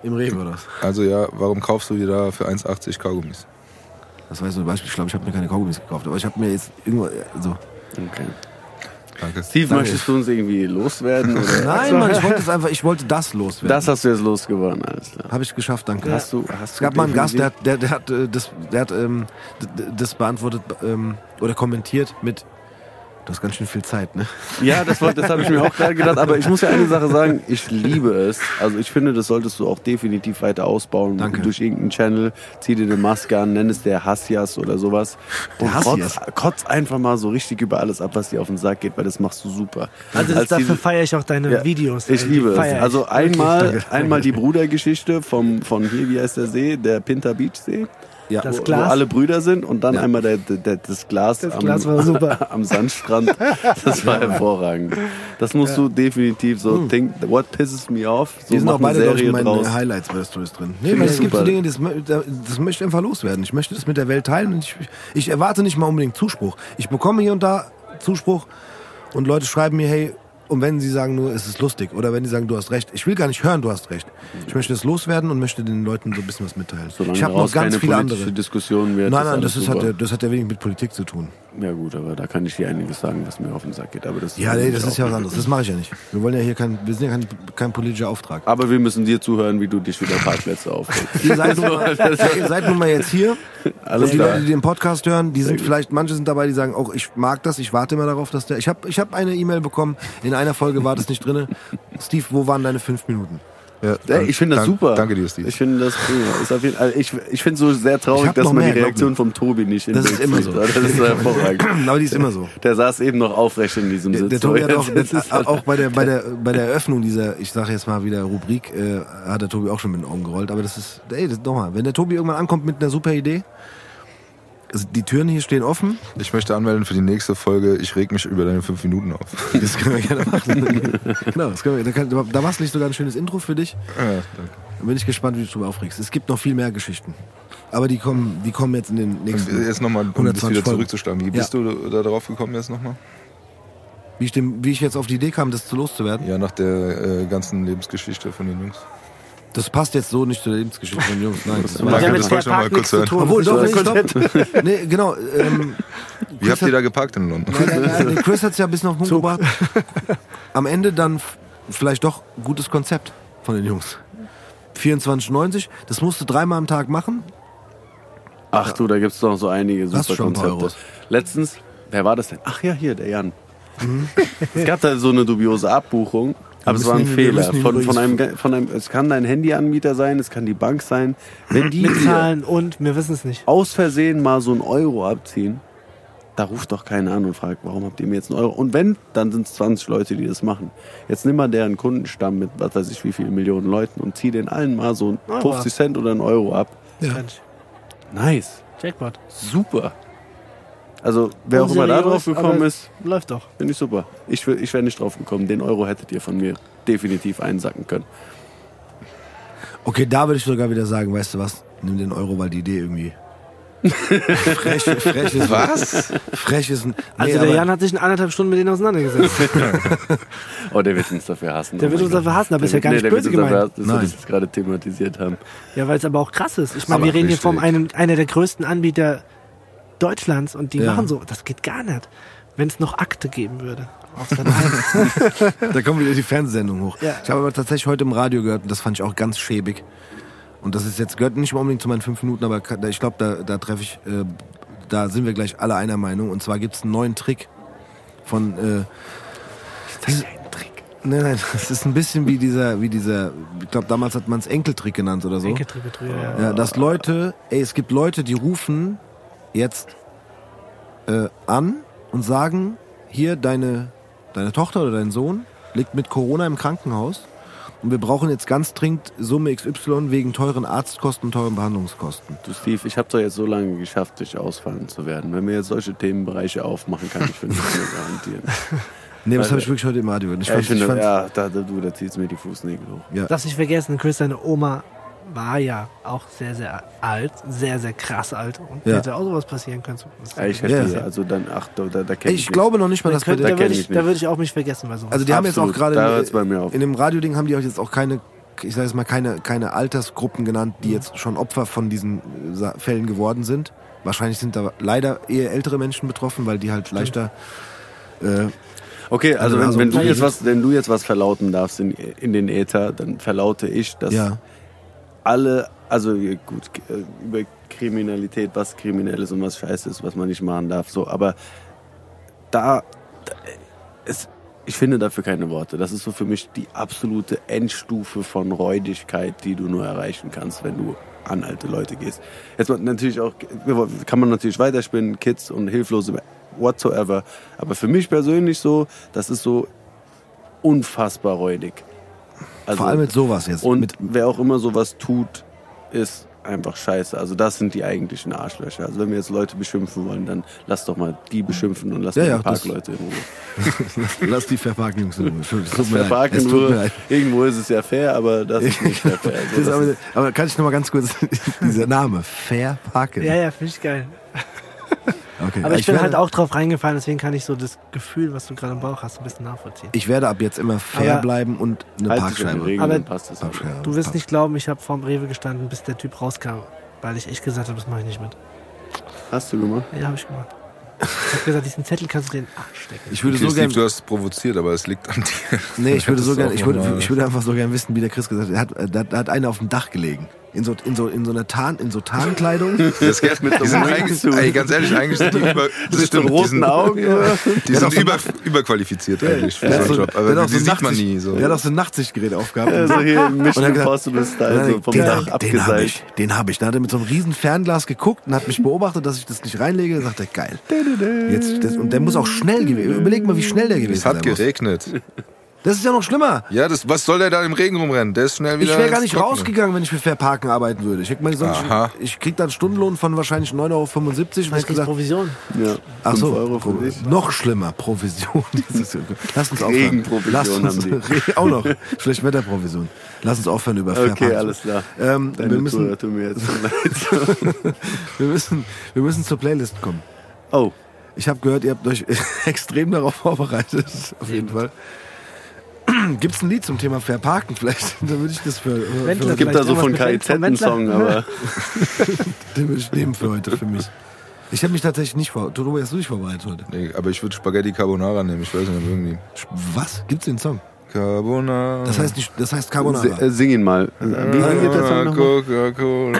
Im Rewe oder was? Also ja, warum kaufst du dir da für 1,80 Kaugummis? Das war so ein Beispiel. Ich glaube, ich habe mir keine Kaugummis gekauft, aber ich habe mir jetzt irgendwo, also Okay. Danke. Steve, Danke. möchtest du uns irgendwie loswerden? Oder? Nein, Mann, ich wollte es einfach, ich wollte das loswerden. Das hast du jetzt losgeworden, alles klar. habe ich geschafft, danke. Hast du, hast Es gab mal einen Gast, der hat, der, der hat, äh, das, der hat ähm, das beantwortet ähm, oder kommentiert mit Du hast ganz schön viel Zeit, ne? Ja, das, das habe ich mir auch gerade gedacht. Aber ich muss ja eine Sache sagen, ich liebe es. Also ich finde, das solltest du auch definitiv weiter ausbauen. Danke. Durch irgendeinen Channel, zieh dir eine Maske an, nenn es der Hassias oder sowas. Und kotz, kotz einfach mal so richtig über alles ab, was dir auf den Sack geht, weil das machst du super. Also das, dafür feiere ich auch deine Ja, Videos. Ich liebe es. Also einmal, einmal die Brudergeschichte vom, von hier, wie heißt der See? Der Pinter Beach See. Ja. Das wo, Glas. wo alle Brüder sind und dann einmal der, der, das Glas, Das am, Glas war super. am Sandstrand. Das war hervorragend. Das musst du definitiv so think, what pisses me off, so Die sind auch beide, Serie in meinen draus. Highlights bei Stories drin. Nee, weil es gibt so. Dinge, das, das möchte ich einfach loswerden. Ich möchte das mit der Welt teilen und ich, ich erwarte nicht mal unbedingt Zuspruch. Ich bekomme hier und da Zuspruch und Leute schreiben mir, hey, und wenn sie sagen nur, es ist lustig oder wenn die sagen, du hast recht. Ich will gar nicht hören, du hast recht. Ich möchte das loswerden und möchte den Leuten so ein bisschen was mitteilen. Solange ich habe noch ganz keine viele andere. Diskussion wird. Nein, nein, das, ist, hat, ja- das hat ja wenig mit Politik zu tun. Ja gut, aber da kann ich dir einiges sagen, was mir auf den Sack geht. Aber das Ja, nee, das ist ja was anderes. Das mache ich ja nicht. Wir wollen ja hier kein, wir sind ja kein, kein politischer Auftrag. Aber wir müssen dir zuhören, wie du dich wieder Parkplätze aufregst. Ihr seid, nun mal, ihr seid nun mal jetzt hier. Alles und die klar. Leute, die den Podcast hören, die sind vielleicht, manche sind dabei, die sagen auch, ich mag das, ich warte immer darauf, dass der. Ich habe ich hab eine E-Mail bekommen, in einer Folge war das nicht drin. Steve, wo waren deine fünf Minuten? Ja, Ey, ich finde das dank- super. Danke dir, Steve. Ich finde das prima. Jeden, also ich ich finde so sehr traurig, dass man die Reaktion vom Tobi nicht in Das ist immer so. Das ist hervorragend. Aber die ist immer so. Der saß eben noch aufrecht in diesem Der, Sitz. der Tobi hat auch, Das ist der, auch bei, der, bei, der, bei der Eröffnung dieser, ich sage jetzt mal wieder Rubrik, äh, hat der Tobi auch schon mit den Augen gerollt. Aber das ist, ey, das, nochmal, wenn der Tobi irgendwann ankommt mit einer super Idee, also die Türen hier stehen offen, Ich möchte anmelden für die nächste Folge. Ich reg mich über deine fünf Minuten auf. das können wir gerne machen. genau, das können wir, da, kann, da bastel ich sogar ein schönes Intro für dich. Ja, danke. Da bin ich gespannt, wie du dich drüber aufregst. Es gibt noch viel mehr Geschichten. Aber die kommen, die kommen jetzt in den nächsten. Und jetzt nochmal, um das 120 wieder zurückzuschlagen. Wie bist du da drauf gekommen jetzt nochmal? Wie ich, dem, wie ich jetzt auf die Idee kam, das zu loszuwerden. Ja, nach der äh, ganzen Lebensgeschichte von den Jungs. Das passt jetzt so nicht zur Lebensgeschichte von den Jungs. Nein. Das mag Ja, das wollte ich noch mal Fairpark nichts kurz zu tun. Obwohl, doch, Das nee, ist stopp. nee, genau. Ähm, Wie habt ihr da geparkt in London? nein, nein, nein, Chris hat es ja bis noch gebracht. Am Ende dann vielleicht doch gutes Konzept von den Jungs. 24,90. Das musst du dreimal am Tag machen. Ach du, da gibt es doch so einige Hast super Konzepte. Euros. Letztens, wer war das denn? Ach ja, hier, der Jan. Es gab da so eine dubiose Abbuchung, aber es war ein Fehler. Von, von einem, von einem, es kann dein Handyanbieter sein, es kann die Bank sein. Wenn die dir Mitzahlen und wir wissen es nicht. aus Versehen mal so einen Euro abziehen, da ruft doch keiner an und fragt, warum habt ihr mir jetzt einen Euro? Und wenn, dann sind es 20 Leute, die das machen. Jetzt nimm mal deren Kundenstamm mit, was weiß ich, wie viele Millionen Leuten und zieh den allen mal so Euro 50 Cent oder einen Euro ab. Mensch, Nice. Jackpot. Super. Also, wer auch immer da drauf gekommen ist, Läuft doch. finde ich super. Ich, ich wäre nicht drauf gekommen. Den Euro hättet ihr von mir definitiv einsacken können. Okay, da würde ich sogar wieder sagen, weißt du was? Nimm den Euro, weil die Idee irgendwie. frech, frech ist. Was? Frech ist ein. Nee, Also der Jan hat sich in anderthalb Stunden mit denen auseinandergesetzt. Oh, der wird uns dafür hassen. Der oh wird uns dafür hassen, aber ist ja gar nicht böse gemeint. hassen, dass wir Nein. das jetzt gerade thematisiert haben. Ja, weil es aber auch krass ist. Ich meine, wir reden hier richtig. von einem, einer der größten Anbieter Deutschlands und die Ja. machen so. Das geht gar nicht. Wenn es noch Akte geben würde. Auf Sat. 1. Da kommen wieder die Fernsehsendung hoch. Ja. Ich habe aber tatsächlich heute im Radio gehört und das fand ich auch ganz schäbig. Und das ist jetzt gehört nicht mal unbedingt zu meinen fünf Minuten, aber ich glaube, da, da treffe ich, äh, da sind wir gleich alle einer Meinung. Und zwar gibt es einen neuen Trick von. Äh, das ist ein Trick. Nein, nein, das ist ein bisschen wie dieser, wie dieser, ich glaube, damals hat man es Enkeltrick genannt oder so. Enkeltrickbetrüger, ja. Ja, dass Leute, ey, es gibt Leute, die rufen jetzt äh, an und sagen, hier deine, deine Tochter oder dein Sohn liegt mit Corona im Krankenhaus und wir brauchen jetzt ganz dringend Summe XY wegen teuren Arztkosten und teuren Behandlungskosten. Du Steve, ich habe doch jetzt so lange geschafft, dich ausfallen zu werden. Wenn wir jetzt solche Themenbereiche aufmachen, kann ich für nichts mehr garantieren. Nee, das habe ich wirklich heute im Radio gehört. Ich ja, fand, ich finde, ich fand, ja, da, da, du, da ziehst mir die Fußnägel hoch. Darfst nicht vergessen, Chris, seine Oma war ja auch sehr, sehr alt. Sehr, sehr krass alt. Und Ja. hätte auch sowas passieren können. Ja, ich hätte, Ja. also dann, ach, da, da, da kenn ey, ich ich glaube noch nicht mal, da dass der, da kenn würde ich ich, da würde ich auch mich vergessen bei sowas. also die haben jetzt auch Absolut, da gerade bei mir auf. in dem Radio-Ding haben die auch jetzt auch keine, ich sage jetzt mal keine, keine Altersgruppen genannt, die jetzt schon Opfer von diesen äh, Fällen geworden sind. Wahrscheinlich sind da leider eher ältere Menschen betroffen, weil die halt leichter äh, Okay, also, Also, wenn, also- wenn, du jetzt was, wenn du jetzt was verlauten darfst in, in den Äther, dann verlaute ich, dass ja. Alle, also ja, gut, äh, über Kriminalität, was kriminell ist und was scheiße ist, was man nicht machen darf, so, aber da es, ich finde dafür keine Worte. Das ist so für mich die absolute Endstufe von Räudigkeit, die du nur erreichen kannst, wenn du an alte Leute gehst. Jetzt natürlich auch, kann man natürlich weiterspinnen, Kids und Hilflose, whatsoever. Aber für mich persönlich so, das ist so unfassbar räudig. Also, Vor allem mit sowas jetzt. und mit, wer auch immer sowas tut, ist einfach scheiße. Also das sind die eigentlichen Arschlöcher. Also wenn wir jetzt Leute beschimpfen wollen, dann lass doch mal die beschimpfen und lass Ja, mal ja, die das- Parkleute in Ruhe. lass die verparken, Jungs. leid. Verparken leid. Irgendwo ist es ja fair, aber das ist nicht fair. Das Also ist aber, aber kann ich noch mal ganz kurz, dieser Name, Verparken. Ja, ja, finde ich geil. Okay. Aber ich, bin werde, halt auch drauf reingefallen, deswegen kann ich so das Gefühl, was du gerade im Bauch hast, ein bisschen nachvollziehen. Ich werde ab jetzt immer fair Aber- bleiben und eine Halt Parkscheibe. Regeln, Aber- es. Parkscheibe. Du wirst nicht glauben, ich habe vorm Rewe gestanden, bis der Typ rauskam, weil ich echt gesagt habe, das mache ich nicht mit. Hast du gemacht? Ja, habe ich gemacht. Ich habe gesagt, diesen Zettel kannst du den Arsch stecken. Ich würde Okay, so Steve, gern, du hast provoziert, aber es liegt an dir. nee, ich würde so Hättest gern, auch ich würde, ich würde einfach so gern wissen, wie der Chris gesagt hat. Hat, da, da hat einer auf dem Dach gelegen. In so, in so, in so einer Tarn, in so Tarnkleidung. Das geht mit sind eigentlich, ey, ganz ehrlich, eigentlich sind die über, das Mit so stimmt, die roten sind, Augen. die sind über, überqualifiziert eigentlich für Der hat so einen so- Job. der Aber die so ein sieht man nie. So. Der hat auch so ein Nachtsichtgerät aufgehabt. Also hier im Und er Mission Impossible Style, so vom den, Dach den habe abgeseilt. ich, den habe ich. Da hat er mit so einem riesen Fernglas geguckt und hat mich beobachtet, dass ich das nicht reinlege. Da sagt er, geil. Jetzt, das, und der muss auch schnell gewesen. Überleg mal, wie schnell der gewesen Es hat sein muss. Das ist ja noch schlimmer. Ja, das, was soll der da im Regen rumrennen? Der ist schnell wieder. Ich wäre gar nicht ins Trockene. rausgegangen, wenn ich für Verparken arbeiten würde. Ich, hätte mal sonst, Aha. ich krieg da einen Stundenlohn von wahrscheinlich 9,75 Euro. Ich ich krieg gesagt, Provision. Ja, ach so, Euro für Pro- dich. noch schlimmer, Provision. Das ist so gut. Lass uns aufhören. Regenprovision Lass uns, haben Re- auch noch. Schlecht Wetterprovision. Lass uns aufhören über Okay, Verparken. alles klar. Ähm, Deine wir, müssen, tun mir jetzt leid. wir, müssen, wir müssen zur Playlist kommen. Oh, Ich habe gehört, ihr habt euch extrem darauf vorbereitet. Auf jeden Fall. Gibt es ein Lied zum Thema Verparken vielleicht? Dann würde ich das für, für Wendler. es gibt da so von KIZ einen Song, aber den würde ich nehmen für heute, für mich. Ich habe mich tatsächlich nicht vor. Tobi, hast du dich vorbereitet heute? Nee, aber ich würde Spaghetti Carbonara nehmen. Ich weiß nicht, irgendwie. Was? Gibt's den Song? Carbonara. Das heißt nicht, das heißt Carbonara. äh, sing ihn mal. Wie geht der Song? Coca-Cola.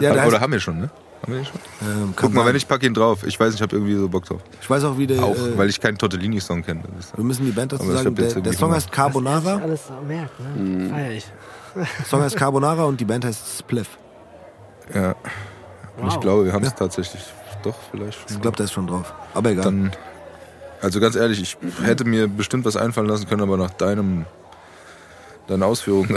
Ja, Oder haben wir schon, ne? Haben wir den schon? ähm, Guck mal, wenn ich pack ihn drauf. Ich weiß nicht, ich habe irgendwie so Bock drauf. ich weiß auch, wie der. Auch, äh, weil ich keinen Tortellini-Song kenne. Das wir müssen die Band dazu Aber sagen. Der, der Song heißt Das Carbonara. alles merkt, ne? Mhm. Feier ich. Der Song heißt Carbonara und die Band heißt Spliff. Ja. Und Ich Wow. glaube, wir haben es tatsächlich doch vielleicht schon. Ich glaube, der ist schon drauf. Aber egal. Dann, also ganz ehrlich, ich hätte mir bestimmt was einfallen lassen können, aber nach deinem, deinen Ausführungen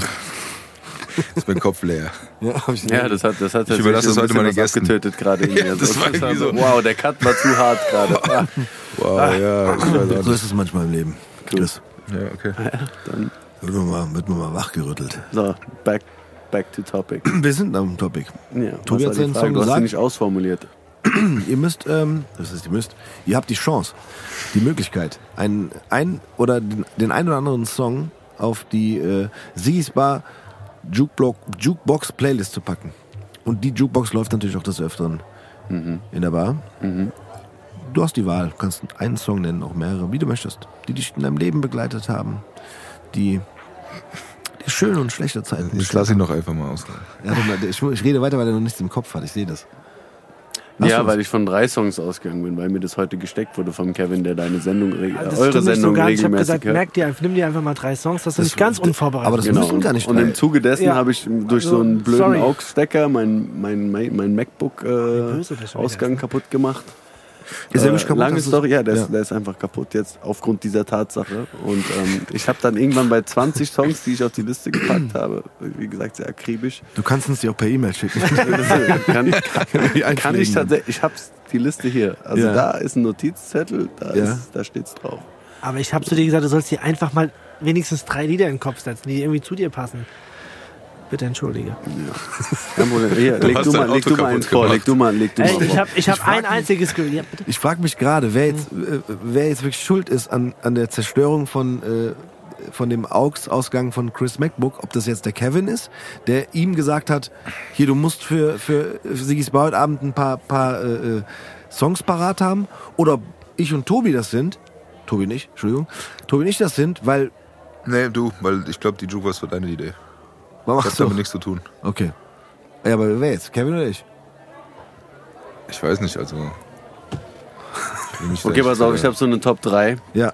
ist mein Kopf leer. ja, hab ich Ja, das hat, das hat Ich überlasse das heute ein meine Gästen. abgetötet gerade. Ja, das war irgendwie so- Wow, der Cut war zu hart gerade. Ah, Wow, ja, weiß auch so ist es manchmal im Leben. Chris. Ja, okay. dann, Wird man mal, wird man mal wachgerüttelt. so, back, back to topic. Wir sind am Topic. Ja, Tobi hat seinen? Song Du hast gesagt. ihn nicht ausformuliert. Ihr müsst, ähm, das ist, ihr müsst, ihr habt die Chance, die Möglichkeit, einen, ein oder den, den ein oder anderen Song auf die äh, Sigis Bar Jukeblock, Jukebox Playlist zu packen. Und die Jukebox läuft natürlich auch des Öfteren in der Bar. Du hast die Wahl, du kannst einen Song nennen, auch mehrere, wie du möchtest, die dich in deinem Leben begleitet haben, die, die schöne und schlechte Zeiten. Ich lasse ihn doch einfach mal aus. Ja, ich, ich rede weiter, weil er noch nichts im Kopf hat, ich sehe das. Du ja, weil ich von drei Songs ausgegangen bin, weil mir das heute gesteckt wurde vom Kevin, der deine Sendung, Das äh, eure stimmt nicht Sendung so nicht. Ich habe regelmäßig gesagt, merk dir einfach, nimm dir einfach mal drei Songs, dass du nicht ganz unvorbereitet aber das bist. müssen und, gar nicht Und drei. im Zuge dessen Ja. habe ich durch so Also, einen blöden. AUX-Stecker mein, mein, mein, mein MacBook äh, ist, kaputt gemacht. Ist er wirklich kaputt? Lange Story, ja der, Ja. Ist, der ist einfach kaputt jetzt aufgrund dieser Tatsache. Und ähm, ich habe dann irgendwann bei 20 Songs, die ich auf die Liste gepackt habe, wie gesagt, sehr akribisch, Du kannst uns die auch per E-Mail schicken. kann, Die kann ich tatsächlich, ich habe die Liste hier. Also Ja. da ist ein Notizzettel, da, Ja. ist, da steht's drauf. Aber ich habe zu dir gesagt, du sollst dir einfach mal wenigstens drei Lieder in den Kopf setzen, die irgendwie zu dir passen. Bitte entschuldige. Problem. Hier, leg du, mal, leg du mal eins vor, leg du mal, leg du Ey, mal ich habe ich hab ein einziges Gefühl. Ja. Ich frage mich gerade, wer jetzt, äh, wer jetzt wirklich schuld ist an, an der Zerstörung von, äh, von dem AUX-Ausgang von Chris MacBook. Ob das jetzt der Kevin ist, der ihm gesagt hat, hier, du musst für, für Sigis Bar heute Abend ein paar, paar äh, äh, Songs parat haben. Oder ob ich und Tobi das sind. Tobi nicht, Entschuldigung. Tobi nicht das sind, weil... Nee, du, weil ich glaube, die Jukebox war deine Idee. Warum Das machst hat du? damit nichts zu tun. Okay. Ja, aber wer jetzt? Kevin oder ich? Ich weiß nicht, also. Okay, pass auf, äh, ich habe so eine Top 3. Ja.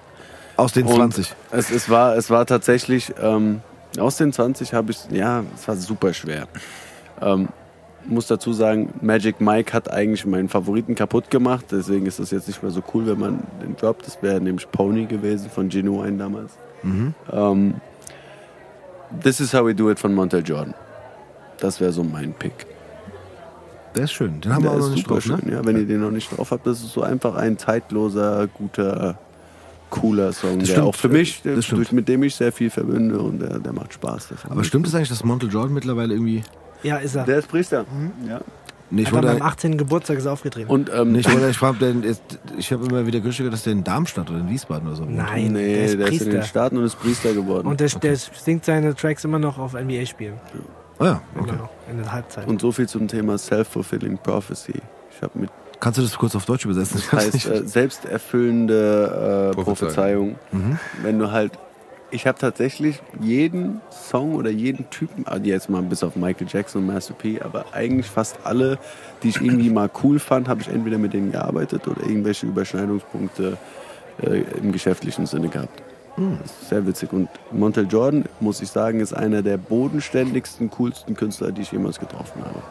Aus den Und 20. Es, es, war, es war tatsächlich, ähm, aus den 20 habe ich, ja, es war super schwer. Ähm, muss dazu sagen, Magic Mike hat eigentlich meinen Favoriten kaputt gemacht, deswegen ist das jetzt nicht mehr so cool, wenn man den droppt. Das wäre nämlich Pony gewesen von Genuine damals. Ähm, This is how we do it von Montel Jordan. Das wäre so mein Pick. Der ist schön. Den haben wir Der auch noch ist nicht super drauf, schön, ne? ja. Wenn ihr den noch nicht drauf habt, das ist so einfach ein zeitloser, guter, cooler Song, Das der stimmt. auch für mich, Das der, durch, mit dem ich sehr viel verbinde und der, der macht Spaß. Aber stimmt es eigentlich, dass Montel Jordan mittlerweile irgendwie... Ja, ist er. Der ist Priester. Ja. Nee, ich Hat er beim 18. Geburtstag ist er aufgetreten. Und ähm, ich, wollte, ich, frag, denn ist- ich habe immer wieder Gerüchte, dass der in Darmstadt oder in Wiesbaden oder so wohnt. Nein, nee, der ist der ist in den Staaten und ist Priester geworden. und der, der singt seine Tracks immer noch auf NBA-Spielen. Ah ja, Immer okay. noch. In der Halbzeit. Und so viel zum Thema Self-Fulfilling Prophecy. Ich habe mit Kannst du das kurz auf Deutsch übersetzen? Das heißt nicht. äh, selbsterfüllende äh, Prophezeiung. Prophezeiung. Wenn du halt, ich habe tatsächlich jeden Song oder jeden Typen, also jetzt mal bis auf Michael Jackson und Master P, aber eigentlich fast alle, die ich irgendwie mal cool fand, habe ich entweder mit denen gearbeitet oder irgendwelche Überschneidungspunkte äh, im geschäftlichen Sinne gehabt. Ist sehr witzig. Und Montel Jordan, muss ich sagen, ist einer der bodenständigsten, coolsten Künstler, die ich jemals getroffen habe.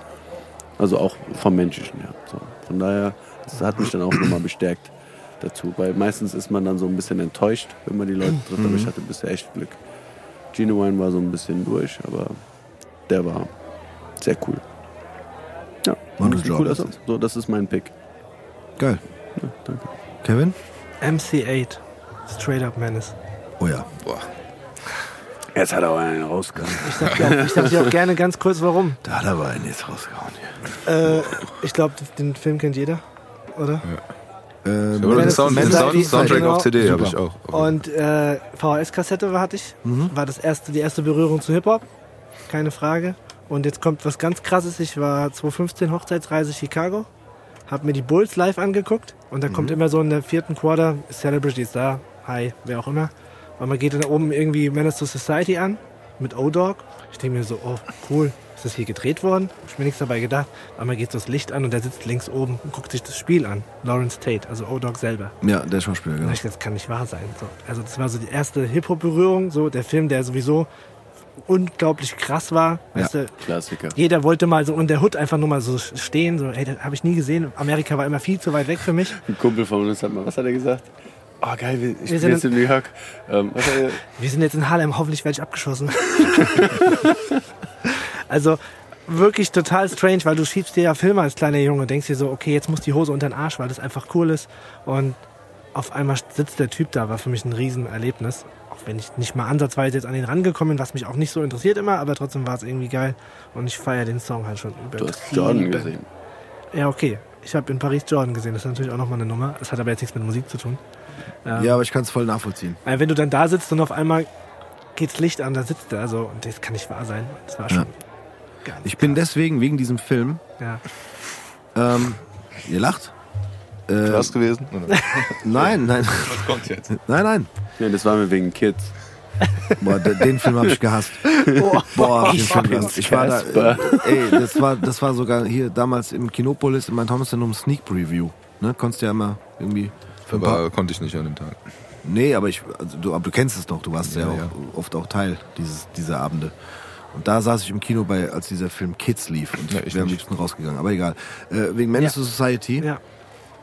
Also auch vom Menschlichen her. So. Von daher, das hat mich dann auch nochmal bestärkt dazu. Weil meistens ist man dann so ein bisschen enttäuscht, wenn man die Leute trifft. Aber ich hatte bisher echt Glück. Genuine war so ein bisschen durch, aber der war sehr cool. Ja, Montel das ist Song. So, das ist mein Pick. Geil. Ja, danke. Kevin? MC8. Straight Up Menace. Oh ja. Jetzt hat er aber einen rausgegangen. Ich sag, dir auch, ich sag dir auch gerne ganz kurz, warum. Da hat er aber einen jetzt rausgehauen hier. Äh, ich glaube, den Film kennt jeder, oder? Ja, den Menace Sound, Society, Sound, Soundtrack genau. auf CD habe ich auch. Und äh, VHS-Kassette hatte ich. War das erste, die erste Berührung zu Hip-Hop. Keine Frage. Und jetzt kommt was ganz krasses. Ich war 2015 Hochzeitsreise Chicago. Hab mir die Bulls live angeguckt. Und da kommt immer so in der vierten Quarter, Celebrity ist da, hi, wer auch immer. Und man geht dann oben irgendwie Menace to Society an mit O-Dog. Ich denke mir so, oh, cool. Ist das hier gedreht worden? Hab ich mir nichts dabei gedacht. Aber man geht so das Licht an und der sitzt links oben und guckt sich das Spiel an. Lawrence Tate, also O-Dog selber. ja, der Schauspieler, genau. das kann nicht wahr sein. So. Also das war so die erste Hip-Hop-Berührung, so der Film, der sowieso unglaublich krass war. Weißt du, Klassiker. jeder wollte mal so in der Hood einfach nur mal so stehen. So, hey, das habe ich nie gesehen. Amerika war immer viel zu weit weg für mich. Ein Kumpel von uns hat mal, was hat er gesagt? Oh geil, wir- ich Wir bin sind jetzt in New York. Ähm, was hat er, Wir sind jetzt in Harlem, hoffentlich werde ich abgeschossen. also wirklich total strange, weil du schiebst dir ja Filme als kleiner Junge und denkst dir so, okay, jetzt muss die Hose unter den Arsch, weil das einfach cool ist. Und auf einmal sitzt der Typ da, war für mich ein Riesenerlebnis. Auch wenn ich nicht mal ansatzweise jetzt an ihn rangekommen bin, was mich auch nicht so interessiert immer, aber trotzdem war es irgendwie geil. Und ich feiere den Song halt schon über. du hast Jordan gesehen. Ja, okay. Ich habe in Paris Jordan gesehen, das ist natürlich auch nochmal eine Nummer. Das hat aber jetzt nichts mit Musik zu tun. Ähm, Ja, aber ich kann es voll nachvollziehen. wenn du dann da sitzt und auf einmal geht's Licht an, da sitzt er. Also, und das kann nicht wahr sein. Das war schon. geil. Ich bin deswegen, wegen diesem Film, Ja. ähm, ihr lacht? Äh, Krass gewesen? Nein, nein, Was kommt jetzt? nein, nein. Ja, das war mir wegen Kids. Boah, de- den Film habe ich gehasst. Boah, hab ich den Film gehasst. Ich war da, äh, ey, das war, das war sogar hier damals im Kinopolis in meinem Thomas um Sneak Preview. Ne, konntest du ja immer irgendwie. Aber konnte ich nicht an dem Tag. Nee, aber ich, also du, aber du kennst es doch, du warst ja, Ja, auch ja. oft auch Teil dieses, dieser Abende. Und da saß ich im Kino bei, als dieser Film Kids lief und Ja, ich wäre am liebsten rausgegangen. Aber egal. Äh, wegen Menace Ja. to Society. Ja.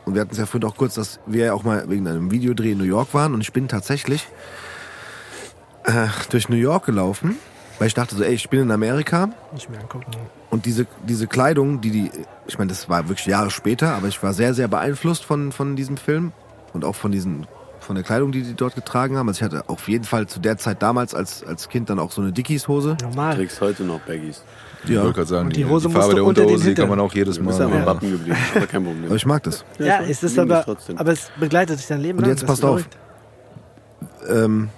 Und wir hatten es ja vorhin auch kurz, dass wir ja auch mal wegen einem Videodreh in New York waren und ich bin tatsächlich äh, durch New York gelaufen, weil ich dachte so, ey, ich bin in Amerika Nicht mehr angucken. und diese, diese Kleidung, die die, ich meine, das war wirklich Jahre später, aber ich war sehr, sehr beeinflusst von, von diesem Film und auch von diesen, von der Kleidung, die die dort getragen haben. Also ich hatte auf jeden Fall zu der Zeit damals als, als Kind dann auch so eine Dickies-Hose. Du Normal. trägst heute noch Baggies. Ich Ja, wollte gerade sagen, Und die, Hose die Farbe du der Unterhose, die kann man auch jedes Du Mal. aber Ja. Wappen geblieben. Aber kein Problem. aber ich mag das. Ja, ist es dich aber, trotzdem. aber es begleitet dich dein Leben Und lang. jetzt das passt ist auf. ähm,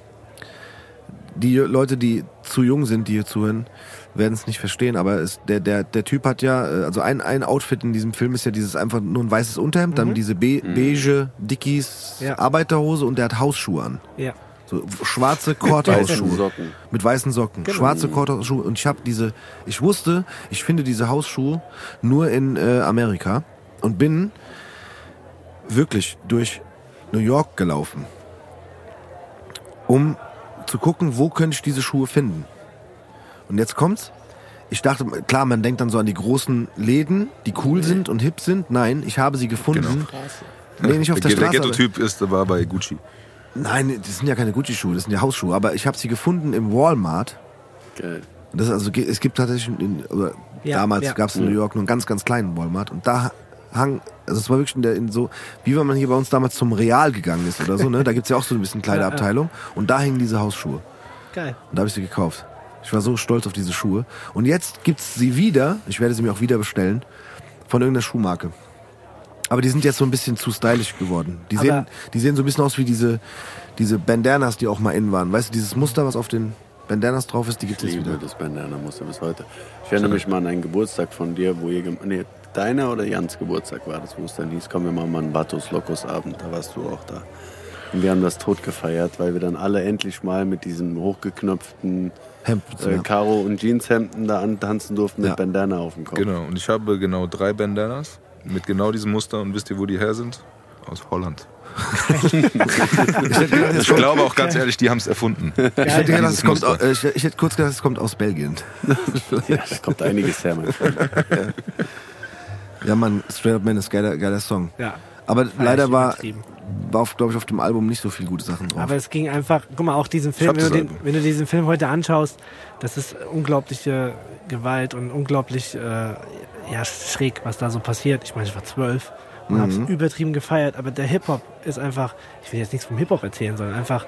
die Leute, die zu jung sind, die hier zuhören, werden es nicht verstehen, aber es, der, der, der Typ hat ja, äh, also ein, ein Outfit in diesem Film ist ja dieses einfach nur ein weißes Unterhemd, dann diese be beige Dickies Ja. Arbeiterhose und der hat Hausschuhe an. Ja. So schwarze Korthausschuhe. Socken. Mit weißen Socken. Genau. Schwarze Korthausschuhe. Und ich habe diese, ich wusste, ich finde diese Hausschuhe nur in äh, Amerika und bin wirklich durch New York gelaufen. um zu gucken, wo könnte ich diese Schuhe finden. Und jetzt kommt's. Ich dachte, klar, man denkt dann so an die großen Läden, die cool sind und hip sind. Nein, ich habe sie gefunden. Nee, nicht auf der, der Straße. aber- Ghetto-Typ ist, war bei Gucci. Nein, das sind ja keine Gucci-Schuhe, das sind ja Hausschuhe. Aber ich habe sie gefunden im Walmart. Geil. Das ist also, es gibt tatsächlich, in, oder Ja, damals ja. gab es in New York nur einen ganz, ganz kleinen Walmart. Und da hang, also es war wirklich in der, in so, wie wenn man hier bei uns damals zum Real gegangen ist oder so, ne? Da gibt's ja auch so ein bisschen Kleiderabteilung. Und da hängen diese Hausschuhe. Geil. Und da habe ich sie gekauft. Ich war so stolz auf diese Schuhe. Und jetzt gibt's sie wieder, ich werde sie mir auch wieder bestellen, von irgendeiner Schuhmarke. Aber die sind jetzt so ein bisschen zu stylisch geworden. Die Aber- sehen, die sehen so ein bisschen aus wie diese, diese Bandanas, die auch mal innen waren. Weißt du, dieses Muster, was auf den Bandanas drauf ist, die gibt es wieder. das Bandana-Muster bis heute. Ich erinnere mich mal an einen Geburtstag von dir, wo ihr... Nee, deiner oder Jans Geburtstag war das, wo es dann hieß, komm, wir machen mal einen Vatos Locos Abend. Da warst du auch da. Und wir haben das tot gefeiert, weil wir dann alle endlich mal mit diesem hochgeknöpften Hemd. äh, ja. Karo- und Jeanshemden da antanzen durften Ja. mit Bandana auf dem Kopf. Genau. Und ich habe genau drei Bandanas mit genau diesem Muster. Und wisst ihr, wo die her sind? Aus Holland. Ich glaube auch ganz ehrlich, die haben es erfunden. Ich hätte, gedacht, es kommt, äh, ich, ich hätte kurz gedacht, es kommt aus Belgien. Ja, da kommt einiges her, mein Freund. Ja, man, Straight Up Man ist geiler, geiler Song. Ja. Aber leider ich war. War glaube ich, auf dem Album nicht so viel gute Sachen drauf. Aber es ging einfach, guck mal, auch diesen Film, wenn du, den, wenn du diesen Film heute anschaust, das ist unglaubliche Gewalt und unglaublich äh, ja, schräg, was da so passiert. Ich meine, ich war zwölf und Mhm. hab's übertrieben gefeiert, aber der Hip-Hop ist einfach, ich will jetzt nichts vom Hip-Hop erzählen, sondern einfach,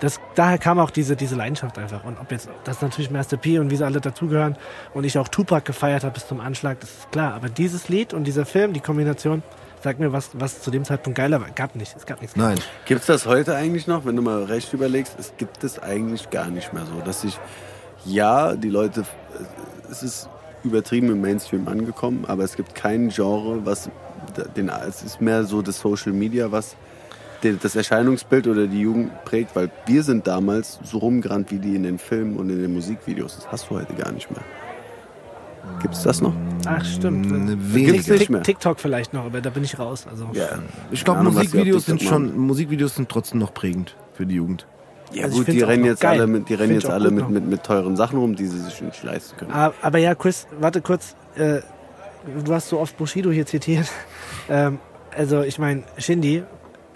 das, daher kam auch diese, diese Leidenschaft einfach. Und ob jetzt, das ist natürlich Master P und wie sie alle dazugehören und ich auch Tupac gefeiert habe bis zum Anschlag, das ist klar. Aber dieses Lied und dieser Film, die Kombination, sag mir, was, was zu dem Zeitpunkt geiler war. Gab nicht, es gab nichts. Nein. Gibt es das heute eigentlich noch, wenn du mal recht überlegst? Es gibt es eigentlich gar nicht mehr so, dass sich, ja, die Leute, es ist übertrieben im Mainstream angekommen, aber es gibt kein Genre, was den, es ist mehr so das Social Media, was das Erscheinungsbild oder die Jugend prägt, weil wir sind damals so rumgerannt wie die in den Filmen und in den Musikvideos. Das hast du heute gar nicht mehr. Gibt es das noch? Ach, stimmt. Mm, Weniger. mehr. TikTok vielleicht noch, aber da bin ich raus. Also Ja. Ich glaube, Musikvideos sind schon, Musikvideos sind trotzdem noch prägend für die Jugend. Ja Also gut, die rennen jetzt geil. alle mit, die rennen jetzt alle mit, mit, mit teuren Sachen rum, die sie sich nicht leisten können. Aber, aber ja, Chris, warte kurz. Äh, du hast so oft Bushido hier zitiert. Ähm, also ich meine, Shindy,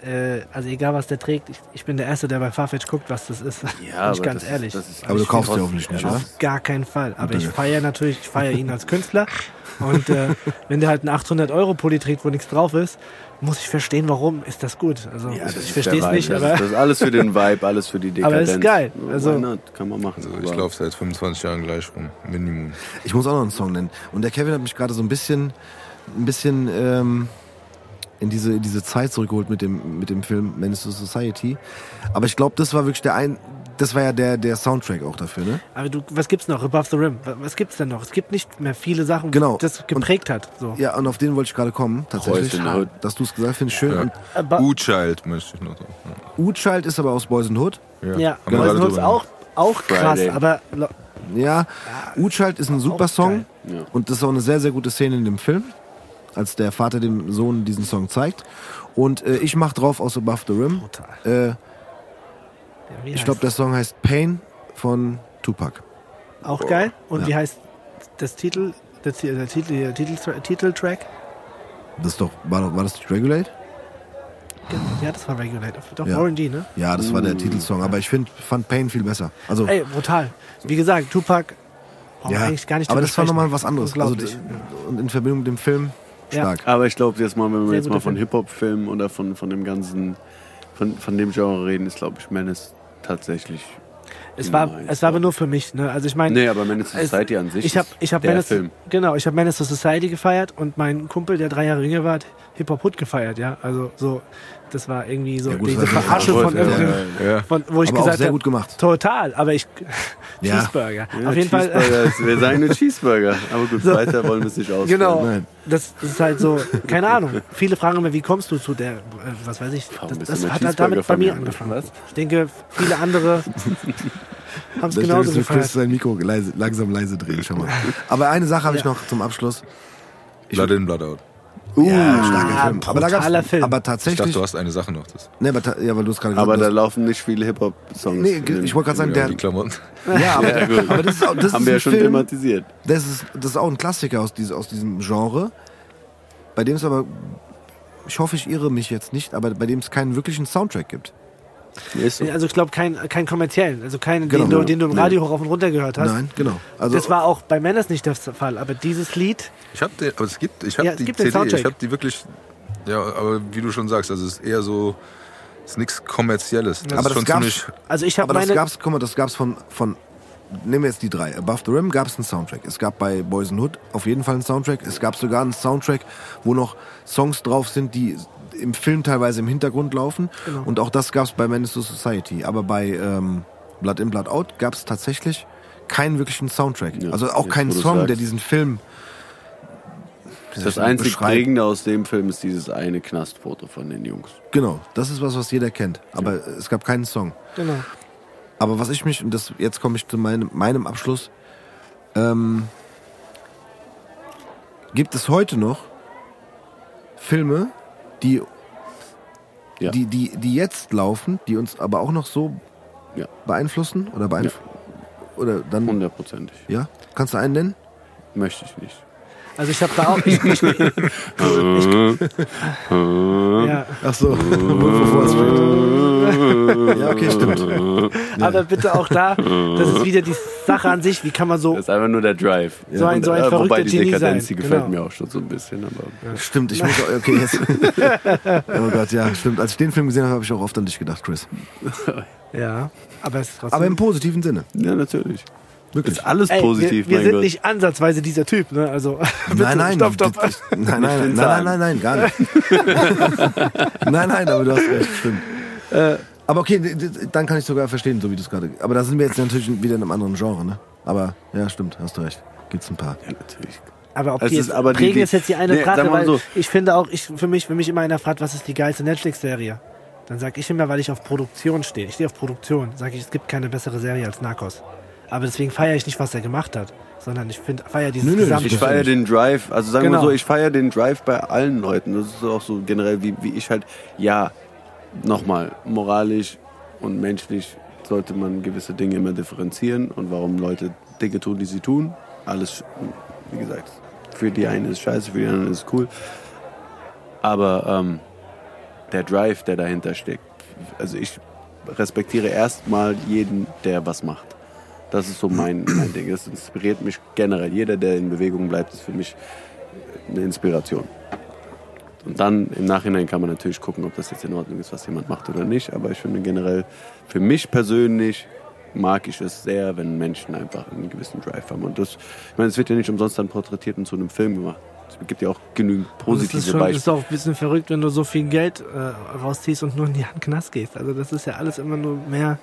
äh, also egal was der trägt, ich, ich bin der Erste, der bei Farfetch guckt, was das ist. Bin ich ganz das, ehrlich. Das ist Aber du kaufst ja hoffentlich nicht, ja, oder? Auf gar keinen Fall. Aber ich feiere natürlich, ich feiere ihn als Künstler. Und äh, wenn der halt einen 800-Euro-Pulli trägt, wo nichts drauf ist, muss ich verstehen, warum ist das gut. Also Ja, das ich verstehe es nicht, das, aber ist, das ist alles für den Vibe, alles für die Aber Dekadenz. ist geil. Also- Why not? kann man machen. Also ich Aber- laufe seit 25 Jahren gleich rum. Minimum. Ich muss auch noch einen Song nennen. Und der Kevin hat mich gerade so ein bisschen, ein bisschen ähm, in diese, in diese Zeit zurückgeholt mit dem, mit dem Film Menace to Society. Aber ich glaube, das war wirklich der ein, das war ja der, der Soundtrack auch dafür, ne? Aber du, was gibt's noch? Above the Rim. Was- gibt's denn noch? Es gibt nicht mehr viele Sachen, Genau. das geprägt hat. So. Ja, und auf den wollte ich gerade kommen, tatsächlich. Hood. Dass du es gesagt hast, finde ich schön. Ja. Und Aber, U-Child möchte ich noch sagen. U-Child ist aber aus Boys the Hood. ja, wir Boys the Hood ist auch, auch krass, Friday. aber lo- Ja, U-Child ist ein super Song. Ja. Und das ist auch eine sehr, sehr gute Szene in dem Film, als der Vater dem Sohn diesen Song zeigt. Und äh, ich mach drauf aus Above the Rim. Äh, ich glaube, der Song heißt Pain von Tupac. Auch geil. Und Ja. wie heißt das Titel, der, der Titel, der Titel, Titeltrack? Das ist doch, war, doch- war das nicht Regulate? Ja, das war Regulate. Doch, Ja. Warren G, ne? Ja, das war der Titelsong. Aber ich find, fand Pain viel besser. Also, Ey, brutal. Wie gesagt, Tupac wir ja, eigentlich gar nicht aber das war nochmal was anderes. Also, und in Verbindung mit dem Film Ja. stark. Aber ich glaube, jetzt mal, wenn wir Sehr jetzt mal von Film. Hip-Hop-Filmen oder von, von dem ganzen, von, von dem Genre reden, ist, glaube ich, Menace tatsächlich. es, war, es war aber nur für mich. Ne? Also ich meine, Nee, aber Es- Society an sich ich habe ich hab der Menace, Film. genau, ich habe Menace to Society gefeiert und mein Kumpel, der drei Jahre jünger war, hat Hip Hop Hood gefeiert, ja. Also so, das war irgendwie so Ja, gut, diese Verarsche von ja, irgendeinem, Ja. von, wo ich Aber gesagt sehr habe, gut gemacht. total, aber ich. Cheeseburger. Ja, Auf jeden Fall. Wir sagen nur Cheeseburger. Aber gut, weiter wollen wir es nicht aus. Genau. Nein. Das, das ist halt so, keine Ahnung. Viele fragen immer, wie kommst du zu der, äh, was weiß ich. Warum Das, das hat halt damit bei mir angefangen. Was? Ich denke, viele andere haben es genauso du Chris gefeiert. sein Mikro leise, langsam leise drehen. Schau mal. Aber eine Sache habe ich noch zum Abschluss. Blood in, Blood out. Uh, Ja, starker Film. Aber da gab's, Film. aber Ich dachte, tatsächlich. du hast eine Sache noch. Das, nee, aber, ja, weil du es gerade aber da laufen nicht viele Hip-Hop-Songs. Nee, ich wollte gerade sagen, der, die Klamotten. ja, aber, Ja, gut. aber das ist, auch- das Haben ist wir ein ja schon Film, thematisiert. das ist, das ist auch ein Klassiker aus, diese, aus diesem Genre, bei dem es aber, ich hoffe, ich irre mich jetzt nicht, aber bei dem es keinen wirklichen Soundtrack gibt. Ist so. Also ich glaube keinen kein kommerziellen, also keinen, Genau. den, du, den du im Radio hoch auf und runter gehört hast. Nein, genau. Also, Das war auch bei Menace nicht der Fall, aber dieses Lied, Ich habe den, aber es gibt, ich habe Ja, es die CD, Soundtrack. ich habe die wirklich, ja, aber wie du schon sagst, also es ist eher so, es ist nichts kommerzielles. Das Aber ist das schon gab's- also ich habe aber das meine... gab's, guck mal, das gab's von, von, nehmen wir jetzt die drei. Above the Rim gab's einen Soundtrack. Es gab bei Boys in Hood auf jeden Fall einen Soundtrack. Es gab sogar einen Soundtrack, wo noch Songs drauf sind, die im Film teilweise im Hintergrund laufen. Genau. Und auch das gab's bei Menace to Society. Aber bei ähm, Blood in, Blood out gab's tatsächlich keinen wirklichen Soundtrack. Ja, also auch keinen Song, sagst. der diesen Film Das einzig? Prägende aus dem Film ist dieses eine Knastfoto von den Jungs. Genau, das ist was, was jeder kennt. Aber es gab keinen Song. Genau. Aber was ich mich, und das, jetzt komme ich zu meinem, meinem Abschluss, ähm, gibt es heute noch Filme, die, Ja. die, die, die jetzt laufen, die uns aber auch noch so Ja. beeinflussen oder beeinflussen? Oder dann, Hundertprozentig. ja? Kannst du einen nennen? Möchte ich nicht. Also ich habe da auch... Ich, ich, ich, ja, Ach so. Ja, okay, stimmt. aber bitte auch da, das ist wieder die Sache an sich, wie kann man so... Das ist einfach nur der Drive. So ein- so ein Und, äh, verrückter Wobei die Genie Dekadenz, sein. die gefällt Genau. mir auch schon so ein bisschen. Aber Stimmt, ich muss auch, okay, jetzt. Oh Gott, ja, stimmt. Als ich den Film gesehen habe, habe ich auch oft an dich gedacht, Chris. Ja, aber es ist trotzdem... Aber im positiven Sinne. ja, natürlich. Wirklich. Ist alles Ey, positiv, wir, wir mein sind Gott. nicht ansatzweise dieser Typ, ne? Also bitte, Nein, nein, stopp, stopp. nein, nein, nein, nein, nein, nein, gar nicht. nein, nein, aber du hast recht, stimmt. Äh, aber okay, dann kann ich sogar verstehen, so wie du es gerade. Aber da sind wir jetzt natürlich wieder in einem anderen Genre, ne? Aber ja, stimmt, hast du recht. Gibt's ein paar. Ja, natürlich. Aber ob Es die ist jetzt aber die- ist jetzt die eine Nee, Frage, weil so. ich finde auch, ich, für mich, wenn mich immer einer fragt, was ist die geilste Netflix-Serie, dann sage ich immer, weil ich auf Produktion stehe. Ich stehe auf Produktion. Sage ich, es gibt keine bessere Serie als Narcos. Aber deswegen feiere ich nicht, was er gemacht hat, sondern ich feiere dieses Nö, nö. Ich feiere den Drive, also sagen Genau. wir so, ich feiere den Drive bei allen Leuten. Das ist auch so generell, wie, wie ich halt, ja, nochmal, moralisch und menschlich sollte man gewisse Dinge immer differenzieren und warum Leute Dinge tun, die sie tun. Alles, wie gesagt, für die einen ist scheiße, für die anderen ist cool. Aber ähm, der Drive, der dahinter steckt, also ich respektiere erstmal jeden, der was macht. Das ist so mein, mein Ding. Das inspiriert mich generell. Jeder, der in Bewegung bleibt, ist für mich eine Inspiration. Und dann im Nachhinein kann man natürlich gucken, ob das jetzt in Ordnung ist, was jemand macht oder nicht. Aber ich finde generell, für mich persönlich mag ich es sehr, wenn Menschen einfach einen gewissen Drive haben. Und das, ich meine, es wird ja nicht umsonst dann porträtiert und zu einem Film gemacht. Es gibt ja auch genügend es positive ist, schon, Beispiele. ist auch ein bisschen verrückt, wenn du so viel Geld äh, rausziehst und nur in die Knast gehst. Also das ist ja alles immer nur mehr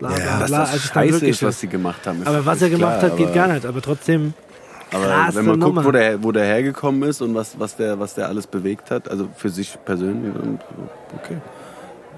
bla bla Ja, dass bla, das als es dann scheiße ist, was sie gemacht haben. ist- Aber was ist er gemacht klar, hat, geht gar nicht. Aber trotzdem Aber wenn man Nummer. guckt, wo der, wo der hergekommen ist und was, was, der, was der alles bewegt hat, also für sich persönlich, okay.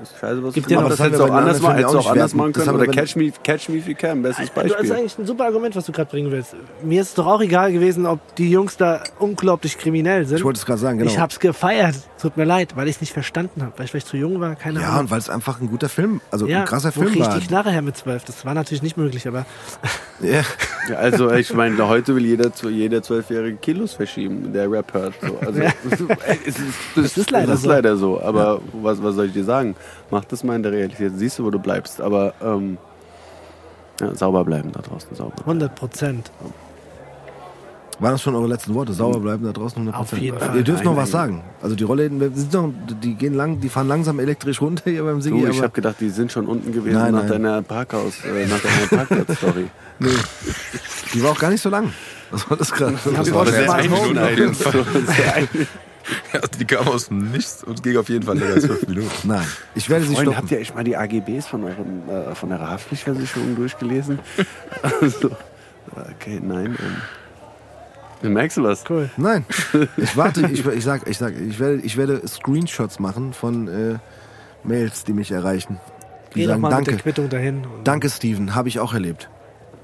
Das ist scheiße, was Gibt du das Hättest du auch anders, mal, hättest auch anders machen können. Oder Das Catch Me, Catch Me If You Can, bestes Du hast Beispiel. eigentlich ein super Argument, was du gerade bringen willst. Mir ist es doch auch egal gewesen, ob die Jungs da unglaublich kriminell sind. Ich wollte es gerade sagen, genau. Ich hab's gefeiert. Tut mir leid, weil ich es nicht verstanden habe, weil ich vielleicht zu jung war, keine ja, Ahnung. und weil es einfach ein guter Film, also Ja, ein krasser Film war. ich die Knarre her mit zwölf? Das war natürlich nicht möglich, aber Ja. Ja, also ich meine, heute will jeder, jeder zwölfjährige Kilos verschieben, der Rap hört. So. Also, Ja. es, ist, es, ist, Das ist leider das ist so. leider so. Aber was, was soll ich dir sagen? Mach das mal in der Realität. Siehst du, wo du bleibst. Aber ähm, ja, sauber bleiben da draußen. Sauber. 100 Prozent. Waren das schon eure letzten Worte? Sauber bleiben da draußen 100%. Auf jeden Fall. Ihr dürft noch was sagen. Also die Rollläden, wir sind noch, die gehen lang, die fahren langsam elektrisch runter hier beim Sigi, Du, ich habe gedacht, die sind schon unten gewesen Nein, nach nein. deiner Parkhaus, äh, nach deiner Parkplatz-Story. nee, die war auch gar nicht so lang. Was war das gerade? Das war war Smart Home. einschneidend. auf jeden Fall. Freunde, Ja, die kam aus dem Nichts und ging auf jeden Fall länger als fünf Minuten. Nein, ich werde sie stoppen. habt ihr echt mal die AGBs von, eurem, äh, von eurer Haftpflichtversicherung durchgelesen? also, okay, nein. Ähm, merkst du was? Cool. Nein, ich warte, ich, ich sag, ich sag, ich werde, ich werde Screenshots machen von äh, Mails, die mich erreichen. Die Geh doch sagen, mal mit der danke, Quittung dahin. danke Steven, habe ich auch erlebt.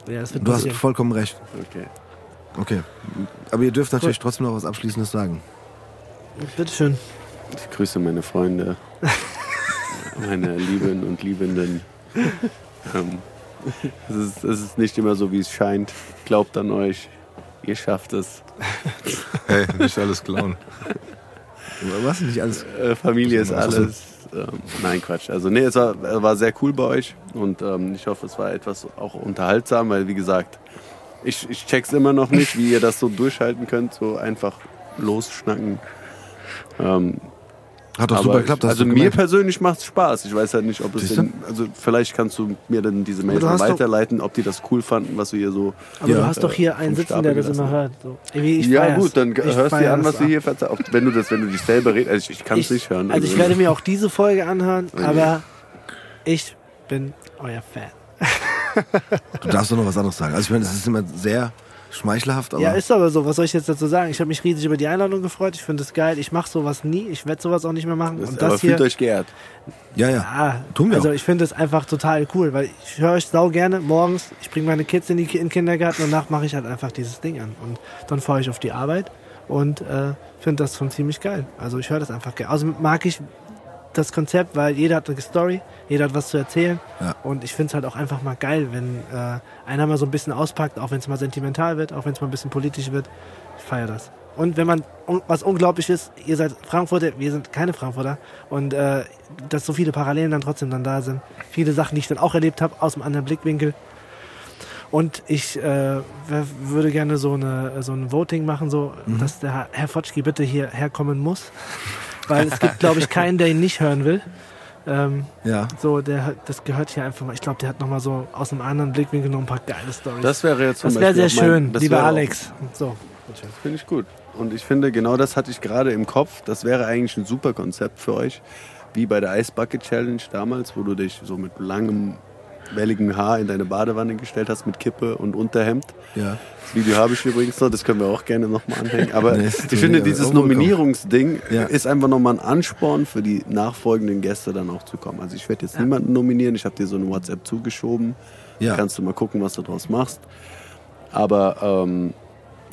Ja, das wird Du hast passieren. vollkommen recht. Okay. Okay. Aber ihr dürft natürlich trotzdem noch was Abschließendes sagen. Bitteschön. Ich grüße meine Freunde, meine Lieben und Liebenden. Ähm, es, ist, es ist nicht immer so, wie es scheint. Glaubt an euch. Ihr schafft es. Hey, nicht alles klauen. Was nicht alles? Äh, Familie ist alles. Ähm, nein, Quatsch. Also nee, es war, äh, war sehr cool bei euch und ähm, ich hoffe, es war etwas auch unterhaltsam, weil wie gesagt, ich, ich check's immer noch nicht, wie ihr das so durchhalten könnt, so einfach losschnacken. Ähm, Hat doch super geklappt. Also du mir persönlich macht's Spaß. Ich weiß halt nicht, ob es du? denn, also vielleicht kannst du mir dann diese Mails du weiterleiten, ob die das cool fanden, was wir hier so. Aber Ja. du hast doch hier einen sitzen, der das immer hört. So. Ja gut, dann Ich hörst du dir an, was ab. hier verzeihen. Wenn du das, wenn du dich selber redest, also ich, ich kann es Ich- nicht hören. Also ich werde mir auch diese Folge anhören, aber ich bin euer Fan. Du darfst doch noch was anderes sagen. Also ich meine, es ist immer sehr schmeichelhaft, aber Ja, ist aber so. Was soll ich jetzt dazu sagen? Ich habe mich riesig über die Einladung gefreut. Ich finde es geil. Ich mache sowas nie. Ich werde sowas auch nicht mehr machen. das, Und aber das hier, fühlt euch geehrt. ja, ja. ja, Tun wir also auch. ich finde es einfach total cool, weil ich höre euch sau gerne morgens. Ich bringe meine Kids in, die, in den Kindergarten und danach mache ich halt einfach dieses Ding an. Und dann fahre ich auf die Arbeit und äh, finde das schon ziemlich geil. Also ich höre das einfach gerne. Also mag ich das Konzept, weil jeder hat eine Story, jeder hat was zu erzählen. Ja. Und ich finde es halt auch einfach mal geil, wenn äh, einer mal so ein bisschen auspackt, auch wenn es mal sentimental wird, auch wenn es mal ein bisschen politisch wird. Ich feiere das. Und wenn man, was unglaublich ist, ihr seid Frankfurter, wir sind keine Frankfurter. Und äh, dass so viele Parallelen dann trotzdem dann da sind. Viele Sachen, die ich dann auch erlebt habe, aus einem anderen Blickwinkel. Und ich äh, würde gerne so, eine, so ein Voting machen, so, dass der Herr- Herr Fotschki bitte hierher kommen muss. Weil es gibt, glaube ich, keinen, der ihn nicht hören will. Ähm, ja. so, der, das gehört hier einfach mal. Ich glaube, der hat nochmal so aus einem anderen Blickwinkel noch ein paar geile Stories. Das wäre jetzt zum Das wäre sehr mein- schön, das lieber auch- Alex. So. Das finde ich gut. Und ich finde, genau das hatte ich gerade im Kopf. Das wäre eigentlich ein super Konzept für euch. Wie bei der Ice Bucket Challenge damals, wo du dich so mit langem, welligem Haar in deine Badewanne gestellt hast mit Kippe und Unterhemd. Ja. Das Video habe ich übrigens noch, das können wir auch gerne nochmal anhängen. Aber Nee, ich finde, ja dieses Nominierungsding Ja. ist einfach nochmal ein Ansporn für die nachfolgenden Gäste dann auch zu kommen. Also ich werde jetzt niemanden nominieren, ich habe dir so eine WhatsApp zugeschoben. Ja. Kannst du mal gucken, was du draus machst. Aber ähm,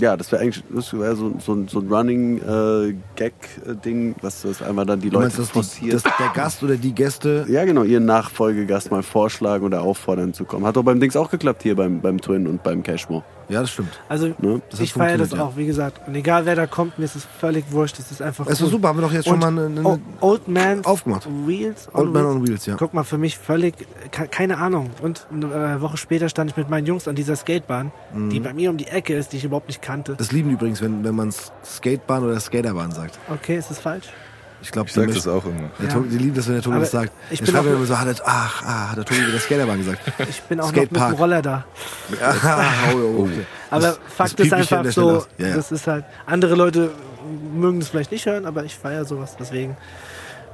ja, das wäre eigentlich das wär so, so, ein- so ein Running äh, Gag-Ding, was das einmal dann die meinst, Leute die, forciert. dass der Gast oder die Gäste. ja, genau, ihren Nachfolgegast mal vorschlagen oder auffordern zu kommen. Hat doch beim Dings auch geklappt hier beim, beim Twin und beim Cashmo. Ja, das stimmt. Also, Ne? Das ich feiere das ja. auch, wie gesagt. Und egal wer da kommt, mir ist es völlig wurscht. Es ist einfach. Es cool. super, haben wir doch jetzt schon mal eine, eine Old Man aufgemacht. Wheels. Old Man on Wheels, ja. Guck mal, für mich völlig, ke- keine Ahnung. Und eine Woche später stand ich mit meinen Jungs an dieser Skatebahn, die bei mir um die Ecke ist, die ich überhaupt nicht kannte. Mhm. Das lieben die übrigens, wenn, wenn man Skatebahn oder Skaterbahn sagt. Okay, ist das falsch? Ich glaube, Ich sag das auch immer. Der Ja. Tobi, die lieben das, wenn der Tobi Aber das sagt. ich bin auch- immer so, hat er, ach, ah, hat der Tobi wieder Skaterbahn gesagt. Ich bin auch noch mit Skatepark. dem Roller da. Ah, oh, okay. Aber Das- Fakt das ist einfach so. Ja, ja. das ist halt, andere Leute mögen das vielleicht nicht hören, aber ich feiere sowas. Deswegen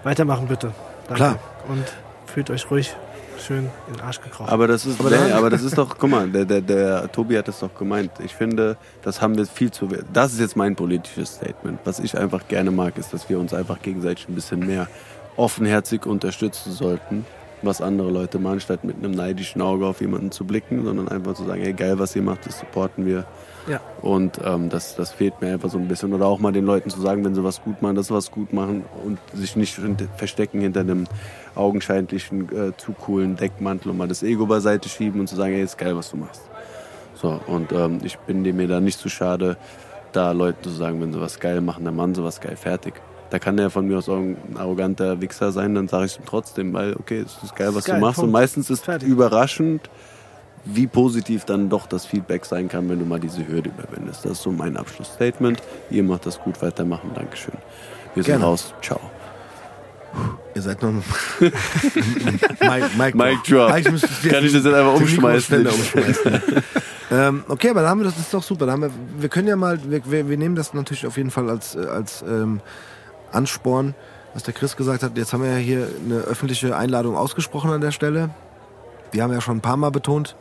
weitermachen bitte. Danke. Klar. Und fühlt euch ruhig schön in den Arsch gekrochen. Aber das ist, Aber nee, aber das ist doch, guck mal, der, der, der Tobi hat es doch gemeint. Ich finde, das haben wir viel zu. Das ist jetzt mein politisches Statement. Was ich einfach gerne mag, ist, dass wir uns einfach gegenseitig ein bisschen mehr offenherzig unterstützen sollten, was andere Leute machen, statt mit einem neidischen Auge auf jemanden zu blicken, sondern einfach zu sagen, hey, geil, was ihr macht, das supporten wir. Ja. Und ähm, das, das fehlt mir einfach so ein bisschen. Oder auch mal den Leuten zu sagen, wenn sie was gut machen, dass sie was gut machen und sich nicht verstecken hinter einem augenscheinlichen, äh, zu coolen Deckmantel und mal das Ego beiseite schieben und zu sagen, hey, ist geil, was du machst. So, und ähm, ich bin mir da nicht zu schade, da Leuten zu sagen, wenn sie was geil machen, dann machen sie was geil, fertig. Da kann der von mir aus auch ein arroganter Wichser sein, dann sage ich ihm trotzdem, weil, okay, es ist geil, was Geil, du machst. Und Punkt. meistens ist Fertig. überraschend, wie positiv dann doch das Feedback sein kann, wenn du mal diese Hürde überwindest. Das ist so mein Abschlussstatement. Ihr macht das gut, weitermachen. Dankeschön. Wir sind Gerne. raus. Ciao. Ihr seid noch. Mike, Mike, Mic drop. Eigentlich müsstest du Kann ich das jetzt einfach umschmeißen? Ähm, okay, aber dann haben wir das, das ist doch super. Dann haben wir, wir können ja mal, wir, wir, wir nehmen das natürlich auf jeden Fall als, äh, als ähm, Ansporn, was der Chris gesagt hat. Jetzt haben wir ja hier eine öffentliche Einladung ausgesprochen an der Stelle. Wir haben ja schon ein paar Mal betont,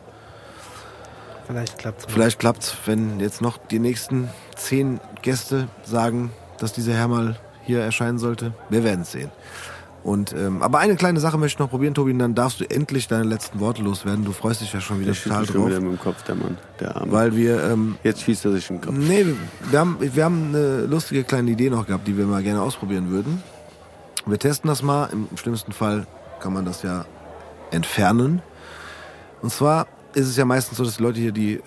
Vielleicht klappt's. vielleicht klappt's, wenn jetzt noch die nächsten zehn Gäste sagen, dass dieser Herr mal hier erscheinen sollte. Wir werden es sehen. Und, ähm, aber eine kleine Sache möchte ich noch probieren, Tobi, und dann darfst du endlich deine letzten Worte loswerden. Du freust dich ja schon wieder Der total schüttelt schon drauf. wieder mit dem Kopf, der Mann. Der Arme. Weil wir, ähm, Jetzt schießt er sich in den Kopf. nee, wir haben, wir haben eine lustige kleine Idee noch gehabt, die wir mal gerne ausprobieren würden. Wir testen das mal. Im schlimmsten Fall kann man das ja entfernen. Und zwar ist es ja meistens so, dass die Leute hier, die äh,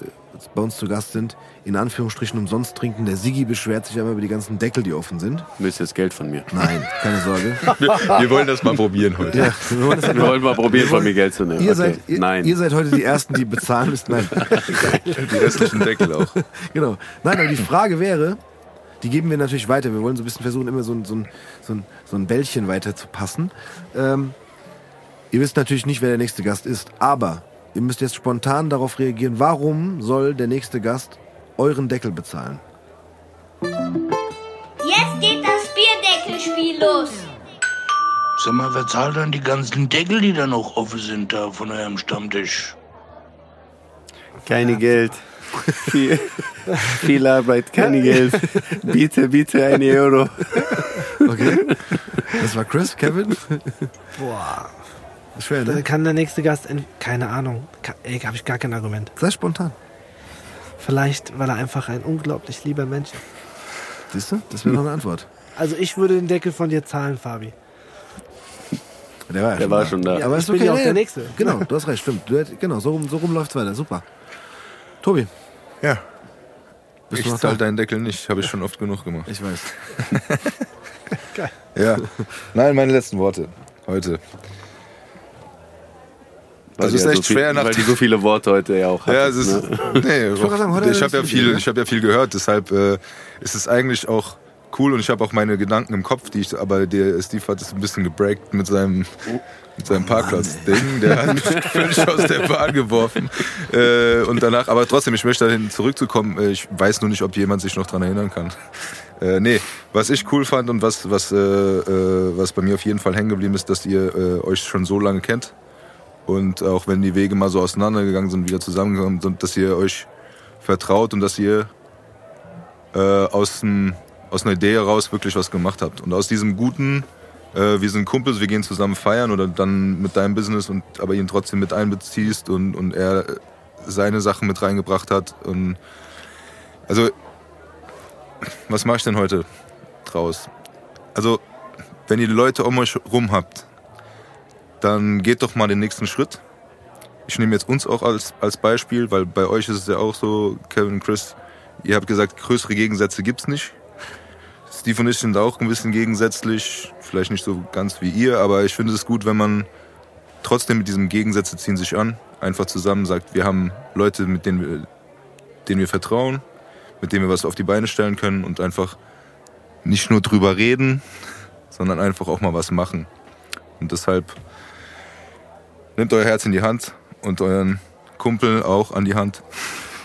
bei uns zu Gast sind, in Anführungsstrichen umsonst trinken. Der Sigi beschwert sich immer über die ganzen Deckel, die offen sind. Du willst jetzt Geld von mir. Nein, keine Sorge. Wir, wir wollen das mal probieren heute. Ja, wir wollen Wir mal- wollen mal probieren, von mir Geld zu nehmen. Ihr, Okay. seid, ihr, Nein. ihr seid heute die Ersten, die bezahlen müssen. Nein, Die restlichen Deckel auch. genau. Nein, aber die Frage wäre, die geben wir natürlich weiter. Wir wollen so ein bisschen versuchen, immer so ein, so ein, so ein, so ein Bällchen weiter zu passen. Ähm, ihr wisst natürlich nicht, wer der nächste Gast ist, aber ihr müsst jetzt spontan darauf reagieren, warum soll der nächste Gast euren Deckel bezahlen? Jetzt geht das Bierdeckelspiel los. Sag mal, wer zahlt dann die ganzen Deckel, die da noch offen sind, da von eurem Stammtisch? Keine Geld. viel, viel Arbeit, keine Geld. Biete, biete ein Euro. Okay. Das war Chris, Kevin. Boah. Schwer, Dann ne? kann der nächste Gast, in, keine Ahnung, Ka- ey, habe ich gar kein Argument. Sei spontan. Vielleicht, weil er einfach ein unglaublich lieber Mensch ist. Siehst du? Das wäre noch eine Antwort. Also ich würde den Deckel von dir zahlen, Fabi. Der war, ja Der war schon da. aber Ich ist bin okay. ja auch der Nächste. Genau, du hast recht, stimmt. Genau, so rum, so rum läuft's weiter. Super. Tobi, Ja. bist ich du noch zahl da? deinen Deckel nicht, habe ich schon oft genug gemacht. Ich weiß. Ja. Nein, meine letzten Worte heute. Weil Also ist echt so viel, schwer nach Weil die so viele Worte heute ja auch Ja, hatten, es ist, ne? nee, gerade sagen, ich habe ja viel, ich habe ja viel gehört, deshalb äh, ist es eigentlich auch cool und ich habe auch meine Gedanken im Kopf, die ich, aber der Steve hat es ein bisschen gebreakt mit seinem mit seinem Parkplatz-Ding, der hat mich völlig aus der Bahn geworfen. Äh, und danach, aber trotzdem, ich möchte dahin zurückzukommen. Äh, ich weiß nur nicht, ob jemand sich noch dran erinnern kann. Äh, nee, was ich cool fand und was, was, äh, äh, was bei mir auf jeden Fall hängen geblieben ist, dass ihr äh, euch schon so lange kennt. Und auch wenn die Wege mal so auseinandergegangen sind, wieder zusammengekommen sind, dass ihr euch vertraut und dass ihr äh, aus, n, aus einer Idee heraus wirklich was gemacht habt. Und aus diesem guten, äh, wir sind Kumpels, wir gehen zusammen feiern oder dann mit deinem Business und aber ihn trotzdem mit einbeziehst und, und er seine Sachen mit reingebracht hat. Und also, was mache ich denn heute draus? Also, wenn ihr Leute um euch rum habt, dann geht doch mal den nächsten Schritt. Ich nehme jetzt uns auch als, als Beispiel, weil bei euch ist es ja auch so, Kevin, Chris, ihr habt gesagt, größere Gegensätze gibt's nicht. Steve und ich sind auch ein bisschen gegensätzlich, vielleicht nicht so ganz wie ihr, aber ich finde es gut, wenn man trotzdem mit diesem Gegensätze ziehen sich an, einfach zusammen sagt, wir haben Leute, mit denen wir, denen wir vertrauen, mit denen wir was auf die Beine stellen können und einfach nicht nur drüber reden, sondern einfach auch mal was machen. Und deshalb nehmt euer Herz in die Hand und euren Kumpel auch an die Hand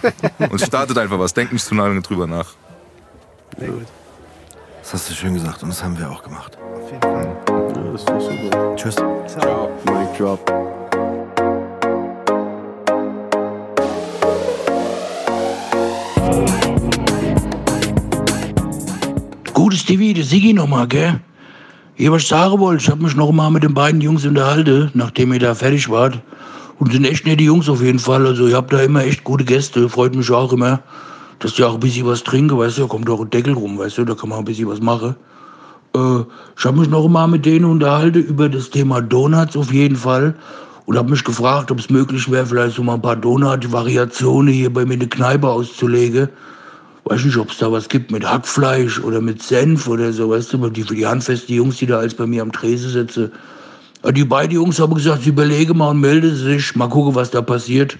und startet einfach was. Denkt nicht zu lange drüber nach. Sehr gut. Das hast du schön gesagt und das haben wir auch gemacht. Auf jeden Fall. Ja, das ist doch super. Tschüss. Ciao. Mic drop. Gutes TV, der Sigi nochmal, gell? Hier, was ich sagen wollte, ich hab mich noch mal mit den beiden Jungs unterhalten, nachdem ihr da fertig wart. Und sind echt nette Jungs auf jeden Fall. Also, ihr habt da immer echt gute Gäste. Freut mich auch immer, dass die auch ein bisschen was trinken, weißt du? Da kommt auch ein Deckel rum, weißt du? Da kann man ein bisschen was machen. Äh, ich habe mich noch mal mit denen unterhalten über das Thema Donuts auf jeden Fall. Und habe mich gefragt, ob es möglich wäre, vielleicht so mal ein paar Donut-Variationen hier bei mir in der Kneipe auszulegen. Weiß nicht, ob es da was gibt mit Hackfleisch oder mit Senf oder so, weißt du, die die handfesten Jungs, die da als bei mir am Tresen sitzen. Die beiden Jungs haben gesagt, sie überlegen mal und melden sich. Mal gucken, was da passiert.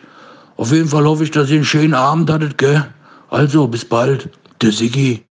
Auf jeden Fall hoffe ich, dass ihr einen schönen Abend hattet, gell? Also, bis bald. Der Siggi.